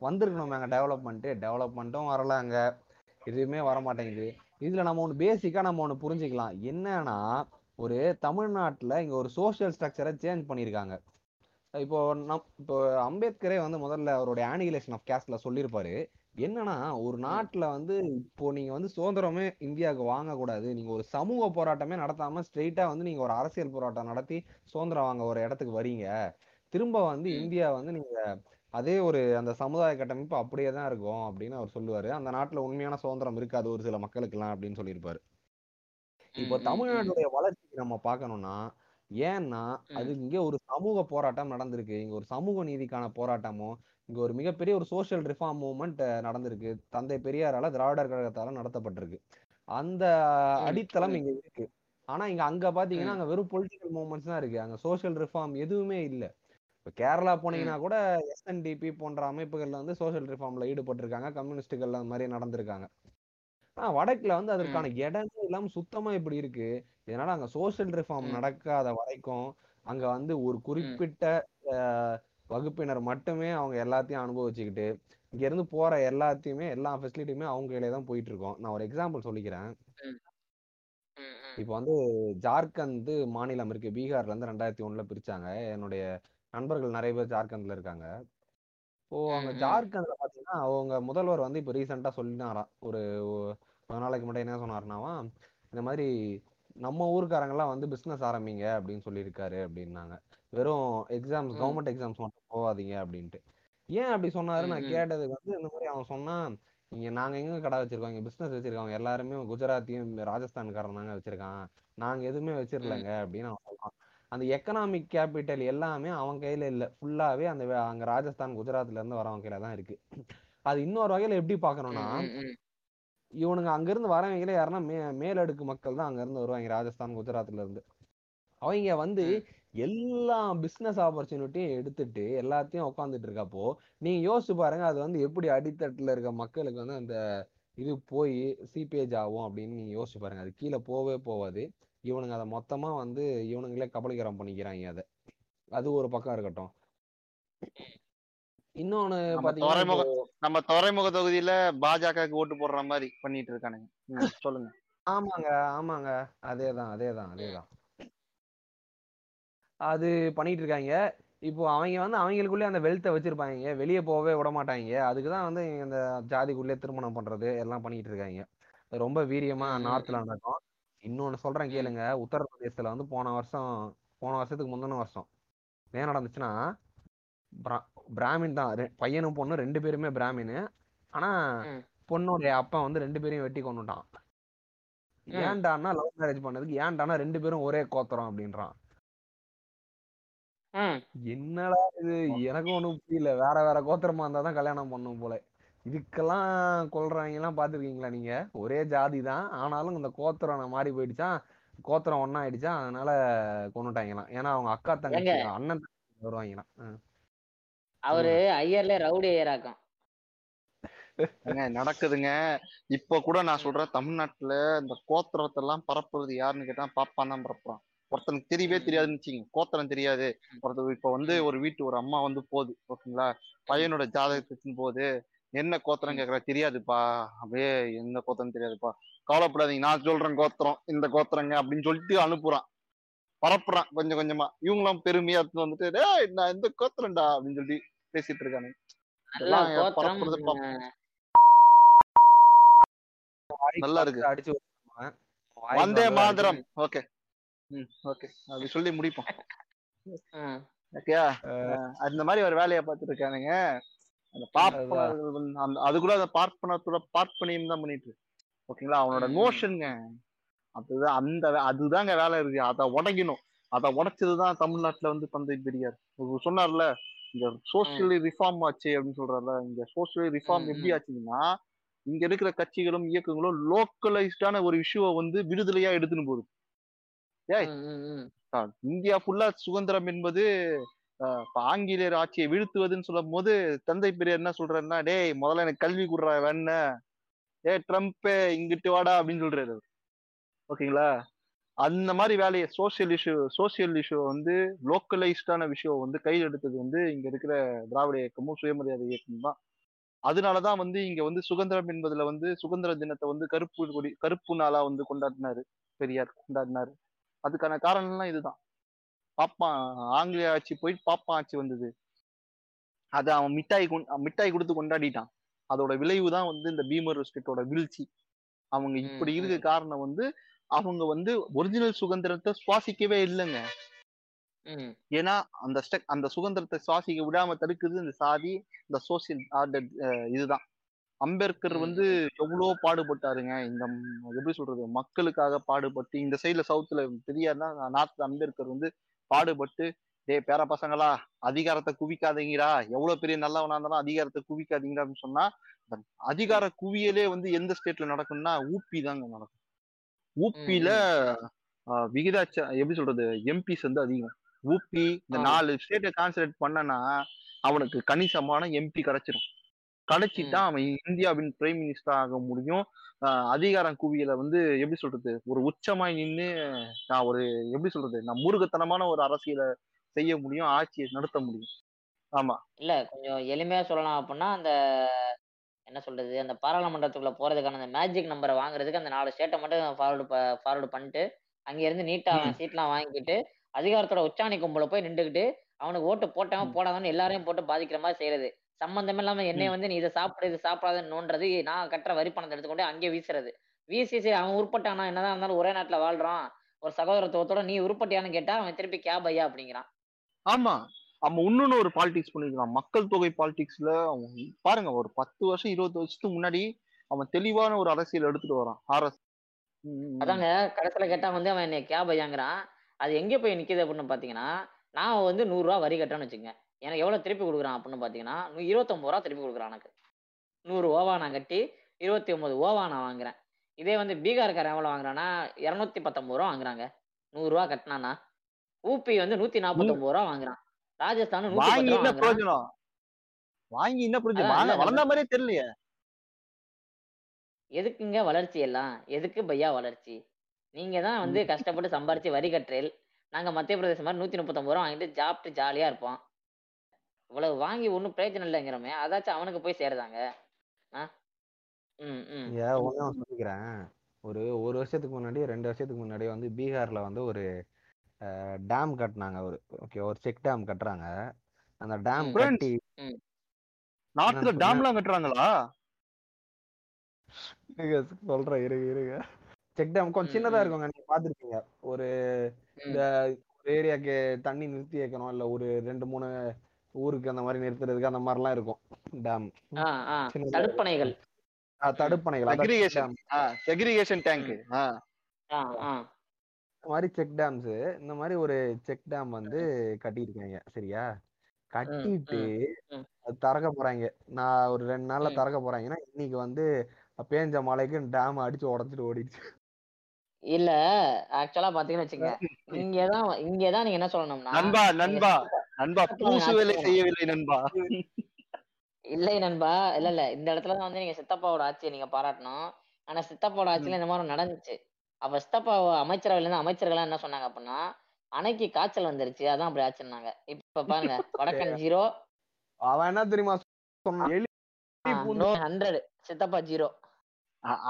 வந்திருக்கணுமேங்க டெவலப்மெண்ட் டெவலப்மெண்ட்டும் வரல அங்க. எதுவுமே வர மாட்டேங்குது இதுல நம்ம ஒன்று பேசிக்கா நம்ம ஒன்று புரிஞ்சுக்கலாம். என்னன்னா ஒரு தமிழ்நாட்டுல இங்க ஒரு சோஷியல் ஸ்ட்ரக்சரை சேஞ்ச் பண்ணியிருக்காங்க. இப்போ நம் இப்போ அம்பேத்கரே வந்து முதல்ல அவருடைய ஆனிகுலேஷன் ஆஃப் கேஸ்ட்ல சொல்லியிருப்பாரு. என்னன்னா ஒரு நாட்டுல வந்து இப்போ நீங்க வந்து சுதந்திரமே இந்தியாவுக்கு வாங்கக்கூடாது நீங்க ஒரு சமூக போராட்டமே நடத்தாம ஸ்ட்ரெயிட்டா வந்து நீங்க ஒரு அரசியல் போராட்டம் நடத்தி சுதந்திரம் வாங்க ஒரு இடத்துக்கு வரீங்க திரும்ப வந்து. இந்தியா வந்து நீங்க அதே ஒரு அந்த சமுதாய கட்டமைப்பு அப்படியே தான் இருக்கும் அப்படின்னு அவர் சொல்லுவாரு அந்த நாட்டுல உண்மையான சுதந்திரம் இருக்காது ஒரு சில மக்களுக்கெல்லாம் அப்படின்னு சொல்லியிருப்பாரு இப்போ. தமிழ்நாட்டுடைய வளர்ச்சிக்கு நம்ம பார்க்கணும்னா ஏன்னா அது. இங்க ஒரு சமூக போராட்டம் நடந்திருக்கு இங்க ஒரு சமூக நீதிக்கான போராட்டமும் இங்க ஒரு மிகப்பெரிய ஒரு சோஷியல் ரிஃபார்ம் மூவ்மெண்ட் நடந்திருக்கு. தந்தை பெரியாரால திராவிடர் கழகத்தால நடத்தப்பட்டிருக்கு. அந்த அடித்தளம். இங்க இருக்கு. ஆனா இங்க அங்க பாத்தீங்கன்னா. அங்க வெறும் பொலிட்டிக்கல் மூவ்மெண்ட்ஸ் தான் இருக்கு. அங்க சோஷியல் ரிஃபார்ம் எதுவுமே இல்ல. இப்ப கேரளா போனீங்கன்னா கூட எஸ்என்டிபி போன்ற அமைப்புகள்ல வந்து சோஷியல் ரிஃபார்ம்ல ஈடுபட்டிருக்காங்க. கம்யூனிஸ்டுகள் அந்த மாதிரி நடந்திருக்காங்க. ஆனா வடக்குல வந்து அதற்கான இடமே இல்லாம சுத்தமா இப்படி இருக்கு. இதனால அங்க சோஷியல் ரிஃபார்ம். நடக்காத வரைக்கும் அங்க வந்து ஒரு குறிப்பிட்ட வகுப்பினர் மட்டுமே அவங்க எல்லாத்தையும் அனுபவிச்சுக்கிட்டு இங்க இருந்து போற எல்லாத்தையுமே எல்லா ஃபெசிலிட்டியுமே அவங்க கையிலே தான் போயிட்டு இருக்கோம் நான் ஒரு எக்ஸாம்பிள் சொல்லிக்கிறேன். இப்போ வந்து ஜார்க்கண்ட் மாநிலம் இருக்கு. பீகார்ல இருந்து ரெண்டாயிரத்தி ஒண்ணுல பிரிச்சாங்க. என்னுடைய நண்பர்கள் நிறைய பேர் ஜார்க்கண்ட்ல இருக்காங்க. இப்போ ம். ஜார்க்கண்ட்ல பாத்தீங்கன்னா அவங்க முதல்வர் வந்து இப்போ ரீசெண்டா சொல்லினாராம் ஒரு நாளைக்கு முன்னாடி என்ன சொன்னாருனாவா இந்த மாதிரி நம்ம ஊருக்காரங்கெல்லாம் வந்து பிசினஸ் ஆரம்பிங்க அப்படின்னு சொல்லியிருக்காரு அப்படின்னாங்க. வெறும் எக்ஸாம்ஸ். கவர்மெண்ட் எக்ஸாம்ஸ் மட்டும் போகாதீங்க அப்படின்ட்டு ஏன் அப்படி சொன்னாரு நான். கேட்டதுக்கு வந்து இந்த மாதிரி அவன் சொன்னான் இங்க நாங்க எங்க கடை வச்சிருக்கோம் இங்க பிசினஸ் வச்சிருக்கோம் எல்லாருமே குஜராத்தியும் ராஜஸ்தான்காரன் தாங்க வச்சிருக்கான் நாங்க எதுவுமே வச்சிரலங்க அப்படின்னு அவன் சொல்றான் அந்த எக்கனாமிக் கேபிட்டல் எல்லாமே அவன் கையில இல்ல ஃபுல்லாவே அந்த அங்க ராஜஸ்தான் குஜராத்ல இருந்து வரவங்க கையில தான் இருக்கு அது இன்னொரு வகையில எப்படி ம். இவனுங்க அங்க இருந்து வரவங்களே யாருன்னா மே மேலடுக்கு மக்கள் தான் அங்க இருந்து வருவாங்க ராஜஸ்தான் குஜராத்ல இருந்து அவங்க வந்து. எல்லா பிசினஸ் ஆப்பர்ச்சுனிட்டியும் எடுத்துட்டு எல்லாத்தையும் உட்காந்துட்டு இருக்கப்போ நீங்க யோசிச்சு பாருங்க அது வந்து எப்படி அடித்தட்டுல இருக்க மக்களுக்கு வந்து அந்த இது போய் சீப்பேஜ் ஆகும் அப்படின்னு நீங்க யோசிச்சு பாருங்க. அது கீழே போவே போவாது. இவனுங்க அதை மொத்தமா வந்து இவனுங்களே கபலீகரம் பண்ணிக்கிறாங்க அதை. அது ஒரு பக்கம் இருக்கட்டும். இன்னொன்னு துறைமுக நம்ம துறைமுக தொகுதியில பாஜகவுக்கு ஓட்டு போடுற மாதிரி பண்ணிட்டு இருக்கானுங்க. சொல்லுங்க. ஆமாங்க ஆமாங்க. அதேதான் அதேதான் அதேதான். அது பண்ணிட்டு இருக்காங்க இப்போ அவங்க வந்து அவங்களுக்குள்ளே அந்த வெல்த்தை வச்சிருப்பாங்க. வெளியே போகவே விட மாட்டாங்க அதுக்கு தான் வந்து இந்த ஜாதிக்குள்ளே திருமணம் பண்றது எல்லாம் பண்ணிட்டு இருக்காங்க ரொம்ப வீரியமா நார்த்ல நடக்கும். இன்னொன்னு சொல்றேன். கேளுங்க. உத்தரப்பிரதேசத்துல வந்து போன வருஷம் போன வருஷத்துக்கு முந்தின வருஷம் என்ன நடந்துச்சுன்னா பிரா- பிராமின் தான். பையனும் பொண்ணும் ரெண்டு பேருமே பிராமின். ஆனா. பொண்ணுடைய அப்பா வந்து ரெண்டு பேரையும் வெட்டி கொண்டுட்டான். ஏன்டான்னா லவ் மேரேஜ் பண்ணதுக்கு ஏன்டான்னா ரெண்டு பேரும் ஒரே கோத்திரம் அப்படின்றான். என்னடா இது? எனக்கு ஒண்ணும் புரியல. வேற வேற கோத்திரமா இருந்தா தான் கல்யாணம் பண்ணும் போல. இதுக்கெல்லாம் கொல்றவங்க எல்லாம் பாத்துருக்கீங்களா நீங்க? ஒரே ஜாதி தான். ஆனாலும் இந்த கோத்திரம் நான் மாறி போயிடுச்சா? கோத்திரம் ஒண்ணா ஆயிடுச்சா? அதனால கொண்டுட்டாங்களாம் ஏன்னா அவங்க அக்கா தங்கச்சி? அண்ணன் வருவாங்களாம். அவரு ஐயர்ல ரவுடி ஐயராக்கம். நடக்குதுங்க. இப்ப கூட நான் சொல்றேன் தமிழ்நாட்டுல இந்த கோத்திரத்தை எல்லாம் பரப்புறது யாருன்னு கேட்டா பாப்பான் தான் பரப்புறான். ஒருத்தனுக்கு தெரியவே தெரியாதுன்னு வச்சுங்க கோத்திரம் தெரியாது. ஒருத்தர் இப்ப வந்து ஒரு வீட்டு ஒரு அம்மா வந்து போகுது ஓகேங்களா? பையனோட ஜாதகத்துக்கு போகுது. என்ன கோத்திரம் கேக்குறா? தெரியாதுப்பா. அப்படியே எந்த கோத்திரம் தெரியாதுப்பா. கவலைப்படாதீங்க. நான் சொல்றேன் கோத்திரம் இந்த கோத்திரங்க அப்படின்னு சொல்லிட்டு அனுப்புறான். பரப்புறான் கொஞ்சம் கொஞ்சமா. இவங்களும் பெருமையா வந்துட்டு டேய் நான் இந்த கோத்திரம்டா அப்படின்னு சொல்லி பேசிட்டு இருக்காங்க நல்லா இருக்கு. வந்து மாதரம். ஓகே. ம் ஓகே. அப்படி சொல்லி முடிப்போம். ம். ஓகேயா? அந்த மாதிரி ஒரு வேலையை பார்த்துட்டு இருக்கானுங்க அந்த பார்ப்பனர்கள் வந்து அந்த அது கூட அந்த பார்ப்பனத்தோட பார்ப்பனியம் தான் பண்ணிட்டு. ஓகேங்களா? அவனோட. நோஷனுங்க அதுதான் அந்த வே- அதுதாங்க வேலை இருக்கு. அதை உடைக்கணும். அதை உடைச்சதுதான் தமிழ்நாட்டுல வந்து தந்தை பெரியார். சொன்னார்ல இங்க சோசியலி ரிஃபார்ம் ஆச்சு அப்படின்னு சொல்றாருல. இங்க சோசியலி ரிஃபார்ம் எப்படி. ஆச்சுன்னா இங்க இருக்கிற கட்சிகளும் இயக்கங்களும் லோக்கலைஸ்டான ஒரு இஷ்யூவை வந்து விடுதலையா எடுத்துன்னு போகுது. ஏய். இந்தியா ஃபுல்லா சுதந்திரம் என்பது ஆங்கிலேயர் ஆட்சியை வீழ்த்துவதுன்னு சொல்லும் போது தந்தை பெரியார் என்ன சொல்றாருன்னா டேய் முதல்ல எனக்கு கல்வி கொடுறா வேண ஏ ட்ரம்ப் இங்கிட்டு வாடா அப்படின்னு சொல்றாரு. ஓகேங்களா? அந்த மாதிரி வேலையை சோசியல் இஷ்யூ சோசியல் இஷ்யூ வந்து லோக்கலைஸ்டான விஷயம் வந்து கையில் எடுத்தது வந்து இங்க இருக்கிற திராவிட இயக்கமும் சுயமரியாதை இயக்கமும் தான். அதனாலதான் வந்து இங்க வந்து சுதந்திரம் என்பதுல வந்து சுதந்திர தினத்தை வந்து கருப்பு கொடி கருப்பு நாளா வந்து கொண்டாடினாரு. பெரியார் கொண்டாடினாரு. அதுக்கான காரணம்லாம் இதுதான். பாப்பான் ஆங்கிலேய ஆட்சி போய் பாப்பான் ஆட்சி வந்தது. அதை அவன் மிட்டாய் மிட்டாய் கொடுத்து கொண்டாடிட்டான். அதோட விளைவு தான் வந்து இந்த பீமர் ஸ்டேட்டோட வீழ்ச்சி. அவங்க இப்படி இருக்க காரணம் வந்து அவங்க வந்து ஒரிஜினல் சுதந்திரத்தை சுவாசிக்கவே இல்லைங்க. ஏன்னா அந்த அந்த சுதந்திரத்தை சுவாசிக்க விடாம தடுக்குது இந்த சாதி இந்த சோசியல் இதுதான். அம்பேத்கர் வந்து எவ்வளோ பாடுபட்டாருங்க. இந்த எப்படி சொல்றது மக்களுக்காக பாடுபட்டு இந்த சைடுல சவுத்துல தெரியாதுன்னா நார்த்ல அம்பேத்கர் வந்து பாடுபட்டு டேய் பேர பசங்களா அதிகாரத்தை குவிக்காதீங்கடா. எவ்வளவு பெரிய நல்லவனா இருந்தாலும் அதிகாரத்தை குவிக்காதீங்கடா அப்படின்னு சொன்னா அதிகார குவியலே வந்து எந்த ஸ்டேட்ல நடக்கும்னா ஊபி தாங்க நடக்கும். ஊப்பில ஆஹ், விகிதாச்ச எப்படி சொல்றது எம்பிஸ் வந்து அதிகம். ஊபி இந்த. நாலு ஸ்டேட்டை கான்சன்ட்ரேட் பண்ணனா அவனுக்கு கணிசமான எம்பி கிடைச்சிரும் கிடைச்சிட்டா அவன் இந்தியாவின் பிரைம் மினிஸ்டர் ஆக முடியும். அதிகாரம் குவியல வந்து எப்படி சொல்றது? ஒரு உச்சமாய் நின்னு நான் ஒரு எப்படி சொல்றது? நான் மூர்க்கத்தனமான ஒரு அரசியலை செய்ய முடியும் ஆட்சியை நடத்த முடியும். ஆமா. இல்ல கொஞ்சம் எளிமையா சொல்லலாம் அப்படின்னா அந்த என்ன சொல்றது? அந்த பாராளுமன்றத்துக்குள்ள போறதுக்கான அந்த மேஜிக் நம்பரை வாங்குறதுக்கு அந்த நாலு ஸ்டேட்டை மட்டும் ஃபார்வர்டு ஃபார்வர்டு பண்ணிட்டு அங்க இருந்து நீட்டா அவன் சீட்லாம் வாங்கிட்டு அதிகாரத்தோட உச்சாணி கும்பல போய் நின்றுக்கிட்டு அவனுக்கு ஓட்டு போட்டவன் போடாதவன் எல்லாரையும் போட்டு பாதிக்கிற மாதிரி செய்யறது சம்பந்தம் இல்லாம என்னைய வந்து நீ இதை சாப்பிடு இது சாப்பிடாதுன்னு நோன்றது நான் கட்டுற வரி பணத்தை எடுத்துக்கொண்டு அங்கே வீசுறது. வீசி சரி அவன் உருப்பட்டானா. என்னதான் இருந்தாலும் ஒரே நாட்டுல வாழ்றான். ஒரு சகோதரத்துவத்தோட நீ உருப்பட்டியான்னு கேட்டா அவன் திருப்பி கேப் ஐயா அப்படிங்கிறான். ஆமா. அவன் இன்னொன்னு ஒரு பாலிடிக்ஸ் பண்ணிருக்கான். மக்கள் தொகை பாலிடிக்ஸ்ல அவன் பாருங்க ஒரு பத்து வருஷம் இருபது வருஷத்துக்கு முன்னாடி அவன் தெளிவான ஒரு அரசியல் எடுத்துட்டு வரான். ஆர்எஸ் அதாங்க கடைசியில கேட்டா வந்து அவன் என்னை கேப் ஐயாங்கிறான். அது எங்க போய் நிக்குது அப்படின்னு பாத்தீங்கன்னா நான் வந்து நூறு ரூபா வரி கட்டணும்னு வச்சுங்க எனக்கு எவ்வளவு திருப்பி கொடுக்குறான் அப்படின்னு பாத்தீங்கன்னா இருபத்தொன்பது ரூபா திருப்பி கொடுக்குறான் எனக்கு. நூறு ஓவா நான் கட்டி இருபத்தி ஒன்பது ஓவா நான் வாங்குறேன். இதே வந்து பீகார்காரன் எவ்வளவு வாங்குறான்னா இருநூத்தி பத்தொன்பது ரூபா வாங்குறாங்க. நூறு ரூபா கட்டினானா ஊபி வந்து நூத்தி நாற்பத்தொன்பது ரூபா வாங்குறான். ராஜஸ்தான் வாங்கி என்ன பிரயோஜனம்? வாங்கி என்ன பிரயோஜனம்? அதான் வாங்க இல்ல, வளர்ந்த மாதிரியே தெரியலையே. எதுக்குங்க வளர்ச்சி எல்லாம்? எதுக்கு பையா வளர்ச்சி? நீங்க தான் வந்து கஷ்டப்பட்டு சம்பாரிச்சு வரி கட்டுறேல் நாங்க மத்திய பிரதேசம் மாதிரி நூத்தி முப்பத்தொன்பது ரூபா வாங்கிட்டு சாப்பிட்டு ஜாலியா இருப்போம். இவ்வளவு வாங்கி ஒன்றும் பிரயோஜனம் இல்லைங்கிறோமே அதாச்சும் அவனுக்கு போய் சேருதாங்க. சொல்லிக்கிறேன். ஒரு ஒரு வருஷத்துக்கு முன்னாடி ரெண்டு வருஷத்துக்கு முன்னாடி வந்து பீகார்ல வந்து ஒரு டேம் கட்டினாங்க ஒரு ஓகே ஒரு செக் டேம் கட்டுறாங்க. அந்த டேம். கட்டி என்ன டேம்லாம் கட்டுறாங்களா? சொல்றேன் இருங்க இருங்க. செக் டேம் கொஞ்சம் சின்னதா. இருக்குங்க நீங்க பாத்துருப்பீங்க. ஒரு இந்த ஒரு ஏரியாக்கு தண்ணி நிறுத்தி வைக்கணும் இல்ல ஒரு ரெண்டு மூணு ஊருக்கு அந்த மாதிரி நிறுத்துறதுக்கு அந்த மாதிரிலாம் இருக்கும். டேம் ஆ ஆ. சின்னதா தடுப்பணைகள். தடுப்பணைகள். Segregation dam. செக்ரிகேஷன் டேங்க் ஆ. ஆ இந்த மாதிரி செக் டேம்ஸ் இந்த மாதிரி ஒரு செக் டேம் வந்து கட்டியிருக்காங்க. சரியா? கட்டிட்டு திறக்க போறாங்க. நான் ஒரு ரெண்டு நாள்ல. திறக்க போறாங்கன்னா இன்னைக்கு வந்து பேஞ்ச மழைக்கு டேம் அடிச்சு உடச்சிட்டு ஓடிடுச்சு. இல்ல ஆக்சுவலா பாத்தீங்கன்னு வச்சுங்க இங்கதான் இங்கதான் நீங்க என்ன சொல்லணும்னா நண்பா நண்பா நண்பா பூசு வேலை செய்யவில்லை நண்பா. *laughs* இல்லை நண்பா. இல்ல இல்ல. இந்த இடத்துலதான் வந்து நீங்க சித்தப்பாவோட ஆட்சியை நீங்க பாராட்டணும். ஆனா சித்தப்பாவோட ஆட்சியில இந்த மாதிரி நடந்துச்சு. அப்ப சித்தப்பா அமைச்சரவையில இருந்து அமைச்சர்கள் என்ன சொன்னாங்க அப்படின்னா அணைக்கு காய்ச்சல் வந்துருச்சு. அதான் அப்படி ஆச்சுன்னாங்க. இப்ப பாருங்க *laughs* வடக்கன் ஜீரோ. அவன் என்ன தெரியுமா ஹண்ட்ரட். சித்தப்பா ஜீரோ.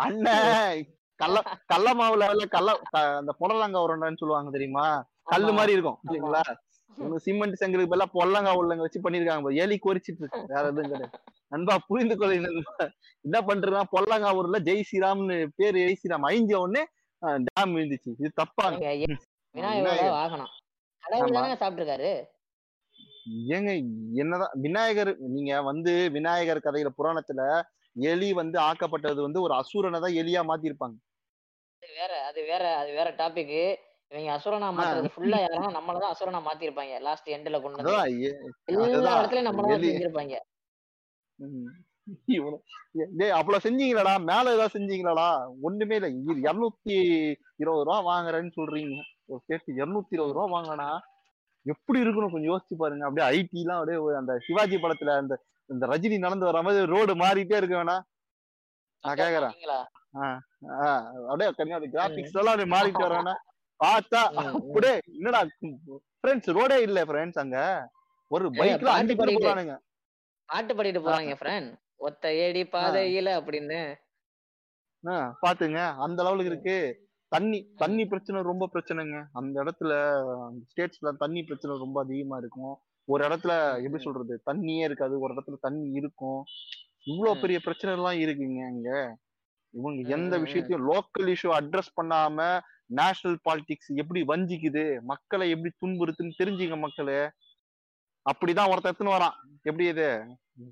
அண்ணன் கள்ள *laughs* கள்ள மாவுல இல்ல கள்ள க- அந்த புடலங்கா உருண்டைன்னு சொல்லுவாங்க தெரியுமா? கல்லு மாதிரி இருக்கும் இல்லைங்களா? இவங்க சிமெண்ட் செங்கலுக்கு பதிலா பொல்லங்கா உள்ளங்க வச்சு பண்ணிருக்காங்க. எலி கொறிச்சிட்டு இருக்கு. வேற எதுவும் கிடையாது. நண்பா புரிந்து கொள்ள நண்பா? என்ன பண்றதுன்னா பொல்லங்கா ஊர்ல ஜெய் ஸ்ரீராம்னு பேரு ஜெய் ஸ்ரீராம் ஐஞ்ச உடனே டேம் விழுந்துச்சு. இது தப்பாங்க. சாப்பிட்டுருக்காரு? ஏங்க என்னதான் விநாயகர் நீங்க வந்து விநாயகர் கதையில புராணத்துல எலி வந்து ஆக்கப்பட்டது வந்து ஒரு அசுரனை தான் எலியா மாத்திருப்பாங்க. அது வேற அது வேற அது வேற டாபிக் இவங்க அசுரனா மாத்துறது ஃபுல்லா யாருன்னா நம்மளதான் அசுரனா மாத்திருப்பாங்க. லாஸ்ட் எண்ட்ல கொண்டு வந்து எல்லா அதுதான். இடத்துலயும் நம்மளதான் எலி. செஞ்சிருப்பாங்க. டேய் அவ்வளவு செஞ்சீங்களாடா? மேல ஏதாவது செஞ்சீங்களாடா? ஒண்ணுமே இல்ல. இருநூத்தி இருபது ரூபா வாங்குறேன்னு சொல்றீங்க. ஒரு கேட்டு இருநூத்தி இருபது ரூபா வாங்கினா எப்படி இருக்கணும்? கொஞ்சம் யோசிச்சு பாருங்க. அப்படியே ஐடி எல்லாம் அப்படியே அந்த சிவாஜி படத்துல அந்த இந்த ரஜினி நடந்து வர மாதிரி ரோடு மாறிட்டே இருக்க வேணா நான் கேக்குறேன். அப்படியே கன்னியாகுமரி கிராபிக்ஸ் எல்லாம் அப்படியே மாறிட்டு வர வேணா பார்த்தா. அப்படியே என்னடா ஃப்ரெண்ட்ஸ் ரோடே இல்ல ஃப்ரெண்ட்ஸ் அங்க. ஒரு பைக்ல அஞ்சு பேர். போறானுங்க. பாட்டு பாடிட்டு போறாங்க ஃப்ரெண்ட் ஒத்த ஏடி பாதையில அப்படின்னு. பாத்துங்க அந்த லெவலுக்கு இருக்கு. தண்ணி தண்ணி பிரச்சனை ரொம்ப பிரச்சனைங்க. அந்த இடத்துல ஸ்டேட்ஸ்ல தண்ணி பிரச்சனை ரொம்ப அதிகமா இருக்கும். ஒரு இடத்துல எப்படி சொல்றது? தண்ணியே இருக்காது. ஒரு இடத்துல தண்ணி இருக்கும். இவ்வளவு. பெரிய பிரச்சனை எல்லாம் இருக்குங்க அங்க. இவங்க எந்த. விஷயத்தையும் லோக்கல் இஷ்யூ அட்ரஸ் பண்ணாம நேஷனல் பாலிடிக்ஸ் எப்படி வஞ்சிக்குது மக்களை எப்படி துன்புறுத்துன்னு தெரிஞ்சுங்க மக்களே. அப்படிதான் ஒருத்தன் எடுத்துன்னு வரான். எப்படி இது?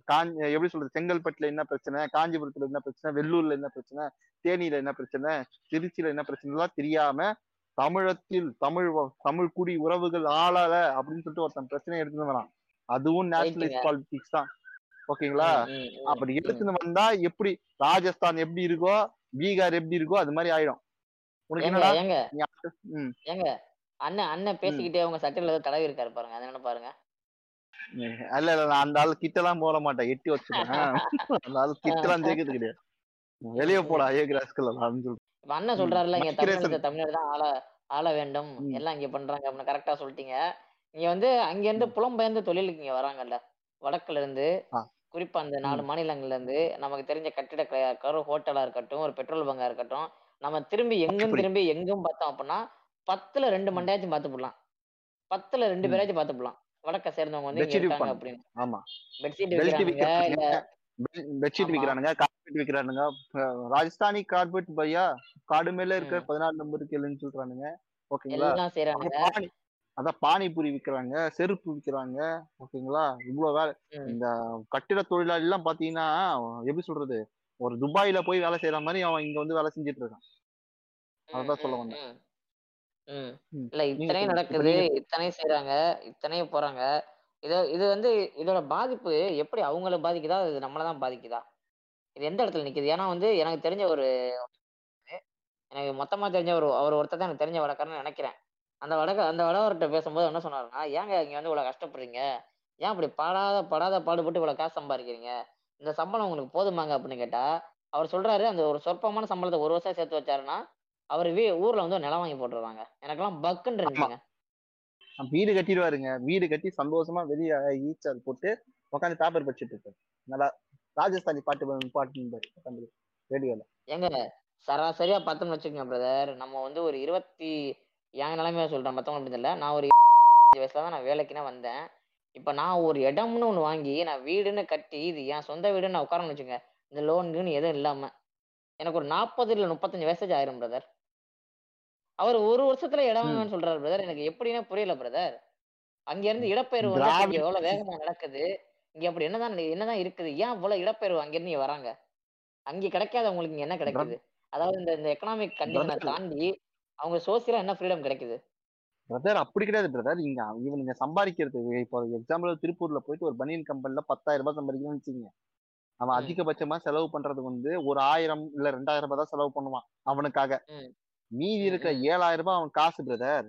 காஞ்சி எப்படி சொல்றது? செங்கல்பட்டுல என்ன பிரச்சனை? காஞ்சிபுரத்துல என்ன பிரச்சனை? வெள்ளூர்ல என்ன பிரச்சனை? தேனியில என்ன பிரச்சனை? திருச்சியில என்ன பிரச்சனை? எல்லாம் தெரியாம தமிழத்தில் தமிழ் தமிழ் குடி உறவுகள் ஆளல அப்படின்னு சொல்லிட்டு ஒருத்தன் பிரச்சனை எடுத்துன்னு வரான். அதுவும் நேஷனலிஸ்ட். பாலிடிக்ஸ் தான். ஓகேங்களா? அப்படி. எடுத்துன்னு வந்தா எப்படி ராஜஸ்தான் எப்படி இருக்கோ பீகார் எப்படி இருக்கோ அது மாதிரி ஆயிடும். உனக்கு என்னடா? அண்ணன் அண்ணன் பேசிக்கிட்டே அவங்க சட்டையில ஏதோ தடவி இருக்காரு பாருங்க. அது என்ன பாருங்க. இல்ல இல்ல நான் அந்த ஆள் கிட்ட எல்லாம் போட மாட்டேன். எட்டி வச்சுப்பேன். அந்த ஆள் கிட்ட எல்லாம் தேய்க்கிறது கிடையாது. வெளியே போடா ஏ கிராஸ்கல் இப்ப அண்ணன் சொல்றாருல இங்க. தமிழ்நாடு தமிழ்நாடு தான் ஆள ஆள வேண்டும். எல்லாம் இங்க பண்றாங்க அப்படின்னு கரெக்டா சொல்லிட்டீங்க. இங்க வந்து அங்க இருந்து புலம்பெயர்ந்த தொழிலுக்கு இங்க வராங்கல்ல. வடக்குல இருந்து. குறிப்பா அந்த நாலு ம். மாநிலங்கள்ல இருந்து நமக்கு தெரிஞ்ச கட்டிட கலையா இருக்கட்டும் ஹோட்டலா இருக்கட்டும் ஒரு பெட்ரோல் பங்கா இருக்கட்டும் நம்ம திரும்பி எங்கும். திரும்பி எங்கும் பார்த்தோம் அப்படின்னா பத்துல ரெண்டு ம். மண்டையாச்சும் பார்த்து போடலாம் பத்துல ரெண்டு ம். பேராச்சும் பார்த்து போடலாம் வடக்க சேர்ந்தவங்க வந்து இங்க பெட்ஷீட் இருக்காங்க அப்படின்னு ஆமா பெட்ஷீட் இல்ல பெட்ஷீட் ஆமா. விற்கிறானுங்க கார்பெட் விற்கிறானுங்க ராஜஸ்தானி கார்பெட் பையா காடு மேல இருக்க ம். பதினாறு நம்பர் கேளுன்னு சொல்றானுங்க ஓகேங்களா எல்லாம் அப்புறம் பானி அதான் பானிபூரி விற்கிறாங்க செருப்பு விற்கிறாங்க ஓகேங்களா? இவ்வளவு வேலை. இந்த கட்டிட தொழிலாளி எல்லாம் பாத்தீங்கன்னா எப்படி சொல்றது? ஒரு துபாயில போய் வேலை செய்யற மாதிரி அவன் இங்க வந்து வேலை செஞ்சுட்டு இருக்கான். அதான் சொல்ல வந்தேன். இல்ல இப்ப நடக்குது நீங்க இத்தனையும் செய்றாங்க இத்தனையும் போறாங்க. இது இது வந்து இதோட பாதிப்பு எப்படி அவங்கள பாதிக்குதா? இது நம்மள தான் பாதிக்குதா? இது எந்த இடத்துல நிக்குது? ஏன்னா வந்து எனக்கு தெரிஞ்ச ஒரு எனக்கு மொத்தமா தெரிஞ்ச ஒரு அவர் ஒருத்தர் தான் எனக்கு தெரிஞ்ச வடக்காரன்னு நினைக்கிறேன். அந்த வடக்க அந்த வடவர்கிட்ட பேசும்போது என்ன சொன்னாருன்னா ஏங்க இங்க வந்து இவ்வளவு கஷ்டப்படுறீங்க? ஏன் இப்படி படாத படாத பாடுபட்டு இவ்வளவு காசு சம்பாதிக்கிறீங்க? இந்த சம்பளம் உங்களுக்கு போதுமாங்க? அப்படின்னு கேட்டா அவர் சொல்றாரு அந்த ஒரு சொற்பமான சம்பளத்தை ஒரு வருஷம் சேர்த்து வச்சாருன்னா அவர் வீ ஊர்ல வந்து நிலம் வாங்கி போட்டுருவாங்க. எனக்கெல்லாம் பக்குன்னு இருந்துச்சுங்க வீடு கட்டிடுவாருங்க. வீடு கட்டி சந்தோஷமா வெளியே ஈச்சால் போட்டு உட்காந்து பேப்பர் படிச்சுட்டு இருப்பாரு. நல்லா ராஜஸ்தானி பாட்டு பாட்டு ரேடியோல ஏங்க சராசரியா பார்த்தோம்னு வச்சுக்கோங்க பிரதர் நம்ம வந்து ஒரு இருபத்தி என் நிலைமையா சொல்றேன் மத்தவங்க அப்படி இல்லை நான் ஒரு வயசுல தான் நான் வேலைக்குனே வந்தேன். இப்ப நான் ஒரு இடம்னு ஒண்ணு வாங்கி நான் வீடுன்னு கட்டி இது என் சொந்த வீடுன்னு நான் உட்காரன்னு வச்சுங்க இந்த லோனுன்னு எதுவும் இல்லாம எனக்கு ஒரு நாற்பது இல்ல முப்பத்தஞ்சு வயசு ஆயிரும் பிரதர் அவர் ஒரு வருஷத்துல இடம். வாங்குவேன்னு சொல்றாரு பிரதர் எனக்கு எப்படின்னா புரியல பிரதர் அங்க இருந்து இடப்பெயர்வு வந்து எவ்வளவு வேகமா நடக்குது இங்க அப்படி என்னதான் என்னதான் இருக்குது ஏன் இவ்வளவு இடப்பெயர்வு அங்க இருந்து வராங்க? அங்க கிடைக்காத உங்களுக்கு இங்க என்ன கிடைக்குது? அதாவது இந்த இந்த எக்கனாமிக் கண்டிஷனை. தாண்டி அவங்க சோசியலா என்ன ஃப்ரீடம் கிடைக்குது பிரதர் அப்படி கிடையாது பிரதர் இங்க இவனுங்க சம்பாதிக்கிறது இப்போ எக்ஸாம்பிள் திருப்பூர்ல போயிட்டு ஒரு பனியன் கம்பெனில பத்தாயிரம் ரூபாய் சம்பாதிக்கணும்னு வச்சுக்கோங்க அவன். அதிகபட்சமா செலவு பண்றது வந்து ஒரு ஆயிரம் இல்ல ரெண்டாயிரம் ரூபாய் தான் செலவு பண்ணுவான் அவனுக்காக. மீதி இருக்கிற ம். ஏழாயிரம் ரூபாய் அவன் காசு பிரதர்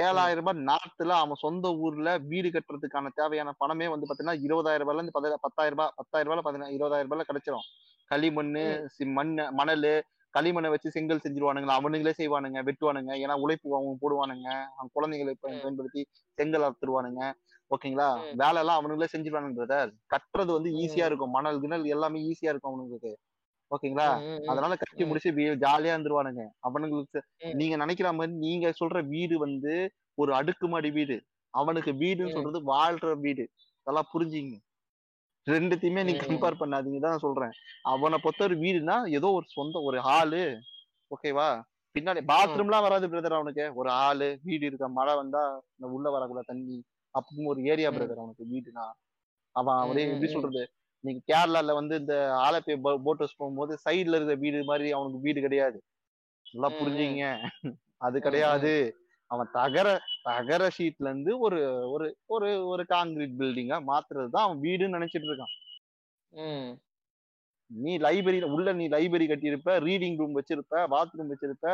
ஏழாயிரம் ரூபாய் நாட்டுல அவன் சொந்த ஊர்ல வீடு கட்டுறதுக்கான தேவையான பணமே வந்து பாத்தீங்கன்னா இருபதாயிரம் ரூபாய்ல இருந்து பதி- பத்தாயிரம் ரூபாய் பத்தாயிரம் ரூபாய்ல பதினா இருபதாயிரம் ரூபாய்ல கிடைச்சிரும் களிமண்ணு ம். சி- மண்ணு மணலு களிமண்ணை வச்சு செங்கல் செஞ்சிருவானுங்க அவனுங்களே செய்வானுங்க வெட்டுவானுங்க ஏன்னா உழைப்பு அவங்க போடுவானுங்க அவங்க குழந்தைங்களை. பயன்படுத்தி செங்கல் அறுத்துருவானுங்க ஓகேங்களா. வேலை எல்லாம் அவனுங்களே செஞ்சிருவானுங்க பிரதர் கட்டுறது வந்து ஈஸியா. இருக்கும் மணல் கிணல் எல்லாமே ஈஸியா இருக்கும் அவனுங்களுக்கு ஓகேங்களா. அதனால கட்டி. முடிச்சு ஜாலியா இருந்துருவானுங்க அவனுங்களுக்கு. நீங்க நினைக்கிற மாதிரி நீங்க சொல்ற வீடு வந்து ஒரு அடுக்குமாடி வீடு அவனுக்கு வீடுன்னு. சொல்றது வாழ்ற வீடு அதெல்லாம் புரிஞ்சுங்க ரெண்டுத்தையுமே ம். கம்பேர் பண்ணாதீங்க தான் சொல்றேன். அவனை பொறுத்த ஒரு வீடுனா ஏதோ ஒரு சொந்த ஒரு ஹாலு ஓகேவா பின்னாடி பாத்ரூம்லாம் வராது பிரதர் அவனுக்கு. ஒரு ஹாலு வீடு இருக்க? மழை வந்தா இந்த உள்ள வரக்குள்ள தண்ணி. அப்பவும் ஒரு ஏரியா. பிரதர் அவனுக்கு வீடுனா அவன் ம், எப்படி. சொல்றது? நீங்க கேரளால வந்து இந்த ஆலப்பி போட் ஹவுஸ் போகும்போது சைடுல இருக்கிற வீடு மாதிரி அவனுக்கு வீடு கிடையாது. நல்லா. புரிஞ்சுங்க அது கிடையாது. அவன் தகர தகர ஷீட்ல இருந்து ஒரு ஒரு ஒரு ஒரு காங்கிரீட் பில்டிங்கா மாத்துறது தான் அவன் வீடுன்னு நினைச்சிட்டு இருக்கான். நீ லைப்ரரியில உள்ள நீ லைப்ரரி கட்டியிருப்ப ரீடிங் ரூம் வச்சிருப்ப பாத்ரூம் வச்சிருப்ப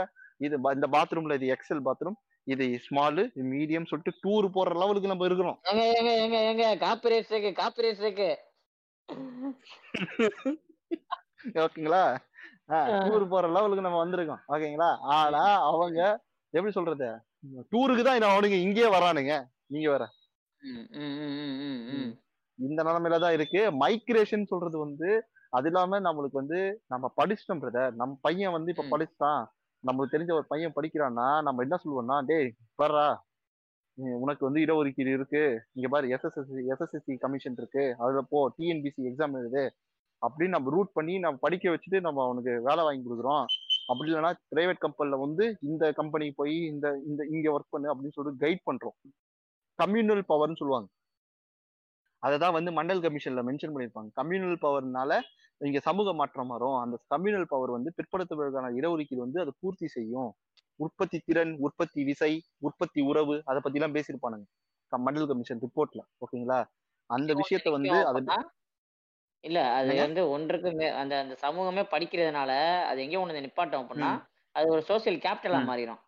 இது இந்த பாத்ரூம்ல இது எக்ஸல் பாத்ரூம் இது ஸ்மாலு மீடியம் சொல்லிட்டு டூர் போற லெவலுக்கு நம்ம இருக்கிறோம். ஏங்க ஏங்க ஏங்க ஏங்க காப்பிரைட்ஸ் இருக்கு காப்பிரைட்ஸ் இருக்கு ஓகேங்களா. டூர் போற லெவலுக்கு நம்ம வந்திருக்கோம். ஓகேங்களா? ஆனா அவங்க எப்படி சொல்றது? டூருக்கு தான் அவனுங்க இங்கேயே வரானுங்க. நீங்க வேற. இந்த நிலைமையில தான் இருக்கு. மைக்ரேஷன் சொல்றது வந்து அது இல்லாம நம்மளுக்கு வந்து நம்ம படிச்சிட்டோம் பிரதர் நம்ம பையன் வந்து இப்ப. படிச்சுட்டான். நம்மளுக்கு தெரிஞ்ச ஒரு பையன் படிக்கிறான்னா நம்ம என்ன சொல்லுவோம்னா டேய் பாரா உனக்கு வந்து இடஒதுக்கீடு இருக்கு. இங்க பாரு எஸ்எஸ்எஸ்சி எஸ்எஸ்எஸ்சி கமிஷன் இருக்கு. அதுல போ டிஎன்பிசி எக்ஸாம் எழுது. அப்படின்னு நம்ம ரூட் பண்ணி நம்ம படிக்க வச்சுட்டு நம்ம அவனுக்கு வேலை வாங்கி கொடுக்குறோம். அப்படி இல்லைன்னா பிரைவேட் கம்பெனில வந்து இந்த கம்பெனி போய் இந்த இந்த இங்க ஒர்க் பண்ணு அப்படின்னு சொல்லிட்டு கைட் பண்றோம். கம்யூனல் பவர்னு சொல்லுவாங்க. அதை தான் வந்து மண்டல் கமிஷன்ல மென்ஷன் பண்ணியிருப்பாங்க. கம்யூனல் பவர்னால இங்க சமூக மாற்றம் வரும். அந்த கம்யூனல் பவர் வந்து பிற்படுத்துவதற்கான இடஒதுக்கீடு வந்து அதை பூர்த்தி செய்யும். உற்பத்தி திறன் உற்பத்தி விசை உற்பத்தி உறவு அதை பத்தி எல்லாம் பேசியிருப்பானுங்க மண்டல் கமிஷன் ரிப்போர்ட்ல ஓகேங்களா? அந்த விஷயத்த வந்து அது இல்ல அது என்னங்க? வந்து ஒன்றுக்கு மே அந்த அந்த சமூகமே படிக்கிறதுனால அது எங்கேயோ ஒண்ணு நிப்பாட்டம் அப்படின்னா ம். அது ஒரு சோசியல் கேபிட்டலா ம். மாறிடும்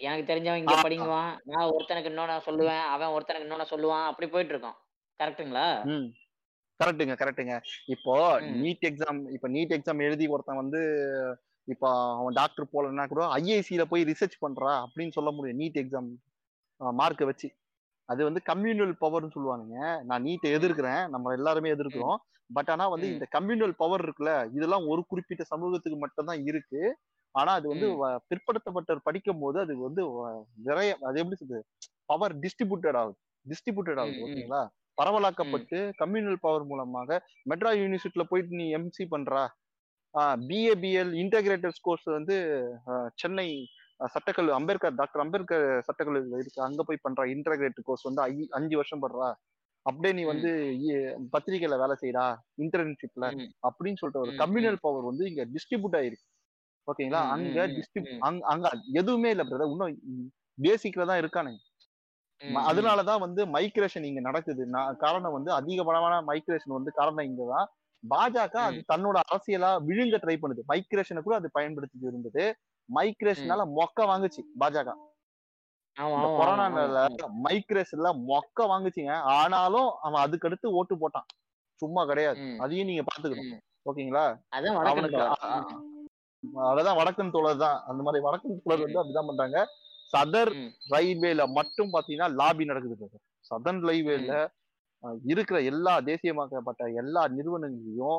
எனக்கு தெரிஞ்சவன் இங்க. படிங்குவான் நான் ஒருத்தனுக்கு இன்னொன்னு சொல்லுவேன் அவன் ஒருத்தனுக்கு இன்னொன்னு சொல்லுவான் அப்படி போயிட்டு இருக்கோம் கரெக்ட்டுங்களா ம் கரெக்ட்டுங்க கரெக்ட்டுங்க இப்போ ம். நீட் எக்ஸாம் இப்போ நீட் எக்ஸாம் எழுதி ஒருத்தன் வந்து இப்போ அவன் டாக்டர் போலன்னா கூட ஐஐசியில போய் ரிசர்ச் பண்றா அப்படின்னு சொல்ல முடியும் நீட் எக்ஸாம் மார்க்கை வச்சு அது வந்து கம்யூனல் பவர்னு சொல்லுவானுங்க. நான் நீட்டை எதிர்க்கிறேன். நம்ம எல்லாருமே எதிர்க்கிறோம். பட் ஆனா வந்து. இந்த கம்யூனல் பவர் இருக்குல்ல இதெல்லாம் ஒரு குறிப்பிட்ட சமூகத்துக்கு மட்டும் தான் இருக்கு. ஆனா அது வந்து பிற்படுத்தப்பட்டவர் படிக்கும் போது அது வந்து நிறைய அது எப்படி சொல்றது? பவர் டிஸ்ட்ரிபியூட்டட் ஆகுது. டிஸ்ட்ரிபியூட்டட் ஆகுது. ஓகேங்களா? பரவலாக்கப்பட்டு கம்யூனல் பவர் மூலமாக மெட்ரா யூனிவர்சிட்டியில போயிட்டு நீ எம்சி பண்றா? பிஏபிஎல் இன்டகிரேட்டட் கோர்ஸ் வந்து சென்னை ஆஹ், சட்டக்கல்லூரி அம்பேத்கர் டாக்டர் அம்பேத்கர் சட்டக்கல்லூரியில் இருக்கு. அங்க போய் பண்றா இன்டகிரேட்டட் கோர்ஸ் வந்து அஞ்சு வருஷம் பண்றா. அப்படியே நீ வந்து பத்திரிக்கையில வேலை செய்யறா இன்டர்ன்ஷிப்ல. அப்படின்னு சொல்லிட்டு ஒரு கம்யூனல் பவர் வந்து இங்க டிஸ்ட்ரிபியூட் ஆயிருக்கு. ஓகேங்களா? அங்க ம், டிஸ்ட்ரிப் ம். அங்க அங்க எதுவுமே இல்ல பிரதர் இன்னும் பேசிக்ல தான் இருக்கானுங்க. அதனாலதான் வந்து மைக்ரேஷன் இங்க நடக்குது. காரணம் வந்து அதிகபலமான மைக்ரேஷன் வந்து காரணம் இங்கதான் பாஜக அது தன்னோட அரசியலா விழுங்க ட்ரை பண்ணுது. மைக்ரேஷனை கூட அது பயன்படுத்திட்டு இருந்தது. மைக்ரேஷனால மொக்க வாங்குச்சு பாஜக. கொரோனால. மைக்ரேஷன்ல மொக்க வாங்குச்சுங்க. ஆனாலும் அவன் அதுக்கடுத்து ஓட்டு போட்டான். சும்மா கிடையாது. அதையும் நீங்க பாத்துக்கணும். ஓகேங்களா? அதான் அவனுக்கு தோழர். அ- அ- அததான் வடக்கன் தோழர் தான். அந்த மாதிரி வடக்கன் தோழர் வந்து அப்படிதான் பண்றாங்க. சதர். ரயில்வேல மட்டும் பாத்தீங்கன்னா லாபி நடக்குது சதர்ன் ரயில்வேல இருக்கிற எல்லா தேசியமாக்கப்பட்ட எல்லா நிறுவனங்களையும்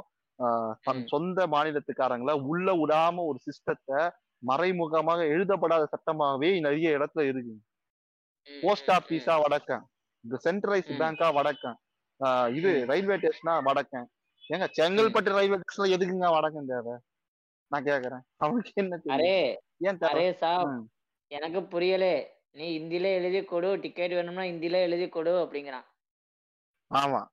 தன். சொந்த மாநிலத்துக்காரங்களை உள்ள விடாம ஒரு சிஸ்டத்தை மறைமுகமாக எழுதப்படாத சட்டமாகவே நிறைய இடத்துல இருக்கு. போஸ்ட் ஆபீஸா வடக்கன் இந்த சென்ட்ரலைஸ். பேங்கா வடக்கன் இது. ரயில்வே ஸ்டேஷனா வடக்கன் ஏங்க செங்கல்பட்டு ரயில்வே ஸ்டேஷன்ல எதுக்குங்க வடக்கன் தேவை? நான் கேக்குறேன். அவனுக்கு என்ன அரே ஏன் அரே சாப் ம். எனக்கு புரியலே. நீ ஹிந்தில எழுதி கொடு டிக்கெட் வேணும்னா ஹிந்தில எழுதி கொடு அப்படிங்கிறான். ஆமா.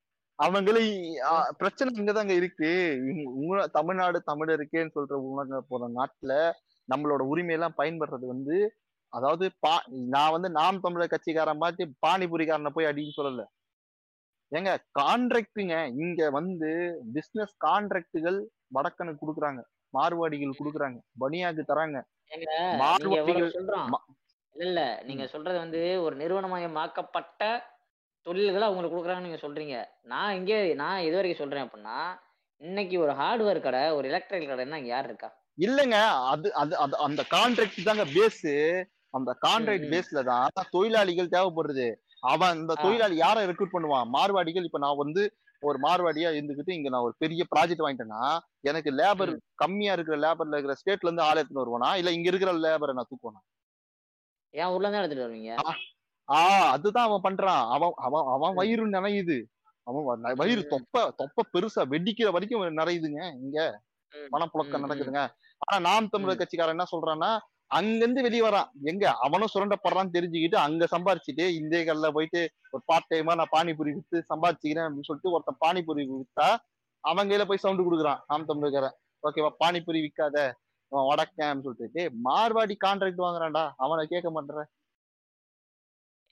அவங்களே பிரச்சனை இங்கதாங்க இருக்கு. உங்க- தமிழ்நாடு தமிழருக்கேன்னு சொல்ற உலக போற நாட்டுல நம்மளோட உரிமையெல்லாம் பயன்படுறது வந்து அதாவது பா நான் வந்து நாம் தமிழர் கட்சிக்காரன் பார்த்து பானிபூரிக்காரனை போய் அடின்னு சொல்லல. ஏங்க கான்ட்ராக்டுங்க இங்க வந்து பிசினஸ் கான்ட்ராக்டுகள் வடக்கனுக்கு கொடுக்குறாங்க. மார்வாடிகள் கொடுக்குறாங்க. பனியாக்கு தராங்க. இல்ல இல்ல நீங்க சொல்றது வந்து ஒரு நிறுவனமயமாக்கப்பட்ட தொழில்களை அவங்களுக்கு கொடுக்குறாங்கன்னு நீங்க சொல்றீங்க. நான் இங்கே நான் எது வரைக்கும் சொல்றேன் அப்படின்னா இன்னைக்கு ஒரு ஹார்ட்வேர் கடை ஒரு எலக்ட்ரிக்கல் கடைன்னா இங்க யார் இருக்கா? இல்லங்க அது அது அது அந்த கான்ட்ராக்ட் தாங்க பேஸ் அந்த கான்ட்ராக்ட். பேஸ்ல தான் தொழிலாளிகள் தேவைப்படுது அவன் இந்த. தொழிலாளி யாரை ரெக்ரூட் பண்ணுவான்? மார்வாடிகள் இப்ப நான் வந்து ஒரு மார்வாடியா இருந்துகிட்டு இங்க நான் ஒரு பெரிய ப்ராஜெக்ட் வாங்கிட்டேன்னா எனக்கு லேபர் கம்மியா இருக்கிற லேபர்ல இருக்கிற ஸ்டேட்ல இருந்து ஆள் எடுத்துட்டு வருவானா? இல்ல இங்க இருக்கிற லேபரை நான் தூக்குவானா? என் ஊர்ல தான் எடுத்துட்டு வருவீங்க? ஆஹ் அதுதான் அவன் பண்றான். அவன் அவன் அவன் வயிறு நிறையுது. அவன் வயிறு. தொப்ப தொப்ப பெருசா வெடிக்கிற வரைக்கும் நிறையுதுங்க இங்க. ம், பணப்புழக்கம் ம், நடக்குதுங்க. ஆனா நாம் தமிழர் கட்சிக்காரன் என்ன சொல்றான்னா அங்கிருந்து வெளியே வரான். எங்க? அவனும் சுரண்டப்படுறான்னு தெரிஞ்சுக்கிட்டு அங்க சம்பாரிச்சுட்டு இந்தியகள்ல போயிட்டு ஒரு பார்ட் டைமா நான் பானிபூரி வித்து சம்பாதிச்சுக்கிறேன் அப்படின்னு சொல்லிட்டு ஒருத்தன் பானிபூரி வித்தா அவன் கையில போய் சவுண்டு கொடுக்குறான் நாம் தமிழர்காரன். ஓகேவா? பானிபூரி விக்காத. அவன் வடக்கேன் அப்படின்னு சொல்லிட்டு. மார்வாடி கான்ட்ராக்ட் வாங்குறான்டா. அவனை கேட்க மாட்டேற.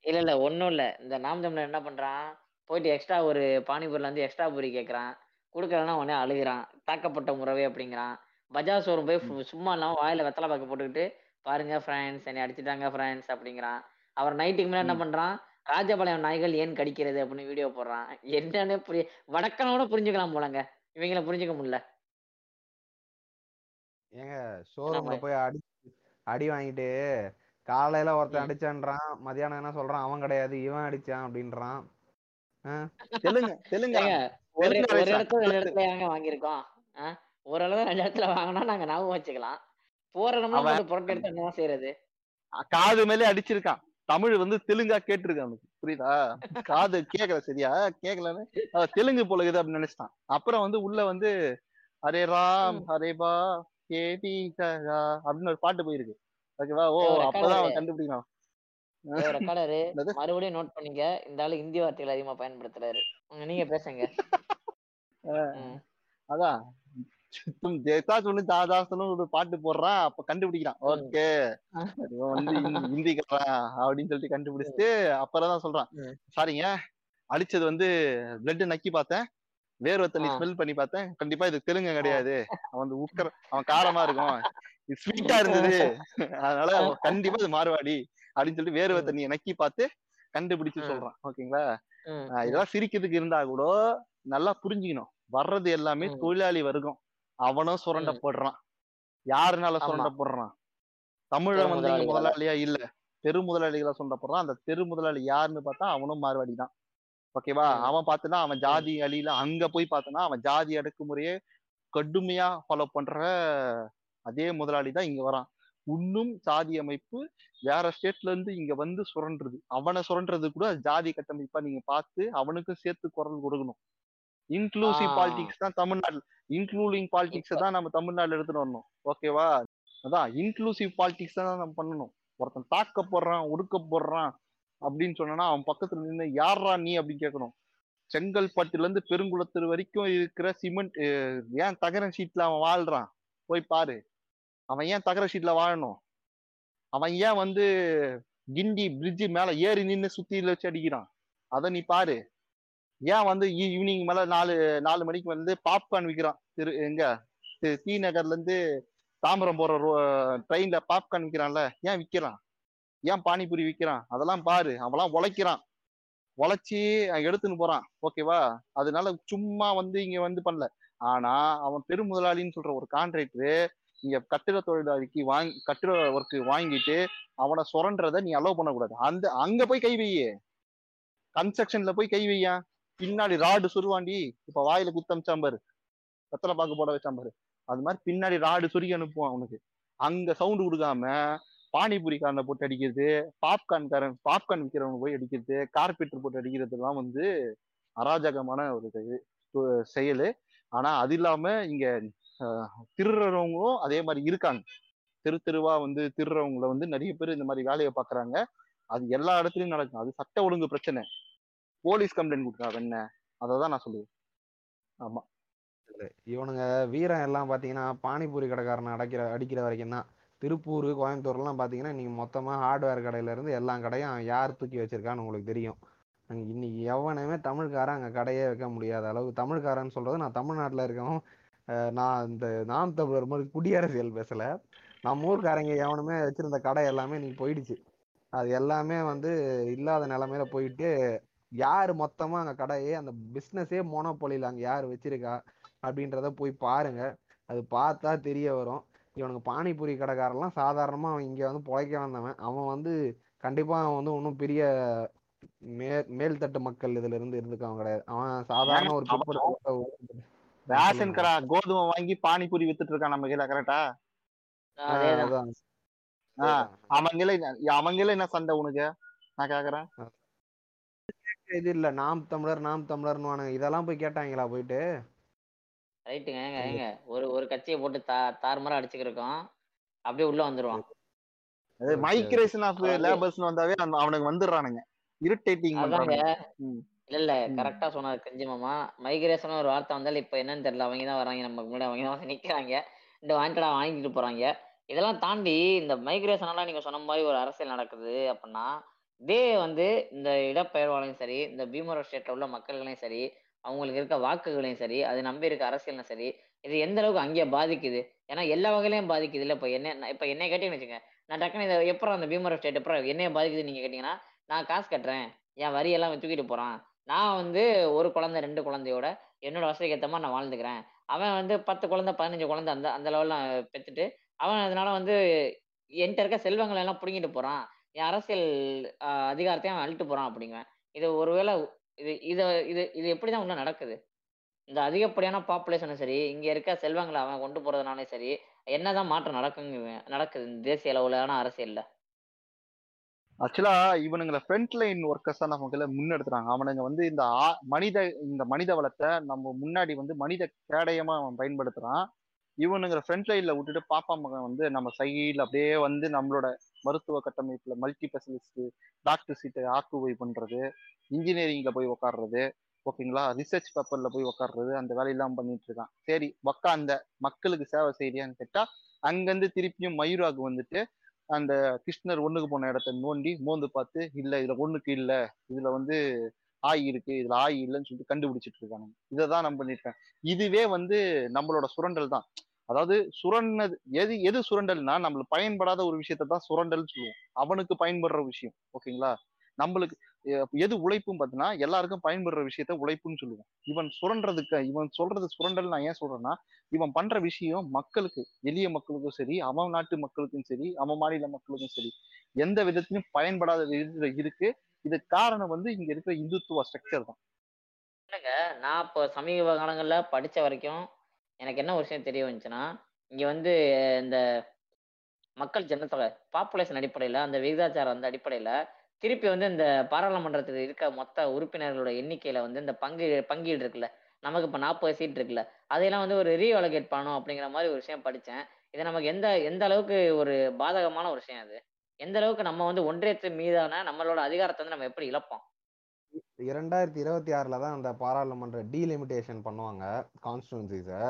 இல்ல இல்ல ஒண்ணும் இல்ல. இந்த நாம் தமிழர் என்ன பண்றான்? போயிட்டு எக்ஸ்ட்ரா ஒரு பானிபூரில இருந்து எக்ஸ்ட்ரா பூரி கேக்குறான். கொடுக்கலன்னா உடனே அழுகுறான். தாக்கப்பட்ட முறவே அப்படிங்கிறான். பஜாஜ் ஷோரூம் போய் சும்மா இல்லாம வாயில வெத்தலை பாக்க போட்டுக்கிட்டு பாருங்க ஃப்ரெண்ட்ஸ் என்னை அடிச்சிட்டாங்க ஃப்ரெண்ட்ஸ் அப்படிங்கிறான். அவர் நைட்டுக்கு மேல என்ன. பண்றான்? ராஜபாளையம் நாய்கள் ஏன் கடிக்கிறது அப்படின்னு வீடியோ போடுறான். என்னன்னு புரிய வடக்கனோட புரிஞ்சுக்கலாம் போலங்க. இவங்கள புரிஞ்சுக்க முடியல. ஏங்க ஷோரூம்ல போய் அடி அடி வாங்கிட்டு காலையில ஒருத்தன். அடிச்சான்றான். மதியானம் என்ன சொல்றான்? அவன் கிடையாது இவன் அடிச்சான் அப்படின்றான்? தெலுங்கு தெலுங்கா. ஒரு? இடத்துல ரெண்டு இடத்துல ஏங்க வாங்கியிருக்கோம். அளவு ரெண்டு இடத்துல வாங்கினா நாங்க ஞாபகம் வச்சுக்கலாம். போற இடம்லாம் அவன் மட்டும் புரட்டி எடுத்து என்னவா செய்யறது? காது மேலே அடிச்சிருக்கான். தமிழ் வந்து தெலுங்கா கேட்டிருக்கான் அவனுக்கு. புரியுதா? காது கேட்கல சரியா? கேட்கலன்னு. அஹ் தெலுங்கு போல இருக்குது அப்படின்னு நினைச்சிட்டான். அப்புறம் வந்து உள்ள வந்து ஹரே ராம். ஹரே பா கேபி அப்படின்னு ஒரு பாட்டு போயிருக்கு. ஓகேவா? ஓ அப்பதான். அவன் கண்டுபிடிக்கணும் ரெக்கார்டரு? மறுபடியும் நோட் பண்ணீங்க. இந்த ஆளு இந்தி வார்த்தைகள் அதிகமா பயன்படுத்துறாரு. நீங்க பேசுங்க. அதான். தும் ஜெயதா சொல்லு தாதா சொல்லு ஒரு பாட்டு போடுறான் அப்ப கண்டுபிடிக்கிறான். ஓகே. வந்து ஹிந்தி- ஹிந்திக்காரன் அப்படின்னு சொல்லிட்டு கண்டுபிடிச்சிட்டு அப்புறம் தான் சொல்றான். சாரிங்க அடிச்சது வந்து பிளட் நக்கி பார்த்தேன். வேர்வை தண்ணி. ஸ்மெல் பண்ணி பார்த்தேன். கண்டிப்பா இது தெலுங்கு கிடையாது. அவன் வந்து உக்கர அவன் காரமா இருக்கும். இது ஸ்வீட்டா இருந்தது. அதனால கண்டிப்பா இது மாறுவாடி அப்படின்னு சொல்லிட்டு வேர்வை. தண்ணியை நக்கி பார்த்து கண்டுபிடிச்சு. சொல்றான். ஓகேங்களா? இதெல்லாம் சிரிக்கிறதுக்கு இருந்தா கூட நல்லா புரிஞ்சுக்கணும். வர்றது எல்லாமே. தொழிலாளி வர்க்கம் அவனும் சுரண்ட. போடுறான். யாருனால. சுரண்ட போடுறான். தமிழன் பெரு வந்து. முதலாளியா? இல்ல. தெரு முதலாளிகளா சுரண்ட போடுறான். அந்த தெரு முதலாளி யாருன்னு பார்த்தா அவனும் மார்வாடி தான் ஓகேவா. அவன் பார்த்தனா அவன் ஜாதி அழியில அங்க போய் பார்த்தனா அவன் ஜாதி அடக்குமுறையே கடுமையா ஃபாலோ பண்ற அதே முதலாளி தான் இங்க வரான். இன்னும் சாதி அமைப்பு வேற ஸ்டேட்ல இருந்து இங்க வந்து சுரண்டுறது அவனை சுரண்டுறது கூட ஜாதி கட்டமைப்பா நீங்க பார்த்து அவனுக்கும் சேர்த்து குரல் கொடுக்கணும். இன்க்ளூசிவ். பாலிடிக்ஸ் தான் தமிழ்நாடு. இன்க்ளூடிங் பாலிடிக்ஸ் தான் நம்ம தமிழ்நாடுல எடுத்துட்டு வரணும். ஓகேவா அதான் இன்க்ளூசிவ் பாலிடிக்ஸ் தான் நம்ம பண்ணணும். ஒருத்தன் தாக்க போடுறான் ஒடுக்க போடுறான் அப்படின்னு சொன்னா அவன் பக்கத்துல நின்று யாரா நீ? அப்படின்னு கேட்கணும். செங்கல்பட்டுல இருந்து பெருங்குளத்தூர் வரைக்கும் இருக்கிற சிமெண்ட் ஏன் தகர ஷீட்ல அவன் வாழ்றான்? போய் பாரு. அவன் ஏன் தகர ஷீட்ல வாழணும்? அவன் ஏன் வந்து கிண்டி பிரிட்ஜு மேல ஏறி நின்று சுத்தியில வச்சு அடிக்கிறான்? அதை நீ பாரு. ஏன் வந்து ஈவினிங் மேல நாலு நாலு மணிக்கு வந்து பாப்கார்ன் விற்கிறான் திரு எங்க? தி- டி நகர்ல இருந்து தாம்பரம் போற ட்ரெயின்ல பாப்கார்ன் விற்கிறான்ல ஏன் விற்கிறான் ஏன் பானிபூரி விற்கிறான் அதெல்லாம் பாரு. அவன்லாம் உழைக்கிறான். உழைச்சி எடுத்துன்னு போறான். ஓகேவா அதனால சும்மா வந்து இங்க வந்து பண்ணல. ஆனா அவன் பெருமுதலாளின்னு சொல்ற ஒரு கான்ட்ராக்டர் இங்க கட்டிட தொழிலாளிக்கு வாங்கி கட்டிட ஒர்க் வாங்கிட்டு அவனை சுரண்டத நீ அலோவ் பண்ணக்கூடாது. அந்த அங்க போய் கை வையே. கன்ஸ்ட்ரக்ஷன்ல போய் கை வையா. பின்னாடி ராடு சுருவாண்டி இப்ப வாயில குத்தம் குத்தமிச்சாம்பாரு வெத்தலை பாக்கு போட வச்சாம்பாரு அது மாதிரி பின்னாடி ராடு சுருகி அனுப்புவான் அவனுக்கு. அங்க சவுண்டு கொடுக்காம பானிபூரி காரனை போட்டு அடிக்கிறது பாப்கார்ன்காரன் பாப்கார்ன் விற்கிறவங்க போய் அடிக்கிறது கார்பெட்டர் போட்டு அடிக்கிறது எல்லாம் வந்து அராஜகமான ஒரு செயல் செயலு. ஆனா அது இல்லாம இங்க திருறவங்களும் திருடுறவங்களும் அதே மாதிரி இருக்காங்க. தெரு தெருவா வந்து திருடுறவங்கள வந்து நிறைய பேர் இந்த மாதிரி வேலையை பாக்குறாங்க அது எல்லா இடத்துலயும் நடக்கும் அது சட்ட ஒழுங்கு பிரச்சனை. போலீஸ் கம்ப்ளைண்ட் கொடுக்குறாங்க என்ன? அதை தான் நான் சொல்லுவேன். ஆமா. இவனுங்க வீரம் எல்லாம் பாத்தீங்கன்னா பானிபூரி கடைக்காரனை அடைக்கிற அடிக்கிற வரைக்கும் தான். திருப்பூர் கோயம்புத்தூர்லாம் பாத்தீங்கன்னா இன்னைக்கு மொத்தமா ஹார்ட்வேர் கடையில இருந்து எல்லா கடையும் யார் தூக்கி வச்சிருக்கான்னு உங்களுக்கு தெரியும். அங்க இன்னைக்கு எவனுமே தமிழ்காரன் அங்க கடையே வைக்க முடியாத அளவுக்கு தமிழ்காரன் சொல்றது நான் தமிழ்நாட்டுல இருக்கவன் நான் இந்த நாம் தமிழர் மாதிரி குடியரசியல் பேசல. நம்ம ஊர்க்காரங்க எவனுமே வச்சிருந்த கடை எல்லாமே இன்னைக்கு போயிடுச்சு. அது எல்லாமே வந்து இல்லாத நிலைமையில போயிட்டு யாரு மொத்தமா அங்க கடையே அந்த பிசினஸே மோனோபொலியில் அங்க யார் வச்சிருக்கா அப்படின்றத போய் பாருங்க. அது பார்த்தா தெரிய வரும். இவனுக்கு பானிபூரி கடைக்காரெல்லாம் சாதாரணமா அவன் இங்க வந்து பொழைக்க வந்தவன். அவன் வந்து கண்டிப்பா அவன் வந்து ஒன்றும் பெரிய மே மேல்தட்டு மக்கள் இதுல இருந்து இருந்துக்கவன் கிடையாது. அவன் சாதாரண ஒரு- ரேஷன் கடை கோதுமை வாங்கி பானிபூரி வித்துட்டு இருக்கான் நம்ம கீழே கரெக்டா அவங்களே அவங்களே என்ன சண்டை உனக்கு? நான் கேக்குறேன். இது இல்ல நாம் தமிழர் நாம் தமிழர்னு இதெல்லாம் போய் கேட்டாங்களா போயிட்டு? ரைட்டுங்க ஏங்க ஏங்க. ஒரு ஒரு கட்சியை போட்டு தா தாறுமாறா அடிச்சுக்கிருக்கோம். அப்படியே உள்ள வந்துருவான். மைக்ரேஷன் ஆஃப் லேபர்ஸ் வந்தாவே அவனுக்கு வந்துடுறானுங்க. இரிட்டேட்டிங். இல்ல இல்ல. ம். கரெக்டா சொன்னாரு கஞ்சி மாமா. மைக்ரேஷன் ஒரு வார்த்தை வந்தாலும் இப்ப என்னன்னு தெரியல. அவங்க தான் வராங்க. நமக்கு முன்னாடி அவங்க தான் வந்து நிக்கிறாங்க. இந்த வாங்கிட்டா வாங்கிட்டு போறாங்க. இதெல்லாம் தாண்டி இந்த மைக்ரேஷனால நீங்க சொன்ன மாதிரி ஒரு அரசியல் நடக்குது அப்படின்னா இதே வந்து இந்த இடப்பெயர்வாளையும் சரி இந்த பீமரோ ஸ்டேட்ல உள்ள மக்கள்களையும் சரி அவங்களுக்கு இருக்க வாக்குகளையும் சரி அது நம்பி இருக்க அரசியலும் சரி இது எந்த அளவுக்கு அங்கே பாதிக்குது? ஏன்னா எல்லா வகையிலையும் பாதிக்குது. இல்ல இப்ப என்ன நான் இப்ப என்னை கேட்டீங்கன்னு வச்சுங்க நான் டக்குனு இதை எப்பறம் அந்த பீமரோ ஸ்டேட் எப்பறம் என்னைய பாதிக்குது நீங்க கேட்டீங்கன்னா நான் காசு கட்டுறேன். என் வரி எல்லாம் அவன் தூக்கிட்டு போறான். நான் வந்து ஒரு குழந்தை ரெண்டு குழந்தையோட என்னோட வசதிக்கு ஏற்ற மாதிரி நான் வாழ்ந்துக்கிறேன். அவன் வந்து பத்து குழந்தை பதினஞ்சு குழந்தை அந்த அந்த லெவலில் பெற்றுட்டு அவன் அதனால வந்து என்கிட்ட இருக்க செல்வங்களை எல்லாம் பிடுங்கிட்டு போறான். என் அரசியல் அதிகாரத்தையும் அவன் அழிட்டு போறான் அப்படிங்குவேன். இது ஒருவேளை இது இது இது இது எப்படிதான் உள்ள நடக்குது? இந்த அதிகப்படியான பாப்புலேஷனும் சரி இங்க இருக்க செல்வங்களை அவன் கொண்டு போறதுனாலும் சரி என்னதான் மாற்றம் நடக்குங்க நடக்குது இந்த தேசிய அளவிலான அரசியல்ல? ஆக்சுவலா இவனுங்களை ஃப்ரண்ட் லைன் ஒர்க்கர்ஸா நமக்குள்ள முன்னெடுத்துறாங்க அவனுங்க வந்து இந்த ஆ- மனித இந்த மனித வளத்தை நம்ம முன்னாடி வந்து மனித கேடயமா அவன் பயன்படுத்துறான். இவனுங்கிற ஃப்ரண்ட் லைன்ல விட்டுட்டு பாப்பா மகன் வந்து நம்ம சைடில் அப்படியே வந்து நம்மளோட மருத்துவ கட்டமைப்புல மல்டி ஸ்பெஷலிஸ்ட் டாக்டர் சீட்டை ஆக்குபை பண்றது இன்ஜினியரிங்ல போய் உக்காடுறது ஓகேங்களா ரிசர்ச் பேப்பர்ல போய் உக்காடுறது அந்த வேலையெல்லாம் பண்ணிட்டு இருக்கான். சரி உக்காந்த மக்களுக்கு சேவை செய்யறியான்னு கேட்டா அங்கிருந்து திருப்பியும் மயூராக்கு வந்துட்டு அந்த கிருஷ்ணர் ஒண்ணுக்கு போன இடத்த நோண்டி மோந்து பார்த்து இல்ல இதுல ஒண்ணுக்கு இல்ல. இதுல வந்து ஆய் இருக்கு. இதுல ஆய் இல்லைன்னு சொல்லிட்டு கண்டுபிடிச்சிட்டு இருக்காங்க. இதை தான் நம்ம பண்ணிருக்கேன் இதுவே வந்து நம்மளோட சுரண்டல் தான். அதாவது சுரண்டது எது எது சுரண்டல்னா நம்மளுக்கு பயன்படாத ஒரு விஷயத்தை தான் சுரண்டல்னு சொல்லுவோம். அவனுக்கு பயன்படுற விஷயம். ஓகேங்களா? நம்மளுக்கு எது உழைப்பும் பார்த்தீங்கன்னா எல்லாருக்கும் பயன்படுற விஷயத்த உழைப்புன்னு சொல்லுவோம். இவன் சுரண்டதுக்கு இவன் சொல்றது சுரண்டல் நான் ஏன் சொல்றேன்னா இவன் பண்ற விஷயம் மக்களுக்கு எளிய மக்களுக்கும் சரி அவன் நாட்டு மக்களுக்கும் சரி அவன் மாநில மக்களுக்கும் சரி எந்த விதத்திலும் பயன்படாத விதத்துல இருக்கு. இது காரணம் வந்து இங்க இருக்கிற இந்துத்துவ ஸ்ட்ரக்சர் தான். இல்லைங்க நான் இப்போ சமீப காலங்களில் படித்த வரைக்கும் எனக்கு என்ன ஒரு விஷயம் தெரிய வந்துச்சுன்னா இங்க வந்து இந்த மக்கள் ஜனத்தொகை பாப்புலேஷன் அடிப்படையில் அந்த விகிதாச்சாரம் அந்த அடிப்படையில் திருப்பி வந்து இந்த பாராளுமன்றத்தில் இருக்க மொத்த உறுப்பினர்களோட எண்ணிக்கையில வந்து இந்த பங்கு பங்கீடு இருக்குல்ல. நமக்கு இப்போ நாற்பது சீட் இருக்குல்ல. அதையெல்லாம் வந்து ஒரு ரீஅலோகேட் பண்ணணும் அப்படிங்கிற மாதிரி ஒரு விஷயம் படித்தேன் இது நமக்கு எந்த எந்த அளவுக்கு ஒரு பாதகமான ஒரு விஷயம் அது? எந்த அளவுக்கு நம்ம வந்து ஒன்றியத்து மீதான நம்மளோட அதிகாரத்தை வந்து நம்ம எப்படி இழப்போம்? இரண்டாயிரத்தி இருபத்தி ஆறுல தான் அந்த பாராளுமன்ற டீலிமிட்டேஷன் பண்ணுவாங்க கான்ஸ்டுவன்சிஸை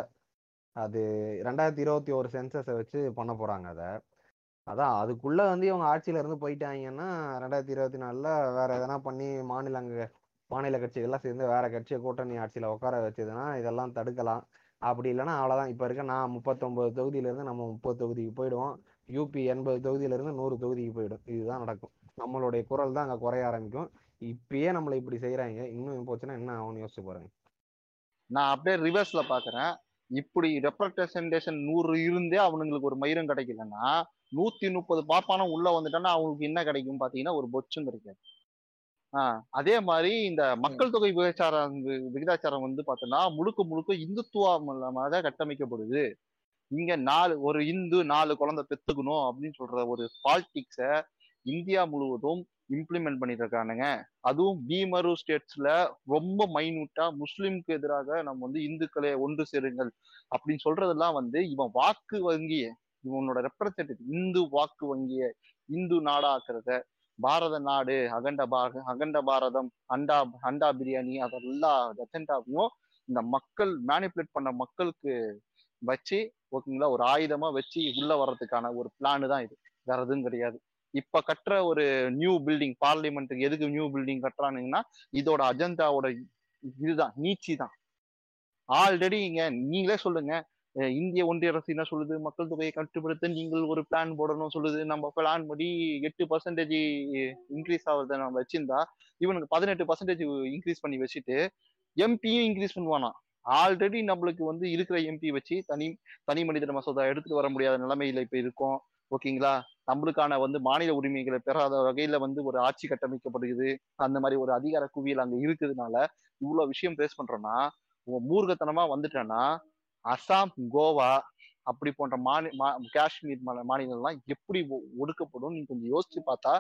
அது ரெண்டாயிரத்தி இருபத்தி ஒரு சென்சஸை வச்சு பண்ண போறாங்க அதை. அதான் அதுக்குள்ள வந்து இவங்க ஆட்சியில இருந்து போயிட்டாங்கன்னா ரெண்டாயிரத்தி இருபத்தி நாலுல வேற எதனா பண்ணி மாநிலங்க மாநில கட்சிகள்லாம் சேர்ந்து வேற கட்சியை கூட்டணி ஆட்சியில உட்கார வச்சதுன்னா இதெல்லாம் தடுக்கலாம். அப்படி இல்லைன்னா அவ்வளவுதான். இப்ப இருக்க நான் முப்பத்தொன்பது தொகுதியில இருந்து நம்ம முப்பது தொகுதிக்கு போயிடுவோம். யூபி எண்பது தொகுதியில இருந்து நூறு தொகுதிக்கு போயிடும். இதுதான் நடக்கும். நம்மளுடைய குரல் தான் அங்க குறைய ஆரம்பிக்கும். இப்பயே நம்மளை இப்படி செய்யறாங்க இன்னும் போச்சுன்னா என்ன ஆகும்னு யோசிச்சு பாருங்க. நான் அப்படியே ரிவர்ஸ்ல பாக்குறேன். இப்படி ரெப்ரசன்டேஷன் நூறு இருந்தே அவனுங்களுக்கு ஒரு மயிரம் கிடைக்கலன்னா நூத்தி முப்பது பாப்பானம் உள்ள வந்துட்டான்னா அவங்களுக்கு என்ன கிடைக்கும் பாத்தீங்கன்னா ஒரு பொச்சும் கிடைக்காது. ஆஹ் அதே மாதிரி இந்த மக்கள் தொகை விகிதாச்சாரம் விகிதாச்சாரம் வந்து பார்த்தோன்னா முழுக்க முழுக்க இந்துத்துவம் மூலமாக கட்டமைக்கப்படுது. இங்க நாலு ஒரு இந்து நாலு குழந்தை பெத்துக்கணும் அப்படின்னு சொல்ற ஒரு பாலிடிக்ஸ இந்தியா முழுவதும் இம்ப்ளிமெண்ட் பண்ணிட்டு இருக்கானுங்க அதுவும் பீமரு ஸ்டேட்ஸ்ல ரொம்ப மைனூட்டா முஸ்லிம்க்கு எதிராக நம்ம வந்து இந்துக்களை ஒன்று சேருங்கள் அப்படின்னு சொல்றதெல்லாம் வந்து இவன் வாக்கு வங்கி இவனோட ரெப்ரசன்டேட்டிவ் இந்து வாக்கு வங்கிய இந்து நாடாக்குறத பாரத நாடு அகண்ட பார அகண்ட பாரதம் அண்டா அண்டா பிரியாணி அதெல்லாம் அஜெண்டாவையும் இந்த மக்கள் மேனிப்புலேட் பண்ண மக்களுக்கு வச்சு ஓகேங்களா ஒரு ஆயுதமா வச்சு உள்ள வர்றதுக்கான ஒரு பிளானு தான் இது. வேற எதுவும் கிடையாது. இப்ப கட்டுற ஒரு நியூ பில்டிங் பார்லிமெண்ட்டுக்கு எதுக்கு நியூ பில்டிங் கட்டுறானுங்கன்னா இதோட அஜெண்டாவோட இதுதான் நீச்சி தான் ஆல்ரெடி இங்க நீங்களே சொல்லுங்க இந்திய ஒன்றிய அரசு என்ன சொல்லுது? மக்கள் தொகையை கட்டுப்படுத்த நீங்கள் ஒரு பிளான் போடணும் சொல்லுது. நம்ம பிளான் படி எட்டு பர்சன்டேஜ் இன்க்ரீஸ் ஆகுறத நம்ம வச்சிருந்தா இவனுக்கு பதினெட்டு பர்சன்டேஜ் இன்க்ரீஸ் பண்ணி வச்சுட்டு எம்பியும் இன்க்ரீஸ் பண்ணுவானா? ஆல்ரெடி நம்மளுக்கு வந்து இருக்கிற எம்பி வச்சு தனி தனி மனிதர் மசோதா எடுத்துட்டு வர முடியாத நிலைமையில இப்ப இருக்கும். ஓகேங்களா நம்மளுக்கான வந்து மாநில உரிமைகளை பெறாத வகையில வந்து ஒரு ஆட்சி கட்டமைக்கப்படுகிறது. அந்த மாதிரி ஒரு அதிகார குவியல் அங்க இருக்குதுனால இவ்வளவு விஷயம் பேஸ் பண்றோம்னா மூர்கத்தனமா வந்துட்டேன்னா அசாம் கோவா அப்படி போன்ற மாநில மா காஷ்மீர் மா மாநிலம்லாம் எப்படி ஒ- ஒடுக்கப்படும் நீ கொஞ்சம் யோசிச்சு பார்த்தா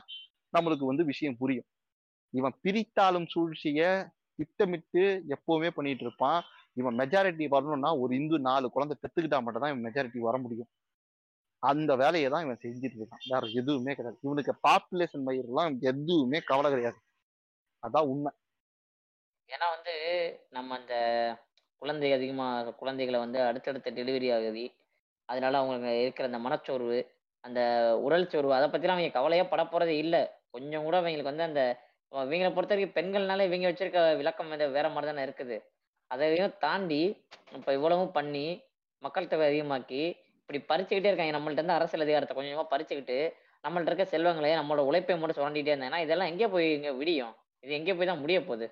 நம்மளுக்கு வந்து விஷயம் புரியும். இவன் பிரித்தாளும் சூழ்ச்சிய திட்டமிட்டு எப்பவுமே பண்ணிட்டு இருப்பான். இவன் மெஜாரிட்டி வரணும்னா ஒரு இந்து நாலு குழந்தை பெத்துக்கிட்டா மட்டும் தான் இவன் மெஜாரிட்டி வர முடியும். அந்த வேலையை தான் இவன் செஞ்சுட்டு இருக்கான். வேற எதுவுமே கிடையாது. இவனுக்கு பாப்புலேஷன் மயிரெல்லாம் எதுவுமே கவலை கிடையாது. அதான் உண்மை. ஏன்னா வந்து நம்ம அந்த குழந்தை அதிகமாக குழந்தைகளை வந்து அடுத்தடுத்த டெலிவரி ஆகுது அதனால அவங்களுக்கு இருக்கிற அந்த மனச்சோர்வு அந்த உடல் சோர்வு அதை பற்றிலாம் அவங்க கவலையாக பட போகிறதே இல்லை. கொஞ்சம் கூட அவங்களுக்கு வந்து அந்த இவங்களை பொறுத்த வரைக்கும் பெண்கள்னால இவங்க வச்சிருக்க விளக்கம் வந்து வேற மாதிரி தானே இருக்குது. அதையும் தாண்டி இப்போ இவ்வளவும் பண்ணி மக்கள் தொகை அதிகமாக்கி இப்படி பறிச்சுக்கிட்டே இருக்காங்க. நம்மள்ட்ட இருந்து அரசியல் அதிகாரத்தை கொஞ்சமாக பறிச்சுக்கிட்டு நம்மள்ட்ட இருக்க செல்வங்களை நம்மளோட உழைப்பை மட்டும் சுரண்டிகிட்டே இருந்தாங்கன்னா இதெல்லாம் எங்கே போய் இங்கே விடியும்? இது எங்கே போய் தான் முடிய போகுது?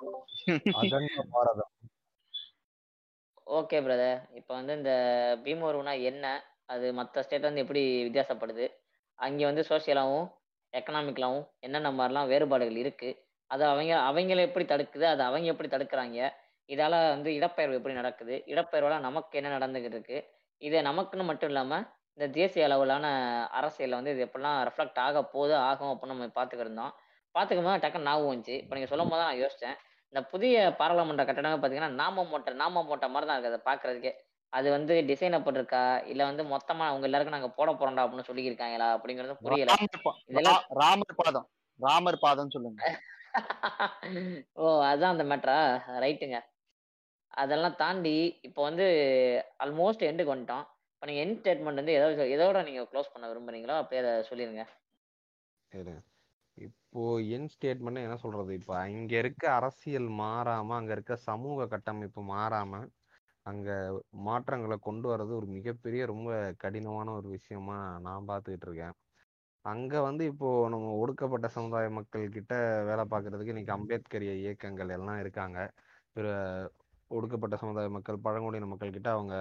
*laughs* ஓகே பிரதர் இப்போ வந்து இந்த பீமோருனா என்ன? அது மற்ற ஸ்டேட் வந்து எப்படி வித்தியாசப்படுது? அங்கே வந்து சோசியலாகவும் எக்கனாமிக்கலாகவும் என்னென்ன மாதிரிலாம் வேறுபாடுகள் இருக்குது அதை அவங்க அவங்கள எப்படி தடுக்குது? அதை அவங்க எப்படி தடுக்கிறாங்க? இதால் வந்து இடப்பெயர்வு எப்படி நடக்குது? இடப்பெயர்வால் நமக்கு என்ன நடந்துகிட்டு இருக்கு? இது நமக்குன்னு மட்டும் இல்லாமல் இந்த தேசிய அளவிலான அரசியலில் வந்து இது எப்படிலாம் ரெஃப்ளெக்ட் ஆக போகுது ஆகும் அப்படின்னு நம்ம பார்த்துக்கிருந்தோம். பார்த்துக்கும் போது டக்குன்னு ஞாபகம் வந்துச்சு. இப்போ நீங்கள் சொல்லும் போது தான் நான் யோசித்தேன் இந்த புதிய பாராளுமன்ற கட்டடமே பார்த்தீங்கன்னா நாம மூட்டை நாம மூட்டை மாதிரி தான் இருக்குது. அதை பார்க்கறதுக்கே. அது வந்து டிசைன் அப்பட்டிருக்கா இல்லை வந்து மொத்தமாக அவங்க எல்லாருக்கும் நாங்கள் போட போறோம்டா அப்படின்னு சொல்லியிருக்காங்களா? அப்படிங்கிறது புரியல. இதெல்லாம் ராமர் பாதம். ராமர் பாதம் சொல்லுங்க. ஓ அதான் அந்த மேட்ரா ரைட்டுங்க அதெல்லாம் தாண்டி இப்போ வந்து ஆல்மோஸ்ட் எண்டுக்கு வந்துட்டோம். இப்போ நீங்கள் எண்ட் ஸ்டேட்மெண்ட் வந்து ஏதோ எதோட நீங்கள் க்ளோஸ் பண்ண விரும்புறீங்களோ அப்படியே அதை சொல்லிடுங்க இருங்க. இப்போ என் ஸ்டேட்மெண்ட் என்ன சொல்றது? இப்போ அங்க இருக்க அரசியல் மாறாம அங்க இருக்க சமூக கட்டமைப்பு மாறாம அங்க மாற்றங்களை கொண்டு வர்றது ஒரு மிகப்பெரிய ரொம்ப கடினமான ஒரு விஷயமா நான் பார்த்துக்கிட்டு இருக்கேன். அங்க வந்து இப்போ நம்ம ஒடுக்கப்பட்ட சமுதாய மக்கள் கிட்ட வேலை பார்க்கறதுக்கு இன்னைக்கு அம்பேத்கரிய இயக்கங்கள் எல்லாம் இருக்காங்க. பிற ஒடுக்கப்பட்ட சமுதாய மக்கள் பழங்குடியின மக்கள் கிட்ட அவங்க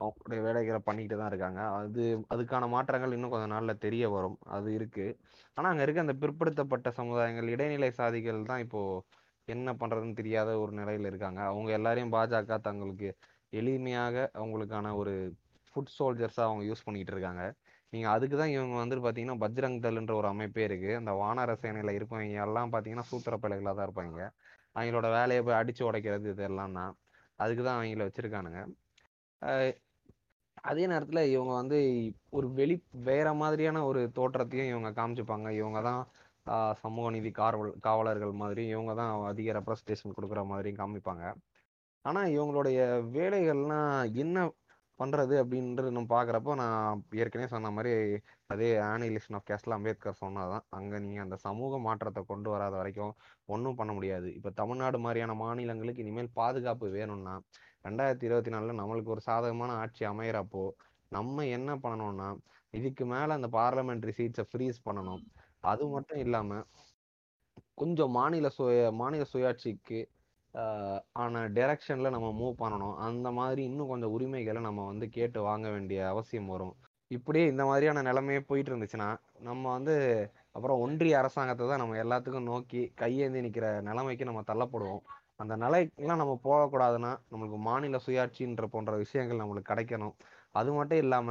அவங்களுடைய வேலைகளை பண்ணிக்கிட்டு தான் இருக்காங்க. அது அதுக்கான மாற்றங்கள் இன்னும் கொஞ்ச நாளில் தெரிய வரும். அது இருக்குது ஆனால் அங்கே இருக்க அந்த பிற்படுத்தப்பட்ட சமுதாயங்கள் இடைநிலை சாதிகள் தான் இப்போ என்ன பண்ணுறதுன்னு தெரியாத ஒரு நிலையில் இருக்காங்க. அவங்க எல்லாரையும் பாஜக தங்களுக்கு எளிமையாக அவங்களுக்கான ஒரு ஃபுட் சோல்ஜர்ஸாக அவங்க யூஸ் பண்ணிகிட்டு இருக்காங்க. நீங்கள் அதுக்கு தான் இவங்க வந்துட்டு பார்த்தீங்கன்னா பஜ்ரங் தல்ன்ற ஒரு அமைப்பே இருக்குது அந்த வானர சேனையில் இருப்பவங்க எல்லாம் பார்த்தீங்கன்னா சூத்திர பிள்ளைகளாக தான் இருப்பாங்க. அவங்களோட வேலையை போய் அடித்து உடைக்கிறது இதெல்லாம் தான். அதுக்கு தான் அவங்கள வச்சுருக்கானுங்க. அதே நேரத்தில் இவங்க வந்து ஒரு வெளி வேற மாதிரியான ஒரு தோற்றத்தையும் இவங்க காமிச்சுப்பாங்க. இவங்க தான் சமூக நீதி காவல் காவலர்கள் மாதிரி இவங்க தான் அதிக ரெப்ரஸன்டேஷன் கொடுக்குற மாதிரியும் காமிப்பாங்க. ஆனால் இவங்களுடைய வேலைகள்லாம் என்ன பண்ணுறது அப்படின்றது நம்ம பார்க்குறப்போ நான் ஏற்கனவே சொன்ன மாதிரி அதே ஆனிலேஷன் ஆஃப் கேஸ்ட்ல அம்பேத்கர் சொன்னதுதான் அங்கே நீங்கள் அந்த சமூக மாற்றத்தை கொண்டு வராத வரைக்கும் ஒன்றும் பண்ண முடியாது. இப்போ தமிழ்நாடு மாதிரியான மாநிலங்களுக்கு இனிமேல் பாதுகாப்பு வேணும்னா ரெண்டாயிரத்தி இருபத்தி நாலில் நம்மளுக்கு ஒரு சாதகமான ஆட்சி அமையிறப்போ நம்ம என்ன பண்ணணும்னா இதுக்கு மேலே அந்த பார்லமெண்ட்ரி சீட்ஸை ஃப்ரீஸ் பண்ணணும். அது மட்டும் இல்லாமல் கொஞ்சம் மாநில சுய மாநில சுயாட்சிக்கு ஆன டெரெக்ஷனில் நம்ம மூவ் பண்ணணும். அந்த மாதிரி இன்னும் கொஞ்சம் உரிமைகளை நம்ம வந்து கேட்டு வாங்க வேண்டிய அவசியம் வரும். இப்படியே இந்த மாதிரியான நிலைமையே போயிட்டு இருந்துச்சுன்னா நம்ம வந்து அப்புறம் ஒன்றிய அரசாங்கத்தை தான் நம்ம எல்லாத்துக்கும் நோக்கி கையேந்தி நிற்கிற நிலைமைக்கு நம்ம தள்ளப்படுவோம். அந்த நிலைக்கெல்லாம் நம்ம போகக்கூடாதுன்னா நம்மளுக்கு மாநில சுயாட்சின்ற போன்ற விஷயங்கள் நம்மளுக்கு கிடைக்கணும். அது மட்டும் இல்லாம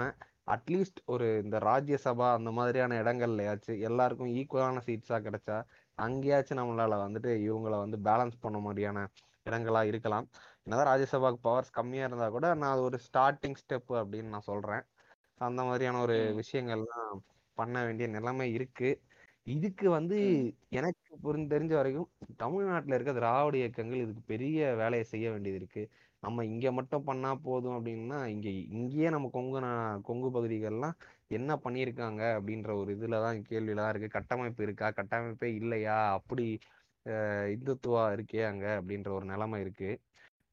அட்லீஸ்ட் ஒரு இந்த ராஜ்யசபா அந்த மாதிரியான இடங்கள்லயாச்சும் எல்லாருக்கும் ஈக்குவலான சீட்ஸா கிடைச்சா அங்கேயாச்சும் நம்மளால வந்துட்டு இவங்கள வந்து பேலன்ஸ் பண்ண மாதிரியான இடங்களா இருக்கலாம். என்னதான் ராஜ்யசபாக்கு பவர்ஸ் கம்மியா இருந்தா கூட நான் அது ஒரு ஸ்டார்டிங் ஸ்டெப் அப்படின்னு நான் சொல்றேன். அந்த மாதிரியான ஒரு. விஷயங்கள்லாம் பண்ண வேண்டிய நிலைமை இருக்கு. இதுக்கு வந்து. எனக்கு புரிஞ்சு தெரிஞ்ச வரைக்கும் தமிழ்நாட்டுல இருக்க திராவிட இயக்கங்கள் இதுக்கு பெரிய வேலையை செய்ய வேண்டியது இருக்கு. நம்ம இங்க மட்டும் பண்ணா போதும் அப்படின்னா இங்க இங்கேயே நம்ம கொங்கு நா- கொங்கு பகுதிகள்லாம் என்ன பண்ணியிருக்காங்க அப்படின்ற ஒரு இதுலதான் கேள்விலாம் இருக்கு. கட்டமைப்பு இருக்கா? கட்டமைப்பே இல்லையா? அப்படி அஹ், இந்துத்துவா இருக்கே அங்க அப்படின்ற ஒரு நிலைமை இருக்கு.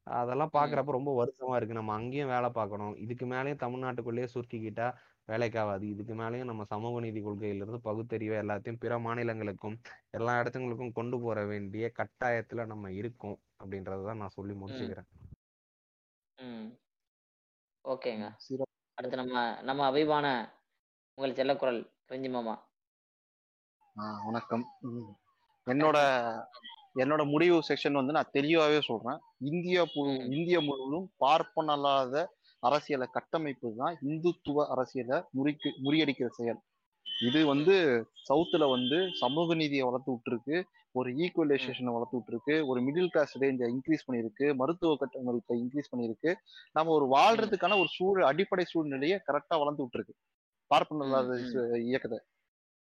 அதெல்லாம் ம். பாக்குறப்ப ரொம்ப வருத்தமா இருக்கு. நம்ம அங்கேயும் வேலை பார்க்கணும். இதுக்கு மேலேயும் தமிழ்நாட்டுக்குள்ளேயே சுருக்கிக்கிட்டா வேலைக்காகாது. இதுக்கு மேலேயும் நம்ம சமூக நீதி கொள்கையிலிருந்து பகுத்தறிவை எல்லாத்தையும் பிற மாநிலங்களுக்கும் எல்லா இடத்துங்களுக்கும் கொண்டு போற வேண்டிய கட்டாயத்துல நம்ம இருக்கோம் அப்படின்றதான் நான் சொல்லி முடிச்சுக்கிறேன். ம். ஓகேங்க. அடுத்து நம்ம நம்ம அபிமான உங்கள் செல்லக்குரல் பிரிஞ்சி மாமா. வணக்கம். என்னோட என்னோட முடிவு செக்ஷன் வந்து நான் தெளிவாவே சொல்றேன். இந்தியா. இந்திய முழுவதும் பார்ப்பனல்லாத அரசியலை கட்டமைப்பு தான் இந்துத்துவ அரசியலை முறிக்கு முறியடிக்கிற செயல். இது வந்து சவுத்துல வந்து சமூக நீதியை வளர்த்து விட்டுருக்கு ஒரு ஈக்குவலைசேஷனை வளர்த்து விட்டுருக்கு ஒரு மிடில் கிளாஸ் ரேஞ்சை இன்க்ரீஸ் பண்ணியிருக்கு மருத்துவ கட்டமைப்பை இன்க்ரீஸ் பண்ணியிருக்கு. நம்ம ஒரு வாழ்றதுக்கான ஒரு சூழல் அடிப்படை சூழ்நிலையை கரெக்டா வளர்த்து விட்டுருக்கு. பார்ப்பனல்லாத இயக்கத்தை.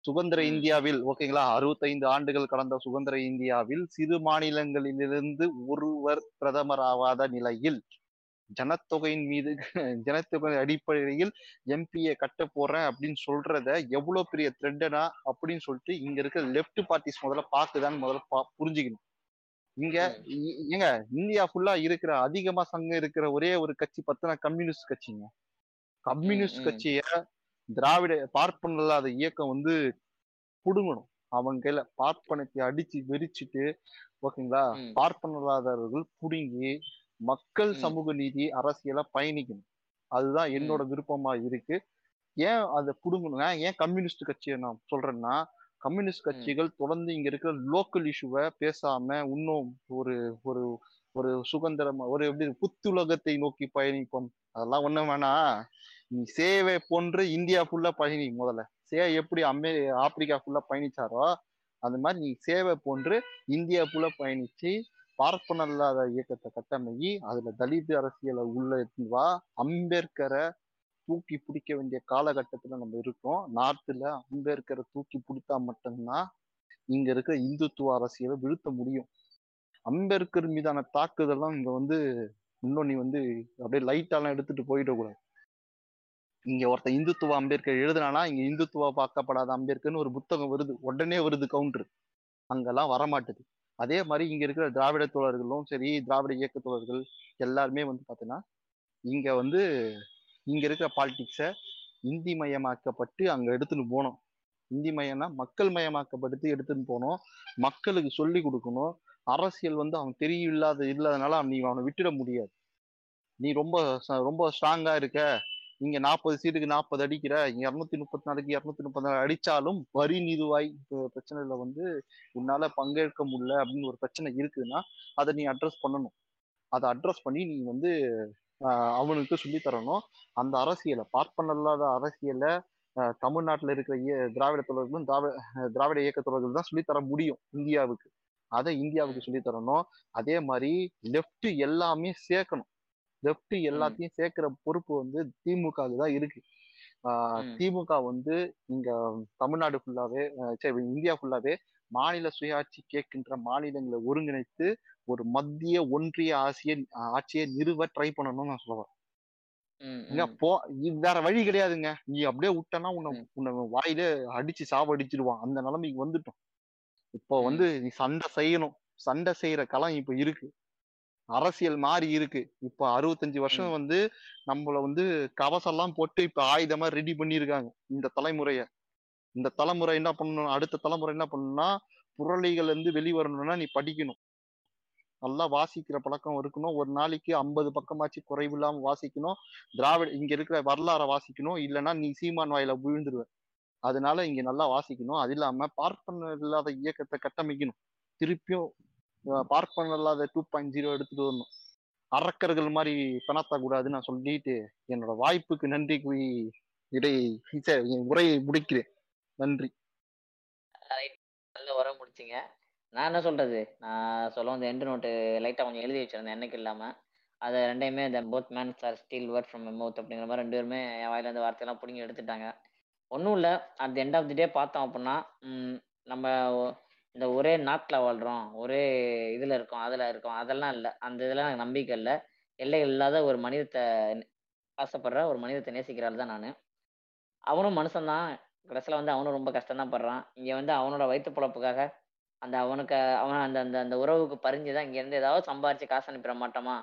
சுதந்திர. இந்தியாவில் ஓகேங்களா? அறுபத்தைந்து ஆண்டுகள் கடந்த சுதந்திர இந்தியாவில் சிறு மாநிலங்களிலிருந்து ஒருவர் பிரதமர் ஆவாத நிலையில் ஜனத்தொகையின் மீது ஜனத்தொகை அடிப்படையில் எம்பியை கட்ட போறேன் அப்படின்னு சொல்றத எவ்வளவு பெரிய த்ரெட்டனா அப்படின்னு சொல்லிட்டு இங்க இருக்க லெப்ட் பார்ட்டிஸ் முதல்ல பாக்குதான்னு முதல்ல புரிஞ்சுக்கணும். இங்க ஏங்க இந்தியா ஃபுல்லா இருக்கிற அதிகமா சங்கம் இருக்கிற ஒரே ஒரு கட்சி பார்த்தா கம்யூனிஸ்ட் கட்சிங்க. கம்யூனிஸ்ட். கட்சிய திராவிட பார்ப்பன இல்லாத இயக்கம் வந்து புடுங்கணும். அவங்க கையில பார்ப்பனத்தை அடிச்சு வெறிச்சிட்டு ஓகேங்களா. பார்ப்பன இல்லாதவர்கள் புடுங்கி மக்கள். சமூக நீதி அரசியலா பயணிக்கணும். அதுதான் என்னோட விருப்பமா இருக்கு. ஏன் அதை புடுங்கணுங்க ஏன் கம்யூனிஸ்ட் கட்சியை நான் சொல்றேன்னா கம்யூனிஸ்ட் கட்சிகள் தொடர்ந்து இங்க இருக்கிற லோக்கல் இஷ்யூவை பேசாம இன்னும் ஒரு ஒரு ஒரு சுதந்திரமா ஒரு எப்படி புத்துலகத்தை நோக்கி பயணிப்போம். அதெல்லாம் ஒண்ணும் வேணாம் நீ சேவை போன்று இந்தியா ஃபுல்லா பயணி முதல்ல. சே எப்படி அமெ ஆப்பிரிக்கா ஃபுல்லா பயணிச்சாரோ அந்த மாதிரி நீ சேவை போன்று இந்தியா ஃபுல்லா பயணிச்சு பார்ப்பன இல்லாத இயக்கத்தை கட்டமையி அதுல தலித் அரசியலை உள்ள வா. அம்பேத்கரை தூக்கி பிடிக்க வேண்டிய காலகட்டத்துல நம்ம இருக்கோம். நார்த்துல அம்பேத்கரை தூக்கி பிடித்தா மட்டும்தான் இங்க இருக்கிற இந்துத்துவ அரசியலை வீழ்த்த முடியும். அம்பேத்கர் மீதான தாக்குதல்லாம் இங்க வந்து இன்னும் நீ வந்து அப்படியே லைட்டாலாம் எடுத்துட்டு போயிடக்கூடாது. இங்க ஒருத்தன் இந்துத்துவ அம்பேத்கர் எழுதுனானா இங்க இந்துத்துவ பார்க்கப்படாத அம்பேத்கர்னு ஒரு புத்தகம் வருது. உடனே வருது கவுண்டர் அங்கெல்லாம் வரமாட்டுது. அதே மாதிரி இங்க இருக்கிற திராவிட தோழர்களும் சரி திராவிட இயக்க தோழர்கள் எல்லாருமே வந்து பாத்தீங்கன்னா இங்க வந்து இங்க இருக்கிற பாலிடிக்ஸை இந்தி மயமாக்கப்பட்டு அங்க எடுத்துன்னு போனோம் இந்தி மயம்னா மக்கள் மயமாக்கப்படுத்தி எடுத்துன்னு போனோம் மக்களுக்கு சொல்லி கொடுக்கணும். அரசியல் வந்து அவன் தெரியவில்லாத இல்லாதனால நீ அவனை விட்டுட முடியாது. நீ ரொம்ப ரொம்ப ஸ்ட்ராங்கா இருக்க. இங்க நாற்பது சீட்டுக்கு நாற்பது அடிக்கிற இரநூத்தி முப்பத்தி நாலுக்கு இரநூத்தி முப்பத்தி நாலு அடிச்சாலும் வரி நிதுவாய் பிரச்சனையில வந்து உன்னால பங்கேற்க முடியல அப்படின்னு ஒரு பிரச்சனை இருக்குதுன்னா அதை நீ அட்ரஸ் பண்ணணும். அதை அட்ரஸ் பண்ணி நீ வந்து அவனுக்கு சொல்லி தரணும். அந்த அரசியலை பார்ப்பனல்லாத அரசியலை தமிழ்நாட்டில் இருக்கிற இய- திராவிட தொழில்களும் திராவிட திராவிட இயக்க தொழில்கள் தான் சொல்லித்தர முடியும் இந்தியாவுக்கு. அதை இந்தியாவுக்கு சொல்லித்தரணும் அதே மாதிரி லெஃப்ட் எல்லாமே சேர்க்கணும். லெஃப்ட் எல்லாத்தையும் சேர்க்கிற பொறுப்பு வந்து திமுகவுக்கு தான் இருக்கு. திமுக வந்து இங்க தமிழ்நாடு ஃபுல்லாவே சரி இந்தியா ஃபுல்லாவே மாநில சுயாட்சி கேட்கின்ற மாநிலங்களை ஒருங்கிணைத்து ஒரு மத்திய ஒன்றிய ஆசிய ஆட்சியை நிறுவ ட்ரை பண்ணணும்னு நான் சொல்லுவேன். போ இது வேற வழி கிடையாதுங்க நீ அப்படியே விட்டனா உன்னை. உன்னை வாயிலே அடிச்சு சாவடிச்சிடுவான் அந்த நிலைமைக்கு வந்துட்டோம் இப்போ. வந்து நீ சண்டை செய்யணும் சண்டை செய்யற களம் இப்ப இருக்கு அரசியல் மாறி இருக்கு. இப்ப அறுபத்தஞ்சு வருஷம். வந்து நம்மள வந்து கவசம் எல்லாம் போட்டு இப்ப ஆயுதமா ரெடி பண்ணியிருக்காங்க இந்த தலைமுறைய. இந்த தலைமுறை என்ன பண்ணணும்? அடுத்த தலைமுறை என்ன பண்ணணும்னா புரளிகள் இருந்து வெளிவரணும்னா நீ படிக்கணும். நல்லா வாசிக்கிற பழக்கம் இருக்கணும். ஒரு நாளைக்கு ஐம்பது பக்கமாச்சு குறைவில்லாம வாசிக்கணும். திராவிட இங்க இருக்கிற வரலாறை வாசிக்கணும். இல்லைன்னா நீ சீமான் வாயில விழுந்துருவ. அதனால இங்க நல்லா வாசிக்கணும். அது இல்லாம பார்ப்பன இல்லாத இயக்கத்தை கட்டமைக்கணும். திருப்பியும் பார்க் பண்ணலாத இல்லாத டூ பாயிண்ட் ஜீரோ எடுத்துட்டு வரணும். அரக்கர்கள் மாதிரி பணத்தா கூடாதுன்னு நான் சொல்லிட்டு என்னோட வாய்ப்புக்கு நன்றி கூறி இடை என் உரையை முடிக்கிறேன். நன்றி. நல்ல வர முடிச்சிங்க. நான் என்ன சொல்றது? நான் சொல்ல வந்த எண்டு நோட்டு லைட்டா கொஞ்சம் எழுதி வச்சிருந்தேன் என்னைக்கு இல்லாம. அதை ரெண்டையுமே இந்த both mains are still word from mouth அப்படிங்கிற மாதிரி ரெண்டு பேருமே என் வாயில இருந்து வார்த்தையெல்லாம் பிடிங்கி எடுத்துட்டாங்க. ஒன்றும் இல்லை at end of the day பார்த்தோம் அப்படின்னா நம்ம இந்த ஒரே நாட்டில் வாழ்கிறோம் ஒரே இதில் இருக்கோம் அதில் இருக்கோம் அதெல்லாம் இல்லை. அந்த இதெல்லாம் எனக்கு நம்பிக்கை இல்லை. எல்லைகள் இல்லாத ஒரு மனிதத்தை ஆசைப்படுற ஒரு மனிதத்தை நேசிக்கிறாள் தான் நான். அவனும் மனுஷன்தான் கடைசியில் வந்து அவனும் ரொம்ப கஷ்டம் தான் படுறான். இங்கே வந்து அவனோட வயிற்று பொழப்புக்காக அந்த அவனுக்கு அவன் அந்த அந்த அந்த உறவுக்கு பறிஞ்சு தான் இங்கேருந்து ஏதாவது சம்பாரிச்சு காசு அனுப்பிட மாட்டோமா?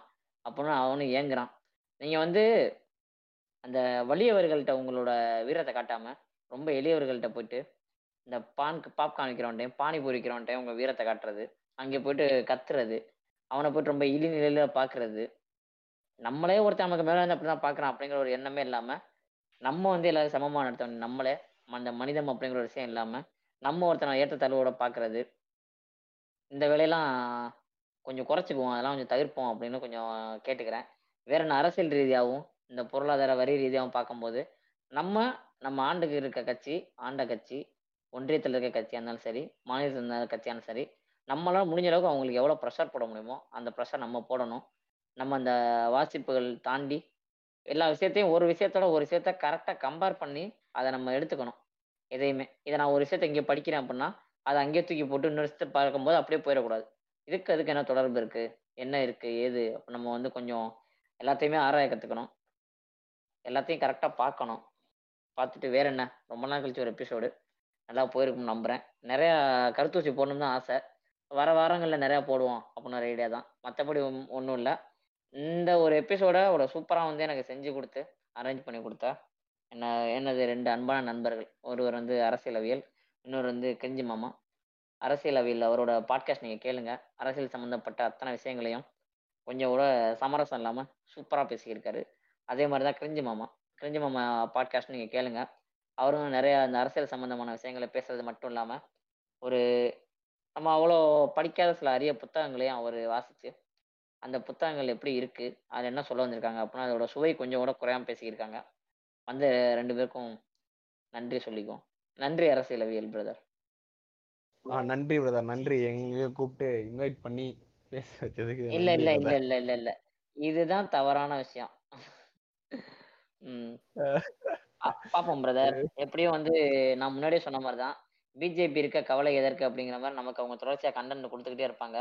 அப்படின்னு அவனும் ஏங்குறான். நீங்கள் வந்து அந்த வலியவர்கள்ட்ட உங்களோட வீரத்தை காட்டாமல் ரொம்ப எளியவர்கள்ட்ட போயிட்டு இந்த பான்க்கு பாப்கார்ன் விற்கிறவன்ட்டையும் பானிபூரி டைம் உங்க வீரத்தை காட்டுறது அங்கே போயிட்டு கத்துறது அவனை போயிட்டு ரொம்ப இழிநிலையில பார்க்கறது நம்மளே ஒருத்தன் நமக்கு மேலே வந்து அப்படிதான் பார்க்குறான் அப்படிங்கிற ஒரு எண்ணமே இல்லாம நம்ம வந்து எல்லாரும் சமமாக நடத்தணும் நம்மளே அந்த மனிதம் அப்படிங்கிற ஒரு விஷயம் இல்லாம நம்ம ஒருத்தனை ஏற்ற தழுவோட பார்க்கறது இந்த வேலையெல்லாம் கொஞ்சம் குறைச்சிக்குவோம் அதெல்லாம் கொஞ்சம் தவிர்ப்போம் அப்படின்னு கொஞ்சம் கேட்டுக்கிறேன். வேற என்ன அரசியல் ரீதியாகவும் இந்த பொருளாதார வரி ரீதியாகவும் பார்க்கும்போது நம்ம நம்ம ஆண்டுக்கு இருக்க கட்சி ஆண்ட கட்சி ஒன்றியத்தில் இருக்க கட்சியாக இருந்தாலும் சரி மாநிலத்தில் இருந்த கட்சியாலும் சரி நம்மளால் முடிஞ்ச அளவுக்கு அவங்களுக்கு எவ்வளோ ப்ரெஷர் போட முடியுமோ அந்த ப்ரெஷர் நம்ம போடணும். நம்ம அந்த வாசிப்புகள் தாண்டி எல்லா விஷயத்தையும் ஒரு விஷயத்தோட ஒரு விஷயத்த கரெக்டாக கம்பேர் பண்ணி அதை நம்ம எடுத்துக்கணும். எதையுமே. இதை நான் ஒரு விஷயத்த இங்கே படிக்கிறேன் அப்படின்னா அதை அங்கேயே தூக்கி போட்டு இன்னொரு விஷயத்தை பார்க்கும்போது அப்படியே போயிடக்கூடாது. இதுக்கு அதுக்கு என்ன தொடர்பு இருக்குது என்ன இருக்குது ஏது? அப்போ நம்ம வந்து கொஞ்சம் எல்லாத்தையுமே ஆராய கற்றுக்கணும் எல்லாத்தையும் கரெக்டாக பார்க்கணும். பார்த்துட்டு வேற என்ன? ரொம்ப நாள் கழிச்சு ஒரு எபிசோடு நல்லா போயிருக்கும்னு நம்புகிறேன் நிறையா கருத்தூசி போடணும்னு தான் ஆசை. வர வாரங்களில் நிறையா போடுவோம் அப்படின்னு ஒரு ஐடியா தான். மற்றபடி ஒன்றும் இல்லை. இந்த ஒரு எபிசோட ஒரு சூப்பராக வந்து எனக்கு செஞ்சு கொடுத்து அரேஞ்ச் பண்ணி கொடுத்தா என்ன என்னது ரெண்டு அன்பான நண்பர்கள் ஒருவர் வந்து அரசியலவியல் இன்னொரு வந்து கெஞ்சி மாமா. அரசியலவியல் அவரோட பாட்காஸ்ட் நீங்கள் கேளுங்க. அரசியல் சம்மந்தப்பட்ட அத்தனை விஷயங்களையும் கொஞ்சம் கூட சமரசம் இல்லாமல் சூப்பராக பேசியிருக்காரு அதே மாதிரி தான் கிரிஞ்சி மாமா. கிரிஞ்சி மாமா பாட்காஸ்ட் நீங்கள் கேளுங்க. அவரும் நிறைய அந்த அரசியல் சம்மந்தமான விஷயங்களை பேசுறது மட்டும் இல்லாமல் ஒரு நம்ம அவ்வளோ படிக்காத சில அரிய புத்தகங்களையும் அவர் வாசித்து அந்த புத்தகங்கள் எப்படி இருக்குது அது என்ன சொல்ல வந்திருக்காங்க அப்படின்னா அதோட சுவை கொஞ்சம் கூட குறையாம பேசியிருக்காங்க வந்த ரெண்டு பேருக்கும் நன்றி சொல்லிக்குவோம். நன்றி அரசியலவியல் பிரதர் ஆ நன்றி பிரதர் நன்றி. எங்க கூப்பிட்டு இன்வைட் பண்ணி பேச வச்சதுக்கு இல்ல இல்ல இல்ல. இல்ல இல்ல இல்ல. இதுதான் தவறான விஷயம். பாப்போம் பிரதர் எப்படியும் வந்து நான் முன்னாடியே சொன்ன மாதிரி தான் பிஜேபி இருக்க கவலை எதற்கு அப்படிங்கிற மாதிரி நமக்கு அவங்க தொடர்ச்சியா கண்டென்ட் கொடுத்துக்கிட்டே இருப்பாங்க.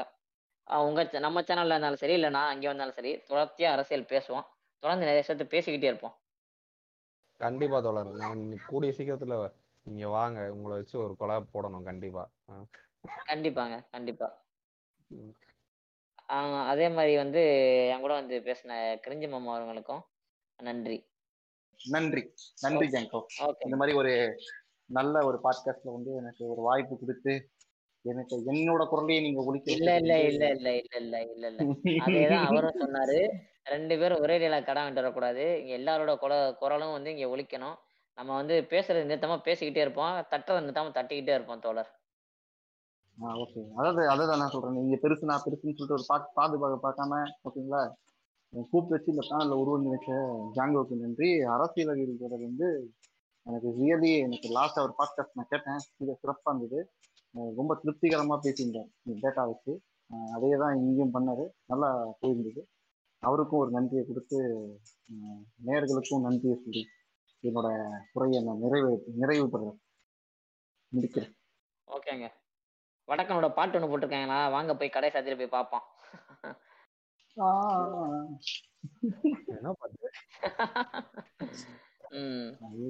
உங்க நம்ம சேனல்ல இருந்தாலும் சரி இல்ல நான் அங்கே வந்தாலும் சரி தொடர்ச்சியா அரசியல் பேசுவோம். தொடர்ந்து நிறைய விஷயத்த பேசிக்கிட்டே இருப்போம். கண்டிப்பா தோழர். நான் கூடிய சீக்கிரத்துல நீங்க வாங்க. உங்களை வச்சு ஒரு கொலாப் போடணும் கண்டிப்பா. கண்டிப்பாங்க கண்டிப்பா. அதே மாதிரி வந்து என் கூட வந்து பேசின கிரிஞ்சி மாமா அவர்களுக்கும் நன்றி. நன்றி. நன்றி ஜாங்கோ. இந்த மாதிரி ஒரு நல்ல ஒரு பாட்காஸ்ட்ல வந்து எனக்கு ஒரு வாய்ப்பு கொடுத்து எனக்கு என்னோட குரலையே நீங்க ஒழிக்க இல்ல இல்ல இல்ல இல்ல இல்ல இல்ல இல்ல இல்ல. அதேதான் அவரும் சொன்னாரு. ரெண்டு பேரும் ஒரே நிலை கடன் வாங்கிட்டு வரக்கூடாது. இங்க எல்லாரோட குர குரலும் வந்து இங்க ஒழிக்கணும். நம்ம வந்து பேசுறது நிறுத்தமா பேசிக்கிட்டே இருப்போம். தட்டுறது நிறுத்தாம தட்டிக்கிட்டே இருப்போம் தோழர். ஓகே அதாவது அதான் நான் சொல்றேன். நீங்க பெருசு நான் பெருசுன்னு சொல்லிட்டு ஒரு பாட்டு பாதுகாக்க பார்க்காம ஓகேங்களா கூப்பிட்டு வச்சு இந்த பேனல்ல உருவம் நினைச்ச ஜாங்கோக்கு நன்றி. அரசியல் வந்து எனக்கு ரியலி எனக்கு லாஸ்ட் அவர் பாட்காஸ்ட் நான் கேட்டேன். மிக சிறப்பாக இருந்தது. ரொம்ப திருப்திகரமாக பேசியிருந்தார் டேட்டா வச்சு. அதே தான் இங்கேயும் பண்ணாரு. நல்லா போயிருந்தது. அவருக்கும் ஒரு நன்றியை கொடுத்து நேர்களுக்கும் நன்றியை சொல்லி என்னோட குறையை நான் நிறைவு நிறைவு பெறேன். முடிக்கிறேன். ஓகேங்க. வடக்கனோட பாட்டு ஒன்று போட்டிருக்காங்களா? வாங்க போய் கடை சாத்திட்டு போய் பார்ப்போம். *laughs* ஆஹ் என்ன பாட்டு ம் அது